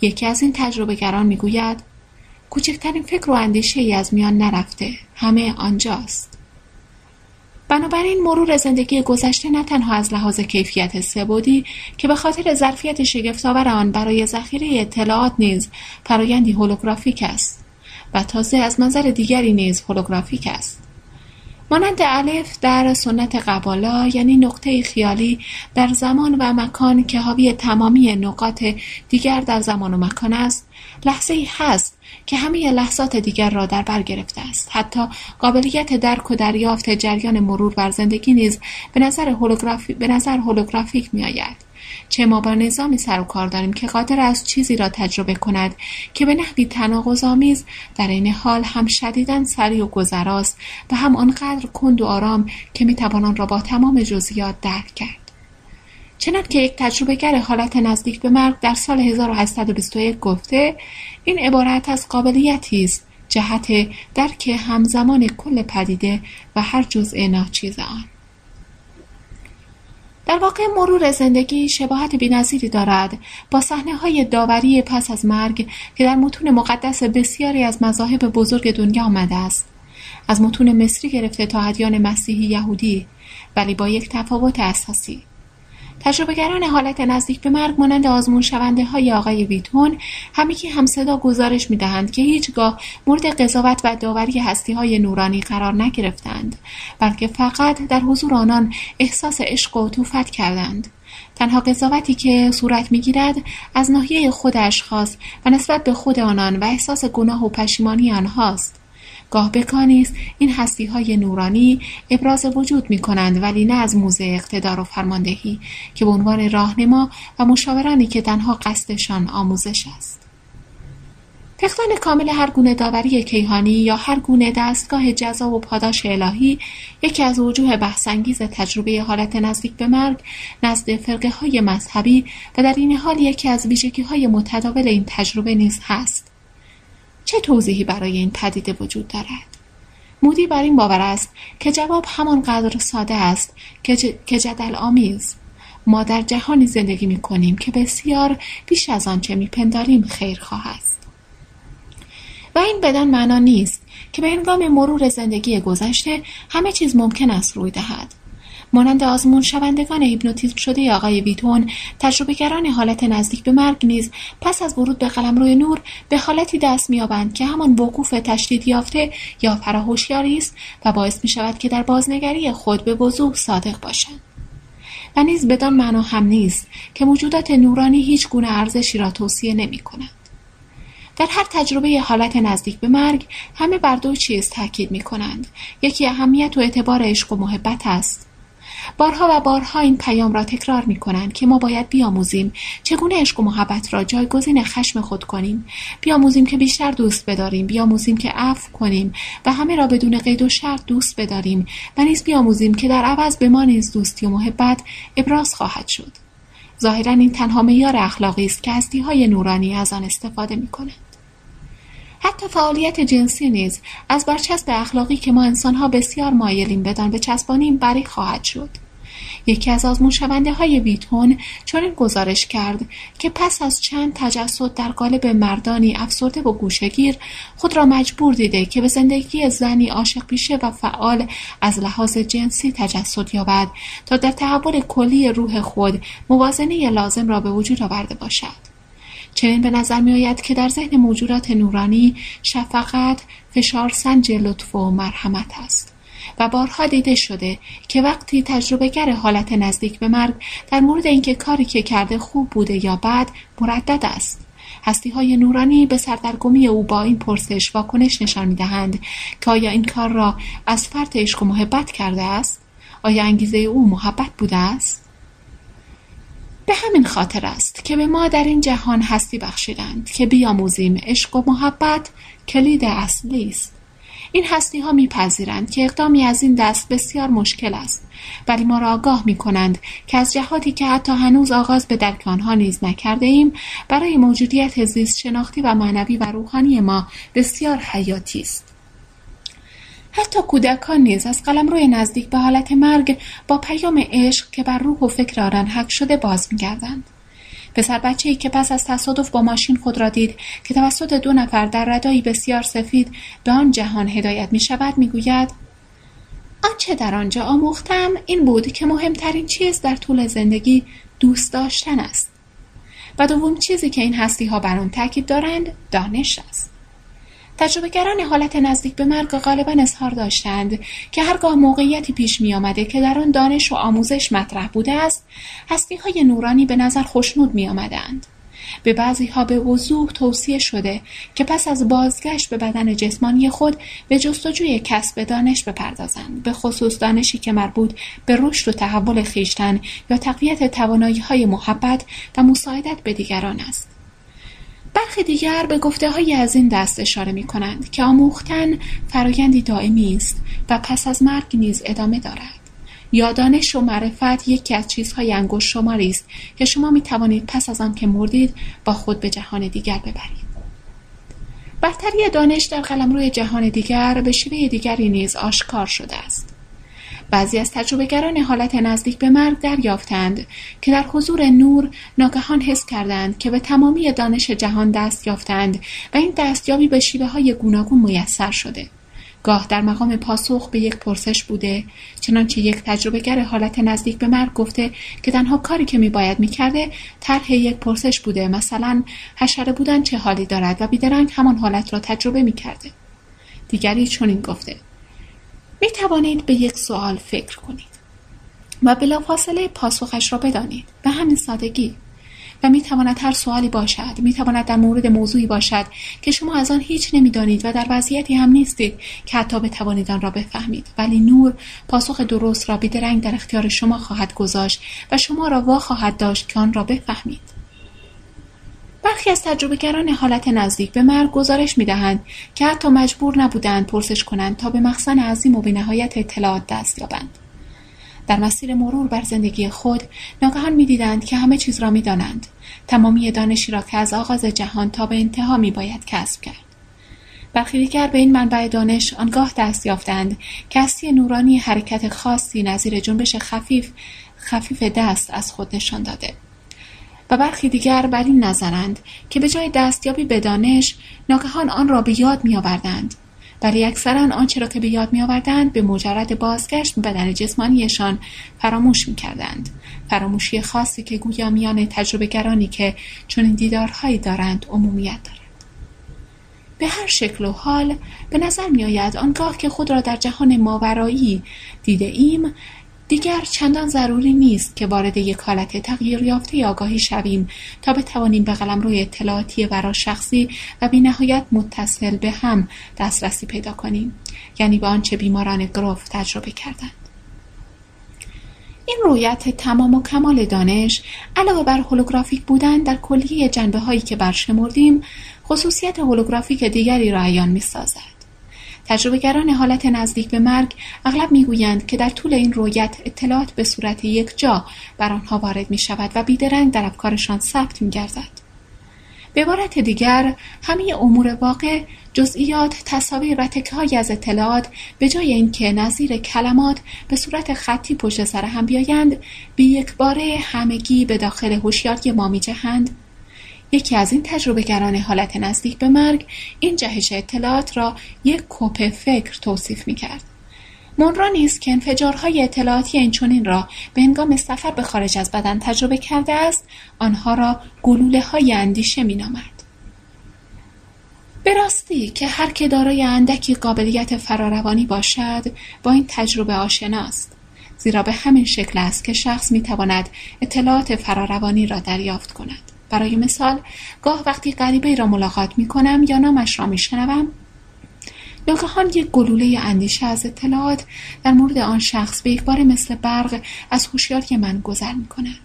یکی از این تجربه گران می گوید کوچکترین فکر و اندیشه ای از میان نرفته همه آنجاست. بنابراین مرور زندگی گذشته نه تنها از لحاظ کیفیت سبودی که به خاطر ظرفیت شگفتآور آن برای ذخیره اطلاعات نیز فرایندی هولوگرافیک است و تازه از نظر دیگری نیز هولوگرافیک است. مانند الف در سنت قبالا یعنی نقطه خیالی در زمان و مکان که حاوی تمامی نقاط دیگر در زمان و مکان است لحظه ای هست که همه لحظات دیگر را در بر گرفته است. حتی قابلیت درک و دریافت جریان مرور بر زندگی نیز به نظر هولوگرافی به نظر هولوگرافیک میآید. چه ما با نظامی سر و کار داریم که قادر است چیزی را تجربه کند که به نحوی تناقضآمیز در این حال هم شدیدا سریع و گذراست و هم آنقدر کند و آرام که می‌توان آن را با تمام جزئیات درک کرد. چنان که یک تجربهگر حالت نزدیک به مرگ در سال 1821 گفته این عبارت از قابلیتی است جهت درک همزمان کل پدیده و هر جزء ناچیز آن. در واقع مرور زندگی شباهت بینظیری دارد. با صحنه های داوری پس از مرگ که در متون مقدس بسیاری از مذاهب بزرگ دنیا آمده است. از متون مصری گرفته تا ادیان مسیحی یهودی ولی با یک تفاوت اساسی. تجربهگران حالت نزدیک به مرگ مانند آزمون شونده های آقای ویتون همگی همصدا گزارش می دهند که هیچگاه مورد قضاوت و داوری هستی های نورانی قرار نگرفتند بلکه فقط در حضور آنان احساس عشق و توفت کردند. تنها قضاوتی که صورت می‌گیرد از ناحیه خود اشخاص و نسبت به خود آنان و احساس گناه و پشیمانی آنهاست. گاه بکانی است این های نورانی ابراز وجود می کنند ولی نه از موزه اقتدار و فرماندهی که به عنوان راهنما و مشاورانی که تنها قصدشان آموزش است. فقدان کامل هر گونه داوری کیهانی یا هر گونه دستگاه جزا و پاداش الهی یکی از وجوه بحثانگیز تجربه حالت نزدیک به مرگ نزد فرقه های مذهبی و در این حال یکی از ویژگی های متداول این تجربه نیز هست. چه توضیحی برای این پدیده وجود دارد؟ مودی بر این باور است که جواب همانقدر ساده است که جدل آمیز. ما در جهانی زندگی می کنیم که بسیار بیش از آنچه می پنداریم خیرخواه است. و این بدان معنا نیست که به هنگام مرور زندگی گذشته همه چیز ممکن است روی دهد. مانند آزمون شوندگان هیپنوتیزم شده آقای ویتون تجربهگران حالت نزدیک به مرگ نیز پس از ورود به قلمرو نور به حالتی دست مییابند که همان وقوف تشدید یافته یا فراهوشیاری است و باعث می شود که در بازنگری خود به وضوح صادق باشند و نیز بدان معنا هم نیست که موجودات نورانی هیچ گونه ارزشی را توصیه نمی کنند. در هر تجربه حالت نزدیک به مرگ همه بر دو چیز تاکید می کنند. یکی اهمیت و اعتبار عشق و محبت است بارها و بارها این پیام را تکرار می کنند که ما باید بیاموزیم. چگونه عشق و محبت را جایگزین خشم خود کنیم؟ بیاموزیم که بیشتر دوست بداریم. بیاموزیم که عفو کنیم و همه را بدون قید و شرط دوست بداریم و نیز بیاموزیم که در عوض به ما نیز دوستی و محبت ابراز خواهد شد. ظاهرا این تنها معیار اخلاقی است که های نورانی از آن استفاده می کنند. حتی فعالیت جنسی نیز از برچسب اخلاقی که ما انسانها بسیار مایلیم بدان بچسبانیم بری خواهد شد. یکی از آزمون شونده های ویتون چنین گزارش کرد که پس از چند تجسد در قالب مردانی افسرده و گوشگیر خود را مجبور دیده که به زندگی زنی عاشق پیشه و فعال از لحاظ جنسی تجسد یابد تا در تحول کلی روح خود موازنه لازم را به وجود آورده باشد. چنین به نظر می آید که در ذهن موجودات نورانی شفقت فشار سنج لطف و مرحمت است و بارها دیده شده که وقتی تجربهگر حالت نزدیک به مرگ در مورد اینکه کاری که کرده خوب بوده یا بد مردد است هستی های نورانی به سردرگمی او با این پرسش واکنش نشان می دهند که آیا این کار را از فرط عشق و محبت کرده است؟ آیا انگیزه او محبت بوده است؟ به همین خاطر است که به ما در این جهان هستی بخشیدند که بیاموزیم عشق و محبت کلید اصلی است. این هستی ها میپذیرند که اقدامی از این دست بسیار مشکل است ولی ما را آگاه می کنند که از جهاتی که حتی هنوز آغاز به درک آنها نیز نکرده ایم برای موجودیت زیست شناختی و معنوی و روحانی ما بسیار حیاتی است. حتی کودکان نیز از قلمرو نزدیک به حالت مرگ با پیام عشق که بر روح و فکر آنان حک شده باز میگردند. پسر بچه ای که پس از تصادف با ماشین خود را دید که توسط دو نفر در ردایی بسیار سفید به آن جهان هدایت می شود می گوید آنچه در آنجا آموختم این بود که مهمترین چیز در طول زندگی دوست داشتن است. و دوم چیزی که این هستی ها بر آن تاکید دارند دانش است. تجربهگران حالت نزدیک به مرگ غالبا اظهار داشتند که هرگاه موقعیتی پیش می آمده که در آن دانش و آموزش مطرح بوده است هستی های نورانی به نظر خوشنود می آمدند. به بعضی ها به وضوح توصیه شده که پس از بازگشت به بدن جسمانی خود به جستجوی کسب دانش بپردازند به خصوص دانشی که مربوط به رشد و تحول خیشتن یا تقویت توانایی های محبت و مساعدت به دیگران است برخی دیگر به گفته های از این دست اشاره می کنند که آموختن فرایندی دائمی است و پس از مرگ نیز ادامه دارد. یا دانش و معرفت یکی از چیزهای انگشت شماری است که شما می توانید پس از آن که مردید با خود به جهان دیگر ببرید. برتری دانش در قلمروی جهان دیگر به شیوه دیگری نیز آشکار شده است. بعضی از تجربهگران حالت نزدیک به مرگ دریافتند که در حضور نور ناگهان حس کردند که به تمامی دانش جهان دست یافتند و این دستیابی به شیوه های گوناگون میسر شده. گاه در مقام پاسخ به یک پرسش بوده چنانچه یک تجربهگر حالت نزدیک به مرگ گفته که تنها کاری که میباید می‌کرده طرح یک پرسش بوده مثلا حشره بودن چه حالی دارد و بیدرنگ همان حالت را تجربه می‌کرده. دیگری چنین گفته می توانید به یک سوال فکر کنید و بلافاصله پاسخش را بدانید به همین سادگی. و می تواند هر سوالی باشد می تواند در مورد موضوعی باشد که شما از آن هیچ نمی‌دانید و در وضعیتی هم نیستید که حتی بتوانید آن را بفهمید. ولی نور پاسخ درست را بیدرنگ در اختیار شما خواهد گذاشت و شما را وا خواهد داشت که آن را بفهمید. برخی از تجربهگران حالت نزدیک به مرگ گزارش می‌دهند که حتی مجبور نبودند پرسش کنند تا به مخزن عظیم و بینهایت اطلاعات دست یابند. در مسیر مرور بر زندگی خود ناگهان می‌دیدند که همه چیز را می‌دانند. تمامی دانشی را که از آغاز جهان تا به انتها میباید کسب کرد. برخی دیگر به این منبع دانش آنگاه دست یافتند که هستی نورانی حرکت خاصی نظیر جنبش خفیف خفیف دست از خود نشان داده. و برخی دیگر بر این نظرند که به جای دستیابی به دانش ناگهان آن را به یاد میآوردند. ولی اکثرا آنچه را که به یاد میآوردند به مجرد بازگشت به بدن جسمانیشان فراموش می‌کردند. فراموشی خاصی که گویا میان تجربهگرانی که چنین دیدارهایی دارند عمومیت دارد. به هر شکل و حال به نظر می آید آنگاه که خود را در جهان ماورایی دیده ایم دیگر چندان ضروری نیست که وارد یک حالت تغییر یافته آگاهی شویم تا بتوانیم به روی اطلاعاتی ورا شخصی و نهایت متصل به هم دسترسی پیدا کنیم یعنی به آنچه بیماران گروف تجربه کردند این رویت تمام و کمال دانش علاوه بر هولوگرافیک بودن در کلیه جنبه هایی که برشمردیم خصوصیت هولوگرافیک دیگری را عیان می سازد. تجربهگران حالت نزدیک به مرگ اغلب می‌گویند که در طول این رویت اطلاعات به صورت یک جا بر آنها وارد می شود و بیدرنگ در افکارشان ثبت می گردد. به عبارت دیگر همه امور واقع جزئیات تصاویر و تکه از اطلاعات به جای اینکه نظیر کلمات به صورت خطی پشت سر هم بیایند به یک باره همگی به داخل هوشیاری ما می جهند یکی از این تجربهگران حالت نزدیک به مرگ این جهش اطلاعات را یک کپ فکر توصیف می کرد. مونرو نیز که انفجارهای اطلاعاتی اینچنین را به هنگام سفر به خارج از بدن تجربه کرده است آنها را گلوله های اندیشه مینامد. به راستی که هر که دارای اندکی قابلیت فراروانی باشد با این تجربه آشناست. زیرا به همین شکل است که شخص می‌تواند اطلاعات فراروانی را دریافت کند. برای مثال گاه وقتی غریبه را ملاقات می کنم یا نامش را می شنوم ناگهان یک گلوله اندیشه از اطلاعات در مورد آن شخص به بار مثل برق از هوشیاری من گذر می کند.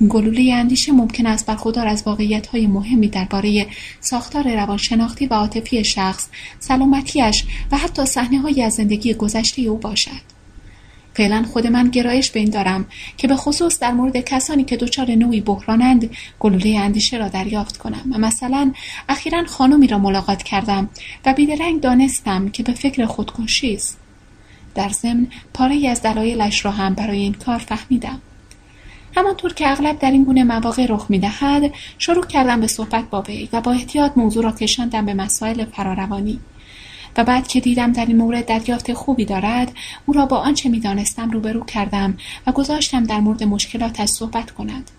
این گلوله اندیشه ممکن است برخوردار از واقعیت های مهمی درباره ساختار روانشناختی و عاطفی شخص، سلامتیش و حتی صحنه از زندگی گذشته او باشد. فعلا خود من گرایش به این دارم که به خصوص در مورد کسانی که دچار نوعی بحرانند گلوله اندیشه را دریافت کنم. و مثلا اخیرا خانمی را ملاقات کردم و بیدرنگ دانستم که به فکر خودکشی است. در ضمن پاره از دلایلش را هم برای این کار فهمیدم. همانطور که اغلب در این گونه مواقع رخ می‌دهد شروع کردم به صحبت با وی و با احتیاط موضوع را کشاندم به مسائل فراروانی. و بعد که دیدم در این مورد دریافت خوبی دارد او را با آنچه می‌دانستم روبرو کردم و گذاشتم در مورد مشکلاتش صحبت کند.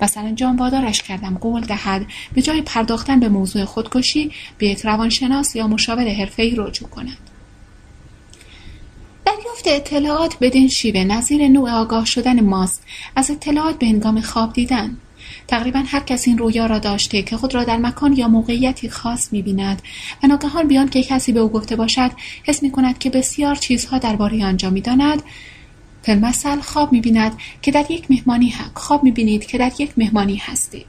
و سرانجام وادارش کردم قول دهد به جای پرداختن به موضوع خودکشی به یک روانشناس یا مشاور حرفهای رجوع کند. دریافت اطلاعات بدین شیوه نظیر نوع آگاه شدن ماست. از اطلاعات به هنگام خواب دیدن. تقریبا هر کس این رویا را داشته که خود را در مکان یا موقعیتی خاص می‌بیند. و ناگهان بیان که کسی به او گفته باشد حس می کند که بسیار چیزها درباره آنجا می‌داند. فیلمسل خواب می‌بیند که در یک مهمانی خواب می‌بینید که در یک مهمانی هستید.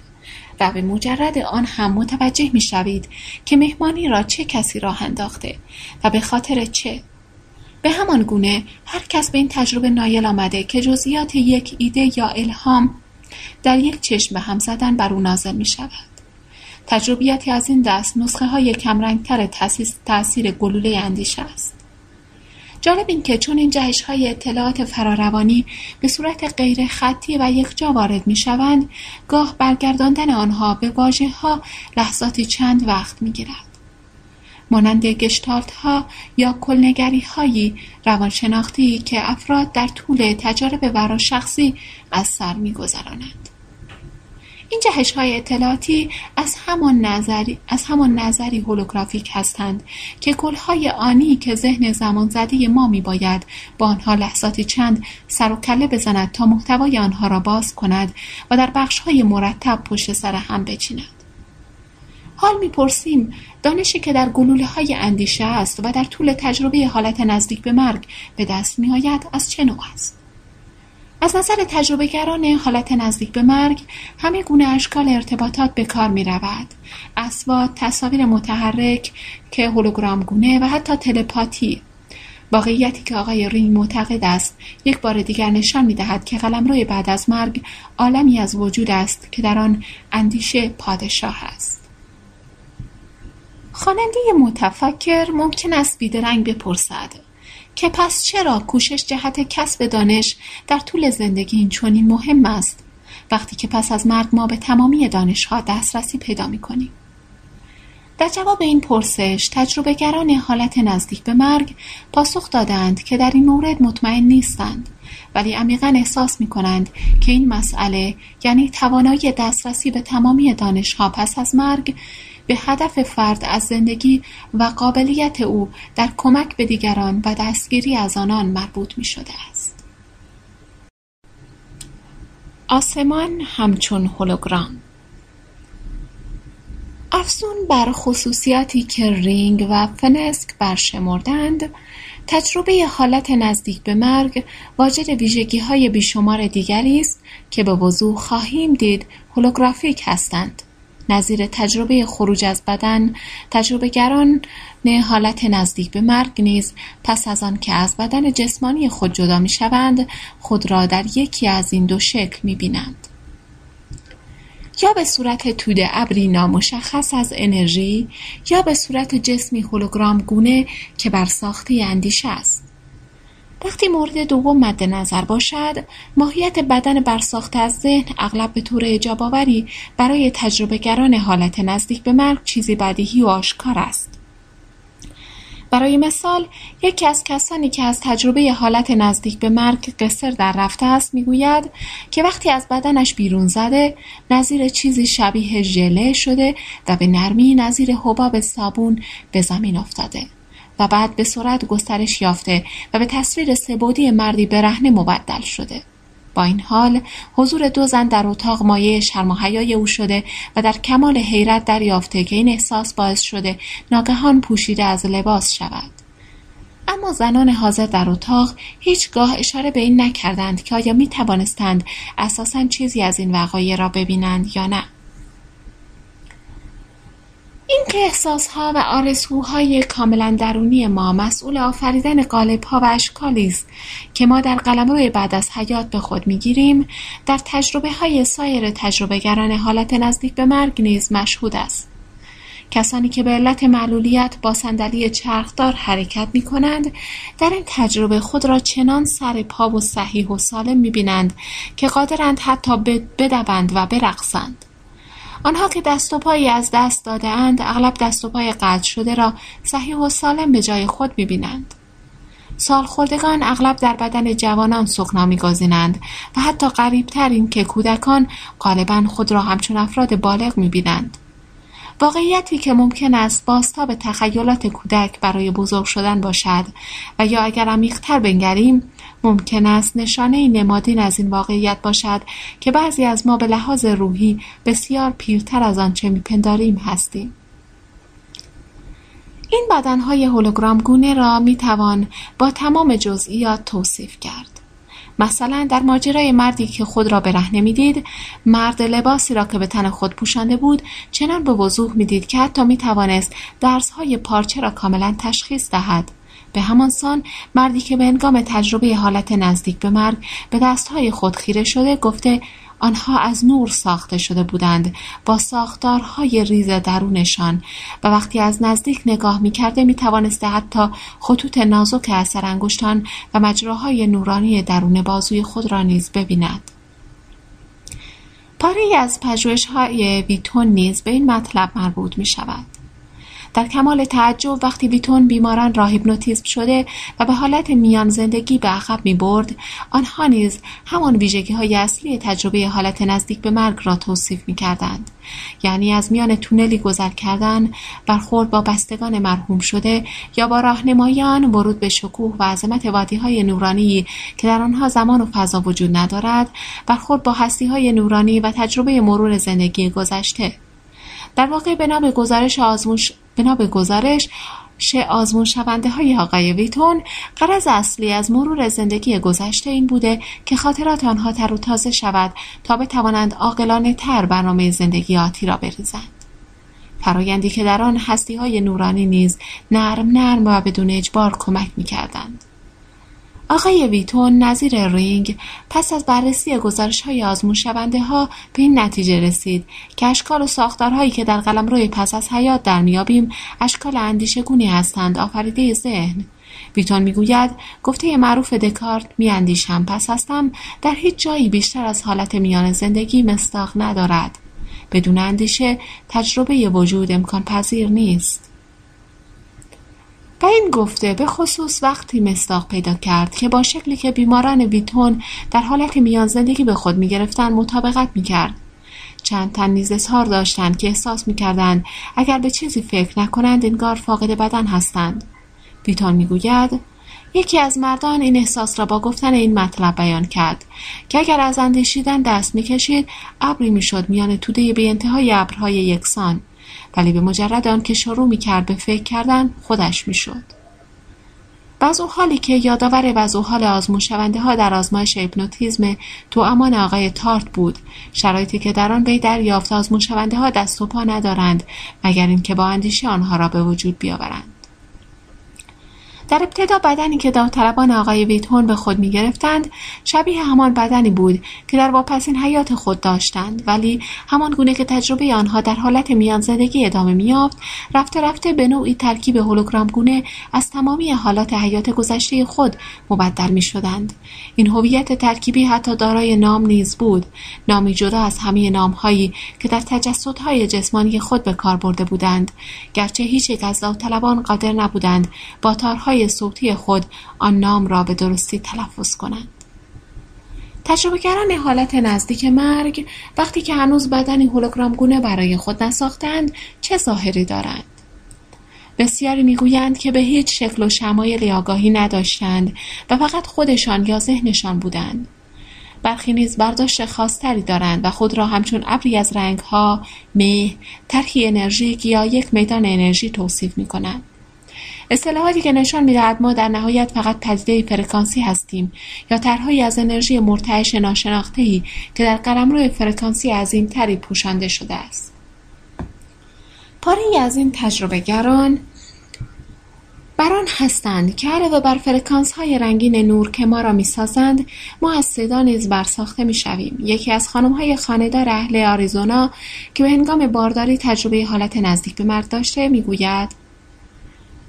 و به مجرد آن هم متوجه می‌شوید که مهمانی را چه کسی راه انداخته و به خاطر چه. به همان گونه هر کس به این تجربه نایل آمده که جزئیات یک ایده یا الهام در یک چشم هم زدن بر او نازل می شود. تجربیتی از این دست نسخه های کمرنگتر تاثیر گلوله اندیشه است. جالب این که چون این جهش های اطلاعات فراروانی به صورت غیر خطی و یکجا وارد می شوند گاه برگرداندن آنها به واجه ها لحظاتی چند وقت می گیرد. مانند گشتالت ها یا کلنگری هایی روانشناختی که افراد در طول تجارب ورا شخصی از سر می گذرانند. این جهش های اطلاعاتی از همان نظری, از همان نظری هولوگرافیک هستند که های آنی که ذهن زمان زده ما می باید با آنها لحظاتی چند سر و کله بزند تا محتوای آنها را باز کند و در بخش های مرتب پشت سر هم بچیند. حال می‌پرسیم دانشی که در گلوله های اندیشه است و در طول تجربه حالت نزدیک به مرگ به دست می آید از چه نوع است؟ از نظر تجربهگران حالت نزدیک به مرگ همه گونه اشکال ارتباطات به کار می رود. اسواد، تصاویر متحرک که هولوگرام گونه و حتی تلپاتی واقعیتی که آقای رینگ معتقد است یک بار دیگر نشان می دهد که روی بعد از مرگ عالمی از وجود است که در آن اندیشه پادشاه است. خواننده متفکر ممکن است بیدرنگ بپرسد که پس چرا کوشش جهت کسب دانش در طول زندگی این چنین مهم است وقتی که پس از مرگ ما به تمامی دانشها دسترسی پیدا می کنیم. در جواب این پرسش تجربهگران حالت نزدیک به مرگ پاسخ دادند که در این مورد مطمئن نیستند ولی عمیقا احساس می کنند که این مسئله یعنی توانایی دسترسی به تمامی دانشها پس از مرگ به هدف فرد از زندگی و قابلیت او در کمک به دیگران و دستگیری از آنان مربوط می شده است. آسمان همچون هولوگرام افزون بر خصوصیاتی که رینگ و فنسک برشمردند تجربه حالت نزدیک به مرگ واجد ویژگی های بیشمار دیگری است که به وضوح خواهیم دید هولوگرافیک هستند نظیر تجربه خروج از بدن تجربهگران حالت نزدیک به مرگ نیز پس از آن که از بدن جسمانی خود جدا می شوند خود را در یکی از این دو شکل می بینند. یا به صورت توده ابری نامشخص از انرژی یا به صورت جسمی هولوگرام گونه که بر ساخته اندیشه است. وقتی مورد دوم مد نظر باشد ماهیت بدن برساخته از ذهن اغلب به طور اجاباوری برای تجربهگران حالت نزدیک به مرگ چیزی بدیهی و آشکار است. برای مثال یکی از کسانی که از تجربه حالت نزدیک به مرگ قصر در رفته است می‌گوید که وقتی از بدنش بیرون زده نظیر چیزی شبیه ژله شده و به نرمی نظیر حباب صابون به زمین افتاده. و بعد به سرعت گسترش یافته و به تصویر سبودی مردی برهنه مبدل شده. با این حال حضور دو زن در اتاق مایه شرم و حیای او شده و در کمال حیرت دریافته که این احساس باعث شده ناگهان پوشیده از لباس شود. اما زنان حاضر در اتاق هیچگاه اشاره به این نکردند که آیا می توانستند اساسا چیزی از این وقایع را ببینند یا نه. اینکه احساسها و آرزوهای کاملا درونی ما مسئول آفریدن قالبها و اشکالی است که ما در قلمرو بعد از حیات به خود می‌گیریم در تجربه های سایر تجربهگران حالت نزدیک به مرگ نیز مشهود است. کسانی که به علت معلولیت با صندلی چرخدار حرکت می کنند در این تجربه خود را چنان سر پا و صحیح و سالم می بینند که قادرند حتی بدوند و برقصند. آنها که دست و پایی از دست داده اند اغلب دست و پای قطع شده را صحیح و سالم به جای خود می‌بینند. سالخوردگان اغلب در بدن جوانان سخنا میگزینند و حتی قریبتر این که کودکان غالبا خود را همچون افراد بالغ می‌بینند. واقعیتی که ممکن است به تخیلات کودک برای بزرگ شدن باشد و یا اگر عمیقتر بنگریم ممکن است نشانه نمادین از این واقعیت باشد که بعضی از ما به لحاظ روحی بسیار پیرتر از آنچه میپنداریم هستیم این بدنهای هولوگرام گونه را می توان با تمام جزئیات توصیف کرد. مثلا در ماجرای مردی که خود را برهنه می‌دید مرد لباسی را که به تن خود پوشانده بود چنان به وضوح می‌دید که حتی می توانست درسهای پارچه را کاملا تشخیص دهد به همان سان مردی که به انگام تجربه حالت نزدیک به مرگ به دستهای خود خیره شده گفته آنها از نور ساخته شده بودند با ساختارهای ریز درونشان و وقتی از نزدیک نگاه می کرده می توانسته حتی خطوط نازک اثر انگشتان و مجراهای نورانی درون بازوی خود را نیز ببیند. پاره از پژوهش های ویتون نیز به این مطلب مربوط می شود. در کمال تعجب وقتی ویتون بیماران را هیپنوتیزم شده و به حالت میان زندگی به عقب می برد آنها نیز همان ویژگی های اصلی تجربه حالت نزدیک به مرگ را توصیف می کردند. یعنی از میان تونلی گذر کردن برخورد با بستگان مرحوم شده یا با راهنمایان ورود به شکوه و عظمت وادی های نورانی که در آنها زمان و فضا وجود ندارد برخورد با هستی های نورانی و تجربه مرور زندگی گذشته در واقع بنا به گزارش آزموش بنا به گزارش آزمون شونده های آقای ویتون قرض اصلی از مرور زندگی گذشته این بوده که خاطرات آنها تر و تازه شود تا بتوانند عاقلانه تر برنامه زندگی آتی را بریزند. فرایندی که در آن هستی های نورانی نیز نرم نرم و بدون اجبار کمک می کردند. آقای ویتون نظیر رینگ پس از بررسی گزارش های آزمون شونده ها به این نتیجه رسید که اشکال و ساختارهایی که در قلم روی پس از حیات در میابیم اشکال اندیشگونی هستند آفریده ذهن. ویتون می‌گوید گفته معروف دکارت میاندیشم پس هستم در هیچ جایی بیشتر از حالت میان زندگی مستاق ندارد. بدون اندیشه تجربه وجود امکان پذیر نیست. و این گفته به خصوص وقتی مستاق پیدا کرد که با شکلی که بیماران ویتون در حالت میان زندگی به خود می‌گرفتند مطابقت می‌کرد. چند تن نیز اظهار داشتند که احساس می‌کردند اگر به چیزی فکر نکنند انگار فاقد بدن هستند. ویتون می‌گوید یکی از مردان این احساس را با گفتن این مطلب بیان کرد که اگر از اندیشیدن دست می‌کشید ابری می‌شد میان توده به انتهای ابرهای یکسان. ولی به مجرد آنکه شروع می‌کرد به فکر کردن خودش می‌شد. وضع حالی که یادآور وضع حال آزمون شونده ها در آزمایش هیپنوتیزم تو امان آقای تارت بود شرایطی که در آن وی دریافت آزمون شونده ها دست و پا ندارند مگر اینکه با اندیشه آنها را به وجود بیاورند. در ابتدا بدنی که داوطلبان آقای ویتون به خود می گرفتند شبیه همان بدنی بود که در واپسین حیات خود داشتند. ولی همان گونه که تجربه آنها در حالت میان زدگی ادامه میافت رفته رفته به نوعی ترکیب هولوگرام گونه از تمامی حالات حیات گذشته خود مبدل می شدند. این هویت ترکیبی حتی دارای نام نیز بود. نامی جدا از همه نامهایی که در تجسدهای جسمانی خود به کار برده بودند. گرچه هیچ یک از داوطلبان قادر نبودند با تارهای صوتی خود آن نام را به درستی تلفظ کنند. تجربهگران حالت نزدیک مرگ وقتی که هنوز بدنی هولوگرام گونه برای خود نساختند چه ظاهری دارند؟ بسیاری می‌گویند که به هیچ شکل و شمایلی آگاهی نداشتند و فقط خودشان یا ذهنشان بودند. برخی نیز برداشت خاصتری دارند و خود را همچون ابری از رنگها مه طرحی انرژیک یا یک میدان انرژی توصیف می‌کنند. اصطلاحاتی که نشان می‌دهد ما در نهایت فقط پدیده فرکانسی هستیم یا طرحهایی از انرژی مرتعش ناشناختهای که در قلمرو فرکانسی عظیمتری پوشانده شده است پاره از این گران بران هستند که علاوه بر فرکانس های رنگین نور که ما را می سازند ما از صدا نیز برساخته می شویم. یکی از خانم های خاندار اهل آریزونا که به هنگام بارداری تجربه حالت نزدیک به مرگ داشته می گوید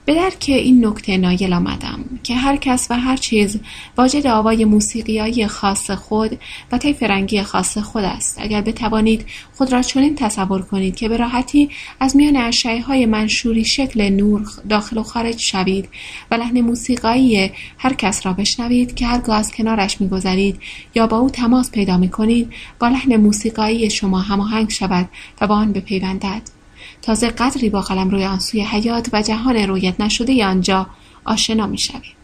به درک این نکته نایل آمدم که هر کس و هر چیز واجد آوای موسیقیایی خاص خود و طیف رنگی خاص خود است. اگر بتوانید خود را چنین تصور کنید که به راحتی از میان اشعه های منشوری شکل نور داخل و خارج شوید و لحن موسیقایی هر کس را بشنوید که هرگاه از کنارش میگذرید یا با او تماس پیدا می کنید با لحن موسیقایی شما هماهنگ شود و با آن بپیوندد. تازه قدری با روی آن سوی حیات و جهان رویت نشده آنجا آشنا می شوید.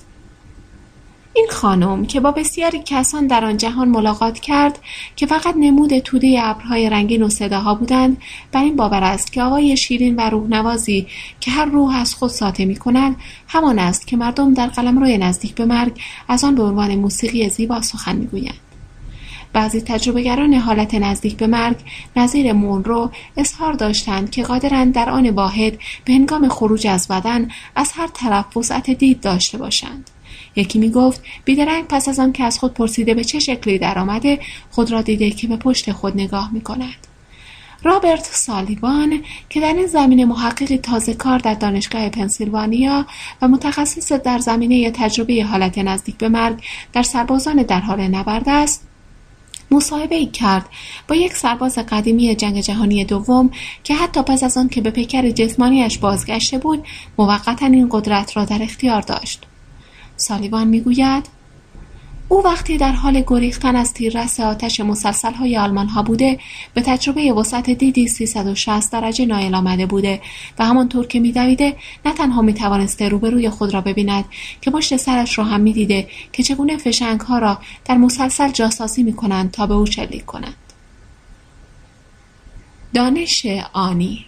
این خانم که با بسیاری کسان در آن جهان ملاقات کرد که فقط نمود توده ابرهای رنگین و صداها بودند بر این باور است که آقای شیرین و روحنوازی که هر روح از خود ساطع می کند همان است که مردم در روی نزدیک به مرگ از آن به عنوان موسیقی زیبا سخن می‌گویند بعضی تجربهگران حالت نزدیک به مرگ نظیر مونرو اظهار داشتند که قادرند در آن واحد به هنگام خروج از بدن از هر طرف وسعت دید داشته باشند یکی می گفت بیدرنگ پس از آن که از خود پرسیده به چه شکلی درآمده خود را دیده که به پشت خود نگاه می کند. رابرت سالیوان که در این زمینه محققی تازه کار در دانشگاه پنسیلوانیا و متخصص در زمینه تجربه حالت نزدیک به مرگ در سربازان در حال نبرد است ای کرد با یک سرباز قدیمی جنگ جهانی دوم که حتی پس از آن که به پیکر جسمانیش بازگشته بود موقتا این قدرت را در اختیار داشت. سالیوان می‌گوید او وقتی در حال گریختن از تیررس آتش مسلسل های آلمان ها بوده به تجربه وسعت دیدی 360 درجه نایل آمده بوده و همانطور که میدویده نه تنها می توانسته روبروی خود را ببیند که پشت سرش را هم می‌دیده که چگونه فشنگ ها را در مسلسل جاسازی می کنند تا به او شلیک کنند. دانش آنی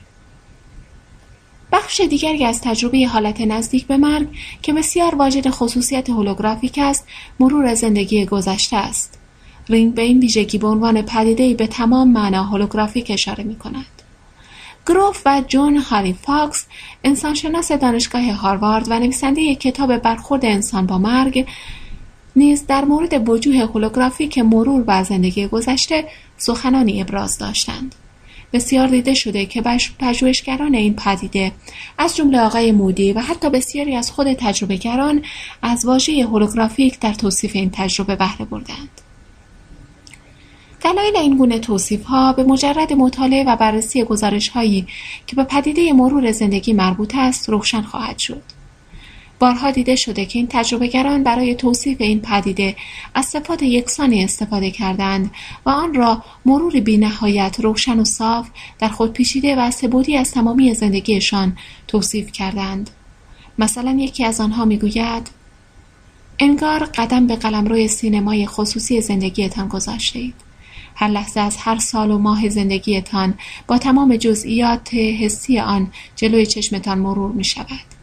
بخش دیگری از تجربه حالت نزدیک به مرگ که بسیار واجد خصوصیت هولوگرافیک است مرور زندگی گذشته است رینگ به این ویژگی به عنوان پدیدهای به تمام معنا هولوگرافیک اشاره می کند. گروف و جون هاری فاکس انسانشناس دانشگاه هاروارد و نویسنده کتاب برخورد انسان با مرگ نیز در مورد وجوه هولوگرافیک مرور و زندگی گذشته سخنانی ابراز داشتند. بسیار دیده شده که پژوهشگران این پدیده از جمله آقای مودی و حتی بسیاری از خود تجربهگران از واژه هولوگرافیک در توصیف این تجربه بهره بردند دلایل این گونه توصیف ها به مجرد مطالعه و بررسی گزارش هایی که به پدیده مرور زندگی مربوط است روشن خواهد شد. بارها دیده شده که این تجربهگران برای توصیف این پدیده از صفات یکسانی استفاده کردند و آن را مروری بینهایت روشن و صاف در خود پیچیده و سبودی از تمامی زندگیشان توصیف کردند مثلا یکی از آنها می‌گوید انگار قدم به قلمروی سینمای خصوصی زندگیتان گذاشتید هر لحظه از هر سال و ماه زندگیتان با تمام جزئیات حسی آن جلوی چشمتان مرور می شود.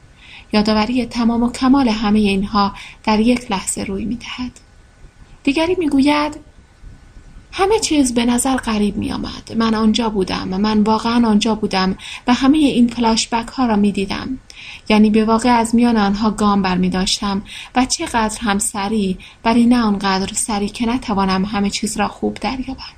یادآوری تمام و کمال همه اینها در یک لحظه روی می‌دهد دیگری می‌گوید همه چیز به نظر غریب می آمد. من آنجا بودم من واقعا آنجا بودم و همه این فلاشبک ها را می دیدم. یعنی به واقع از میان آنها گام بر می داشتم و چقدر هم سریع ولی نه آنقدر سریع که نتوانم همه چیز را خوب دریابم.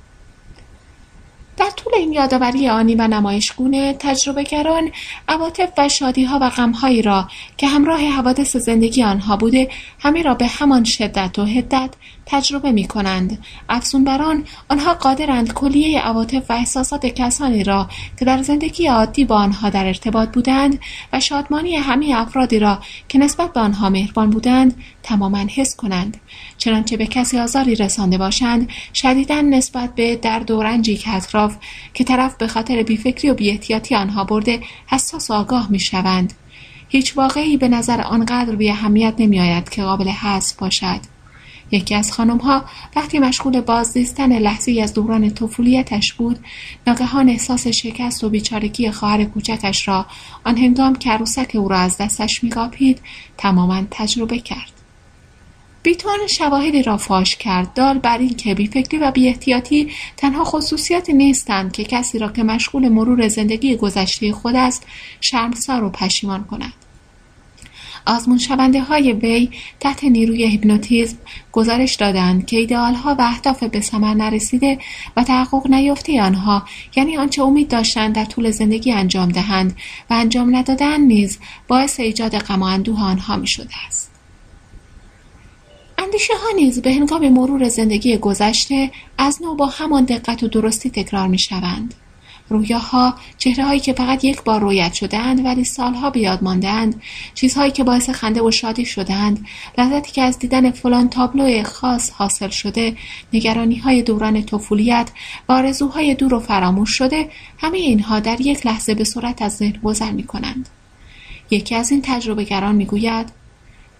در طول این یادآوری آنی و نمایشگونه تجربهگران عواطف و شادیها و غمهایی را که همراه حوادث زندگی آنها بوده همه را به همان شدت و حدت تجربه می کنند. افزون بر آن آنها قادرند کلیه عواطف و احساسات کسانی را که در زندگی عادی با آنها در ارتباط بودند و شادمانی همه افرادی را که نسبت به آنها مهربان بودند تماما حس کنند چنانچه به کسی آزاری رسانده باشند شدیدا نسبت به درد و رنجی که اطراف که طرف به خاطر بیفکری و بیاحتیاطی آنها برده حساس و آگاه می‌شوند. هیچ واقعی به نظر آنقدر بی اهمیت نمیآید که قابل حذف باشد. یکی از ها وقتی مشغول بازدیستن لحظه از دوران طفولیتش بود ناگهان احساس شکست و بیچارگی خواهر کوچکش را آن هنگام که عروسک او را از دستش میقاپید تماما تجربه کرد. بیتوان شواهدی را فاش کرد. دال بر این که بیفکری و بیاحتیاطی تنها خصوصیاتی نیستند که کسی را که مشغول مرور زندگی گذشته خود است شرمسار و پشیمان کند. آزمون شونده های وی تحت نیروی هیپنوتیزم گزارش دادند که ایدئالها و اهداف به ثمر نرسیده و تحقق نیافته آنها یعنی آنچه امید داشتند در طول زندگی انجام دهند و انجام ندادن نیز باعث ایجاد غم و اندوه آنها می شده است. اندیشه ها نیز به هنگام مرور زندگی گذشته از نو با همان دقت و درستی تکرار می شوند. رویاها هایی که فقط یک بار رویت شدهاند ولی سالها به یاد ماندهاند چیزهایی که باعث خنده و شادی شدهاند لذتی که از دیدن فلان تابلو خاص حاصل شده نگرانی های دوران طفولیت و آرزوهای دور و فراموش شده همه اینها در یک لحظه به صورت از ذهن گذر می کنند. یکی از این تجربه گران می گوید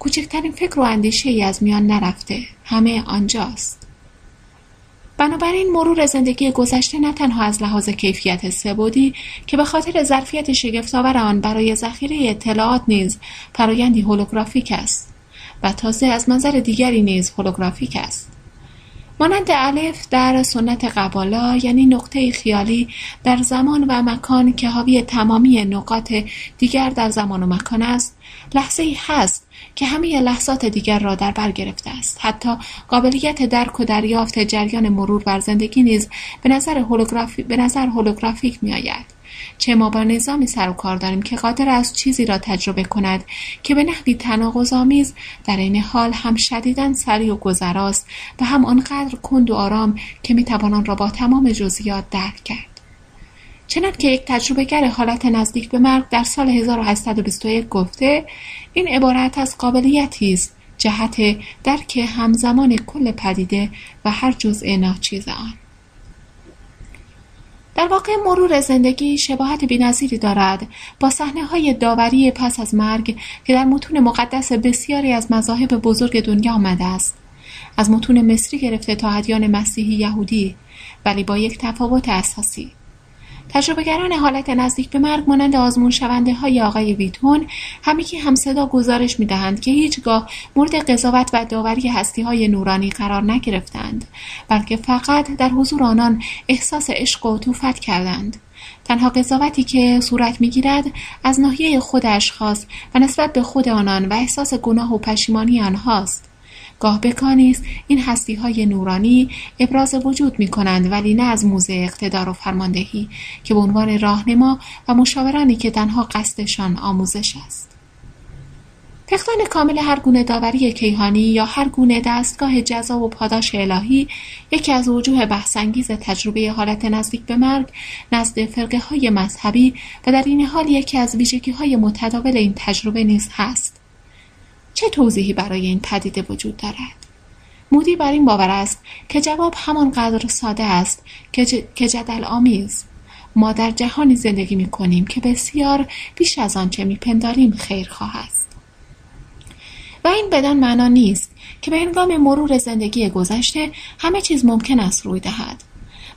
کوچکترین فکر و اندیشه ای از میان نرفته. همه آنجاست. بنابراین مرور زندگی گذشته نه تنها از لحاظ کیفیت سبودی که به خاطر ظرفیت شگفتآور آن برای ذخیره اطلاعات نیز فرایندی هولوگرافیک است و تازه از منظر دیگری نیز هولوگرافیک است. مانند الف در سنت قبالا یعنی نقطه خیالی در زمان و مکان که حاوی تمامی نقاط دیگر در زمان و مکان است لحظه ای هست که همه لحظات دیگر را در بر گرفته است. حتی قابلیت درک و دریافت جریان مرور بر زندگی نیز به نظر هولوگرافی به نظر هولوگرافیک میآید. چه ما با نظامی سر و کار داریم که قادر است چیزی را تجربه کند که به نحوی تناقضآمیز در این حال هم شدیدا سریع و گذراست و هم آنقدر کند و آرام که می‌توان آن را با تمام جزئیات درک کرد. چنان که یک تجربهگر حالت نزدیک به مرگ در سال 1821 گفته این عبارت از قابلیتی است جهت درک همزمان کل پدیده و هر جزء ناچیز آن. در واقع مرور زندگی شباهت بینظیری دارد. با صحنه های داوری پس از مرگ که در متون مقدس بسیاری از مذاهب بزرگ دنیا آمده است. از متون مصری گرفته تا ادیان مسیحی یهودی ولی با یک تفاوت اساسی. تجربهگران حالت نزدیک به مرگ مانند آزمون شونده های آقای ویتون همیکی هم صدا گزارش می دهند که هیچگاه مورد قضاوت و داوری هستی های نورانی قرار نگرفتند بلکه فقط در حضور آنان احساس عشق و عطوفت کردند. تنها قضاوتی که صورت می‌گیرد از ناحیه خود اشخاص و نسبت به خود آنان و احساس گناه و پشیمانی آنهاست. گاه بکانیست این هستی های نورانی ابراز وجود می کنند ولی نه از موزه اقتدار و فرماندهی که به عنوان راهنما و مشاورانی که تنها قصدشان آموزش است. فقدان کامل هر گونه داوری کیهانی یا هر گونه دستگاه جزا و پاداش الهی یکی از وجوه بحثانگیز تجربه حالت نزدیک به مرگ نزد فرقه های مذهبی و در این حال یکی از ویژگی های متداول این تجربه نیز هست. چه توضیحی برای این پدیده وجود دارد؟ مودی بر این باور است که جواب همانقدر ساده است که جدل آمیز. ما در جهانی زندگی می کنیم که بسیار بیش از آنچه میپنداریم خیرخواه است. و این بدان معنا نیست که به هنگام مرور زندگی گذشته همه چیز ممکن است روی دهد.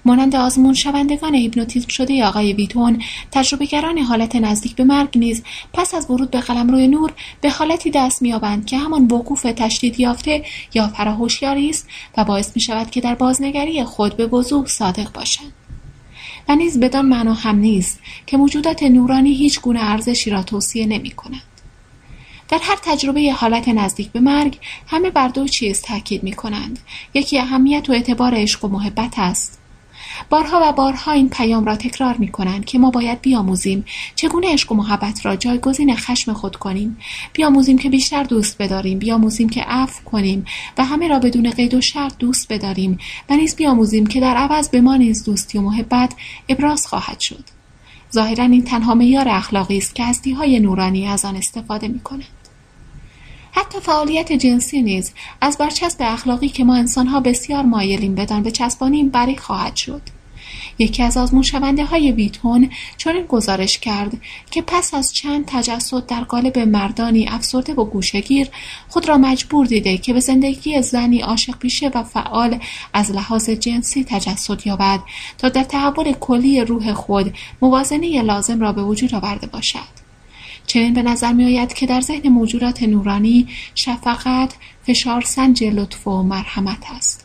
مانند آزمون شوندگان هیپنوتیزم شده آقای ویتون تجربهگران حالت نزدیک به مرگ نیز پس از ورود به قلمرو نور به حالتی دست مییابند که همان وقوف تشدید یافته یا فراهوشیاری است و باعث می شود که در بازنگری خود به وضوح صادق باشند و نیز بدان معنا هم نیست که موجودات نورانی هیچ گونه ارزشی را توصیه نمی کنند. در هر تجربه حالت نزدیک به مرگ همه بر دو چیز تاکید می کنند. یکی اهمیت و اعتبار عشق و محبت است بارها و بارها این پیام را تکرار می کنند که ما باید بیاموزیم. چگونه عشق و محبت را جایگزین خشم خود کنیم؟ بیاموزیم که بیشتر دوست بداریم. بیاموزیم که عفو کنیم و همه را بدون قید و شرط دوست بداریم. و نیز بیاموزیم که در عوض به ما نیز دوستی و محبت ابراز خواهد شد. ظاهرا این تنها معیار اخلاقی است که هستی نورانی از آن استفاده می کنند. حتی فعالیت جنسی نیز از برچسب اخلاقی که ما انسانها بسیار مایلیم بدان بچسبانیم بری خواهد شد. یکی از آزمون های ویتون چنین گزارش کرد که پس از چند تجسد در قالب مردانی افسرده و گوشگیر خود را مجبور دیده که به زندگی زنی عاشق پیشه و فعال از لحاظ جنسی تجسد یابد تا در تحول کلی روح خود موازنه لازم را به وجود آورده باشد. چنین به نظر می آید که در ذهن موجودات نورانی شفقت فشار سنج لطف و مرحمت است.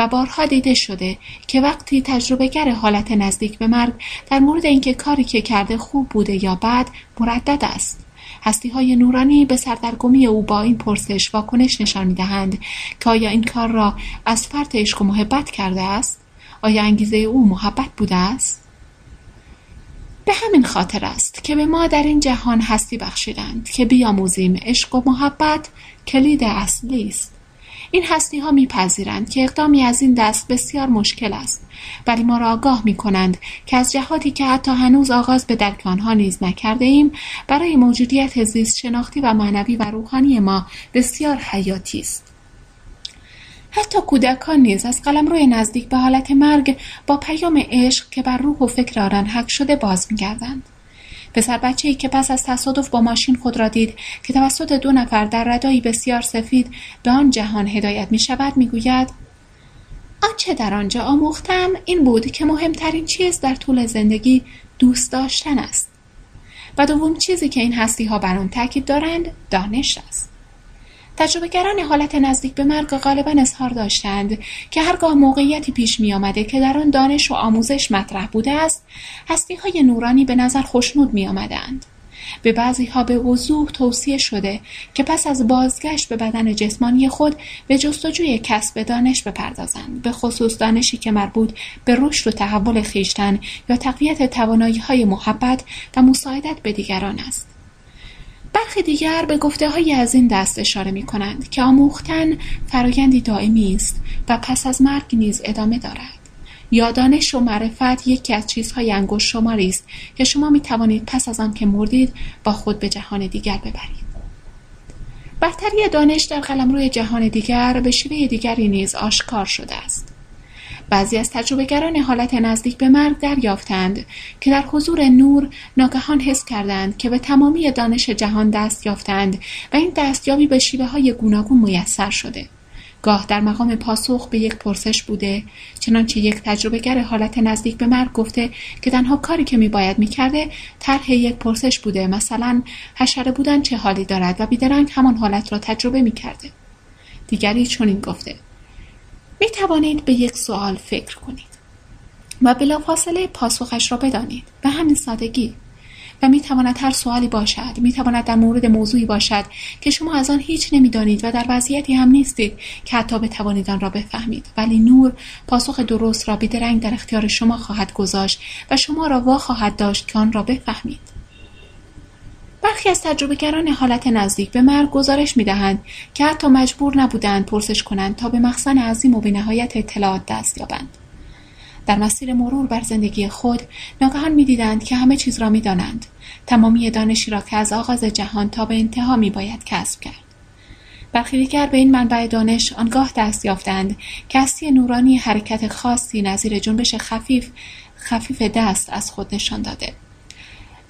و بارها دیده شده که وقتی تجربهگر حالت نزدیک به مرگ در مورد اینکه کاری که کرده خوب بوده یا بد مردد است هستی های نورانی به سردرگمی او با این پرسش واکنش نشان می دهند که آیا این کار را از فرط عشق و محبت کرده است؟ آیا انگیزه او محبت بوده است؟ به همین خاطر است که به ما در این جهان هستی بخشیدند که بیاموزیم عشق و محبت کلید اصلی است این هستی ها میپذیرند که اقدامی از این دست بسیار مشکل است. ولی ما را آگاه می کنند که از جهاتی که حتی هنوز آغاز به درک آنها نیز نکرده ایم برای موجودیت زیست شناختی و معنوی و روحانی ما بسیار حیاتی است. حتی کودکان نیز از روی نزدیک به حالت مرگ با پیام عشق که بر روح و فکر آنان حک شده باز میگردند. پسر ای که پس از تصادف با ماشین خود را دید که توسط دو نفر در ردایی بسیار سفید به آن جهان هدایت می شود می گوید آنچه در آنجا آموختم این بود که مهمترین چیز در طول زندگی دوست داشتن است و دوم چیزی که این هستی ها بر آن تاکید دارند دانش است. تجربهگران حالت نزدیک به مرگ غالبا اظهار داشتند که هرگاه موقعیتی پیش می آمده که در آن دانش و آموزش مطرح بوده است هستی های نورانی به نظر خوشنود می آمدند. به بعضی ها به وضوح توصیه شده که پس از بازگشت به بدن جسمانی خود به جستجوی کسب دانش بپردازند به خصوص دانشی که مربوط به رشد و تحول خیشتن یا تقویت توانایی های محبت و مساعدت به دیگران است برخی دیگر به های از این دست اشاره می کنند که آموختن فرایندی دائمی است و پس از مرگ نیز ادامه دارد. یا دانش و معرفت یکی از چیزهای انگشت شماری است که شما می توانید پس از آن که مردید با خود به جهان دیگر ببرید. برتری دانش در قلمروی جهان دیگر به شیوه دیگری نیز آشکار شده است. بعضی از تجربهگران حالت نزدیک به مرگ دریافتند که در حضور نور ناگهان حس کردند که به تمامی دانش جهان دست یافتند و این دستیابی به شیوه های گوناگون میسر شده. گاه در مقام پاسخ به یک پرسش بوده چنانچه یک تجربهگر حالت نزدیک به مرگ گفته که تنها کاری که میباید می‌کرده طرح یک پرسش بوده مثلا حشره بودن چه حالی دارد و بیدرنگ همان حالت را تجربه می‌کرده. دیگری چنین گفته می توانید به یک سوال فکر کنید و بلافاصله پاسخش را بدانید به همین سادگی. و می تواند هر سوالی باشد می تواند در مورد موضوعی باشد که شما از آن هیچ نمی‌دانید و در وضعیتی هم نیستید که حتی بتوانید آن را بفهمید. ولی نور پاسخ درست را بیدرنگ در اختیار شما خواهد گذاشت و شما را وا خواهد داشت که آن را بفهمید. برخی از تجربهگران حالت نزدیک به مرگ گزارش می‌دهند که حتی مجبور نبودند پرسش کنند تا به مخزن عظیم و بینهایت اطلاعات دست یابند. در مسیر مرور بر زندگی خود ناگهان می‌دیدند که همه چیز را می‌دانند. تمامی دانشی را که از آغاز جهان تا به انتها میباید کسب کرد. برخی دیگر به این منبع دانش آنگاه دست یافتند که هستی نورانی حرکت خاصی نظیر جنبش خفیف خفیف دست از خود نشان داده.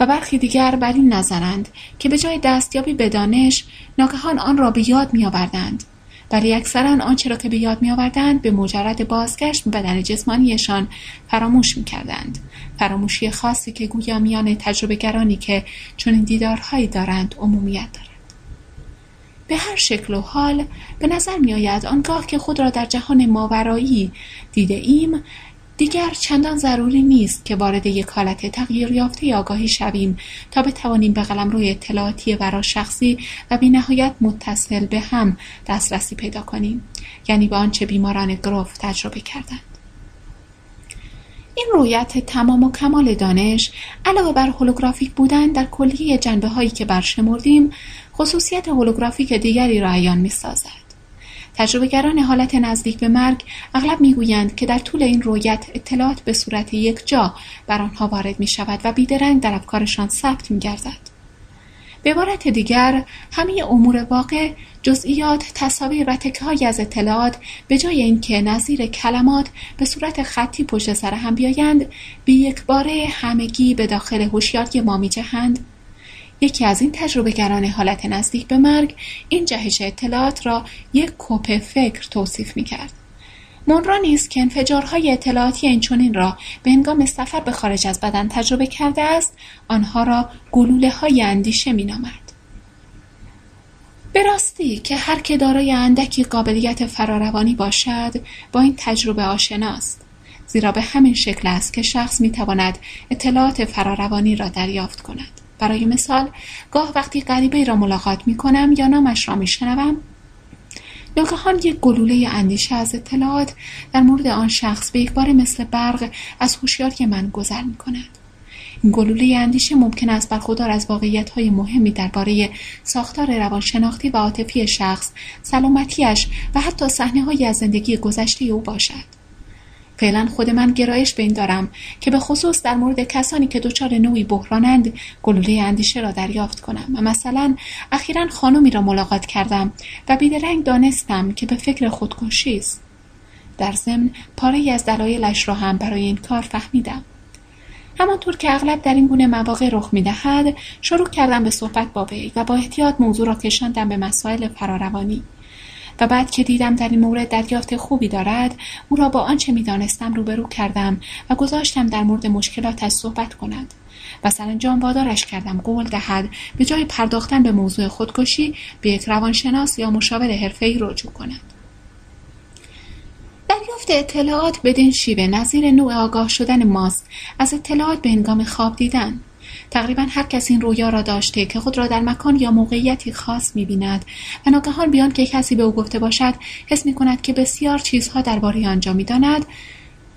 و برخی دیگر بر این نظرند که به جای دستیابی به دانش ناگهان آن را به یاد میآوردند. ولی اکثرا آنچه را که به یاد میآوردند به مجرد بازگشت به بدن جسمانیشان فراموش می‌کردند. فراموشی خاصی که گویا میان تجربه گرانی که چنین دیدارهایی دارند عمومیت دارد. به هر شکل و حال به نظر می آید آنگاه که خود را در جهان ماورایی دیده ایم دیگر چندان ضروری نیست که وارد یک حالت تغییر یافته آگاهی شویم تا بتوانیم به قلم روی اطلاعاتی ورا شخصی و بی نهایت متصل به هم دسترسی پیدا کنیم یعنی به آنچه بیماران گروف تجربه کردند این رویت تمام و کمال دانش علاوه بر هولوگرافیک بودن در کلیه جنبه هایی که برشمردیم خصوصیت هولوگرافیک دیگری را عیان می سازد. تجربهگران حالت نزدیک به مرگ اغلب می‌گویند که در طول این رویت اطلاعات به صورت یک جا بر آنها وارد می شود و بیدرنگ در افکارشان ثبت می گردد. به عبارت دیگر همه امور واقع جزئیات تصاویر و تکه از اطلاعات به جای اینکه نظیر کلمات به صورت خطی پشت سر هم بیایند به یک باره همگی به داخل هوشیاری ما میجهند یکی از این تجربهگران حالت نزدیک به مرگ این جهش اطلاعات را یک کپ فکر توصیف می کرد. مونرا نیز که انفجارهای اطلاعاتی این چونین را به انگام سفر به خارج از بدن تجربه کرده است آنها را گلوله های اندیشه می نامد. به راستی که هر که دارای اندکی قابلیت فراروانی باشد با این تجربه آشناست زیرا به همین شکل است که شخص می تواند اطلاعات فراروانی را دریافت کند برای مثال گاه وقتی غریبه را ملاقات می کنم یا نامش را می شنوم ناگهان یک گلوله اندیشه از اطلاعات در مورد آن شخص به یک بار مثل برق از هوشیاری من گذر می کند. این گلوله اندیشه ممکن است برخوردار از واقعیت های مهمی درباره ساختار روانشناختی و عاطفی شخص، سلامتیش و حتی صحنه از زندگی گذشته او باشد. فعلا خود من گرایش به این دارم که به خصوص در مورد کسانی که دچار نوعی بحرانند گلوله اندیشه را دریافت کنم. و مثلا اخیرا خانمی را ملاقات کردم و بیدرنگ دانستم که به فکر خودکشی است. در ضمن پاره از دلایلش را هم برای این کار فهمیدم. همانطور که اغلب در این گونه مواقع رخ می‌دهد شروع کردم به صحبت با وی و با احتیاط موضوع را کشاندم به مسائل فراروانی و بعد که دیدم در این مورد دریافت خوبی دارد او را با آنچه می‌دانستم روبرو کردم و گذاشتم در مورد مشکلاتش صحبت کند و سرانجام وادارش کردم قول دهد به جای پرداختن به موضوع خودکشی به یک روانشناس یا مشاور حرفهای رجوع کند. دریافت اطلاعات بدین شیوه نظیر نوع آگاه شدن ماست. از اطلاعات به انگام خواب دیدن. تقریبا هر کس این رویا را داشته که خود را در مکان یا موقعیتی خاص می‌بیند. و ناگهان بیان که کسی به او گفته باشد حس می کند که بسیار چیزها درباره آنجا می‌داند.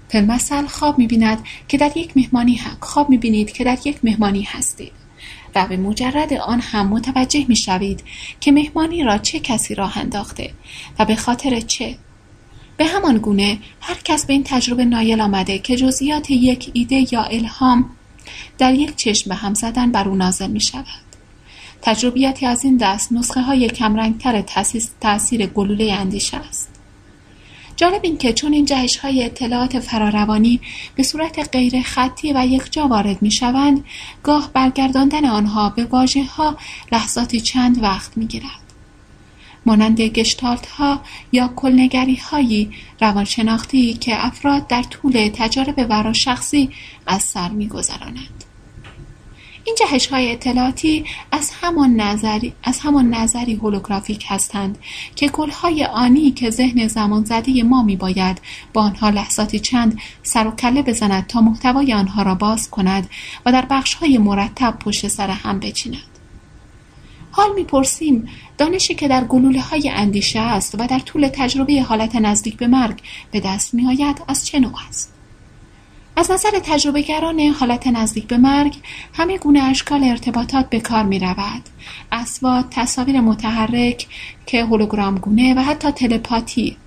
فیلمسل خواب می‌بیند که در یک مهمانی خواب می‌بینید که در یک مهمانی هستید. و به مجرد آن هم متوجه می‌شوید که مهمانی را چه کسی راه انداخته و به خاطر چه. به همان گونه هر کس به این تجربه نایل آمده که جزئیات یک ایده یا الهام در یک چشم به هم زدن بر او نازل می شود. تجربیاتی از این دست نسخه های کمرنگتر تاثیر گلوله اندیشه است. جالب این که چون این جهش های اطلاعات فراروانی به صورت غیر خطی و یک جا وارد می شوند گاه برگرداندن آنها به واجه ها لحظاتی چند وقت می گیرد. مانند گشتالت ها یا کلنگری هایی روانشناختی که افراد در طول تجارب ورا شخصی از سر می گذرانند. این جهش های اطلاعاتی از همان نظری, از همان نظری هولوگرافیک هستند که های آنی که ذهن زمان زده ما می باید با آنها لحظاتی چند سر و کله بزند تا محتوای آنها را باز کند و در بخش های مرتب پشت سر هم بچیند. حال می‌پرسیم دانشی که در گلوله های اندیشه است و در طول تجربه حالت نزدیک به مرگ به دست می آید از چه نوع است؟ از نظر تجربهگران حالت نزدیک به مرگ همه گونه اشکال ارتباطات به کار می رود. اسوات، تصاویر متحرک که هولوگرام گونه و حتی تلپاتی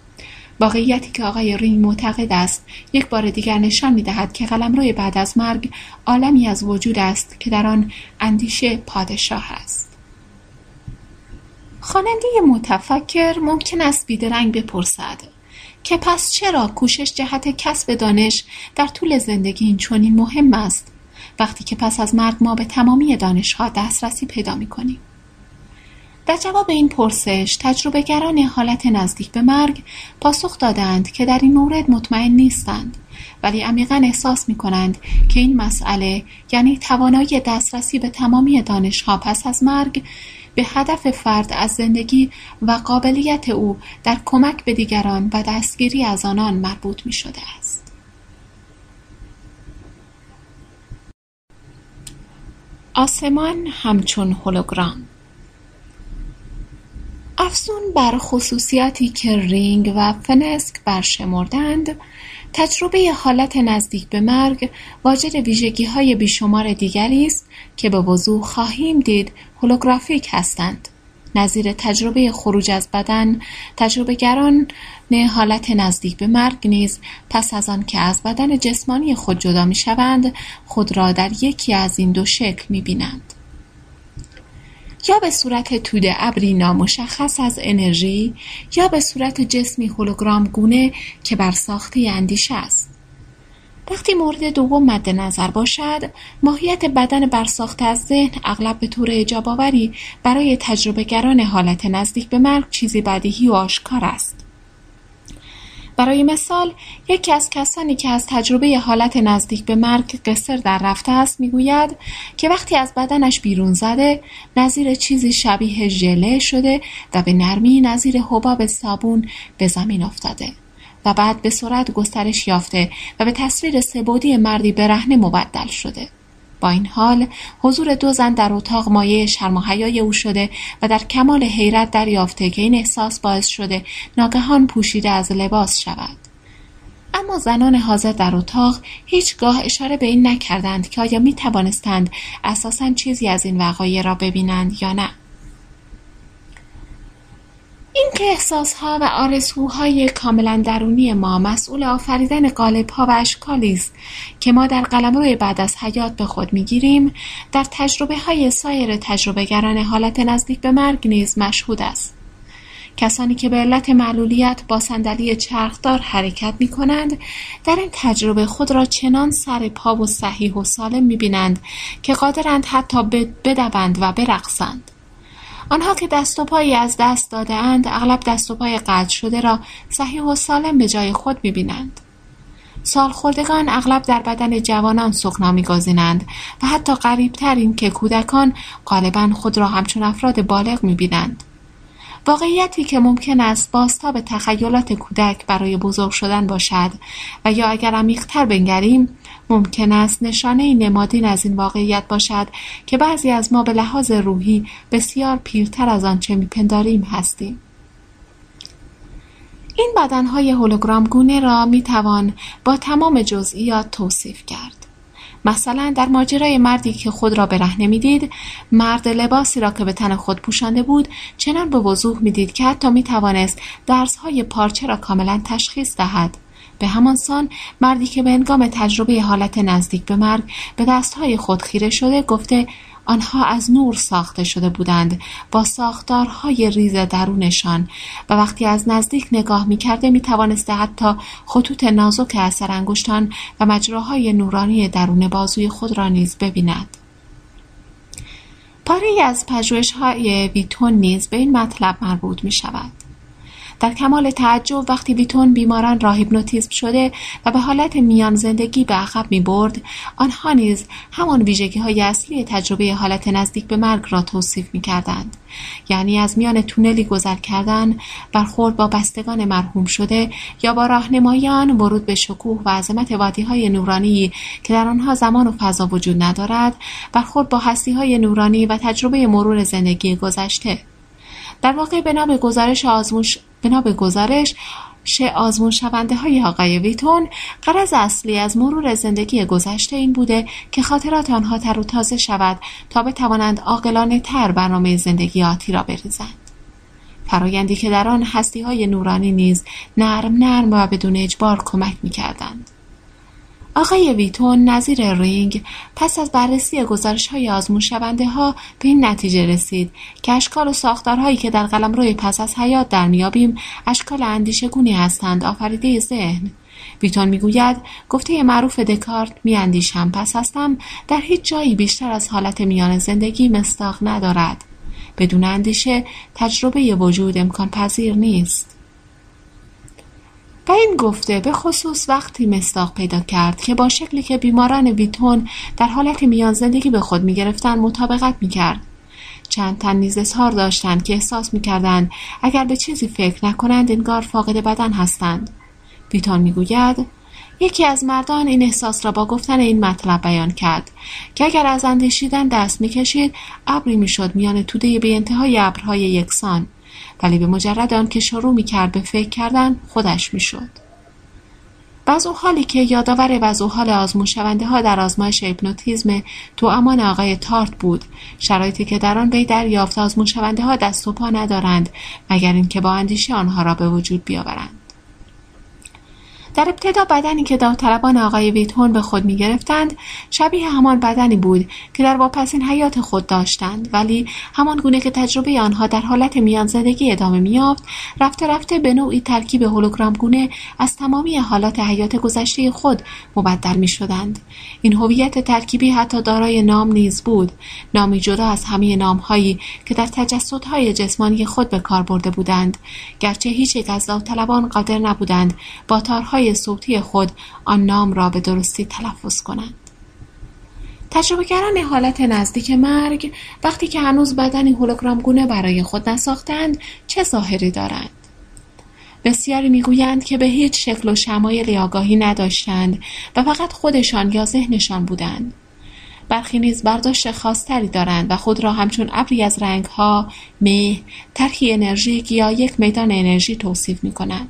واقعیتی که آقای رینگ معتقد است یک بار دیگر نشان می دهد که قلمرو بعد از مرگ عالمی از وجود است که در آن اندیشه پادشاه است. خواننده متفکر ممکن است بیدرنگ بپرسد که پس چرا کوشش جهت کسب دانش در طول زندگی این چنین مهم است وقتی که پس از مرگ ما به تمامی دانشها دسترسی پیدا می کنیم. در جواب این پرسش تجربهگران حالت نزدیک به مرگ پاسخ دادند که در این مورد مطمئن نیستند ولی عمیقا احساس می کنند که این مسئله یعنی توانایی دسترسی به تمامی دانشها پس از مرگ به هدف فرد از زندگی و قابلیت او در کمک به دیگران و دستگیری از آنان مربوط می شده است. آسمان همچون هولوگرام افزون بر خصوصیاتی که رینگ و فنسک برشمردند تجربه حالت نزدیک به مرگ واجد های بیشمار دیگری است که به وضوح خواهیم دید هولوگرافیک هستند نظیر تجربه خروج از بدن تجربهگران حالت نزدیک به مرگ نیز پس از آن که از بدن جسمانی خود جدا می شوند خود را در یکی از این دو شکل می بینند. یا به صورت توده ابری نامشخص از انرژی یا به صورت جسمی هولوگرام گونه که بر ساخته اندیشه است. وقتی مورد دوم مد نظر باشد ماهیت بدن برساخته از ذهن اغلب به طور اجاب آوری برای تجربهگران حالت نزدیک به مرگ چیزی بدیهی و آشکار است برای مثال یکی از کسانی که از تجربه حالت نزدیک به مرگ قصر در رفته است می‌گوید که وقتی از بدنش بیرون زده نظیر چیزی شبیه ژله شده و به نرمی نظیر حباب صابون به زمین افتاده و بعد به سرعت گسترش یافته و به تصویر سبودی مردی برهنه مبدل شده. با این حال حضور دو زن در اتاق مایه شرم و او شده و در کمال حیرت دریافته که این احساس باعث شده ناگهان پوشیده از لباس شود. اما زنان حاضر در اتاق هیچگاه اشاره به این نکردند که آیا می توانستند اساسا چیزی از این وقایع را ببینند یا نه. اینکه احساسها و آرزوهای کاملا درونی ما مسئول آفریدن قالبها و اشکالی است که ما در قلمرو بعد از حیات به خود می‌گیریم در تجربه های سایر تجربهگران حالت نزدیک به مرگ نیز مشهود است. کسانی که به علت معلولیت با صندلی چرخدار حرکت می کنند در این تجربه خود را چنان سر پا و صحیح و سالم می بینند که قادرند حتی بدوند و برقصند. آنها که دست و پایی از دست اند اغلب دست و پای قطع شده را صحیح و سالم به جای خود می‌بینند. سالخوردگان اغلب در بدن جوانان سخنا میگزینند و حتی قریبتر این که کودکان غالبا خود را همچون افراد بالغ می‌بینند. واقعیتی که ممکن است به تخیلات کودک برای بزرگ شدن باشد و یا اگر عمیقتر بنگریم ممکن است نشانه نمادین از این واقعیت باشد که بعضی از ما به لحاظ روحی بسیار پیرتر از آنچه میپنداریم هستیم این بدنهای هولوگرام گونه را می توان با تمام جزئیات توصیف کرد. مثلا در ماجرای مردی که خود را برهنه می‌دید مرد لباسی را که به تن خود پوشانده بود چنان به وضوح می‌دید که حتی می‌توانست درسهای پارچه را کاملا تشخیص دهد به همان سان مردی که به انگام تجربه حالت نزدیک به مرگ به دستهای خود خیره شده گفته آنها از نور ساخته شده بودند با ساختارهای ریز درونشان و وقتی از نزدیک نگاه می‌کرده می‌توانسته حتی خطوط نازک اثر انگشتان و مجراهای نورانی درون بازوی خود را نیز ببیند پاره از های ویتون نیز به این مطلب مربوط می شود. در کمال تعجب وقتی ویتون بیماران را هیپنوتیزم شده و به حالت میان زندگی به عقب می برد آنها نیز همان ویژگی های اصلی تجربه حالت نزدیک به مرگ را توصیف می کردند. یعنی از میان تونلی گذر کردن برخورد با بستگان مرحوم شده یا با راهنمایان ورود به شکوه و عظمت وادی های نورانی که در آنها زمان و فضا وجود ندارد برخورد با هستی های نورانی و تجربه مرور زندگی گذشته در واقع به گزارش آزموش بنا به گزارش شونده های آقای ویتون قرض اصلی از مرور زندگی گذشته این بوده که خاطرات آنها تر و تازه شود تا بتوانند عاقلانه تر برنامه زندگی آتی را بریزند فرایندی که در آن هستی های نورانی نیز نرم نرم و بدون اجبار کمک می کردند. آقای ویتون نظیر رینگ پس از بررسی گزارش های آزمون شونده ها به این نتیجه رسید که اشکال و ساختارهایی که در قلم روی پس از حیات در میابیم اشکال اندیشگونی هستند آفریده ذهن. ویتون می‌گوید گفته معروف دکارت میاندیشم پس هستم در هیچ جایی بیشتر از حالت میان زندگی مستاق ندارد. بدون اندیشه تجربه وجود امکان پذیر نیست. و این گفته به خصوص وقتی مستاق پیدا کرد که با شکلی که بیماران ویتون در حالت میان زندگی به خود می‌گرفتند مطابقت می‌کرد. چند تن نیز اظهار داشتند که احساس می‌کردند اگر به چیزی فکر نکنند انگار فاقد بدن هستند. ویتون می‌گوید یکی از مردان این احساس را با گفتن این مطلب بیان کرد که اگر از اندیشیدن دست می‌کشید ابری می‌شد میان توده به انتهای ابرهای یکسان. ولی به مجرد آنکه شروع می‌کرد به فکر کردن خودش می‌شد. وضع حالی که یادآور وضع حال آزمون شونده ها در آزمایش هیپنوتیزم تو امان آقای تارت بود شرایطی که در آن وی دریافت آزمون شونده ها دست و پا ندارند مگر اینکه با اندیشه آنها را به وجود بیاورند. در ابتدا بدنی که داوطلبان آقای ویتون به خود می گرفتند شبیه همان بدنی بود که در واپسین حیات خود داشتند. ولی همان گونه که تجربه آنها در حالت میان زدگی ادامه میافت رفته رفته به نوعی ترکیب هولوگرام گونه از تمامی حالات حیات گذشته خود مبدل می شدند. این هویت ترکیبی حتی دارای نام نیز بود. نامی جدا از همه نامهایی که در تجسدهای جسمانی خود به کار برده بودند. گرچه هیچ یک از داوطلبان قادر نبودند با تارهای صوتی خود آن نام را به درستی تلفظ کنند. تجربهگران حالت نزدیک مرگ وقتی که هنوز بدنی هولوگرام گونه برای خود نساختند چه ظاهری دارند؟ بسیاری می‌گویند که به هیچ شکل و شمایلی آگاهی نداشتند و فقط خودشان یا ذهنشان بودند. برخی نیز برداشت خاصتری دارند و خود را همچون ابری از رنگها مه طرحی انرژیک یا یک میدان انرژی توصیف می کنند.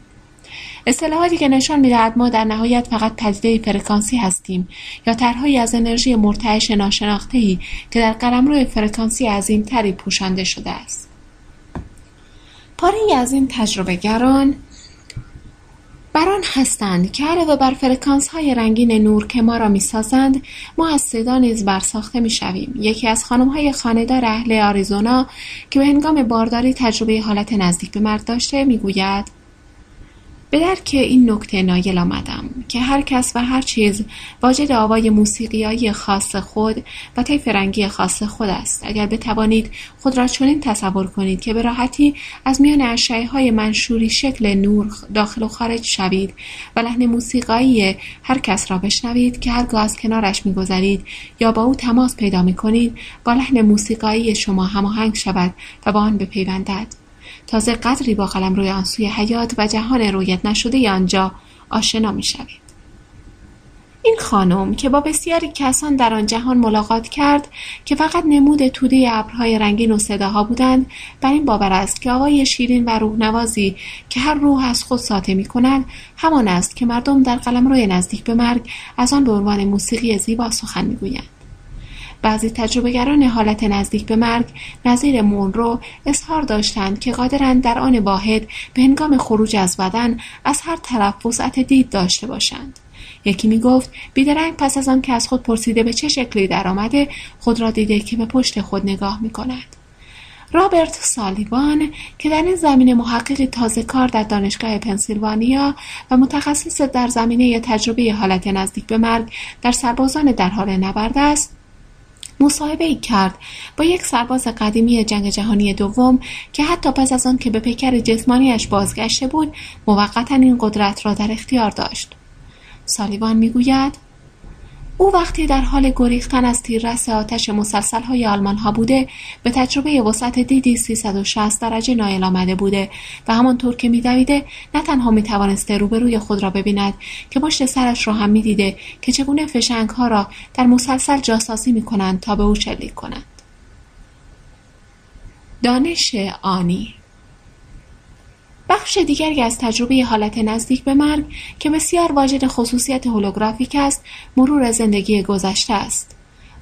اصطلاحاتی که نشان می‌دهد ما در نهایت فقط پدیده فرکانسی هستیم یا طرحهایی از انرژی مرتعش ناشناختهای که در قلمرو فرکانسی عظیمتری پوشانده شده است. پاره‌ای از این تجربه گران بر آن هستند که علاوه بر فرکانس های رنگین نور که ما را می‌سازند ما از صدا نیز برساخته می‌شویم. یکی از خانم های خانهدار اهل آریزونا که به هنگام بارداری تجربه حالت نزدیک به مرگ داشته می‌گوید به درک این نکته نایل آمدم که هر کس و هر چیز واجد آوای موسیقیایی خاص خود و طیف رنگی خاص خود است. اگر بتوانید خود را چنین تصور کنید که به راحتی از میان اشعه های منشوری شکل نور داخل و خارج شوید و لحن موسیقایی هر کس را بشنوید که هرگاه از کنارش میگذرید یا با او تماس پیدا می کنید با لحن موسیقایی شما هماهنگ شود و با آن بپیوندد. تازه قدری با روی آن سوی حیات و جهان رویت نشده آنجا آشنا می شوید. این خانم که با بسیاری کسان در آن جهان ملاقات کرد که فقط نمود توده ابرهای رنگین و صداها بودند بر این باور است که آقای شیرین و روحنوازی که هر روح از خود ساطع می کند همان است که مردم در روی نزدیک به مرگ از آن به عنوان موسیقی زیبا سخن می‌گویند بعضی تجربهگران حالت نزدیک به مرگ نظیر مونرو اظهار داشتند که قادرند در آن واحد به هنگام خروج از بدن از هر طرف وسعت دید داشته باشند یکی می گفت بیدرنگ پس از آن که از خود پرسیده به چه شکلی درآمده خود را دیده که به پشت خود نگاه می کند. رابرت سالیوان که در این زمینه محقق تازه کار در دانشگاه پنسیلوانیا و متخصص در زمینه تجربه حالت نزدیک به مرگ در سربازان در حال نبرد است ای کرد با یک سرباز قدیمی جنگ جهانی دوم که حتی پس از آن که به پیکر جسمانیش بازگشته بود موقتا این قدرت را در اختیار داشت. سالیوان می‌گوید او وقتی در حال گریختن از تیررس آتش های آلمان ها بوده به تجربه وسعت دیدی 360 درجه نایل آمده بوده و همانطور که میدویده نه تنها می‌توانسته روبروی خود را ببیند که پشت سرش را هم می‌دیده که چگونه فشنگ ها را در مسلسل جاسازی می‌کنند تا به او شلیک کنند. دانش آنی بخش دیگری از تجربه حالت نزدیک به مرگ که بسیار واجد خصوصیت هولوگرافیک است مرور زندگی گذشته است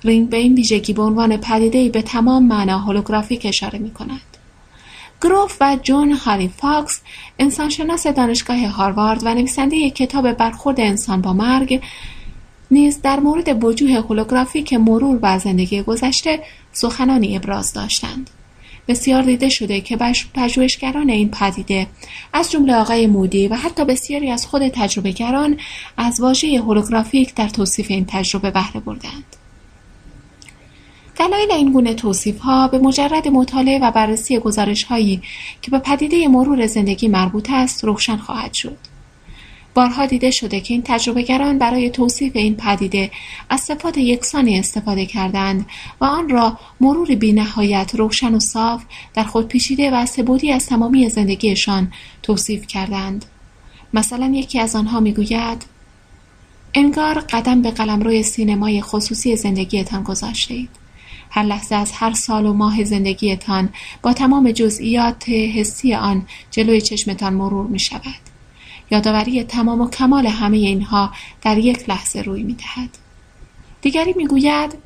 رینگ به این ویژگی به عنوان پدیدهای به تمام معنا هولوگرافیک اشاره می کند. گروف و جون هاری فاکس انسانشناس دانشگاه هاروارد و نویسنده کتاب برخورد انسان با مرگ نیز در مورد وجوه هولوگرافیک مرور و زندگی گذشته سخنانی ابراز داشتند. بسیار دیده شده که پژوهشگران این پدیده از جمله آقای مودی و حتی بسیاری از خود تجربهگران از واژه هولوگرافیک در توصیف این تجربه بهره بردند دلایل این گونه توصیف ها به مجرد مطالعه و بررسی گزارش هایی که به پدیده مرور زندگی مربوط است روشن خواهد شد. بارها دیده شده که این تجربهگران برای توصیف این پدیده از صفات یکسانی استفاده کردند و آن را مرور بی نهایت روشن و صاف در خود پیچیده و سبودی از تمامی زندگیشان توصیف کردند. مثلا یکی از آنها می‌گوید انگار قدم به قلمروی سینمای خصوصی زندگیتان گذاشته. هر لحظه از هر سال و ماه زندگیتان با تمام جزئیات حسی آن جلوی چشمتان مرور می شود. یادآوری تمام و کمال همه اینها در یک لحظه روی می دهد. دیگری می گوید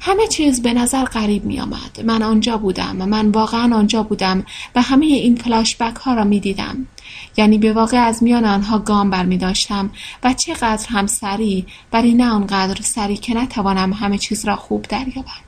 همه چیز به نظر غریب می آمد. من آنجا بودم و من واقعا آنجا بودم و همه این فلاشبک ها را می دیدم. یعنی به واقع از میان آنها گام بر می داشتم و چقدر هم سریع ولی نه آنقدر سریع که نتوانم همه چیز را خوب دریابم.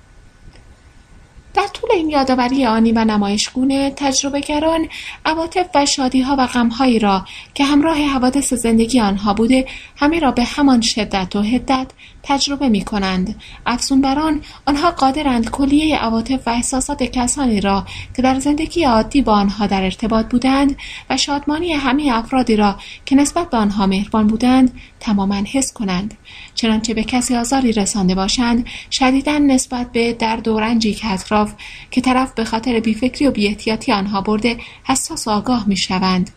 در طول این یادآوری آنی و نمایشگونه تجربهگران عواطف و شادیها و غمهایی را که همراه حوادث زندگی آنها بوده همه را به همان شدت و حدت تجربه می کنند. افزون بران آنها قادرند کلیه عواطف و احساسات کسانی را که در زندگی عادی با آنها در ارتباط بودند و شادمانی همه افرادی را که نسبت به آنها مهربان بودند تماما حس کنند. چنانچه به کسی آزاری رسانده باشند شدیدا نسبت به درد و رنجی که اطراف که طرف به خاطر بیفکری و بیاحتیاطی آنها برده حساس و آگاه می‌شوند.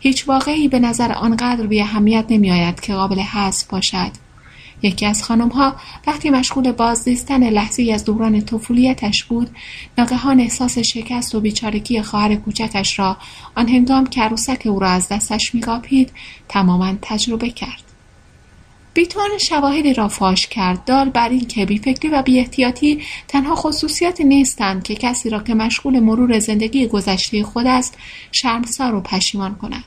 هیچ واقعی به نظر آنقدر بی اهمیت نمیآید که قابل حذف باشد. یکی از ها وقتی مشغول بازدیستن لحظه از دوران طفولیتش بود ناگهان احساس شکست و بیچارگی خواهر کوچکش را آن هنگام که عروسک او را از دستش میقاپید تماما تجربه کرد. بیتوان شواهدی را فاش کرد. دال بر این که بیفکری و بیاحتیاطی تنها خصوصیاتی نیستند که کسی را که مشغول مرور زندگی گذشته خود است شرمسار و پشیمان کند.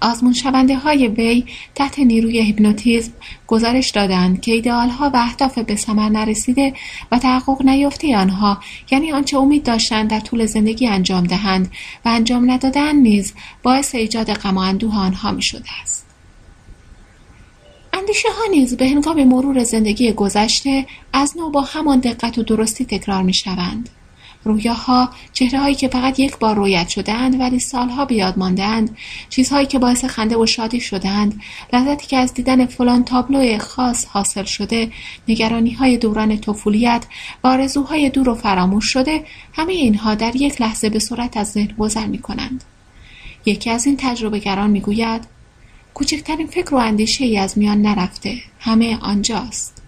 آزمون شونده های وی تحت نیروی هیپنوتیزم گزارش دادند که ایدئال ها و اهداف به ثمر نرسیده و تحقق نیافته آنها یعنی آنچه امید داشتند در طول زندگی انجام دهند و انجام ندادن نیز باعث ایجاد غم و آنها می شده است اندیشه ها نیز به هنگام مرور زندگی گذشته از نو با همان دقت و درستی تکرار می شوند. رویاها هایی که فقط یک بار رویت شدهاند ولی سالها به یاد ماندهاند. چیزهایی که باعث خنده و شادی شدهاند. لذتی که از دیدن فلان تابلو خاص حاصل شده نگرانی های دوران طفولیت و آرزوهای دور و فراموش شده همه اینها در یک لحظه به صورت از ذهن گذر می کنند. یکی از این تجربه گران می گوید کوچکترین فکر و اندیشه ای از میان نرفته. همه آنجاست.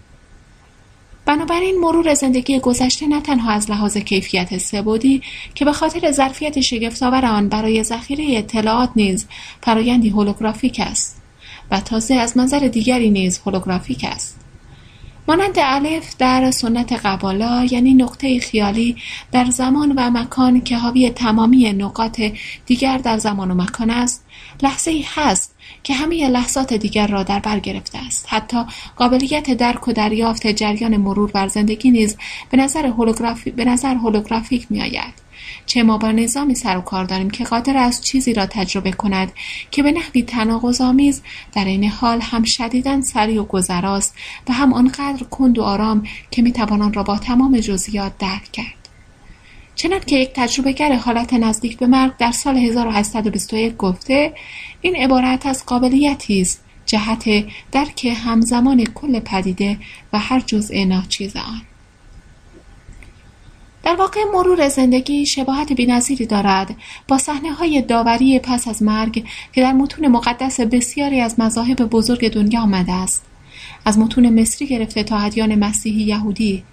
بنابراین مرور زندگی گذشته نه تنها از لحاظ کیفیت سبودی که به خاطر ظرفیت شگفتآور آن برای ذخیره اطلاعات نیز فرایندی هولوگرافیک است و تازه از منظر دیگری نیز هولوگرافیک است. مانند الف در سنت قبالا یعنی نقطه خیالی در زمان و مکان که حاوی تمامی نقاط دیگر در زمان و مکان است لحظه ای هست که همه لحظات دیگر را در بر گرفته است. حتی قابلیت درک و دریافت جریان مرور بر زندگی نیز به نظر هولوگرافی به نظر هولوگرافیک میآید. چه ما با نظامی سر و کار داریم که قادر است چیزی را تجربه کند که به نحوی آمیز در این حال هم شدیدا سریع و گذراست و هم آنقدر کند و آرام که می‌توان آن را با تمام جزئیات درک کرد. چنان که یک تجربهگر حالت نزدیک به مرگ در سال 1821 گفته این عبارت از قابلیتی است جهت درک همزمان کل پدیده و هر جزء ناچیز آن. در واقع مرور زندگی شباهت بینظیری دارد. با صحنه های داوری پس از مرگ که در متون مقدس بسیاری از مذاهب بزرگ دنیا آمده است. از متون مصری گرفته تا ادیان مسیحی یهودی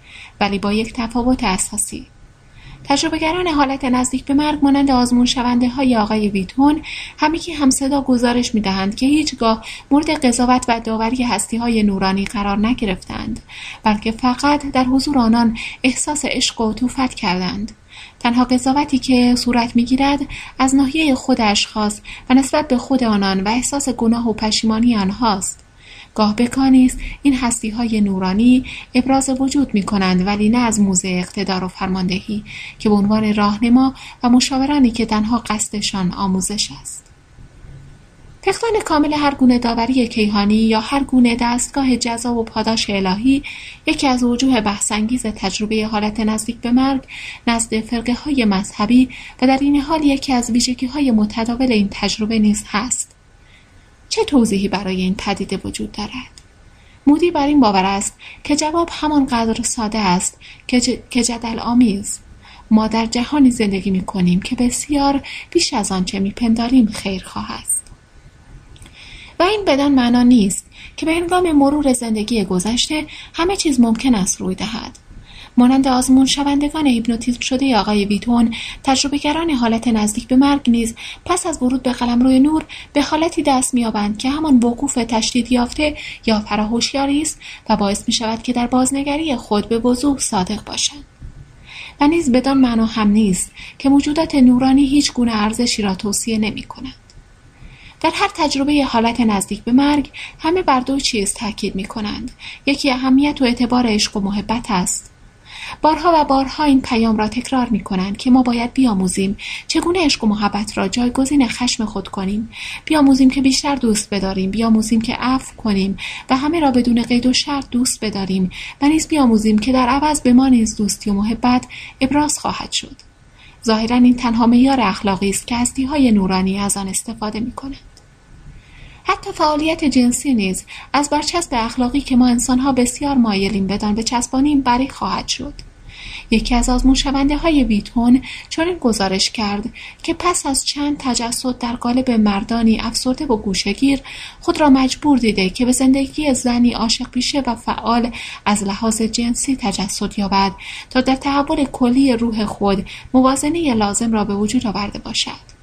ولی با یک تفاوت اساسی. تجربهگران حالت نزدیک به مرگ مانند آزمون شونده های آقای ویتون همگی همصدا گزارش می‌دهند که هیچگاه مورد قضاوت و داوری هستی های نورانی قرار نگرفتند بلکه فقط در حضور آنان احساس عشق و طوفت کردند. تنها قضاوتی که صورت می‌گیرد از ناحیه خود اشخاص و نسبت به خود آنان و احساس گناه و پشیمانی آنهاست. گاه بکانی است این های نورانی ابراز وجود می کنند ولی نه از موزه اقتدار و فرماندهی که به عنوان راهنما و مشاورانی که تنها قصدشان آموزش است. فقدان کامل هر گونه داوری کیهانی یا هر گونه دستگاه جزا و پاداش الهی یکی از وجوه بحثانگیز تجربه حالت نزدیک به مرگ نزد فرقه های مذهبی و در این حال یکی از ویژگی های متداول این تجربه نیز هست. چه توضیحی برای این پدیده وجود دارد؟ مودی بر این باور است که جواب همانقدر ساده است که جدل آمیز. ما در جهانی زندگی می کنیم که بسیار بیش از آنچه می پنداریم خیرخواه است. و این بدان معنا نیست که به هنگام مرور زندگی گذشته همه چیز ممکن است روی دهد. مانند آزمون شوندگان هیپنوتیزم شده آقای ویتون تجربهگران حالت نزدیک به مرگ نیز پس از ورود به قلمرو نور به حالتی دست مییابند که همان وقوف تشدید یافته یا فراهوشیاری است و باعث می شود که در بازنگری خود به وضوح صادق باشند و نیز بدان معنا هم نیست که موجودات نورانی هیچ گونه ارزشی را توصیه نمی کنند. در هر تجربه حالت نزدیک به مرگ همه بر دو چیز تاکید می کنند. یکی اهمیت و اعتبار عشق و محبت است بارها و بارها این پیام را تکرار می کنند که ما باید بیاموزیم. چگونه عشق و محبت را جایگزین خشم خود کنیم؟ بیاموزیم که بیشتر دوست بداریم. بیاموزیم که عفو کنیم و همه را بدون قید و شرط دوست بداریم. و نیز بیاموزیم که در عوض به ما نیز دوستی و محبت ابراز خواهد شد. ظاهرا این تنها معیار اخلاقی است که هستی های نورانی از آن استفاده می کنند. حتی فعالیت جنسی نیز از برچسب اخلاقی که ما انسانها بسیار مایلیم بدان بچسبانیم بری خواهد شد. یکی از آزمون های ویتون چنین گزارش کرد که پس از چند تجسد در قالب مردانی افسرده و گوشگیر خود را مجبور دیده که به زندگی زنی عاشق پیشه و فعال از لحاظ جنسی تجسد یابد تا در تحول کلی روح خود موازنه لازم را به وجود آورده باشد.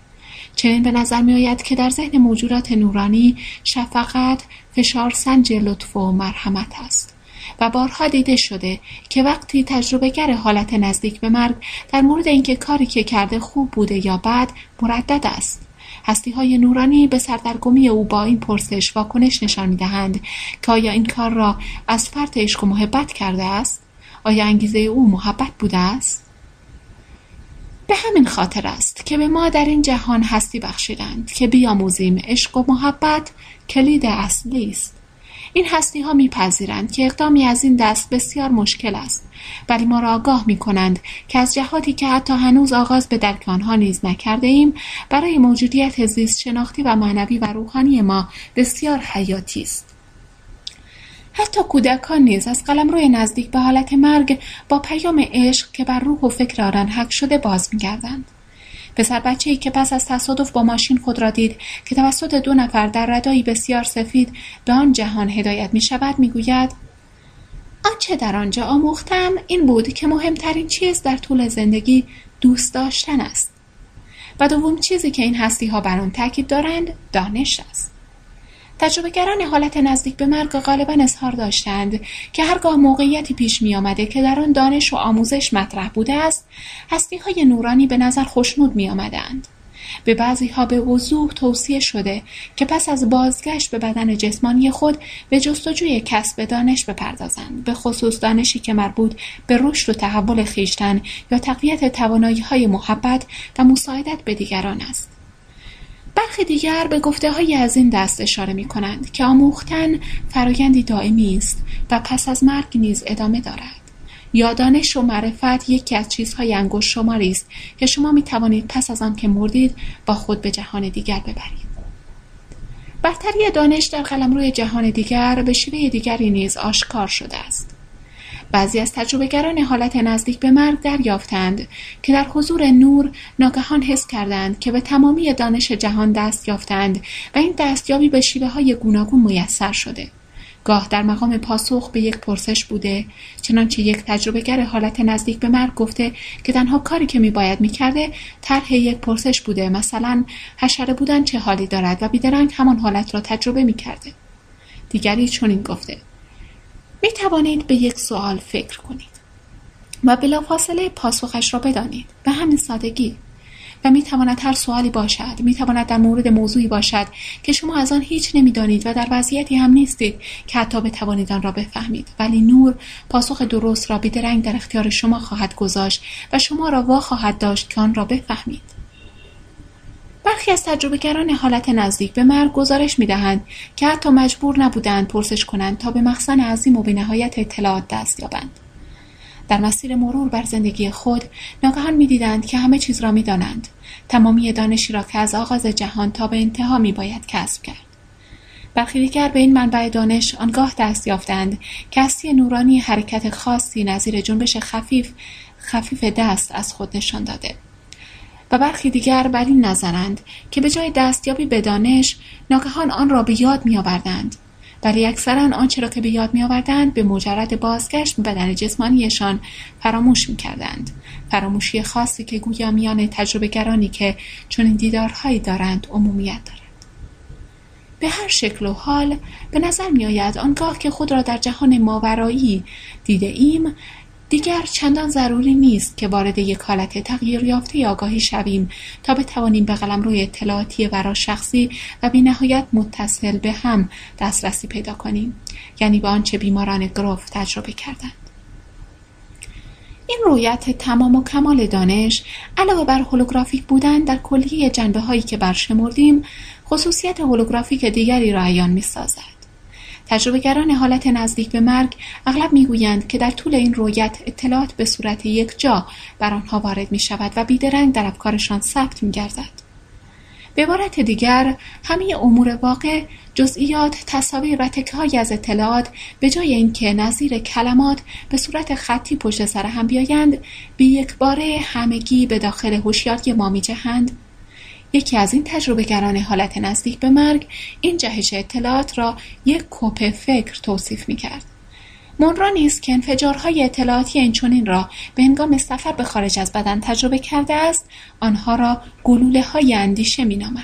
چنین به نظر می آید که در ذهن موجودات نورانی شفقت فشار سنج لطف و مرحمت است و بارها دیده شده که وقتی تجربهگر حالت نزدیک به مرگ در مورد اینکه کاری که کرده خوب بوده یا بد مردد است هستی های نورانی به سردرگمی او با این پرسش واکنش نشان می دهند که آیا این کار را از فرط عشق و محبت کرده است؟ آیا انگیزه او محبت بوده است؟ به همین خاطر است که به ما در این جهان هستی بخشیدند که بیاموزیم عشق و محبت کلید اصلی است. این هستی ها میپذیرند که اقدامی از این دست بسیار مشکل است ولی ما را آگاه می کنند که از جهاتی که حتی هنوز آغاز به درک آنها نیز نکرده ایم برای موجودیت زیست شناختی و معنوی و روحانی ما بسیار حیاتی است. حتی کودکان نیز از قلمروی نزدیک به حالت مرگ با پیام عشق که بر روح و فکر آنان حک شده باز میگردند. پسر ای که پس از تصادف با ماشین خود را دید که توسط دو نفر در ردایی بسیار سفید به آن جهان هدایت می شود می گوید آنچه در آنجا آموختم این بود که مهمترین چیز در طول زندگی دوست داشتن است. و دوم چیزی که این هستی ها بر آن تاکید دارند دانش است. تجربهگران حالت نزدیک به مرگ غالبا اظهار داشتند که هرگاه موقعیتی پیش می آمده که در آن دانش و آموزش مطرح بوده است هستی های نورانی به نظر خوشنود می آمدند. به بعضی ها به وضوح توصیه شده که پس از بازگشت به بدن جسمانی خود به جستجوی کسب دانش بپردازند به خصوص دانشی که مربوط به رشد و تحول خیشتن یا تقویت توانایی های محبت و مساعدت به دیگران است برخی دیگر به های از این دست اشاره می کنند که آموختن فرایندی دائمی است و پس از مرگ نیز ادامه دارد. یا دانش و معرفت یکی از چیزهای انگشت شماری است که شما می توانید پس از آن که مردید با خود به جهان دیگر ببرید. برتری دانش در قلمروی جهان دیگر به شیوه دیگری نیز آشکار شده است. بعضی از تجربهگران حالت نزدیک به مرگ دریافتند که در حضور نور ناگهان حس کردند که به تمامی دانش جهان دست یافتند و این دستیابی به شیوه های گوناگون میسر شده. گاه در مقام پاسخ به یک پرسش بوده چنانچه یک تجربهگر حالت نزدیک به مرگ گفته که تنها کاری که میباید می‌کرده طرح یک پرسش بوده مثلا حشره بودن چه حالی دارد و بیدرنگ همان حالت را تجربه می‌کرده. دیگری چنین گفته می توانید به یک سوال فکر کنید و بلافاصله پاسخش را بدانید. به همین سادگی. و می تواند هر سوالی باشد می تواند در مورد موضوعی باشد که شما از آن هیچ نمی‌دانید و در وضعیتی هم نیستید که حتی بتوانید آن را بفهمید. ولی نور پاسخ درست را بیدرنگ در اختیار شما خواهد گذاشت و شما را وا خواهد داشت که آن را بفهمید. برخی از تجربهگران حالت نزدیک به مرگ گزارش می‌دهند که حتی مجبور نبودند پرسش کنند تا به مخزن عظیم و بینهایت اطلاعات دست یابند. در مسیر مرور بر زندگی خود ناگهان می‌دیدند که همه چیز را می‌دانند. تمامی دانشی را که از آغاز جهان تا به انتها میباید کسب کرد. برخی دیگر به این منبع دانش آنگاه دست یافتند که هستی نورانی حرکت خاصی نظیر جنبش خفیف خفیف دست از خود نشان داده. و برخی دیگر بر این نظرند که به جای دستیابی به دانش ناگهان آن را به یاد میآوردند. ولی اکثرا آنچه را که به یاد میآوردند به مجرد بازگشت به بدن جسمانیشان فراموش می‌کردند. فراموشی خاصی که گویا میان تجربهگرانی که چنین دیدارهایی دارند عمومیت دارد. به هر شکل و حال به نظر می آید آنگاه که خود را در جهان ماورایی دیده ایم دیگر چندان ضروری نیست که وارد یک حالت تغییر یافته آگاهی شویم تا بتوانیم به روی اطلاعاتی ورا شخصی و بی نهایت متصل به هم دسترسی پیدا کنیم یعنی به آنچه بیماران گروف تجربه کردند این رویت تمام و کمال دانش علاوه بر هولوگرافیک بودن در کلیه جنبه هایی که برشمردیم خصوصیت هولوگرافیک دیگری را عیان می سازد. تجربهگران حالت نزدیک به مرگ اغلب می‌گویند که در طول این رویت اطلاعات به صورت یک جا بر آنها وارد می شود و بیدرنگ در افکارشان ثبت می گردد. به عبارت دیگر همه امور واقع جزئیات تصاویر و تکه از اطلاعات به جای اینکه نظیر کلمات به صورت خطی پشت سر هم بیایند به یک باره همگی به داخل هوشیاری ما میجهند یکی از این تجربهگران حالت نزدیک به مرگ این جهش اطلاعات را یک کپ فکر توصیف می‌کرد. مونرا نیز که انفجارهای اطلاعاتی اینچنین را به هنگام سفر به خارج از بدن تجربه کرده است آنها را گلوله های اندیشه مینامد.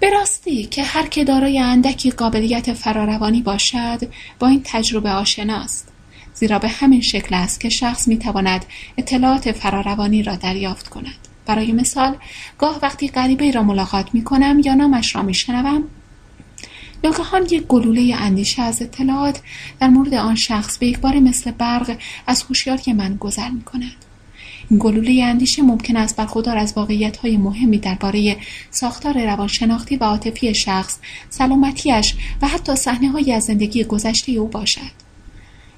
به راستی که هر که دارای اندکی قابلیت فراروانی باشد با این تجربه آشناست. زیرا به همین شکل است که شخص می‌تواند اطلاعات فراروانی را دریافت کند. برای مثال گاه وقتی غریبه را ملاقات می کنم یا نامش را می شنوم ناگهان یک گلوله اندیشه از اطلاعات در مورد آن شخص به یکبار مثل برق از هوشیاری من گذر می کند. این گلوله اندیشه ممکن است برخوردار از واقعیت های مهمی درباره ساختار روانشناختی و عاطفی شخص، سلامتیش و حتی صحنه از زندگی گذشته او باشد.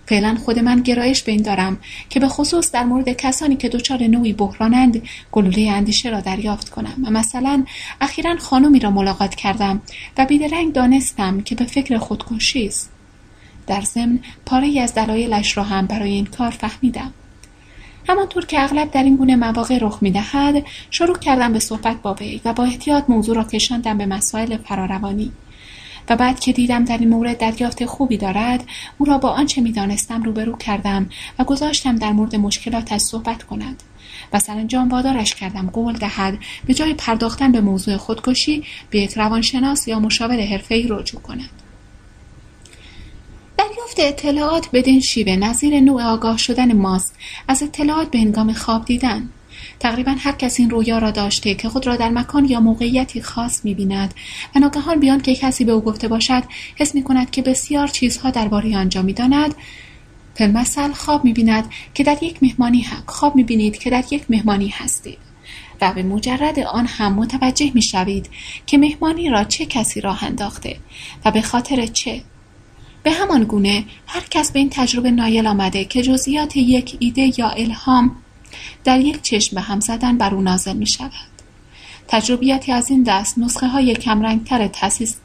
فعلا خود من گرایش به این دارم که به خصوص در مورد کسانی که دچار نوعی بحرانند گلوله اندیشه را دریافت کنم. و مثلا اخیرا خانمی را ملاقات کردم و بیدرنگ دانستم که به فکر خودکشی است. در ضمن پاره از دلایلش را هم برای این کار فهمیدم. همانطور که اغلب در این گونه مواقع رخ می‌دهد شروع کردم به صحبت با وی و با احتیاط موضوع را کشاندم به مسائل فراروانی. و بعد که دیدم در این مورد دریافت خوبی دارد او را با آنچه می‌دانستم روبرو کردم و گذاشتم در مورد مشکلاتش صحبت کند. و سرانجام وادارش کردم قول دهد به جای پرداختن به موضوع خودکشی به یک روانشناس یا مشاور حرفهای رجوع کند. دریافت اطلاعات بدین شیوه نظیر نوع آگاه شدن ماست از اطلاعات به هنگام خواب دیدن. تقریبا هر کس این رویا را داشته که خود را در مکان یا موقعیتی خاص می‌بیند. و ناگهان بیان که کسی به او گفته باشد حس می کند که بسیار چیزها درباره آنجا می‌داند. فیلمسل خواب می‌بیند که در یک مهمانی هم خواب می‌بینید که در یک مهمانی هستید. و به مجرد آن هم متوجه می‌شوید که مهمانی را چه کسی راه انداخته و به خاطر چه. به همان گونه هر کس به این تجربه نایل آمده که جزئیات یک ایده یا الهام در یک چشم به هم زدن بر او نازل می شود. تجربیاتی از این دست نسخه های کمرنگتر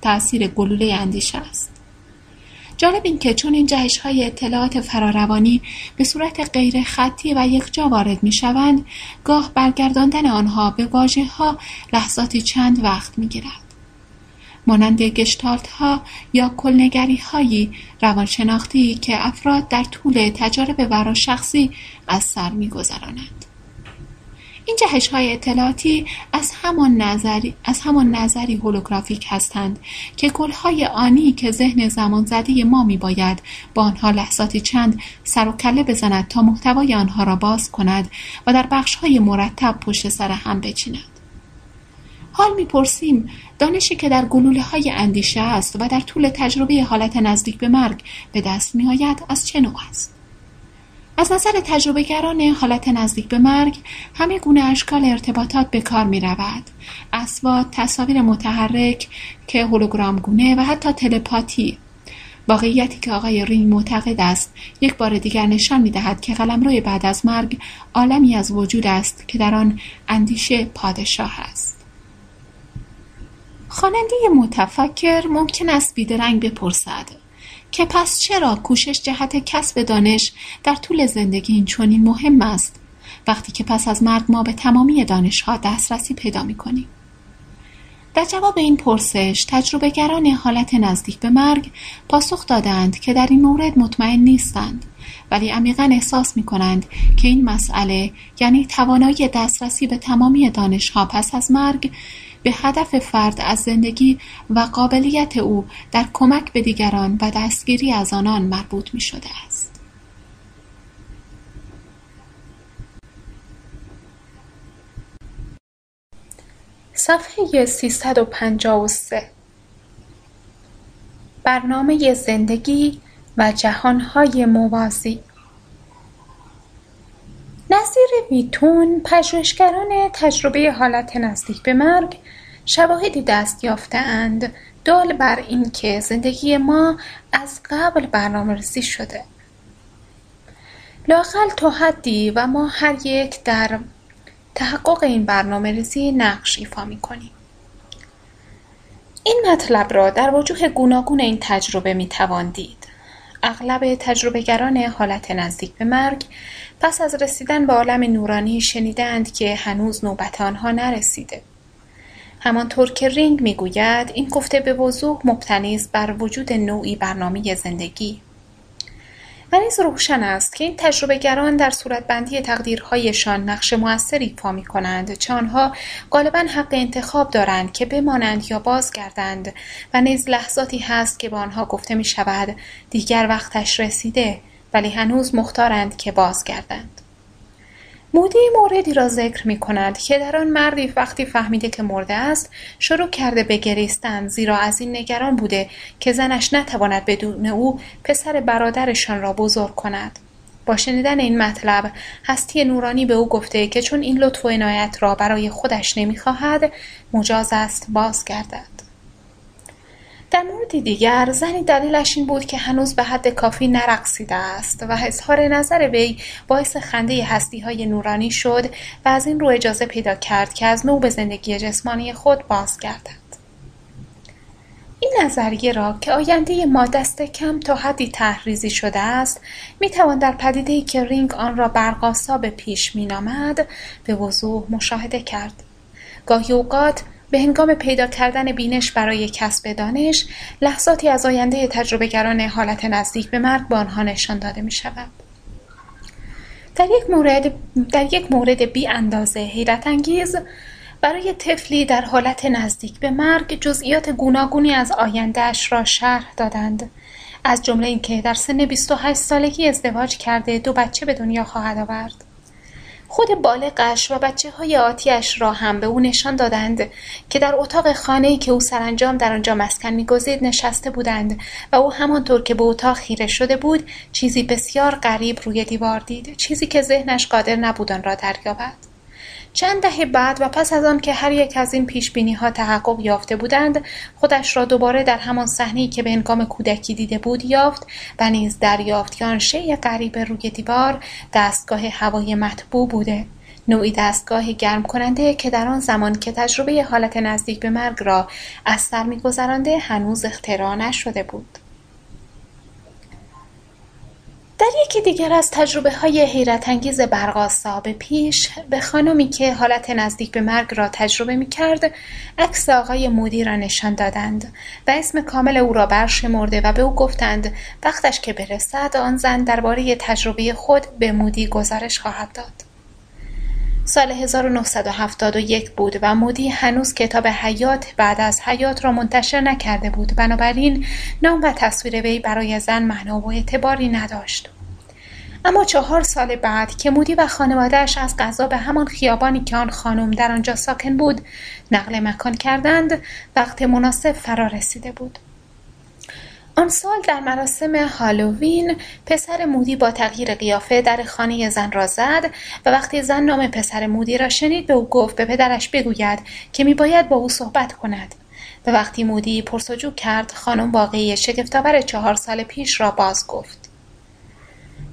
تاثیر گلوله اندیشه است. جالب این که چون این جهش های اطلاعات فراروانی به صورت غیر خطی و یک جا وارد می شوند گاه برگرداندن آنها به واجه ها لحظاتی چند وقت می گیرد. مانند گشتالت ها یا کلنگری هایی روانشناختی که افراد در طول تجارب ورا شخصی از سر می گذرانند. این جهش های اطلاعاتی از همان نظری, از همان نظری هولوگرافیک هستند که های آنی که ذهن زمان زده ما می باید با آنها لحظاتی چند سر و کله بزند تا محتوای آنها را باز کند و در بخش های مرتب پشت سر هم بچیند. حال می‌پرسیم دانشی که در گلوله های اندیشه است و در طول تجربه حالت نزدیک به مرگ به دست می آید از چه نوع است؟ از نظر تجربهگران حالت نزدیک به مرگ همه گونه اشکال ارتباطات به کار می رود. اسوات، تصاویر متحرک که هولوگرام گونه و حتی تلپاتی واقعیتی که آقای رینگ معتقد است یک بار دیگر نشان می دهد که قلمروی بعد از مرگ عالمی از وجود است که در آن اندیشه پادشاه است. خواننده متفکر ممکن است بیدرنگ بپرسد که پس چرا کوشش جهت کسب دانش در طول زندگی این چنین مهم است وقتی که پس از مرگ ما به تمامی دانشها دسترسی پیدا می کنیم. در جواب این پرسش تجربهگران حالت نزدیک به مرگ پاسخ دادند که در این مورد مطمئن نیستند ولی عمیقا احساس می کنند که این مسئله یعنی توانایی دسترسی به تمامی دانشها پس از مرگ به هدف فرد از زندگی و قابلیت او در کمک به دیگران و دستگیری از آنان مربوط می شده است. صفحه 353 برنامه زندگی و جهانهای موازی نظیر ویتون پژوهشگران تجربه حالت نزدیک به مرگ شواهدی دست اند دال بر اینکه زندگی ما از قبل برنامه ریزی شده لاقل تا حدی و ما هر یک در تحقق این برنامه ریزی نقش ایفا می کنیم. این مطلب را در وجوه گوناگون این تجربه می توان دید. اغلب تجربهگران حالت نزدیک به مرگ پس از رسیدن به عالم نورانی شنیدند که هنوز نوبت آنها نرسیده. همانطور که رینگ می‌گوید این گفته به وضوح مبتنی است بر وجود نوعی برنامه زندگی. و نیز روشن است که این تجربهگران در صورتبندی تقدیرهایشان نقش موثری ایفا می‌کنند چه آنها غالبا حق انتخاب دارند که بمانند یا بازگردند و نیز لحظاتی هست که به آنها گفته می شود دیگر وقتش رسیده ولی هنوز مختارند که بازگردند. مودی موردی را ذکر می کند که در آن مردی وقتی فهمیده که مرده است شروع کرده به گریستن زیرا از این نگران بوده که زنش نتواند بدون او پسر برادرشان را بزرگ کند. با شنیدن این مطلب هستی نورانی به او گفته که چون این لطف و عنایت را برای خودش نمی‌خواهد مجاز است باز گردد در موردی دیگر زنی دلیلش این بود که هنوز به حد کافی نرقصیده است و اظهار نظر وی باعث خنده هستی های نورانی شد و از این رو اجازه پیدا کرد که از نو به زندگی جسمانی خود بازگردد. این نظریه را که آینده ما دست کم تا حدی تحریزی شده است می‌توان در پدیده‌ای که رینگ آن را برقاسا به پیش مینامد به وضوح مشاهده کرد. گاهی اوقات به هنگام پیدا کردن بینش برای کسب دانش لحظاتی از آینده تجربهگران حالت نزدیک به مرگ به آنها نشان داده می شود. در یک مورد در یک مورد بی اندازه حیرت انگیز برای طفلی در حالت نزدیک به مرگ جزئیات گوناگونی از آیندهش را شرح دادند از جمله اینکه در سن 28 سالگی ازدواج کرده دو بچه به دنیا خواهد آورد خود بالغش و بچه های آتیش را هم به او نشان دادند که در اتاق خانه که او سرانجام در آنجا مسکن میگزید نشسته بودند و او همانطور که به اتاق خیره شده بود چیزی بسیار غریب روی دیوار دید چیزی که ذهنش قادر نبود آن را دریابد. چند دهه بعد و پس از آن که هر یک از این پیش ها تحقق یافته بودند خودش را دوباره در همان صحنه‌ای که به هنگام کودکی دیده بود یافت و نیز دریافت که آن شی غریب روی دیوار دستگاه هوای مطبوع بوده. نوعی دستگاه گرم کننده که در آن زمان که تجربه حالت نزدیک به مرگ را از سر میگذرانده هنوز اختراع نشده بود. در یکی دیگر از تجربه های حیرت انگیز برقاسا به پیش به خانمی که حالت نزدیک به مرگ را تجربه می کرد عکس آقای مودی را نشان دادند و اسم کامل او را برشمرده و به او گفتند وقتش که برسد آن زن درباره تجربه خود به مودی گزارش خواهد داد. سال 1971 بود و مودی هنوز کتاب حیات بعد از حیات را منتشر نکرده بود. بنابراین نام و تصویر وی برای زن معنا و اعتباری نداشت. اما چهار سال بعد که مودی و خانوادهش از غذا به همان خیابانی که آن خانم در آنجا ساکن بود نقل مکان کردند وقت مناسب فرا رسیده بود. آن سال در مراسم هالووین پسر مودی با تغییر قیافه در خانه زن را زد و وقتی زن نام پسر مودی را شنید به او گفت به پدرش بگوید که میباید با او صحبت کند. و وقتی مودی پرسجو کرد خانم واقعی شگفتآور چهار سال پیش را باز گفت.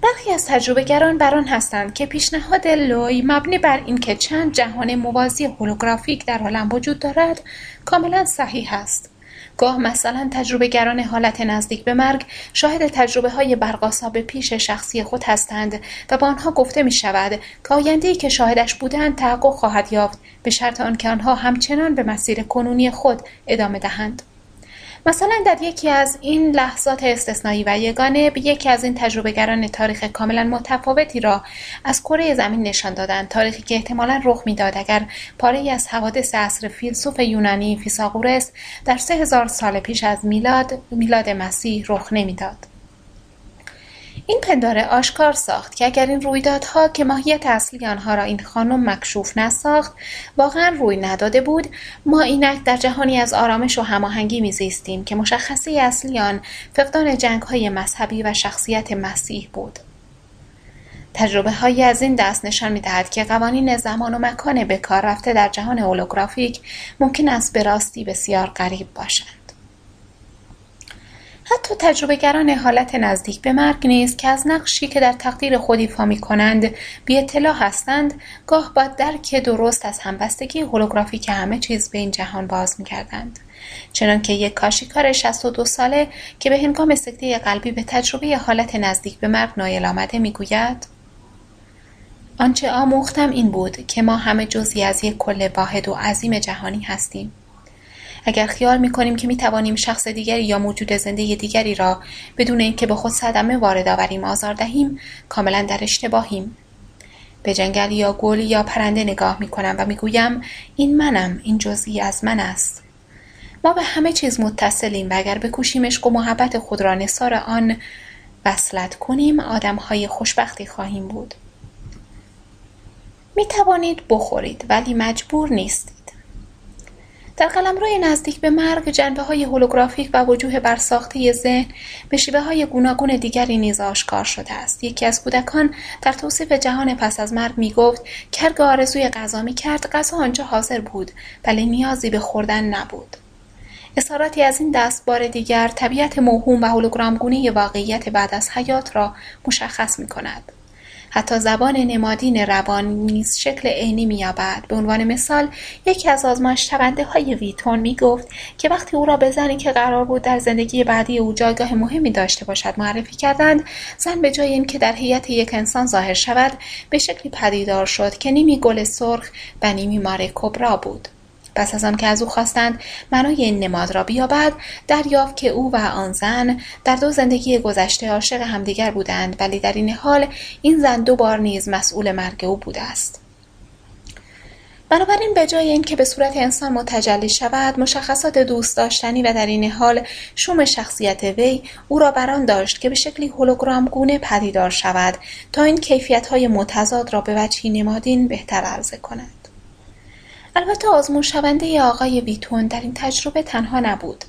برخی از تجربهگران بر آن هستند که پیشنهاد لوی مبنی بر اینکه چند جهان موازی هولوگرافیک در عالم وجود دارد کاملا صحیح است. گاه مثلا تجربهگران حالت نزدیک به مرگ شاهد تجربه های به پیش شخصی خود هستند و با آنها گفته می شود که آینده که شاهدش بودند تحقق خواهد یافت به شرط آنکه آنها همچنان به مسیر کنونی خود ادامه دهند. مثلا در یکی از این لحظات استثنایی و یگانه به یکی از این تجربهگران تاریخ کاملا متفاوتی را از کره زمین نشان دادند تاریخی که احتمالا رخ می‌داد اگر پاره از حوادث عصر فیلسوف یونانی فیساغورس در سه هزار سال پیش از میلاد میلاد مسیح رخ نمی‌داد. این پنداره آشکار ساخت که اگر این رویدادها که ماهیت اصلی آنها را این خانم مکشوف نساخت واقعا روی نداده بود ما اینک در جهانی از آرامش و هماهنگی میزیستیم که مشخصه اصلی آن فقدان جنگ های مذهبی و شخصیت مسیح بود تجربه های از این دست نشان می دهد که قوانین زمان و مکان به کار رفته در جهان هولوگرافیک ممکن است به راستی بسیار غریب باشند. حتی تجربهگران حالت نزدیک به مرگ نیز که از نقشی که در تقدیر خود ایفا می‌کنند بی اطلاع هستند گاه با درک درست از همبستگی هولوگرافیک همه چیز به این جهان باز می‌کردند. چنانکه یک کاشیکار 62 ساله که به هنگام سکته قلبی به تجربه حالت نزدیک به مرگ نایل آمده می‌گوید آنچه آموختم این بود که ما همه جزی از یک کل واحد و عظیم جهانی هستیم. اگر خیال می‌کنیم که می‌توانیم شخص دیگری یا موجود زنده دیگری را بدون اینکه به خود صدمه وارد آوریم آزار دهیم کاملا در اشتباهیم. به جنگل یا گل یا پرنده نگاه می‌کنم و می‌گویم این منم این جزئی از من است. ما به همه چیز متصلیم و اگر بکوشیم عشق و محبت خود را نثار آن وصلت کنیم آدمهای خوشبختی خواهیم بود. می توانید بخورید ولی مجبور نیست در قلمروی نزدیک به مرگ جنبه های هولوگرافیک و وجوه برساخته ذهن به شیوه های گوناگون دیگری نیز آشکار شده است یکی از کودکان در توصیف جهان پس از مرگ می گفت کرگ آرزوی غذا می کرد غذا آنجا حاضر بود ولی نیازی به خوردن نبود اصاراتی از این دست بار دیگر طبیعت موهوم و هولوگرامگونه واقعیت بعد از حیات را مشخص می کند. حتی زبان نمادین روان نیز شکل عینی مییابد. به عنوان مثال یکی از آزمایششونده های ویتون می‌گفت که وقتی او را به زنی که قرار بود در زندگی بعدی او جایگاه مهمی داشته باشد معرفی کردند. زن به جای اینکه در هیئت یک انسان ظاهر شود به شکلی پدیدار شد که نیمی گل سرخ و نیمی ماره کبرا بود. پس از آنکه از او خواستند معنای این نماد را بیابد دریافت که او و آن زن در دو زندگی گذشته عاشق همدیگر بودند ولی در این حال این زن دو بار نیز مسئول مرگ او بوده است. بنابراین به جای اینکه به صورت انسان متجلی شود مشخصات دوست داشتنی و در این حال شوم شخصیت وی او را بران داشت که به شکلی هولوگرام گونه پدیدار شود تا این کیفیت های متضاد را به وجهی نمادین بهتر عرضه کند. البته آزمون شونده آقای ویتون در این تجربه تنها نبود.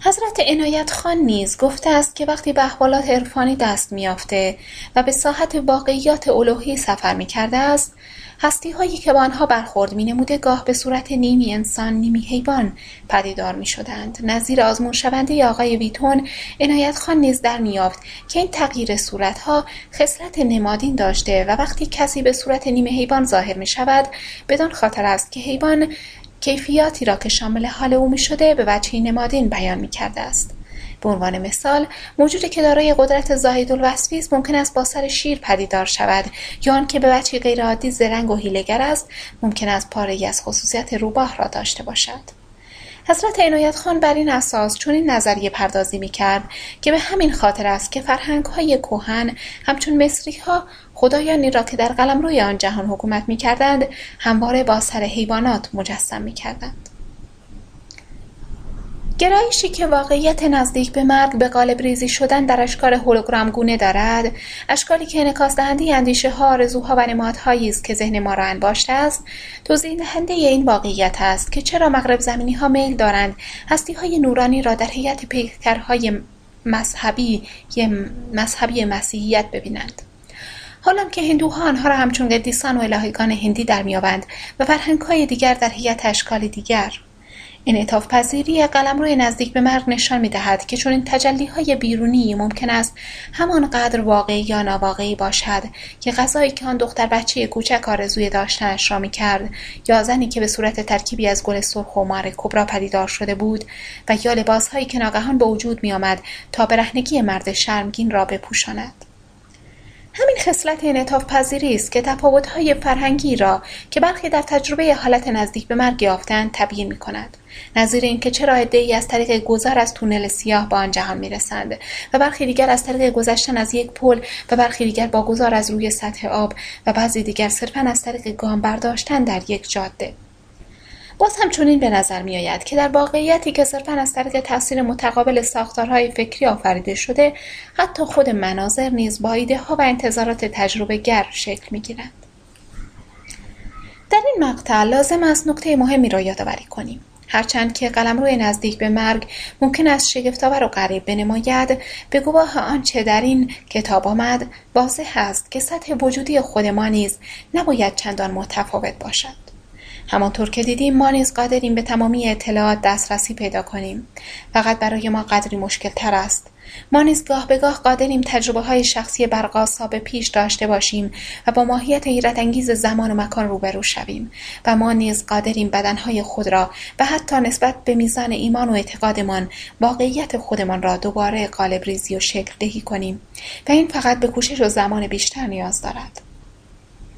حضرت عنایت خان نیز گفته است که وقتی به احوالات عرفانی دست میافته و به ساحت واقعیات الوهی سفر می کرده است هایی که با آنها برخورد نموده گاه به صورت نیمی انسان نیمی حیوان پدیدار شدند نظیر آزمون شونده آقای ویتون عنایت خان نیز در میافت که این تغییر صورتها خصلت نمادین داشته و وقتی کسی به صورت نیمه حیوان ظاهر می شود بدان خاطر است که حیوان کیفیاتی را که شامل حال او می شده به وجهی نمادین بیان می کرده است. به عنوان مثال موجودی که دارای قدرت زاهدالوصفی است ممکن است با سر شیر پدیدار شود یا آنکه به وجهی غیرعادی زرنگ و حیلهگر است ممکن است پاره از خصوصیت روباه را داشته باشد حضرت عنایت خان بر این اساس چون این نظریه پردازی می کرد که به همین خاطر است که فرهنگ های کوهن همچون مصری ها خدایانی را که در قلم روی آن جهان حکومت می کردند همواره با سر حیوانات مجسم می کردند. گرایشی که واقعیت نزدیک به مرگ به قالب ریزی شدن در اشکال هولوگرام گونه دارد اشکالی که انعکاس دهنده اندیشه ها آرزوها و نمادهایی است که ذهن ما را انباشته است. توضیح دهنده این واقعیت است که چرا مغرب زمینی ها میل دارند هستی های نورانی را در هیئت پیکرهای مذهبی مذهبی مسیحیت ببینند. حالا که هندوها آنها را همچون قدیسان و الهیگان هندی در میابند و فرهنگهای دیگر در هیئت اشکال دیگر انعطاف پذیری روی نزدیک به مرگ نشان می دهد که چون این تجلی های بیرونی ممکن است همانقدر واقعی یا ناواقعی باشد که غذایی که آن دختر بچه کوچک آرزوی داشتنش را می کرد یا زنی که به صورت ترکیبی از گل سرخ و مار کبرا پدیدار شده بود و یا لباسهایی که ناگهان به وجود می آمد تا برهنگی مرد شرمگین را بپوشاند. همین خصلت انعطاف پذیری است که تفاوت‌های فرهنگی را که برخی در تجربه حالت نزدیک به مرگ یافتند تبیین می کند. نظیر اینکه چرا عدهای از طریق گذر از تونل سیاه به آن جهان می‌رسند و برخی دیگر از طریق گذشتن از یک پل و برخی دیگر با گذار از روی سطح آب و بعضی دیگر صرفا از طریق گام برداشتن در یک جاده باز هم چنین به نظر می آید که در واقعیتی که صرفا از طریق تاثیر متقابل ساختارهای فکری آفریده شده حتی خود مناظر نیز با ایده ها و انتظارات تجربه گر شکل می گیرند. در این مقطع لازم است نکته مهمی را یادآوری کنیم هرچند که روی نزدیک به مرگ ممکن است شگفتآور و غریب بنماید به گواه آنچه در این کتاب آمد واضح است که سطح وجودی خود ما نیز نباید چندان متفاوت باشد همانطور که دیدیم ما نیز قادریم به تمامی اطلاعات دسترسی پیدا کنیم. فقط برای ما قدری مشکل تر است. ما نیز گاه به گاه قادریم تجربه های شخصی برقاسا به پیش داشته باشیم و با ماهیت حیرت انگیز زمان و مکان روبرو شویم. و ما نیز قادریم بدنهای خود را و حتی نسبت به میزان ایمان و اعتقادمان واقعیت خودمان را دوباره قالب ریزی و شکل دهی کنیم. و این فقط به کوشش و زمان بیشتر نیاز دارد.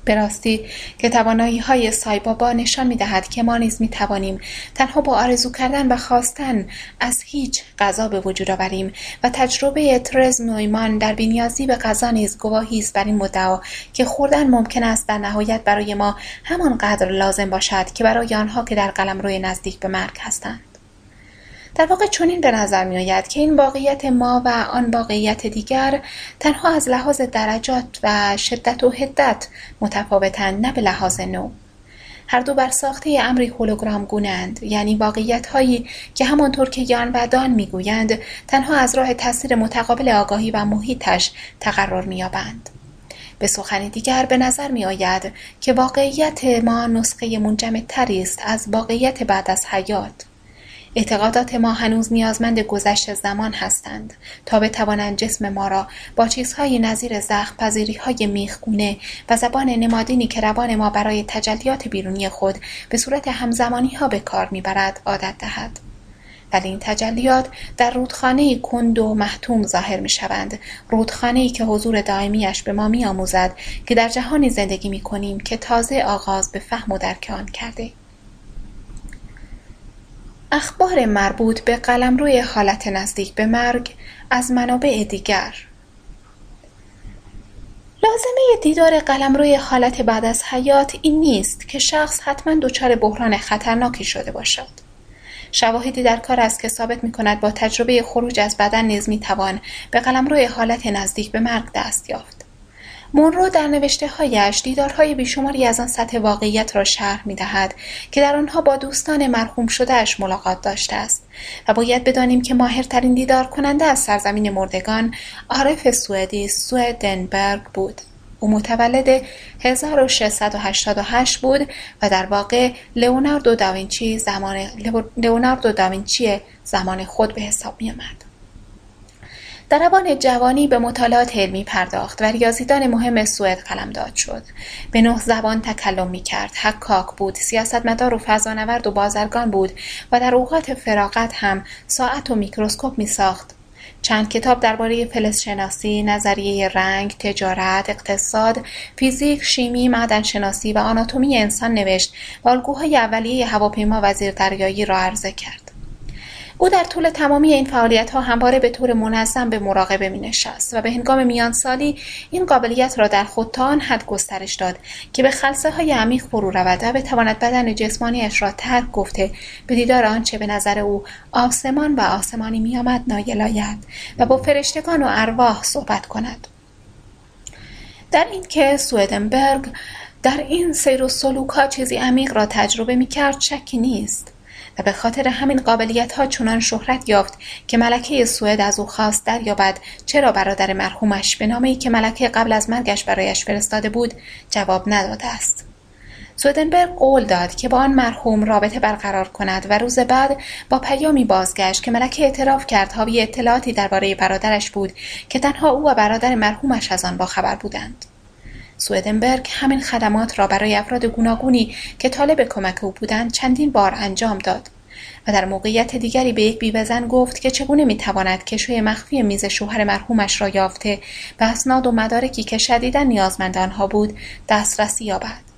به راستی که توانایی های سایبابا نشان می دهد که ما نیز می توانیم تنها با آرزو کردن و خواستن از هیچ غذا به وجود آوریم و تجربه ترز نویمان در بینیازی به غذا نیز گواهی است بر این مدعا که خوردن ممکن است در نهایت برای ما همانقدر لازم باشد که برای آنها که در قلم روی نزدیک به مرگ هستند. در واقع چنین به نظر می آید که این واقعیت ما و آن واقعیت دیگر تنها از لحاظ درجات و شدت و حدت متفاوتند نه به لحاظ نوع. هر دو بر ساخته امری هولوگرام گونند یعنی واقعیت هایی که همانطور که یان و دان می‌گویند تنها از راه تاثیر متقابل آگاهی و محیطش تقرر مییابند. به سخن دیگر به نظر می آید که واقعیت ما نسخه منجمد تری است از واقعیت بعد از حیات. اعتقادات ما هنوز نیازمند گذشت زمان هستند تا بتوانند جسم ما را با چیزهایی نظیر پذیری های میخگونه و زبان نمادینی که روان ما برای تجلیات بیرونی خود به صورت همزمانی ها به کار می‌برد عادت دهد. ولی این تجلیات در رودخانه کند و محتوم ظاهر می شوند رودخانه که حضور دائمیش به ما می آموزد که در جهانی زندگی می کنیم که تازه آغاز به فهم و درک آن کرده. اخبار مربوط به قلمروی حالت نزدیک به مرگ از منابع دیگر. لازمه دیدار قلمروی حالت بعد از حیات این نیست که شخص حتما دچار بحران خطرناکی شده باشد. شواهدی در کار است که ثابت می کند با تجربه خروج از بدن نیز می توان به قلمروی حالت نزدیک به مرگ دست یافت. مونرو در نوشتههایش دیدارهای بیشماری از آن سطح واقعیت را شرح می‌دهد که در آنها با دوستان مرحوم شدهاش ملاقات داشته است و باید بدانیم که ماهرترین دیدار کننده از سرزمین مردگان عارف سوئدی سوئدنبرگ بود او متولد 1688 بود و در واقع لئوناردو داوینچی زمان لئوناردو داوینچی زمان خود به حساب می آمد. در اوان جوانی به مطالعات علمی پرداخت و ریاضیدان مهم سوئد قلمداد شد. به نه زبان تکلم می‌کرد. حکاک بود سیاستمدار و فضانورد و بازرگان بود و در اوقات فراغت هم ساعت و میکروسکوپ میساخت. چند کتاب درباره فلزشناسی، نظریه رنگ، تجارت، اقتصاد، فیزیک، شیمی، معدنشناسی و آناتومی انسان نوشت. و الگوهای اولیه هواپیما و زیردریایی را عرضه کرد. او در طول تمامی این فعالیت ها همواره به طور منظم به مراقبه می نشست و به هنگام میانسالی این قابلیت را در خود تا آن حد گسترش داد که به خلصه های عمیق فرو رود و بتواند بدن جسمانیش را ترک گفته به دیدار آنچه به نظر او آسمان و آسمانی میآمد نایل آید و با فرشتگان و ارواح صحبت کند. در این که سویدنبرگ در این سیر و سلوک ها چیزی عمیق را تجربه می کرد شکی نیست. به خاطر همین قابلیت ها چنان شهرت یافت که ملکه سوئد از او خواست دریابد. چرا برادر مرحومش به نامه ای که ملکه قبل از مرگش برایش فرستاده بود جواب نداده است؟ سودنبرگ قول داد که با آن مرحوم رابطه برقرار کند و روز بعد با پیامی بازگشت که ملکه اعتراف کرد حاوی اطلاعاتی درباره برادرش بود که تنها او و برادر مرحومش از آن باخبر بودند. سویدنبرگ همین خدمات را برای افراد گوناگونی که طالب کمک او بودند چندین بار انجام داد و در موقعیت دیگری به یک بیوهزن گفت که چگونه می‌تواند کشوی مخفی میز شوهر مرحومش را یافته به اسناد و مدارکی که شدیدا نیازمند آنها بود دسترسی یابد.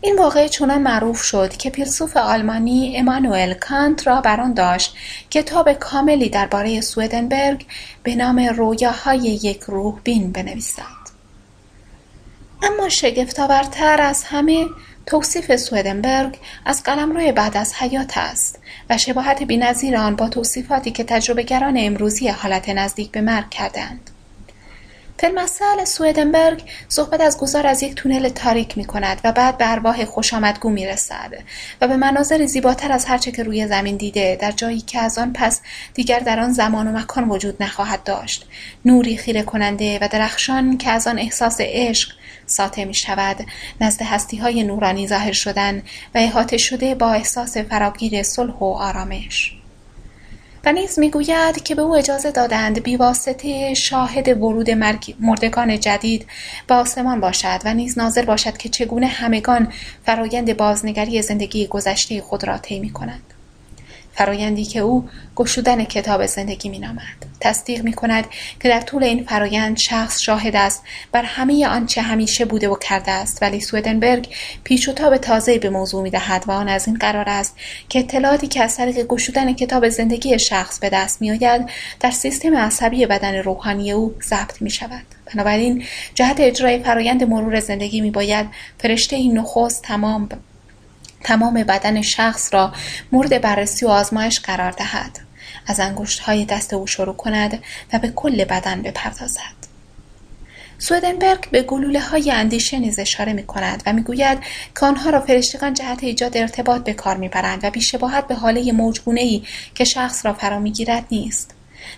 این واقعه چنان معروف شد که فیلسوف آلمانی امانوئل کانت را بر داشت کتاب کاملی درباره سویدنبرگ به نام رویاهای یک روح بین بنویسد. اما شگفتآورتر از همه توصیف سویدنبرگ از قلمرو بعد از حیات است و شباهت بینظیر آن با توصیفاتی که تجربهگران امروزی حالت نزدیک به مرگ کردند. فیلمسل سویدنبرگ صحبت از گذار از یک تونل تاریک می کند و بعد به ارواح خوش آمدگو می رسد و به مناظر زیباتر از هرچه که روی زمین دیده در جایی که از آن پس دیگر در آن زمان و مکان وجود نخواهد داشت. نوری خیره کننده و درخشان که از آن احساس عشق ساطع می شود نزد هستی های نورانی ظاهر شدن و احاطه شده با احساس فراگیر صلح و آرامش. و نیز می‌گوید که به او اجازه دادند بیواسطه شاهد ورود مردگان جدید به آسمان باشد و نیز ناظر باشد که چگونه همگان فرایند بازنگری زندگی گذشته خود را طی کنند فرایندی که او گشودن کتاب زندگی می نامد. تصدیق می کند که در طول این فرایند شخص شاهد است بر همه آنچه همیشه بوده و کرده است ولی سویدنبرگ پیچ و تاب تازه به موضوع می دهد و آن از این قرار است که اطلاعاتی که از طریق گشودن کتاب زندگی شخص به دست می آید در سیستم عصبی بدن روحانی او ضبط می شود. بنابراین جهت اجرای فرایند مرور زندگی می باید فرشته این نخست تمام تمام بدن شخص را مورد بررسی و آزمایش قرار دهد. از های دست او شروع کند و به کل بدن بپردازد. سودنبرگ به گلوله های اندیشه نیز اشاره می کند و می‌گوید که آنها را فرشتگان جهت ایجاد ارتباط به کار می‌برند و بیشباهت به حاله موجگونه ای که شخص را فرا می‌گیرد نیست.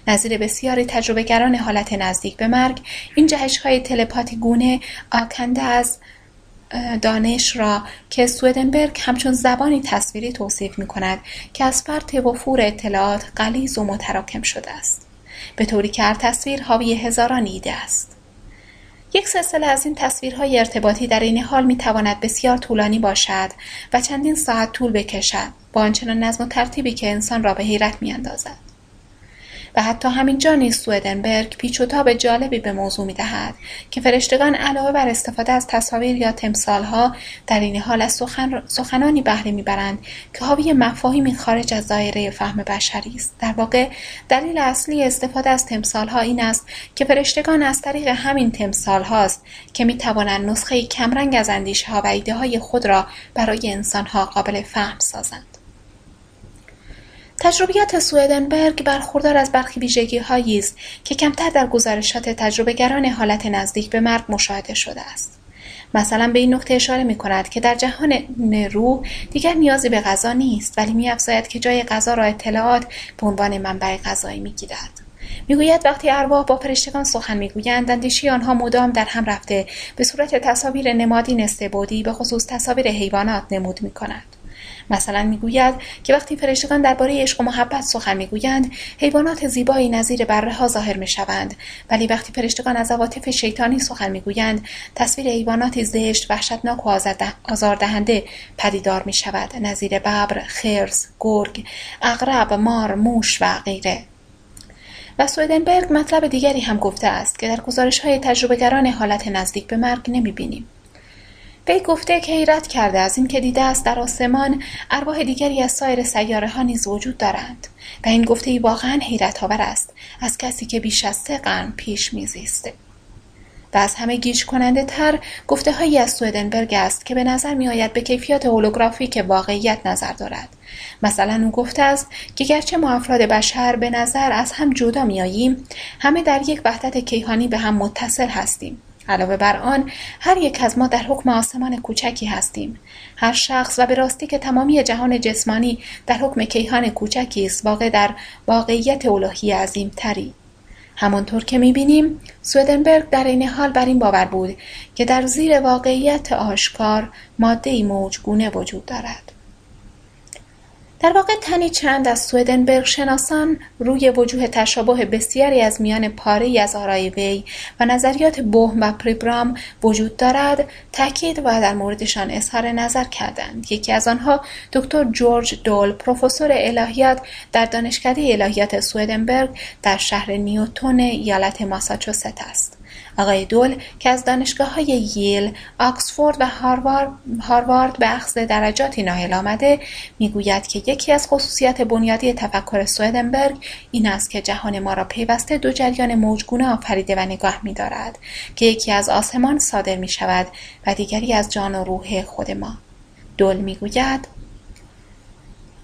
نظیر بسیاری تجربهگران حالت نزدیک به مرگ این جهش های تلپاتی گونه آکنده از دانش را که سویدنبرگ همچون زبانی تصویری توصیف می کند که از فرط وفور اطلاعات غلیظ و متراکم شده است به طوری که هر تصویر حاوی هزاران ایده است یک سلسله از این تصویرهای ارتباطی در این حال می تواند بسیار طولانی باشد و چندین ساعت طول بکشد با آنچنان نظم و ترتیبی که انسان را به حیرت می اندازد. و حتی همینجا نیز سویدنبرگ پیچ و تاب جالبی به موضوع می‌دهد که فرشتگان علاوه بر استفاده از تصاویر یا تمثالها در این حال از سخن سخنانی بهره می‌برند که حاوی مفاهیمی خارج از دایره فهم بشری است. در واقع دلیل اصلی استفاده از تمثالها این است که فرشتگان از طریق همین تمثال هاست که می توانند نسخه کمرنگ از اندیشه ها و ایده های خود را برای انسان ها قابل فهم سازند. تجربیات سویدنبرگ برخوردار از برخی ویژگیهایی است که کمتر در گزارشات تجربهگران حالت نزدیک به مرگ مشاهده شده است مثلا به این نکته اشاره می کند که در جهان روح دیگر نیازی به غذا نیست ولی می که جای غذا را اطلاعات به عنوان منبع غذایی می گیرد. می‌گوید وقتی ارواح با فرشتگان سخن می‌گویند اندیشه آنها مدام در هم رفته به صورت تصاویر نمادین استبودی به خصوص تصاویر حیوانات نمود می کند. مثلا می‌گوید که وقتی فرشتگان درباره عشق و محبت سخن می‌گویند حیوانات زیبایی نظیر بره ها ظاهر می‌شوند. ولی وقتی فرشتگان از عواطف شیطانی سخن می‌گویند تصویر حیواناتی زشت وحشتناک و آزاردهنده پدیدار می شود نظیر ببر خرس گرگ اغرب مار موش و غیره. و سویدنبرگ مطلب دیگری هم گفته است که در گزارش های تجربهگران حالت نزدیک به مرگ نمی بینیم. وی گفته که حیرت کرده از اینکه دیده است در آسمان ارواح دیگری از سایر سیاره ها نیز وجود دارند و این گفته ای واقعا حیرت آور است از کسی که بیش از سه قرن پیش میزیسته و از همه گیج کننده تر گفته هایی از سویدنبرگ است که به نظر می آید به کیفیات هولوگرافیک واقعیت نظر دارد. مثلا او گفته است که گرچه ما افراد بشر به نظر از هم جدا می آییم همه در یک وحدت کیهانی به هم متصل هستیم. علاوه بر آن هر یک از ما در حکم آسمان کوچکی هستیم. هر شخص و به راستی که تمامی جهان جسمانی در حکم کیهان کوچکی است واقع در واقعیت الهی عظیم تری همانطور که می‌بینیم سویدنبرگ در این حال بر این باور بود که در زیر واقعیت آشکار ماده موجگونه وجود دارد. در واقع تنی چند از سویدنبرگ شناسان روی وجوه تشابه بسیاری از میان پاره از آرای وی و نظریات بوهم و پریبرام وجود دارد تاکید و در موردشان اظهار نظر کردند. یکی از آنها دکتر جورج دول پروفسور الهیات در دانشکده الهیات سویدنبرگ در شهر نیوتون ایالت ماساچوست است. آقای دول که از دانشگاه های ییل، آکسفورد و هاروارد به اخذ درجاتی نایل آمده می‌گوید که یکی از خصوصیت بنیادی تفکر سویدنبرگ این است که جهان ما را پیوسته دو جریان موجگونه آفریده و نگاه میدارد که یکی از آسمان صادر می شود و دیگری از جان و روح خود ما. دول می‌گوید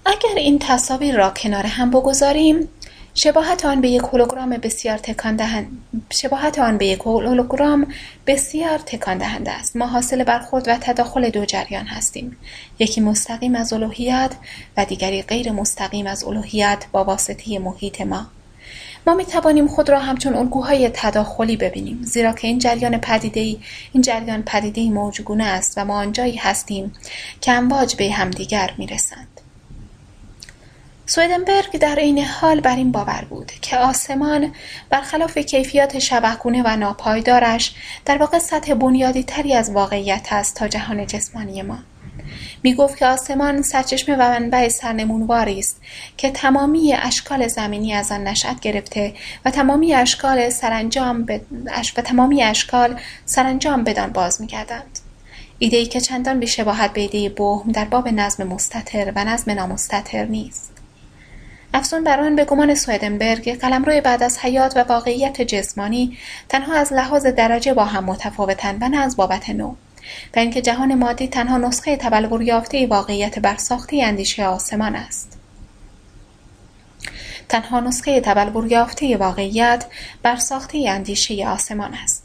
اگر این تصاویر را کنار هم بگذاریم شباهت آن به یک هولوگرام بسیار تکان شباهت آن به یک هولوگرام بسیار تکان دهنده است. ما حاصل برخورد و تداخل دو جریان هستیم. یکی مستقیم از الوهیت و دیگری غیر مستقیم از الوهیت با واسطه محیط ما. ما می توانیم خود را همچون الگوهای تداخلی ببینیم. زیرا که این جریان پدیده این جریان پدیده موجگونه است و ما آنجایی هستیم که امواج به همدیگر می رسند. سویدنبرگ در این حال بر این باور بود که آسمان برخلاف کیفیات شبهگونه و ناپایدارش در واقع سطح بنیادی تری از واقعیت است تا جهان جسمانی ما. می گفت که آسمان سرچشمه و منبع سرنمونواری است که تمامی اشکال زمینی از آن نشأت گرفته و تمامی اشکال سرانجام و تمامی اشکال سرانجام بدان باز میگردند ایده ای که چندان بیشباهت به ایده بوهم در باب نظم مستطر و نظم نامستطر نیست. افزون بر آن به گمان سویدنبرگ قلمرو بعد از حیات و واقعیت جسمانی تنها از لحاظ درجه با هم متفاوتند و نه از بابت نوع و اینکه جهان مادی تنها نسخه تبلور یافته واقعیت برساخته اندیشه آسمان است. تنها نسخه تبلور یافته واقعیت برساخته اندیشه آسمان است.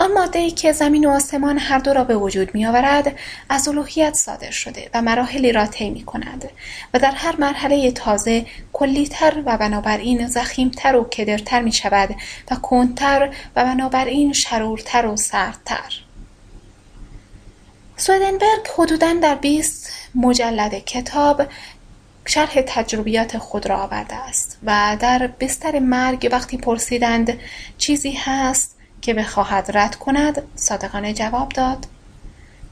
آن ای که زمین و آسمان هر دو را به وجود آورد از الوهیت صادر شده و مراحلی را طی کند و در هر مرحله تازه کلیتر و بنابراین زخیمتر و کدرتر می شود و کندتر و بنابراین شرورتر و سردتر. سویدنبرگ حدودا در 20 مجلد کتاب شرح تجربیات خود را آورده است و در بستر مرگ وقتی پرسیدند چیزی هست که بخواهد رد کند صادقانه جواب داد.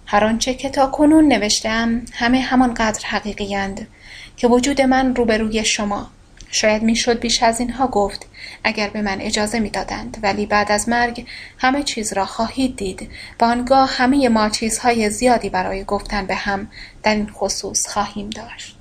هر آنچه که تا کنون نوشتم همه همانقدر حقیقیند که وجود من روبروی شما. شاید می‌شد بیش از اینها گفت اگر به من اجازه می‌دادند ولی بعد از مرگ همه چیز را خواهید دید و آنگاه همه ما چیزهای زیادی برای گفتن به هم در این خصوص خواهیم داشت.